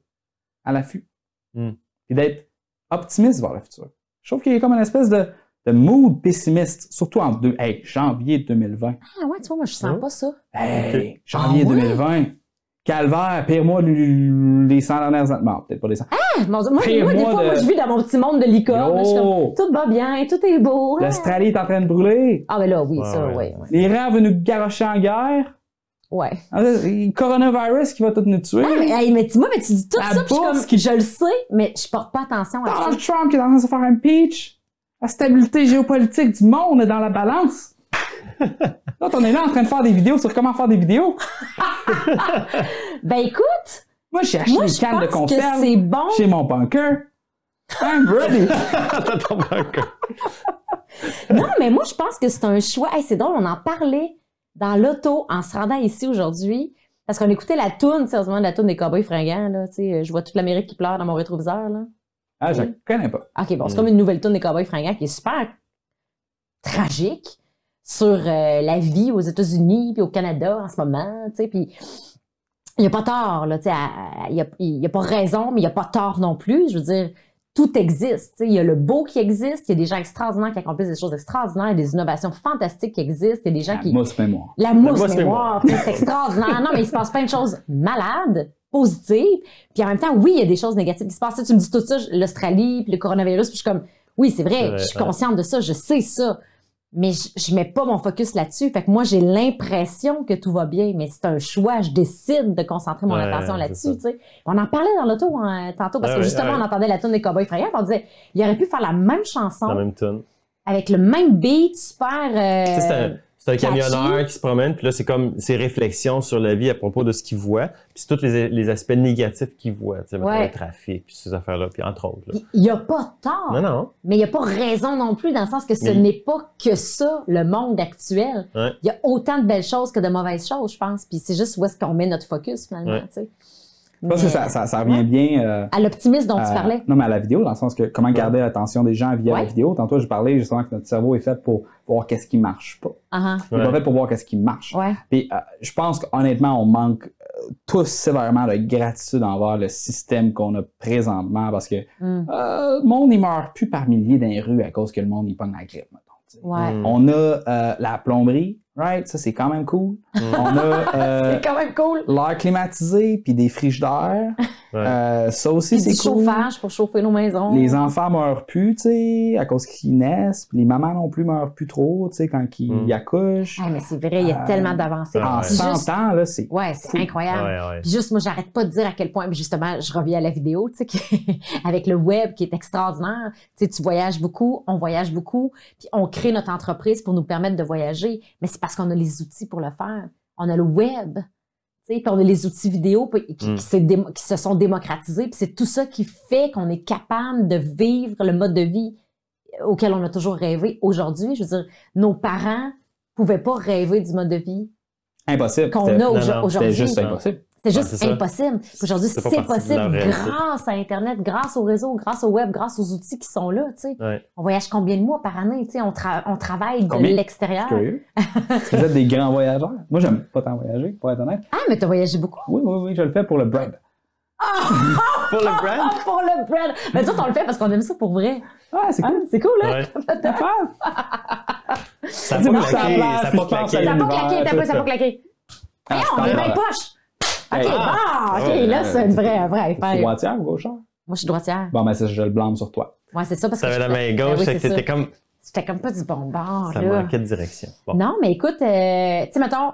à l'affût. Mm. Et d'être optimiste vers le futur. Je trouve qu'il y a comme une espèce de, de mood pessimiste, surtout en deux, hey, janvier 2020. Ah ouais, tu vois, moi, je sens Oh. pas ça. Hey, janvier Ah ouais? 2020. Calvaire, pire-moi les 100 dernières années. Non, peut-être pas les 100. Ah, mon Dieu, moi, Pire moi, des mois fois, de- moi, je vis dans mon petit monde de licorne. là, je suis comme, Yo, tout va bien, tout est beau. hein. l'Australie est en train de brûler. Ah, mais là, oui, ça, ouais. ouais. Ouais. L'Iran veut nous garocher en guerre. ouais. Ah, Le coronavirus qui va tout nous tuer. Ah, mais, hey, mais dis-moi, mais tu dis tout La ça, puis je suis bourse comme, qui- je le sais, mais je porte pas attention à ça. Donald Trump qui est en train de se faire impeach. La stabilité géopolitique du monde est dans la balance. Là, on est là en train de faire des vidéos sur comment faire des vidéos. Ben écoute, Moi, j'ai acheté moi, des je cannes de que conserve c'est bon. chez mon bunker. I'm ready. Non, mais moi, je pense que c'est un choix. Hey, c'est drôle, on en parlait dans l'auto en se rendant ici aujourd'hui. Parce qu'on écoutait la toune, sérieusement, la toune des cowboys fringants, là. Tu sais, je vois toute l'Amérique qui pleure dans mon rétroviseur, là. Ah, je connais pas. OK, bon, c'est Mm. comme une nouvelle toune des cowboys fringants qui est super tragique sur euh, la vie aux États-Unis puis au Canada en ce moment, tu sais, puis il n'y a pas tort, là, tu sais, il n'y a, y a pas raison, mais il n'y a pas tort non plus. Je veux dire, tout existe, tu sais, il y a le beau qui existe, il y a des gens extraordinaires qui accomplissent des choses extraordinaires, il y a des innovations fantastiques qui existent, il y a des gens La qui... mousse mémoire. La mousse, mousse mémoire, sais, c'est extraordinaire. Non, mais il se passe plein de choses malades, positives. Puis en même temps, oui, il y a des choses négatives qui se passent. Tu me dis tout ça, l'Australie, puis le coronavirus, puis je suis comme, oui, c'est vrai, je suis consciente de ça, je sais ça. Mais je, je mets pas mon focus là-dessus. Fait que moi, j'ai l'impression que tout va bien, mais c'est un choix. Je décide de concentrer mon Ouais, attention là-dessus, ça. tu sais. On en parlait dans l'auto hein, tantôt, parce Ouais, que justement, ouais. on entendait la tune des Cowboys puis on disait, il aurait pu faire la même chanson, la même tune. avec le même beat, super... euh, c'est un, camionneur qui se promène, puis là, c'est comme ses réflexions sur la vie à propos de ce qu'il voit, puis c'est tous les, les aspects négatifs qu'il voit, tu sais, Ouais. le trafic, puis ces affaires-là, puis entre autres. là. Il n'y a pas tort. Non, non. Mais il n'y a pas raison non plus, dans le sens que ce Mais- n'est pas que ça, le monde actuel. Il y a autant de belles choses que de mauvaises choses, je pense. Puis c'est juste où est-ce qu'on met notre focus, finalement, Ouais. tu sais. Je pense que Mais- ça, ça, ça revient Ouais. bien euh, À l'optimisme dont tu à- parlais. Non, mais à la vidéo, dans le sens que comment garder l'attention des gens via Ouais. la vidéo. Tantôt, je parlais justement que notre cerveau est fait pour voir qu'est-ce qui marche pas. Ah, Il est Ouais. pas fait pour voir qu'est-ce qui marche. Ouais. Puis euh, je pense qu'honnêtement, on manque euh, tous sévèrement de gratitude envers le système qu'on a présentement parce que Hmm. euh, le monde, il meurt plus par milliers dans les rues à cause que le monde, il pogne la grippe, mettons. Ouais. Mm. On a euh, la plomberie, right? Ça, c'est quand même cool. Mm. On a euh, C'est quand même cool. l'air climatisé puis des frigidaires. Ouais. Euh, ça aussi, c'est cool. chauffage pour chauffer nos maisons. Les enfants meurent plus, tu sais, à cause qu'ils naissent. Puis les mamans non plus meurent plus trop, tu sais, quand ils Mm. accouchent. Ah, mais c'est vrai, il y a Euh, tellement d'avancées. En ouais. Puis 100 juste- ans, là, c'est... Ouais, c'est incroyable. Ouais, ouais. Puis juste, moi, j'arrête pas de dire à quel point, puis justement, je reviens à la vidéo, tu sais, avec le web qui est extraordinaire. Tu sais, tu voyages beaucoup, on voyage beaucoup, puis on crée notre entreprise pour nous permettre de voyager. Mais c'est parce qu'on a les outils pour le faire. On a le web, tu sais, puis on a les outils vidéo qui, Mm. qui se sont démocratisés. Puis c'est tout ça qui fait qu'on est capable de vivre le mode de vie auquel on a toujours rêvé aujourd'hui. Je veux dire, nos parents pouvaient pas rêver du mode de vie Impossible. qu'on a aujourd'hui. C'était juste impossible. C'est Ouais, juste c'est impossible. Aujourd'hui, C'est possible grâce à Internet, grâce au réseau, grâce au web, grâce aux outils qui sont là. tu sais. Ouais. On voyage combien de mois par année? tu sais, On, tra- on travaille de l'extérieur. Vous êtes des grands voyageurs? Moi, j'aime pas tant voyager, pour être honnête. Ah, mais tu as voyagé beaucoup? Oui, oui, oui, je le fais pour le bread. Pour le brand? Ah, pour le bread! Mais nous on le fait parce qu'on aime ça pour vrai. Ah, c'est Ah, cool. c'est cool, hein? Ouais. T'as peur? Ça a Dis-moi pas que ça claqué, place, ça a puis pas claqué. Ça n'a pas claqué, t'as c'est pas, ça n'a ça. pas claqué. Ah, on c'est est pas bien poche! OK, Ah. bon, OK, Ouais. là, c'est une vraie, un vrai affaire. Droitière ou gauchère? Moi, je suis droitière. Bon, ben, ça, je le blâme sur toi. Ouais, c'est ça parce que. T'avais la main Ben gauche, que c'est t'étais comme. J'étais comme pas du bon bord, Ça là. manquait de direction. Bon. Non, mais écoute, euh, tu sais, mettons,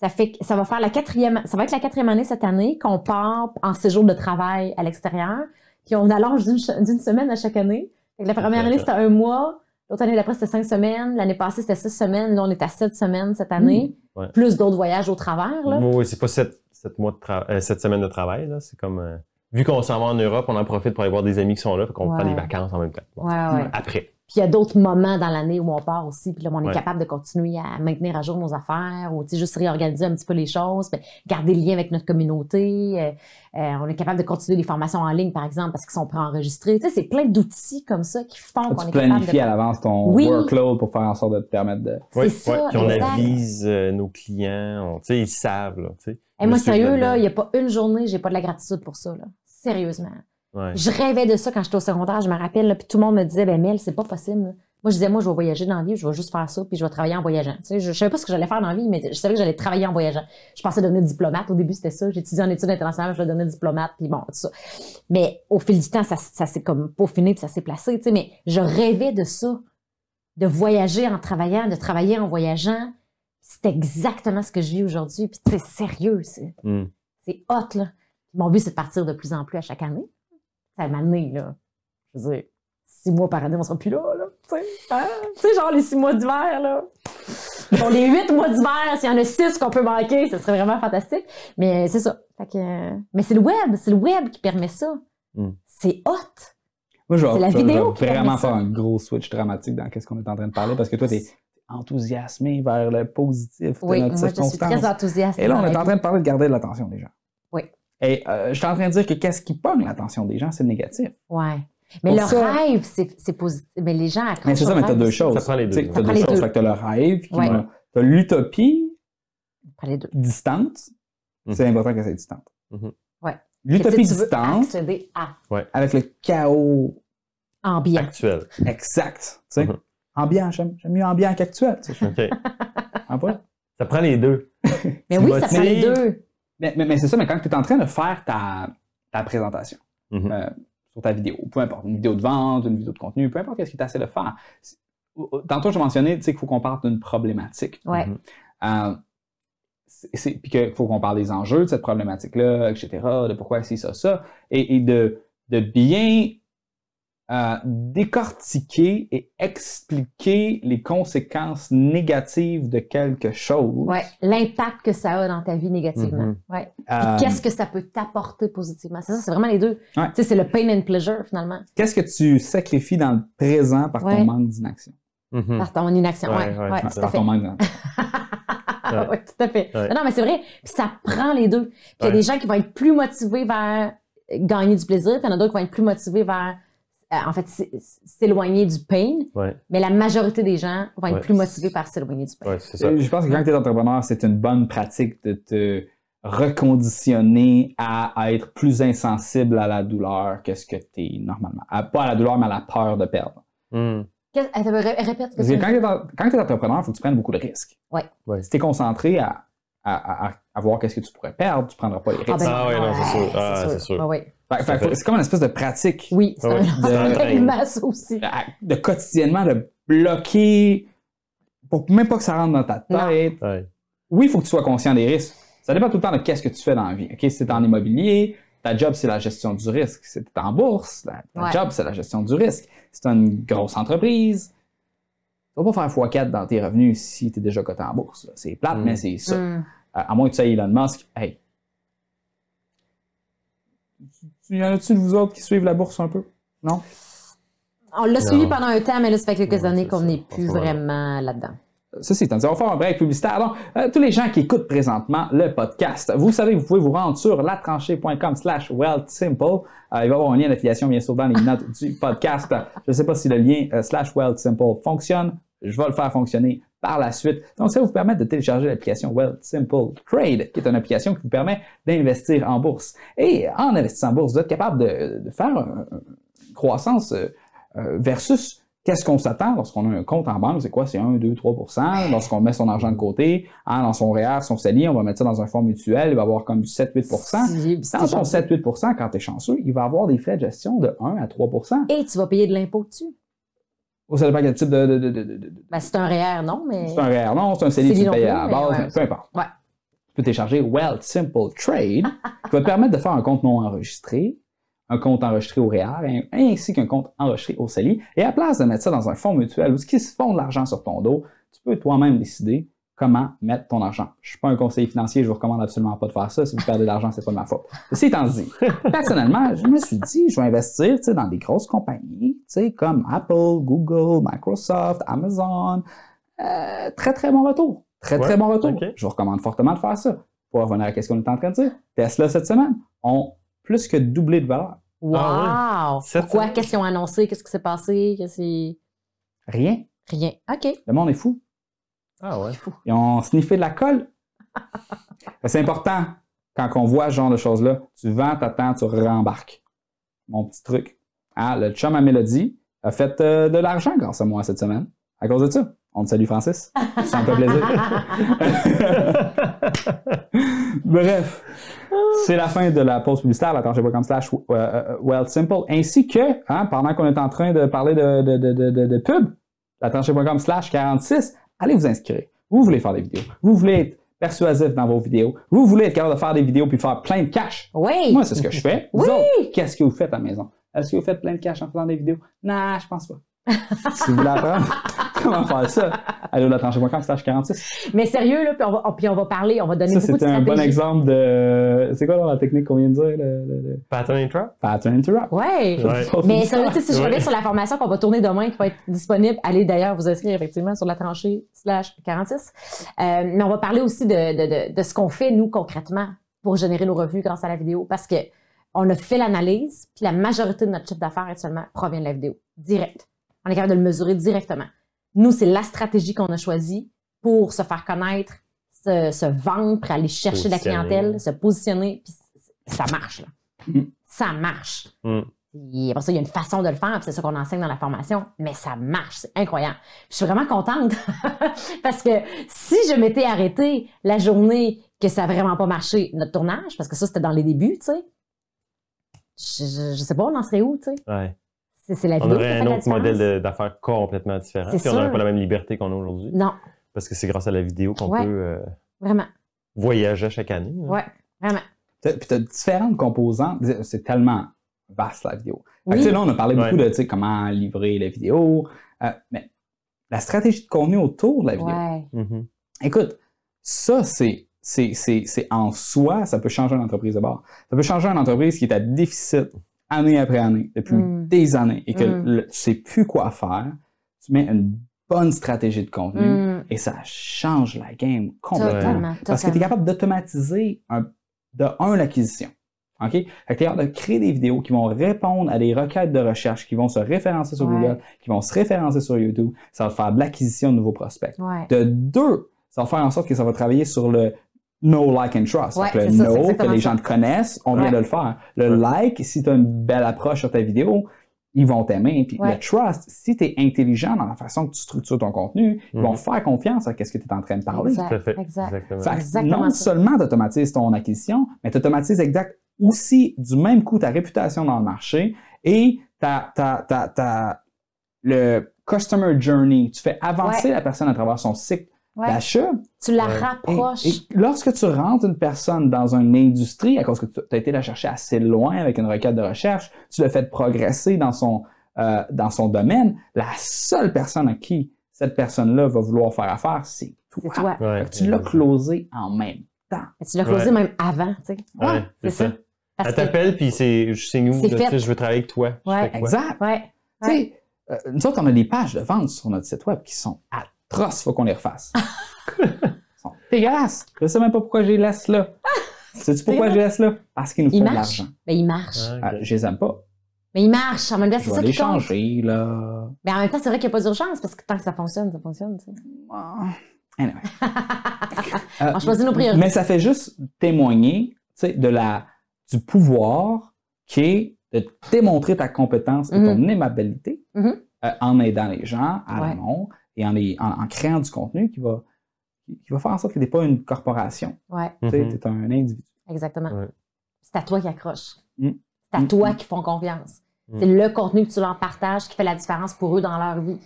ça fait, ça va faire la quatrième, ça va être la quatrième année cette année qu'on part en séjour de travail à l'extérieur, puis on allonge d'une, semaine à chaque année. Fait que la première année, c'était un mois. L'autre année d'après, c'était cinq semaines. L'année passée, c'était six semaines. Là, on est à sept semaines cette année. Mmh. Ouais. Plus d'autres voyages au travers, là. Oui, oui, c'est pas sept, sept mois de euh, sept semaines de travail, là. C'est comme. euh, vu qu'on s'en va en Europe, on en profite pour aller voir des amis qui sont là, fait qu'on Ouais. prend des vacances en même temps. Bon. Ouais, ouais. Après. Puis il y a d'autres moments dans l'année où on part aussi, puis là, on est Ouais. capable de continuer à maintenir à jour nos affaires, ou tu sais, juste réorganiser un petit peu les choses, puis garder le lien avec notre communauté. Euh, euh, on est capable de continuer les formations en ligne, par exemple, parce qu'ils sont préenregistrés. Tu sais, c'est plein d'outils comme ça qui font qu'on est capable planifies de... à l'avance ton Oui. workload pour faire en sorte de te permettre de. C'est Oui, ça, ouais. Puis on exact. avise euh, nos clients, on- tu sais, ils savent, là, tu sais. Et moi, Monsieur sérieux, là, il n'y a pas une journée, j'ai pas de la gratitude pour ça, là. Sérieusement. Ouais. Je rêvais de ça quand j'étais au secondaire, je me rappelle, là, puis tout le monde me disait, ben Mel, c'est pas possible. là. Moi, je disais, moi, je vais voyager dans la vie, je vais juste faire ça, puis je vais travailler en voyageant. Tu sais, je, je savais pas ce que j'allais faire dans la vie, mais je savais que j'allais travailler en voyageant. Je pensais devenir diplomate. Au début, c'était ça. J'ai étudié en études internationales, je vais devenir diplomate, puis bon, tout ça. Mais au fil du temps, ça, ça s'est comme peaufiné, puis ça s'est placé, tu sais, mais je rêvais de ça. De voyager en travaillant, de travailler en voyageant. C'est exactement ce que je vis aujourd'hui, puis sais, sérieux, c'est... Hmm. C'est hot, là. Mon but, c'est de partir de plus en plus à chaque année. Ça m'a là. Je veux dire, six mois par année, on sera plus là, là. Tu sais, hein? Tu sais, genre les six mois d'hiver, là. Bon, les huit mois d'hiver, s'il y en a six qu'on peut manquer, ce serait vraiment fantastique. Mais c'est ça. Fait que, euh, mais c'est le web, c'est le web qui permet ça. Mm. C'est hot. Moi, je vais, C'est la je vidéo je vais vraiment ça. faire un gros switch dramatique dans ce qu'on est en train de parler parce que toi, tu es enthousiasmé vers le positif de Oui, notre moi, je suis très enthousiaste. Et là, on est en train de parler de garder l'attention des gens. Et euh, je suis en train de dire que qu'est-ce qui pogne l'attention des gens, c'est le négatif. Ouais. Mais Pour le ça- rêve, c'est c'est positif. Mais les gens Mais c'est ça, mais tu as deux choses. Ça prend les deux. Tu as deux les choses. deux. Fait que tu as le rêve, Ouais. tu as l'utopie Prends les deux. distante. Mhm. C'est important que c'est distante. Mhm. Ouais. L'utopie Que tu veux distante à avec le chaos ambiance. Actuel. exact. tu sais. Mhm. Ambiant, j'aime j'aime mieux ambiant qu'actuel. tu sais. OK. Ah, pas? Ça prend les deux. Mais oui, ça prend les deux. Mais, mais- mais c'est ça, mais quand tu es en train de faire ta, ta présentation Mhm. euh, sur ta vidéo, peu importe, une vidéo de vente, une vidéo de contenu, peu importe ce que tu essaies de faire. Tantôt, j'ai mentionné tu sais, qu'il faut qu'on parle d'une problématique. Ouais. Mhm. Euh, puis qu'il faut qu'on parle des enjeux de cette problématique-là, etc., de pourquoi c'est ça, ça, et, et de, de bien euh, décortiquer et expliquer les conséquences négatives de quelque chose. Ouais. L'impact que ça a dans ta vie négativement. Ouais. Euh, Qu'est-ce que ça peut t'apporter positivement? C'est ça, c'est vraiment les deux. Ouais. Tu sais, c'est le pain and pleasure, finalement. Qu'est-ce que tu sacrifies dans le présent par Ouais. ton manque d'inaction? Mhm. Par ton inaction. À Par ton manque d'inaction. Ouais, tout à fait. Ouais. Non, mais c'est vrai. Puis ça prend les deux. Puis il y a des gens qui vont être plus motivés vers gagner du plaisir, puis il y en a d'autres qui vont être plus motivés vers, en fait, s'éloigner du pain. Ouais. Mais la majorité des gens vont être Ouais. plus motivés par s'éloigner du pain. Ouais, c'est ça. Euh, Je pense que quand tu es entrepreneur, c'est une bonne pratique de te reconditionner à, à être plus insensible à la douleur que ce que tu es normalement. À- pas à la douleur, mais à la peur de perdre. Qu'est-ce- attends, ré- répète ce que Parce tu quand tu es, entrepreneur, il faut que tu prennes beaucoup de risques. Ouais. Ouais. Si tu es concentré à, à, à- à voir qu'est-ce que tu pourrais perdre, tu ne prendras pas les risques. Ah, ben Ah ouais, non, c'est sûr. Ah, c'est sûr. Fait- fait- faut- c'est comme une espèce de pratique Oui, c'est Ouais. un De- ça aussi. de quotidiennement de bloquer pour même pas que ça rentre dans ta tête. Ouais. Oui, il faut que tu sois conscient des risques. Ça dépend tout le temps de qu'est-ce que tu fais dans la vie. OK, si c'est en immobilier, ta job, c'est la gestion du risque. Si t'es en bourse, ta Ouais. job, c'est la gestion du risque. Si tu une grosse entreprise, tu vas pas faire x4 dans tes revenus si tu es déjà coté en bourse. C'est plate, Mm. mais c'est ça. Hum. À, à moins que tu sois Elon Musk, hey. Y en a-tu de vous autres qui suivent la bourse un peu? Non? On l'a suivi pendant un temps, mais là, ça fait quelques Ouais, années qu'on n'est plus vraiment là-dedans. Ceci étant dit, on va faire un break publicitaire. Donc, euh, tous les gens qui écoutent présentement le podcast, vous savez, vous pouvez vous rendre sur latranchée.com slash wealthsimple. Euh, il va y avoir un lien d'affiliation, bien sûr, dans les notes du podcast. Je ne sais pas si le lien euh, slash wealthsimple fonctionne. Je vais le faire fonctionner par la suite. Donc, ça va vous permettre de télécharger l'application Wealth Simple Trade, qui est une application qui vous permet d'investir en bourse. Et en investissant en bourse, vous êtes capable de, de faire un- un- une croissance euh, euh, versus Qu'est-ce qu'on s'attend lorsqu'on a un compte en banque? C'est quoi? C'est 1, 2, 3% Lorsqu'on met son argent de côté, hein, dans son REER, son CELI, on va mettre ça dans un fonds mutuel, il va avoir comme du 7-8 Si- si Dans son chanceux. 7-8 quand tu es chanceux, il va avoir des frais de gestion de 1 à 3% Et tu vas payer de l'impôt dessus. Ça dépend quel type de. de, de, de- de- de- Ben, c'est un REER, non, mais. C'est un REER, non, c'est un CELI, payes plus, à la base, ouais. peu importe. Ouais. Tu peux télécharger Wealth Simple Trade, qui va te permettre de faire un compte non enregistré, un compte enregistré au REER, ainsi qu'un compte enregistré au CELI. Et à place de mettre ça dans un fonds mutuel où ce qui se font de l'argent sur ton dos, tu peux toi-même décider comment mettre ton argent. Je suis pas un conseiller financier, je vous recommande absolument pas de faire ça. Si vous perdez de l'argent, c'est pas de ma faute. Ceci étant dit, personnellement, je me suis dit, je vais investir tu sais, dans des grosses compagnies, tu sais, comme Apple, Google, Microsoft, Amazon. Euh, très, très bon retour. Très, Ouais, très bon retour. Je vous recommande fortement de faire ça. Pour revenir à ce qu'on est en train de dire, Tesla cette semaine ont plus que doublé de valeur. Wow! Ah Cette Pourquoi? Qu'est-ce qu'ils ont annoncé? Qu'est-ce qui s'est passé? Qu'est-ce qui- Rien. Rien. OK. Le monde est fou. Ah ouais. Ils ont sniffé de la colle. c'est important quand on voit ce genre de choses-là. Tu vends, t'attends, tu rembarques. Mon petit truc. Ah, le chum à Mélodie a fait euh, de l'argent grâce à moi cette semaine. À cause de ça. On te salue, Francis. Ça me fait plaisir. Bref, c'est la fin de la pause publicitaire. Pas comme slash euh, euh, Well Simple. Ainsi que, hein, pendant qu'on est en train de parler de, de, de, de, pub, l'attaché.com slash 46, allez vous inscrire. Vous voulez faire des vidéos. Vous voulez être persuasif dans vos vidéos. Vous voulez être capable de faire des vidéos puis faire plein de cash. Oui! Moi, c'est ce que je fais. Vous Oui! qu'est-ce que vous faites à la maison? Est-ce que vous faites plein de cash en faisant des vidéos? Non, je pense pas. si vous voulez apprendre comment faire ça, allez au latranché.com slash 46. Mais sérieux, là, puis on, va, puis on va parler, on va donner Ça, beaucoup de c'était un bon stratégies. exemple de... C'est quoi là, la technique qu'on vient de dire? Le, le- le? Pattern and trap? pattern interrupt. Ouais. Ouais. Mais sérieux, tu sais, si je Ouais. reviens sur la formation qu'on va tourner demain, qui va être disponible, allez d'ailleurs vous inscrire effectivement sur la tranchée slash 46. Euh, mais on va parler aussi de, de, de, de ce qu'on fait, nous, concrètement, pour générer nos revenus grâce à la vidéo. Parce que on a fait l'analyse, puis la majorité de notre chiffre d'affaires actuellement provient de la vidéo. Direct. On est capable de le mesurer directement. Nous, c'est la stratégie qu'on a choisie pour se faire connaître, se, se vendre, pour aller chercher de la clientèle, se positionner, puis ça marche, là. Mm. Ça marche. Mm. Après ça, il y a une façon de le faire, puis c'est ça qu'on enseigne dans la formation, mais ça marche, c'est incroyable. Puis je suis vraiment contente parce que si je m'étais arrêtée la journée que ça a vraiment pas marché, notre tournage, parce que ça, c'était dans les débuts, tu sais, je, je, je sais pas, on en serait où, tu sais? Ouais. C'est, c'est la On vidéo qui a aurait fait un la autre modèle d'affaires complètement différent. C'est Puis on n'aurait pas la même liberté qu'on a aujourd'hui. Non, Parce que c'est grâce à la vidéo qu'on Ouais. peut euh, vraiment. voyager chaque année. hein. Ouais, vraiment. Puis tu as différentes composantes. C'est tellement vaste la vidéo. Fait que, Oui. tu sais, là, on a parlé Ouais. beaucoup de comment livrer les vidéos. euh, mais la stratégie de contenu autour de la vidéo. Ouais. Mhm. Écoute, ça, c'est. C'est, c'est, c'est en soi, ça peut changer une entreprise de bord. Ça peut changer une entreprise qui est à déficit année après année, depuis Mm. des années, et que Mm. le- tu sais plus quoi faire. Tu mets une bonne stratégie de contenu Mm. et ça change la game complètement. Totalement, Parce que tu es capable d'automatiser de un l'acquisition. OK? Fait que tu es capable de créer des vidéos qui vont répondre à des requêtes de recherche, qui vont se référencer sur Ouais. Google, qui vont se référencer sur YouTube. Ça va faire de l'acquisition de nouveaux prospects. Ouais. De deux, ça va faire en sorte que ça va travailler sur le no, like and trust. Ouais, le ça, no, que les ça. gens te connaissent, on vient de le faire. Le like, si tu as une belle approche sur ta vidéo, ils vont t'aimer. Puis Ouais. le trust, si tu es intelligent dans la façon que tu structures ton contenu, ils Mhm. vont faire confiance à ce que tu es en train de parler. Exact, exact. Exactement. Fait que Exactement non ça. seulement tu automatises ton acquisition, mais tu automatises exact aussi du même coup ta réputation dans le marché et ta, ta, ta, ta- le customer journey. Tu fais avancer la personne à travers son cycle Ouais. d'achat. Tu la Ouais. Rapproches. et lorsque tu rentres une personne dans une industrie, à cause que tu as été la chercher assez loin avec une requête de recherche, tu l'as fait progresser dans son, euh, dans son domaine, la seule personne à qui cette personne-là va vouloir faire affaire, c'est toi. C'est toi. Ouais. Tu l'as closé en même temps. Mais Tu l'as closé Ouais. même avant, tu sais. Ouais, c'est ça. Parce Elle t'appelle, puis c'est c'est nous, C'est là, tu sais, fait. je veux travailler avec toi. Ouais. Exact. Ouais. Tu sais, euh, nous autres, on a des pages de vente sur notre site web qui sont atroces, faut qu'on les refasse. Ils sont dégueulasses. Je sais même pas pourquoi je les laisse là. Sais-tu pourquoi je les laisse là? Parce qu'ils nous font de l'argent. Mais il marche. Ah, ok. Euh, je les aime pas. Mais il marche. En même temps, c'est ça qui compte. changer, là. Mais en même temps, c'est vrai qu'il n'y a pas d'urgence parce que tant que ça fonctionne, ça fonctionne. tu sais. Ah. Anyway. Euh, On choisit nos priorités. Mais ça fait juste témoigner tu sais, de la, du pouvoir qui est de démontrer ta compétence et ton aimabilité Mhm. euh, en aidant les gens à Ouais. l'amont et en, les- en, en créant du contenu qui va, qui va faire en sorte que tu n'es pas une corporation. Ouais, Tu Mhm. es un individu. exactement. Ouais. C'est à toi qui accroche. Mm. C'est à Mm. toi qui font confiance. Mm. C'est le contenu que tu leur partages qui fait la différence pour eux dans leur vie.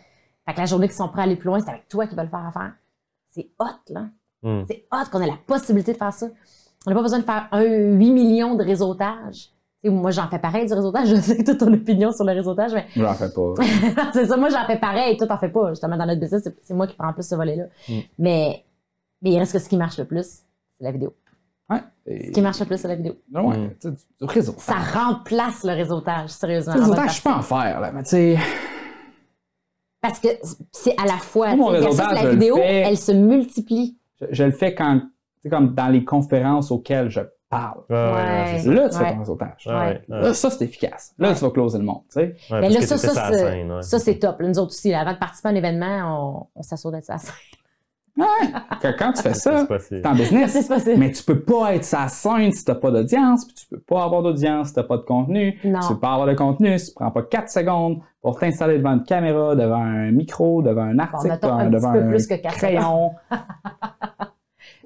Fait que la journée qu'ils sont prêts à aller plus loin, c'est avec toi qu'ils veulent faire affaire. C'est hot, là. Mm. C'est hot qu'on ait la possibilité de faire ça. On n'a pas besoin de faire un 8 millions de réseautage. Moi, j'en fais pareil du réseautage. Je sais toute ton opinion sur le réseautage, mais Je n'en fais pas. c'est ça, moi j'en fais pareil, toi t'en fais pas. Justement, dans notre business, c'est- c'est moi qui prends plus ce volet-là. Mm. Mais Mais il reste que ce qui marche le plus, c'est la vidéo. Ouais. Et- Ce qui marche le plus, c'est la vidéo. Non, ouais, Mm. tu sais, du. Ça remplace le réseautage, sérieusement. Le en réseautage, je peux en faire, là, mais tu sais. Parce que c'est à la fois. Mon réseautage, la vidéo, fais- elle se multiplie. Je, je le fais quand, tu sais, comme dans les conférences auxquelles je parle. Ouais, ouais. Là, tu fais ton réseautage. Ouais, ouais, ouais. Là, ça, c'est efficace. Là, Ouais. tu vas closer le monde, tu sais. Ouais, Mais là, ça, c'est- scène, ouais. ça, c'est top. Là, nous autres aussi, là, avant de participer à un événement, on, on s'assure d'être sur la scène. Ouais. Quand- Quand tu fais ça, C'est possible. t'es en business. Mais tu peux pas être sa scène si t'as pas d'audience, puis tu peux pas avoir d'audience si t'as pas de contenu. Non. Tu peux pas avoir de contenu si tu prends pas 4 secondes pour t'installer devant une caméra, devant un micro, devant un article, un devant petit peu un plus que quatre crayon.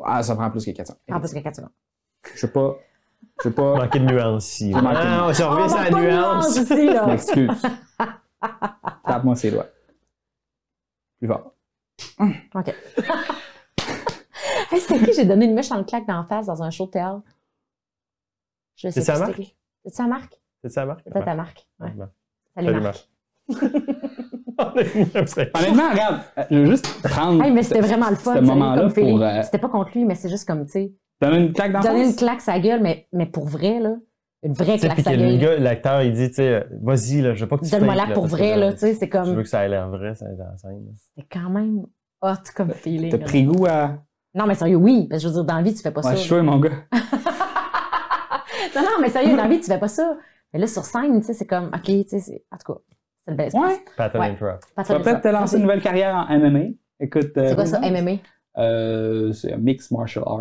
ah, ça prend plus que 4 secondes. En plus que 4 secondes. Je sais pas. Je sais pas. Manquer de nuance ici. Ah, si on revient Oh, sur la nuance. nuance ici, Je là. m'excuse. Tape-moi ses doigts. Plus fort. OK. hey, c'était qui j'ai donné une mèche en claque d'en face dans un show de théâtre? Je sais C'est sa c'était qui. C'est sa marque? C'est ça, Marc? C'était ta marque. Ouais. Ouais. Salut, Salut, Marc. Honnêtement, regarde, euh, je veux juste prendre. Hey, mais c'était ce- vraiment le fun. Ce moment-là pour euh, C'était pas contre lui, mais c'est juste comme, tu sais, donner une claque dans donner une claque sa gueule, mais, mais pour vrai, là. Une vraie claque puis que sa le gueule. gars, l'acteur, il dit, tu sais, vas-y, là, je veux pas que tu Donne-moi là pour vrai, là. euh, Tu sais, c'est Je veux comme. que ça ait l'air vrai, ça ait l'air scène. C'était quand même hot comme feeling. T'as pris goût à. Non, mais sérieux, oui. Parce que je veux dire, dans la vie, tu fais pas Ouais, ça. je suis mon gars. Non, non, mais sérieux, dans la vie, tu fais pas ça. Mais là, sur scène, tu sais, c'est comme, OK, tu sais, c'est- en tout cas, c'est une belle expérience. Ouais. Pattern Ouais. and Tu vas peut-être te lancer une nouvelle carrière en MMA. Écoute. euh, C'est quoi ça, MMA? Euh, c'est un mix martial art.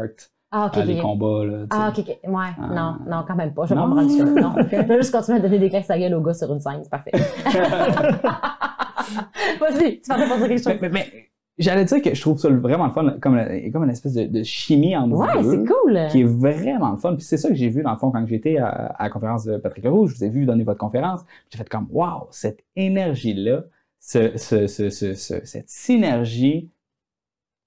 Ah, OK, euh, OK. les combats, là. Ah. OK, OK. Ouais, Ah. non, non, quand même pas. Je vais pas me rendre jusque-là. Non. Ok. Je vais juste continuer à donner des claques à gueule au gars sur une scène. C'est parfait. Vas-y, tu vas pas dire quelque chose. mais, mais- mais j'allais dire que je trouve ça vraiment le fun, comme, comme une espèce de, de chimie en nous Ouais, c'est cool. qui est vraiment le fun. Puis c'est ça que j'ai vu, dans le fond, quand j'étais à, à la conférence de Patrick Leroux. Je vous ai vu donner votre conférence. J'ai fait comme, wow, cette énergie-là, ce, ce- ce- cette synergie,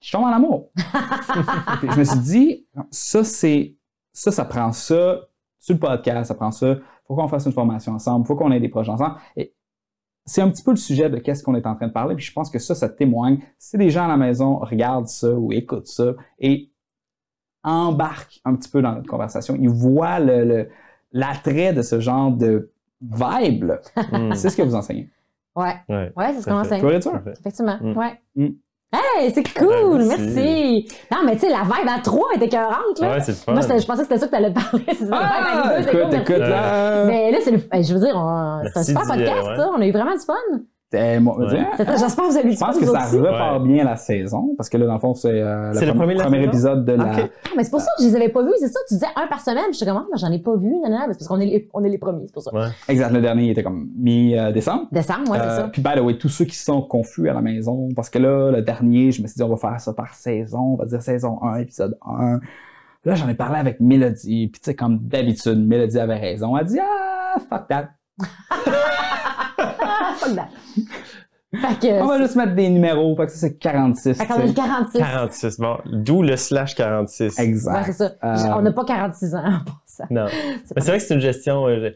je tombe en amour. Je me suis dit, ça, c'est, ça, ça prend ça sur le podcast, ça prend ça. Faut qu'on fasse une formation ensemble, faut qu'on ait des projets ensemble. Et c'est un petit peu le sujet de qu'est-ce qu'on est en train de parler. Puis je pense que ça, ça témoigne. Si des gens à la maison regardent ça ou écoutent ça et embarquent un petit peu dans notre conversation, ils voient le, le- l'attrait de ce genre de vibe. Hmm. C'est ce que vous enseignez. Ouais, Ouais. ouais, c'est ce qu'on enseigne. Effectivement, Mm. ouais. Mm. Hey, c'est cool, Ouais, merci. merci. Non, mais tu sais, la vibe à 3 était écœurante, là. Ouais, c'est fun. Moi, je pensais que c'était ça que t'allais parler. C'est ça, la vibe à Ah, deux, c'est écoute, cool, merci. écoute, là. Mais là, c'est le. Je veux dire, on- c'est un super podcast, ouais. ça. On a eu vraiment du fun. Ouais. J'espère que vous avez Je pense que ça aussi. repart Ouais. bien la saison, parce que là, dans le fond, c'est euh, le premier la épisode de la. Ah, mais c'est pour ça que je les avais pas vus, c'est ça. Tu disais un par semaine, puis j'étais comme, ah, mais j'en ai pas vu, non, parce qu'on est les, on est les premiers, c'est pour ça. Ouais. Exact, le dernier il était comme mi-décembre. Décembre, ouais, c'est Euh, ça. Puis, by the way, tous ceux qui sont confus à la maison, parce que là, le dernier, je me suis dit, on va faire ça par saison, on va dire saison 1, épisode 1. Là, j'en ai parlé avec Mélodie, puis tu sais, comme d'habitude, Mélodie avait raison. Elle dit, ah, fuck that. Fait que. On va juste mettre des numéros, fait que ça, c'est 46. Fait qu'on a le tu sais. 46. 46. Bon, d'où le slash 46. Exact. Ouais, c'est ça. Euh, On n'a pas 46 ans en passant. Non. Mais c'est vrai que c'est une gestion euh,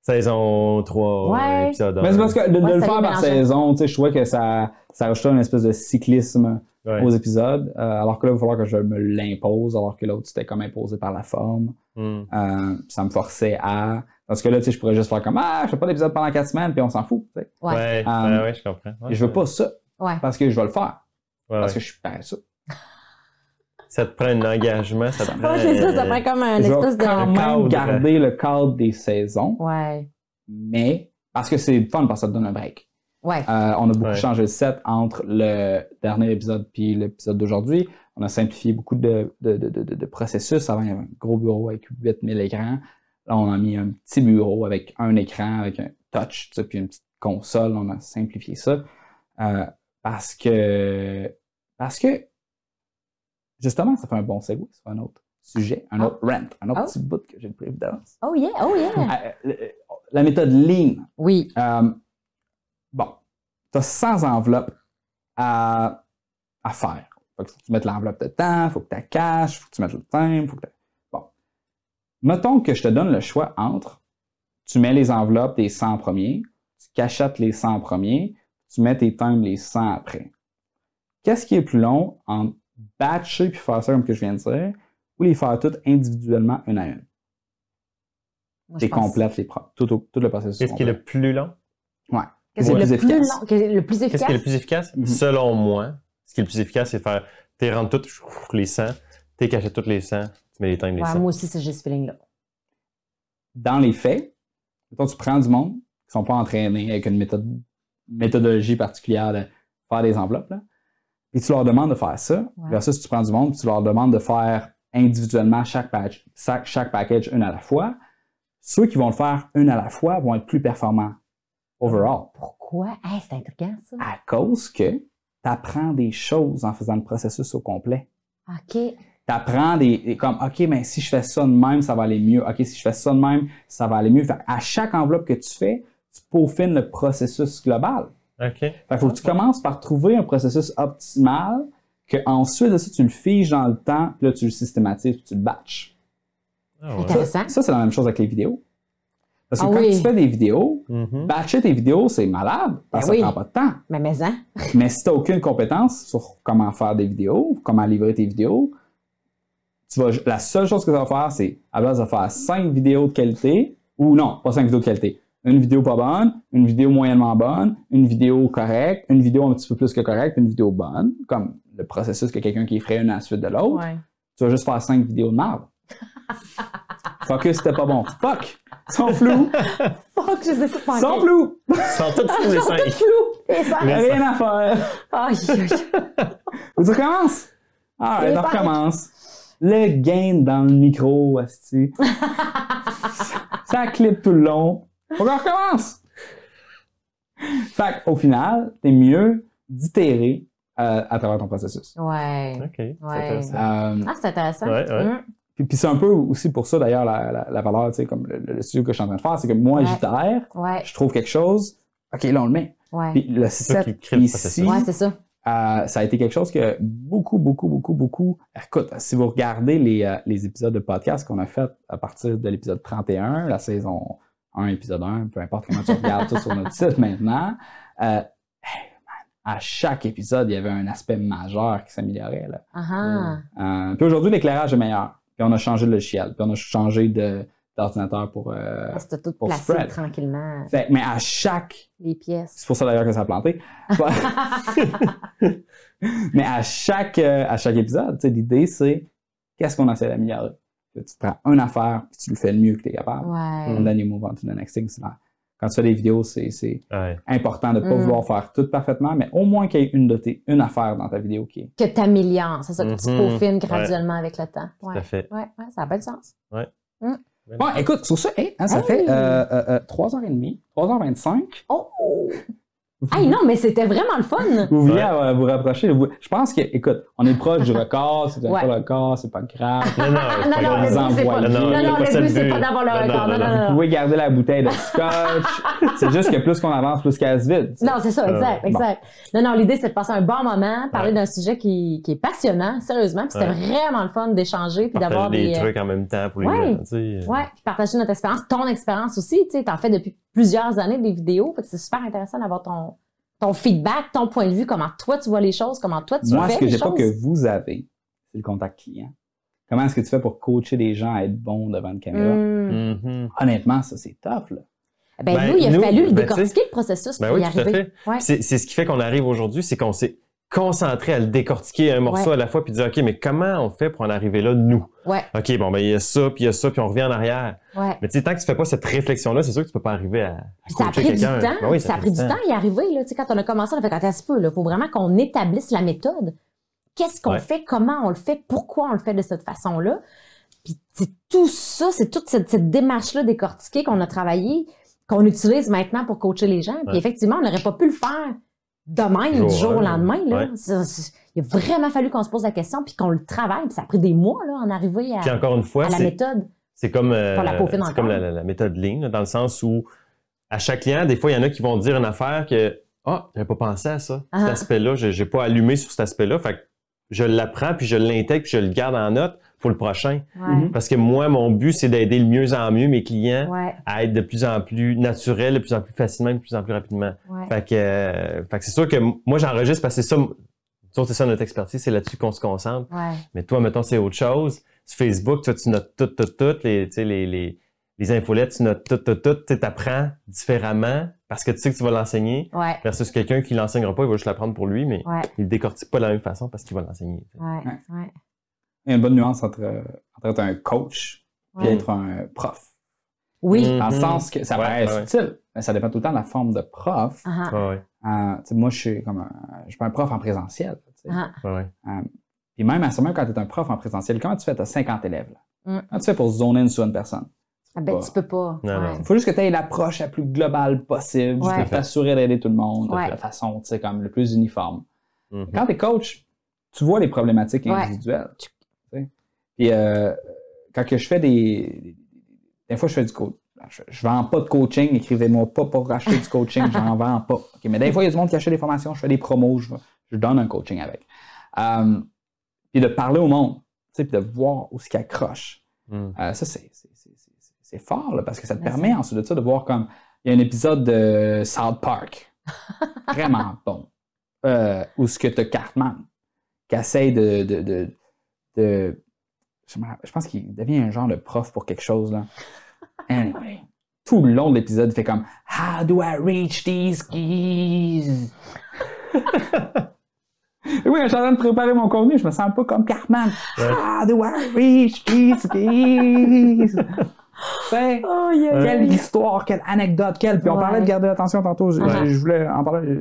saison 3, Ouais. épisode 1. Mais c'est parce que de, le ça faire par saison, tu sais, je trouvais que ça, ça rajoutait une espèce de cyclisme Ouais. aux épisodes, euh, alors que là, il va falloir que je me l'impose, alors que l'autre, c'était comme imposé par la forme. Hmm. Euh, ça me forçait à... Parce que là, tu sais, je pourrais juste faire comme « Ah, je fais pas d'épisode pendant quatre semaines, puis on s'en fout. » tu sais. Ouais. Ouais, Euh, ouais, ouais, je comprends. Ouais, je veux pas ça, Ouais. parce que je vais le faire, ouais, parce ouais. que je suis paresseux. Ça te prend un engagement, ça te prend. Ouais, c'est ça, ça prend comme un espèce de. quand même cadre. garder le cadre des saisons, Ouais. mais... Parce que c'est fun, parce que ça te donne un break. Ouais. Euh, on a beaucoup Ouais. changé le set entre le dernier épisode puis l'épisode d'aujourd'hui. On a simplifié beaucoup de, de, de, de, de processus. Avant, il y avait un gros bureau avec 8000 écrans. Là, on a mis un petit bureau avec un écran, avec un touch, puis une petite console. On a simplifié ça. Euh, parce que, parce que, justement, ça fait un bon segue sur un autre sujet, un Ah. autre rant, un autre Ah. petit bout que j'ai prévu d'avance. Oh yeah, oh yeah. Euh, la méthode Lean, Oui. euh, bon, tu as 100 enveloppes à, à faire. Faut que tu mettes l'enveloppe de temps, faut que tu la caches, faut que tu mettes le temps, faut que tu... Mettons que je te donne le choix entre tu mets les enveloppes des 100 premiers, tu cachettes les 100 premiers, tu mets tes timbres les 100 après. Qu'est-ce qui est plus long entre batcher puis faire ça comme que je viens de dire, ou les faire toutes individuellement une à une? Moi, je Et pense- complète les tout, tout le processus. Qu'est-ce qui est le plus long? Qu'est-ce qui est Ouais. le Plus efficace. le plus Qu'est-ce efficace? qui est le plus efficace? Selon moi, ce qui est le plus efficace, c'est de faire, t'es rentres toutes les 100, t'es caché toutes les 100, tu mets les Ouais, 100. moi aussi, c'est j'ai ce feeling-là. Dans les faits, mettons, tu prends du monde qui sont pas entraînés avec une méthode, méthodologie particulière de faire des enveloppes, là, et tu leur demandes de faire ça, Ouais. versus tu prends du monde, puis tu leur demandes de faire individuellement chaque, patch, chaque, chaque package une à la fois, ceux qui vont le faire une à la fois vont être plus performants overall. Pourquoi? Hey, c'est intriguant, ça. À cause que tu apprends des choses en faisant le processus au complet. OK. Tu apprends des, des- comme, OK, mais si je fais ça de même, ça va aller mieux. OK, si je fais ça de même, ça va aller mieux. Fait à chaque enveloppe que tu fais, tu peaufines le processus global. OK. Fait faut que tu commences par trouver un processus optimal, que ensuite de ça, tu le figes dans le temps, puis là, tu le systématises, puis tu le batches. Ah ouais. Intéressant. Ça, c'est la même chose avec les vidéos. Parce que Ah quand oui. tu fais des vidéos, Mhm. batcher tes vidéos, c'est malade, parce que Ben oui. ça prend pas de temps. Mais mais hein? Mais si tu n'as aucune compétence sur comment faire des vidéos, comment livrer tes vidéos, tu vas, la seule chose que tu vas faire, c'est à la place de faire 5 vidéos de qualité, ou non, pas 5 vidéos de qualité. Une vidéo pas bonne, une vidéo moyennement bonne, une vidéo correcte, une vidéo un petit peu plus que correcte, une vidéo bonne, comme le processus que quelqu'un qui ferait une à la suite de l'autre. Ouais. Tu vas juste faire 5 vidéos de merde. Focus, c'était pas bon. Fuck! Ils sont flous! Fuck, je sais pas. Flous! Ils sont tous Ils les sont 5. tous flous. Les cinq. Mais- Rien à faire! Aïe, aïe. Tu recommences. Ah, Les on recommence. Le gain dans le micro, asti. ça clip tout le long. Faut qu'on recommence. Fait qu'au final, t'es mieux d'itérer euh, à travers ton processus. Ouais. OK. c'est Ouais. intéressant. Euh, Ah, c'est intéressant. Ouais, ouais. Hum. puis puis c'est un peu aussi pour ça, d'ailleurs, la, la, la valeur, tu sais, comme le, le studio que je suis en train de faire, c'est que moi, Ouais. j'itère, Ouais, je trouve quelque chose, OK, là, on le met. ouais. Puis le C'est toi set qui crée le ici, processus. Ouais, c'est ça. Euh, ça a été quelque chose que beaucoup, beaucoup, beaucoup, beaucoup. Écoute, si vous regardez les, euh, les épisodes de podcast qu'on a fait à partir de l'épisode 31, la saison 1, épisode 1, peu importe comment tu regardes ça sur notre site maintenant, euh, hey, man, à chaque épisode, il y avait un aspect majeur qui s'améliorait. Ah, ah. Euh, puis aujourd'hui, l'éclairage est meilleur. Puis on a changé de logiciel. Puis on a changé de- d'ordinateur pour. euh, Ah, C'était tout pour placé spread. tranquillement. fait- mais à chaque. Les pièces. C'est pour ça d'ailleurs que ça a planté. Mais à chaque, euh, à chaque épisode, tu sais, l'idée, c'est qu'est-ce qu'on essaie d'améliorer? Tu prends une affaire et tu le fais le mieux que tu es capable. Ouais. You move on to the next thing. Quand tu fais des vidéos, c'est c'est Ouais. important de ne pas Mm. vouloir faire tout parfaitement, mais au moins qu'il y ait une, de tes- une affaire dans ta vidéo qui est. Que tu améliores. C'est ça, que tu Mhm. peaufines graduellement avec le temps. Tout Ouais. à fait. Ouais, ouais, ça a pas de sens. Bon, écoute, sur ça, hey, hein, ça Hey! fait euh, euh, euh, 3h30, 3h25. Oh! Hey, non, mais c'était vraiment le fun! Vous vouliez Ouais. vous rapprocher. vous- Je pense que, écoute, on est proche du record. N'avez Ouais. pas le record, c'est pas grave. Non, non, c'est non, non, le but, c'est pas, envoyer. non, Non, non, non, pas ça le le but, c'est but. pas d'avoir le Non, record. non, Non, non, Vous non. pouvez garder la bouteille de scotch. c'est juste que plus qu'on avance, plus qu'elle se vide. Non, c'est ça, exact, Euh, exact. Non, non, l'idée, c'est de passer un bon moment, parler d'un sujet qui, qui est passionnant, sérieusement. Puis c'était Ouais. vraiment le fun d'échanger, puis d'avoir des. des trucs en même temps pour les Ouais. gens, puis partager notre expérience, ton expérience aussi. Tu sais, t'en fais depuis plusieurs années des vidéos. Fait que c'est super intéressant d'avoir ton, ton feedback, ton point de vue, comment toi tu vois les choses, comment toi tu Moi, fais ce que j'ai pas que vous avez, c'est le contact client. Comment est-ce que tu fais pour coacher les gens à être bons devant une caméra? Hmm. Mhm. Honnêtement, ça, c'est tough. Là. Ben, Ben, nous, il a nous, fallu le ben, décortiquer, le processus, Ben pour oui, y tout à arriver. fait. Ouais. C'est c'est ce qui fait qu'on arrive aujourd'hui, c'est qu'on s'est concentré à le décortiquer un morceau Ouais. à la fois, puis dire, OK, mais comment on fait pour en arriver là, nous? Ouais, OK, bon, ben il y a ça, puis il y a ça, puis on revient en arrière. ouais. Mais tu sais, tant que tu fais pas cette réflexion-là, c'est sûr que tu peux pas arriver à, à Puis ça a pris du temps. Ben oui, ça a pris du temps à y arriver. Là. Tu sais, Quand on a commencé, on a fait quand est-ce peu. Il faut vraiment qu'on établisse la méthode. Qu'est-ce qu'on fait, comment on le fait, pourquoi on le fait de cette façon-là? Puis c'est tout ça, c'est toute cette, cette démarche-là décortiquée qu'on a travaillé, qu'on utilise maintenant pour coacher les gens. Puis effectivement, on n'aurait pas pu le faire de même Jour du jour au lendemain. Là. ouais. Ça, c'est- il a vraiment fallu qu'on se pose la question puis qu'on le travaille. Puis ça a pris des mois là, en arriver à, Puis encore une fois, à la méthode. c'est comme, euh, la peaufiner c'est encore. comme la, la- la méthode là, dans le sens où à chaque client, des fois, il y en a qui vont dire une affaire que Ah, j'avais pas pensé à ça, Ah. cet aspect-là, j'ai j'ai pas allumé sur cet aspect-là. Fait que je l'apprends, puis je l'intègre, puis je le garde en note pour le prochain. Ouais. Mhm. Parce que moi, mon but, c'est d'aider le mieux en mieux mes clients Ouais, à être de plus en plus naturel, de plus en plus facilement, de plus en plus rapidement. ouais. Fait que, euh, fait que c'est sûr que moi, j'enregistre parce que c'est ça, c'est ça notre expertise, c'est là-dessus qu'on se concentre. Ouais. Mais toi, mettons, c'est autre chose. Sur Facebook, toi, tu notes tout, tout, tout, les, tu sais, les, les, les infolettes, tu notes tout, tout, tout. Tu apprends différemment parce que tu sais que tu vas l'enseigner Ouais. versus quelqu'un qui l'enseignera pas, il va juste l'apprendre pour lui, mais Ouais. il le décortique pas de la même façon parce qu'il va l'enseigner. Ouais. Il y a une bonne nuance entre, entre être un coach et Ouais. être un prof. Oui. Mm. Dans le Mhm. sens que ça Ouais, paraît ouais, ouais. subtil, mais ça dépend tout le temps de la forme de prof. Ah, Ouais, ouais, Euh, moi, je suis comme un, je suis pas un prof en présentiel. sais. ah, ouais. Euh, puis même, à ce moment, quand tu es un prof en présentiel, comment tu fais? Tu as 50 élèves. Là. Mm. Comment tu fais pour zoner in sur une personne? ah. Ben, pas. tu peux pas. Ouais. Il faut juste que tu aies l'approche la plus globale possible, juste Ouais. t'assurer d'aider tout le monde de la façon, tu sais, comme le plus uniforme. Mhm. Quand tu es coach, tu vois les problématiques individuelles. tu. Puis euh, quand que je fais des, des. Fois, je fais du coach. Je, je vends pas de coaching, écrivez-moi pas pour acheter du coaching, j'en vends pas. Mais des fois, il y a du monde qui achète des formations, je fais des promos, je, je donne un coaching avec. Euh, puis de parler au monde, puis de voir où ce qui accroche. Mm. Euh, ça, c'est, fort, là, parce que ça te Mais permet ensuite de ça de voir comme. Il y a un épisode de South Park, vraiment bon, euh, où ce que tu Cartman, qui essaye de. de, de, de- je, pense qu'il devient un genre de prof pour quelque chose, là. Anyway, tout le long de l'épisode, il fait comme How do I reach these keys? Oui, je suis en train de préparer mon contenu, je me sens pas comme Cartman. Ouais. How do I reach these keys? C'est Oh, yeah, quelle yeah. histoire, quelle anecdote, quelle. Puis on Ouais. parlait de garder l'attention tantôt, je, je voulais en parler,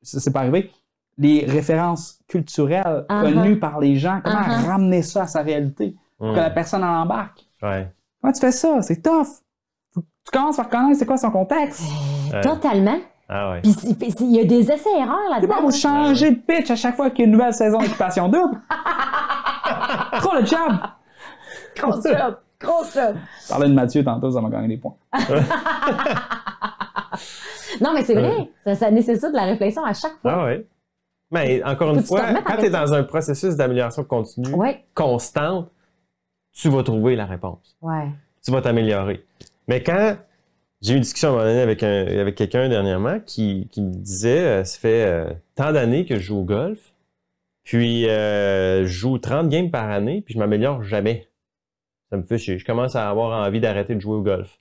ça c'est pas arrivé. Les références culturelles Uh-huh. connues par les gens, comment Uh-huh. ramener ça à sa réalité, pour que la personne en embarque? Ouais. Comment tu fais ça? C'est tough. Tu commences par connaître c'est quoi son contexte. Ouais. Totalement. Ah ouais. Puis c'est- c'est- il y a des essais-erreurs C'est là-dedans. pas pour changer de pitch à chaque fois qu'il y a une nouvelle saison d'occupation double. Trop le job! Gros job. Gros job. Je parlais de Mathieu tantôt, ça m'a gagné des points. Non, mais c'est vrai. Ça, ça nécessite de la réflexion à chaque fois. Ah ouais. Mais encore une fois, quand tu es dans un processus d'amélioration continue, Ouais. constante, tu vas trouver la réponse. Ouais. Tu vas t'améliorer. Mais quand j'ai eu une discussion à un moment donné avec, un- avec quelqu'un dernièrement qui, qui me disait euh, ça fait euh, tant d'années que je joue au golf, puis euh, je joue 30 games par année, puis je m'améliore jamais. Ça me fait chier. Je commence à avoir envie d'arrêter de jouer au golf.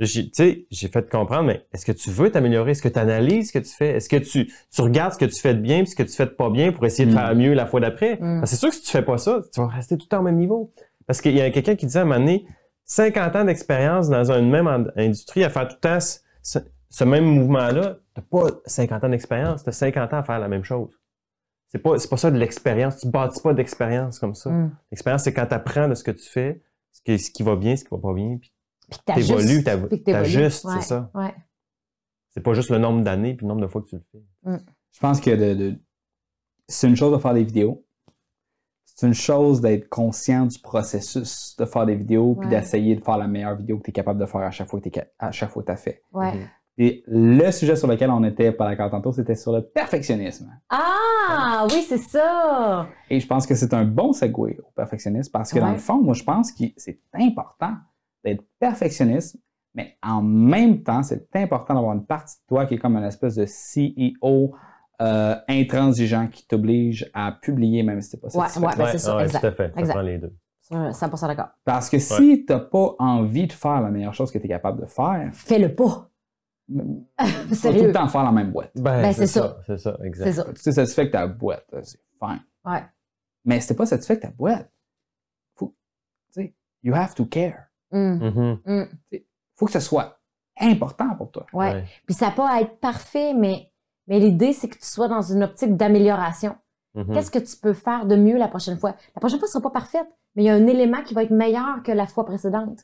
Tu sais, j'ai fait comprendre, mais est-ce que tu veux t'améliorer? Est-ce que tu analyses ce que tu fais? Est-ce que tu, tu regardes ce que tu fais de bien puis ce que tu fais de pas bien pour essayer de Mm. faire mieux la fois d'après? Mm. Parce que c'est sûr que si tu fais pas ça, tu vas rester tout le temps au même niveau. Parce qu'il y a quelqu'un qui disait à un moment donné, 50 ans d'expérience dans une même industrie à faire tout le temps ce, ce- ce même mouvement-là, t'as pas 50 ans d'expérience, t'as 50 ans à faire la même chose. C'est pas, c'est pas ça de l'expérience. Tu bâtis pas d'expérience comme ça. Mm. L'expérience, c'est quand tu apprends de ce que tu fais, ce qui, ce qui va bien, ce qui va pas bien, puis Puis que t'évolues, t'ajustes, Ouais. c'est ça. Ouais. C'est pas juste le nombre d'années puis le nombre de fois que tu le fais. Je pense que de, de- c'est une chose de faire des vidéos. C'est une chose d'être conscient du processus de faire des vidéos puis Ouais. d'essayer de faire la meilleure vidéo que tu es capable de faire à chaque fois que tu à chaque fois que tu as fait. Ouais. Et le sujet sur lequel on était pas d'accord tantôt, c'était sur le perfectionnisme. Ah, oui, c'est ça. Et je pense que c'est un bon segue au perfectionnisme parce que dans le fond, moi, je pense que c'est important d'être perfectionniste, mais en même temps, c'est important d'avoir une partie de toi qui est comme une espèce de CEO euh, intransigeant qui t'oblige à publier même si t'es pas Ouais, satisfait. ouais. Ben, c'est ça, exact, tout à fait. Ça exact. prend les deux. Ça, 100% d'accord. Parce que si t'as pas envie de faire la meilleure chose que tu es capable de faire, Fais-le pas. tu tout le temps faire la même boîte. Ben, Ben, c'est c'est ça. C'est ça, exact. C'est ça. Tu es satisfait que ta boîte, euh, c'est fine. Ouais. Mais si t'es pas satisfait que ta boîte, faut, tu sais, you have to care. Mm. Mm. faut que ce soit important pour toi. Ouais. Ouais. Puis ça n'a pas à être parfait, mais, mais l'idée, c'est que tu sois dans une optique d'amélioration. Mhm. Qu'est-ce que tu peux faire de mieux la prochaine fois? La prochaine fois ne sera pas parfaite, mais il y a un élément qui va être meilleur que la fois précédente.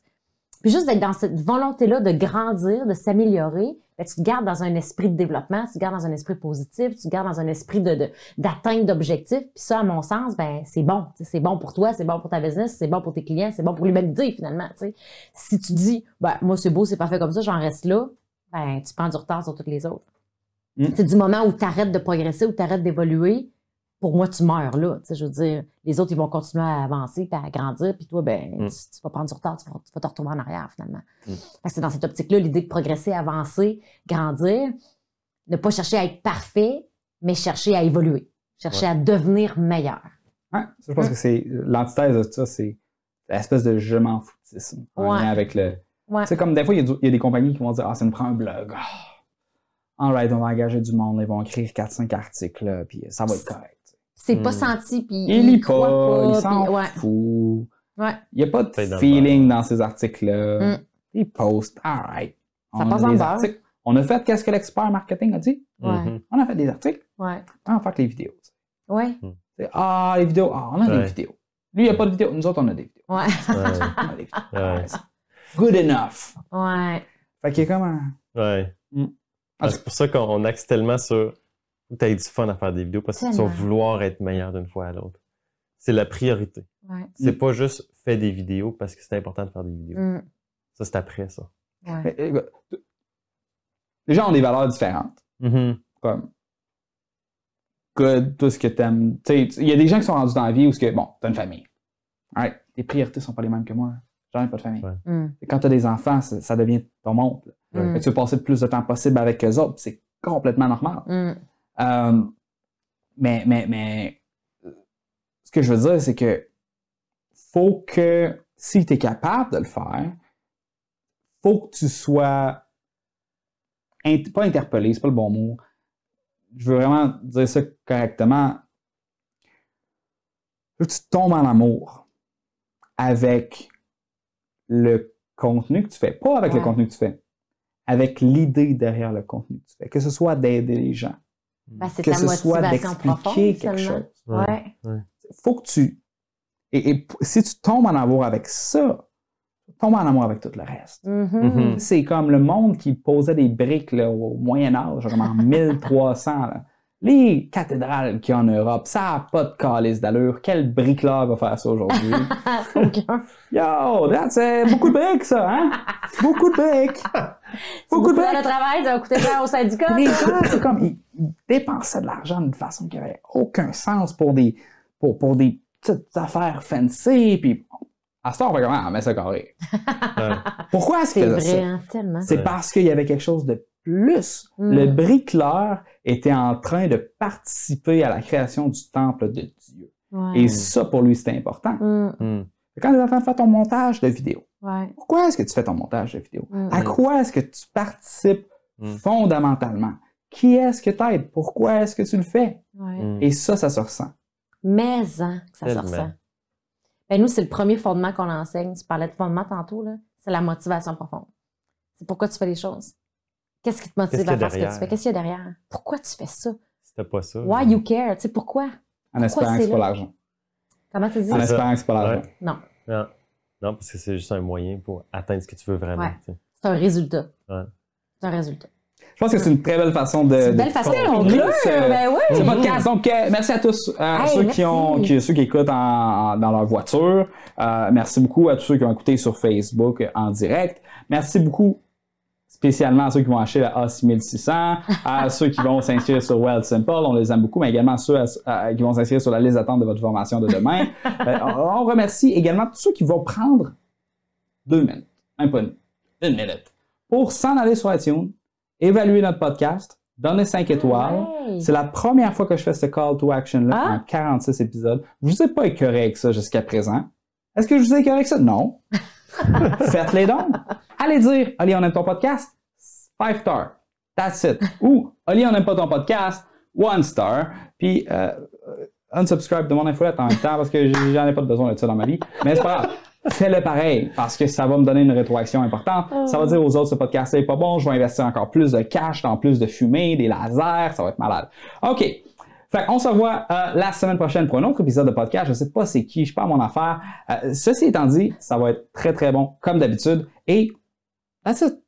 Puis juste d'être dans cette volonté-là de grandir, de s'améliorer, ben, tu te gardes dans un esprit de développement, tu te gardes dans un esprit positif, tu te gardes dans un esprit de, d'atteinte d'objectifs. Puis ça, à mon sens, ben, c'est bon. C'est bon pour toi, c'est bon pour ta business, c'est bon pour tes clients, c'est bon pour l'humanité finalement. tu sais. Si tu dis, ben, moi c'est beau, c'est parfait comme ça, j'en reste là, ben, tu prends du retard sur toutes les autres. Mm. C'est du moment où tu arrêtes de progresser, où tu arrêtes d'évoluer, pour moi, tu meurs là. Tu sais, je veux dire, les autres, ils vont continuer à avancer, puis à grandir, puis toi, ben, Mm. tu, tu vas prendre du retard, tu vas, tu vas te retrouver en arrière, finalement. Mm. C'est dans cette optique-là, l'idée de progresser, avancer, grandir, ne pas chercher à être parfait, mais chercher à évoluer. chercher à devenir meilleur. Ouais, ça, je pense que c'est l'antithèse de ça, c'est l'espèce de je m'en foutisme en Ouais. lien avec le. Ouais. C'est comme des fois, il y, a y des compagnies qui vont dire Ah, ça me prend un blog. Ah, Alright, on va engager du monde, ils vont écrire 4-5 articles, là, puis ça va être correct. C'est pas Hmm. senti, puis Il lit croit pas, il pas, s'en ouais. fout. Ouais. Il n'y a pas de feeling dans ces articles-là. Mm. Ils postent, alright. Ça On passe a beurre. articles. On a fait qu'est-ce que l'expert marketing a dit? Ouais. Mhm. On a fait des articles, Ouais. on va faire que les vidéos. Ouais. C'est, ah, les vidéos, ah, on a des vidéos. Lui, il n'y a pas de vidéos, nous autres, on a des vidéos. Ouais. Ouais. On a des vidéos. Good enough. Ouais. Fait qu'il y a comme un. Ouais. Mm. Ah, c'est pour ça qu'on axe tellement sur tu aies du fun à faire des vidéos parce que tu vas vouloir être meilleur d'une fois à l'autre. C'est la priorité. Ouais. C'est Mm. pas juste fais des vidéos parce que c'est important de faire des vidéos. Mm. Ça, c'est après ça. Ouais. Mais, écoute, les gens ont des valeurs différentes. Mhm. Comme. Good, tout ce que t'aimes. Tu sais, il y a des gens qui sont rendus dans la vie où, ce que, bon, t'as une famille. Alright, tes priorités sont pas les mêmes que moi. J'en ai pas de famille. Ouais. Mm. Et Quand t'as des enfants, ça, ça devient ton monde. Mm. Tu veux passer le plus de temps possible avec eux autres, c'est complètement normal. Mm. Euh, mais, mais, mais, ce que je veux dire, c'est que faut que, si tu es capable de le faire, faut que tu sois, int- pas interpellé, c'est pas le bon mot. Je veux vraiment dire ça correctement. Faut que tu tombes en amour avec le contenu que tu fais. Pas avec le contenu que tu fais, avec l'idée derrière le contenu que tu fais. Que ce soit d'aider les gens, Ben, c'est que ta ce soit motivation d'expliquer profonde, quelque seulement. chose. Ouais. faut que tu. Et, et si tu tombes en amour avec ça, tu tombes en amour avec tout le reste. Mhm. Mhm. C'est comme le monde qui posait des briques là, au Moyen-Âge, comme en 1300. là. Les cathédrales qu'il y a en Europe, ça n'a pas de calice d'allure. Quel bricoleur va faire ça aujourd'hui? Aucun. Yo, that's uh, beaucoup de briques, ça, hein? Beaucoup de briques! C'est Beaucoup de briques! de travail, ça va coûter cher au syndicat. Les gens, c'est comme, ils, ils dépensaient de l'argent d'une façon qui n'avait aucun sens pour des, pour, pour des petites affaires fancy, puis à ce temps, on va comment? Ah, mais ça carré. Pourquoi est-ce C'est hein, tellement. C'est Ouais. parce qu'il y avait quelque chose de plus. Mm. Le bricoleur était en train de participer à la création du temple de Dieu. Ouais. Et ça, pour lui, c'était important. Mm. Mhm. Quand tu es en train de faire ton montage de vidéo, Ouais. pourquoi est-ce que tu fais ton montage de vidéo? Mm. À quoi est-ce que tu participes Mm. fondamentalement? Qui est-ce que t'aides? Pourquoi est-ce que tu le fais? Ouais. Et ça, ça se ressent. Mais hein, que ça Tellement. se ressent. Ben, nous, c'est le premier fondement qu'on enseigne. Tu parlais de fondement tantôt, là. C'est la motivation profonde. C'est pourquoi tu fais les choses. Qu'est-ce qui te motive à faire ce que tu derrière? fais? Qu'est-ce qu'il y a derrière? Pourquoi tu fais ça? C'était pas ça. Why you care? Tu sais, pourquoi? En espérant que c'est pas l'argent. Comment tu dis? En espérant que c'est pas l'argent. Ouais. Non, Non. Non, parce que c'est juste un moyen pour atteindre ce que tu veux vraiment. Ouais. c'est un résultat. Ouais. C'est un résultat. Je pense que c'est une très belle façon de. C'est une de belle façon de conclure. ce- Ben oui! podcast. Donc, euh, merci à tous, euh, Hey, ceux, merci. qui ont, qui, ceux qui écoutent en- en- dans leur voiture. Euh, merci beaucoup à tous ceux qui ont écouté sur Facebook euh, en direct. Merci beaucoup spécialement à ceux qui vont acheter la A6600, à ceux qui vont s'inscrire sur Well Simple, on les aime beaucoup, mais également ceux à- à- qui vont s'inscrire sur la liste d'attente de votre formation de demain. Euh, on remercie également tous ceux qui vont prendre deux minutes, même pas une, une minute, pour s'en aller sur iTunes, évaluer notre podcast, donner 5 étoiles. Hey. C'est la première fois que je fais ce call to action-là Ah. en 46 épisodes. Je vous ai pas écœuré avec ça jusqu'à présent? Est-ce que je vous ai écœuré avec ça? Non. Faites-les donc. Allez dire, Oli, on aime ton podcast? Five star. That's it. Ou, Oli, on n'aime pas ton podcast? One star. Puis, euh, euh, unsubscribe de mon infolette en même temps parce que j'en ai pas besoin de ça dans ma vie. Mais c'est pas grave. Fais-le pareil parce que ça va me donner une rétroaction importante. Ça va dire aux autres, ce podcast n'est pas bon, je vais investir encore plus de cash dans plus de fumée, des lasers, ça va être malade. OK. Fait on se revoit euh, la semaine prochaine pour un autre épisode de podcast. Je sais pas c'est qui, je suis pas à mon affaire. Euh, ceci étant dit, ça va être très très bon comme d'habitude. Et that's it.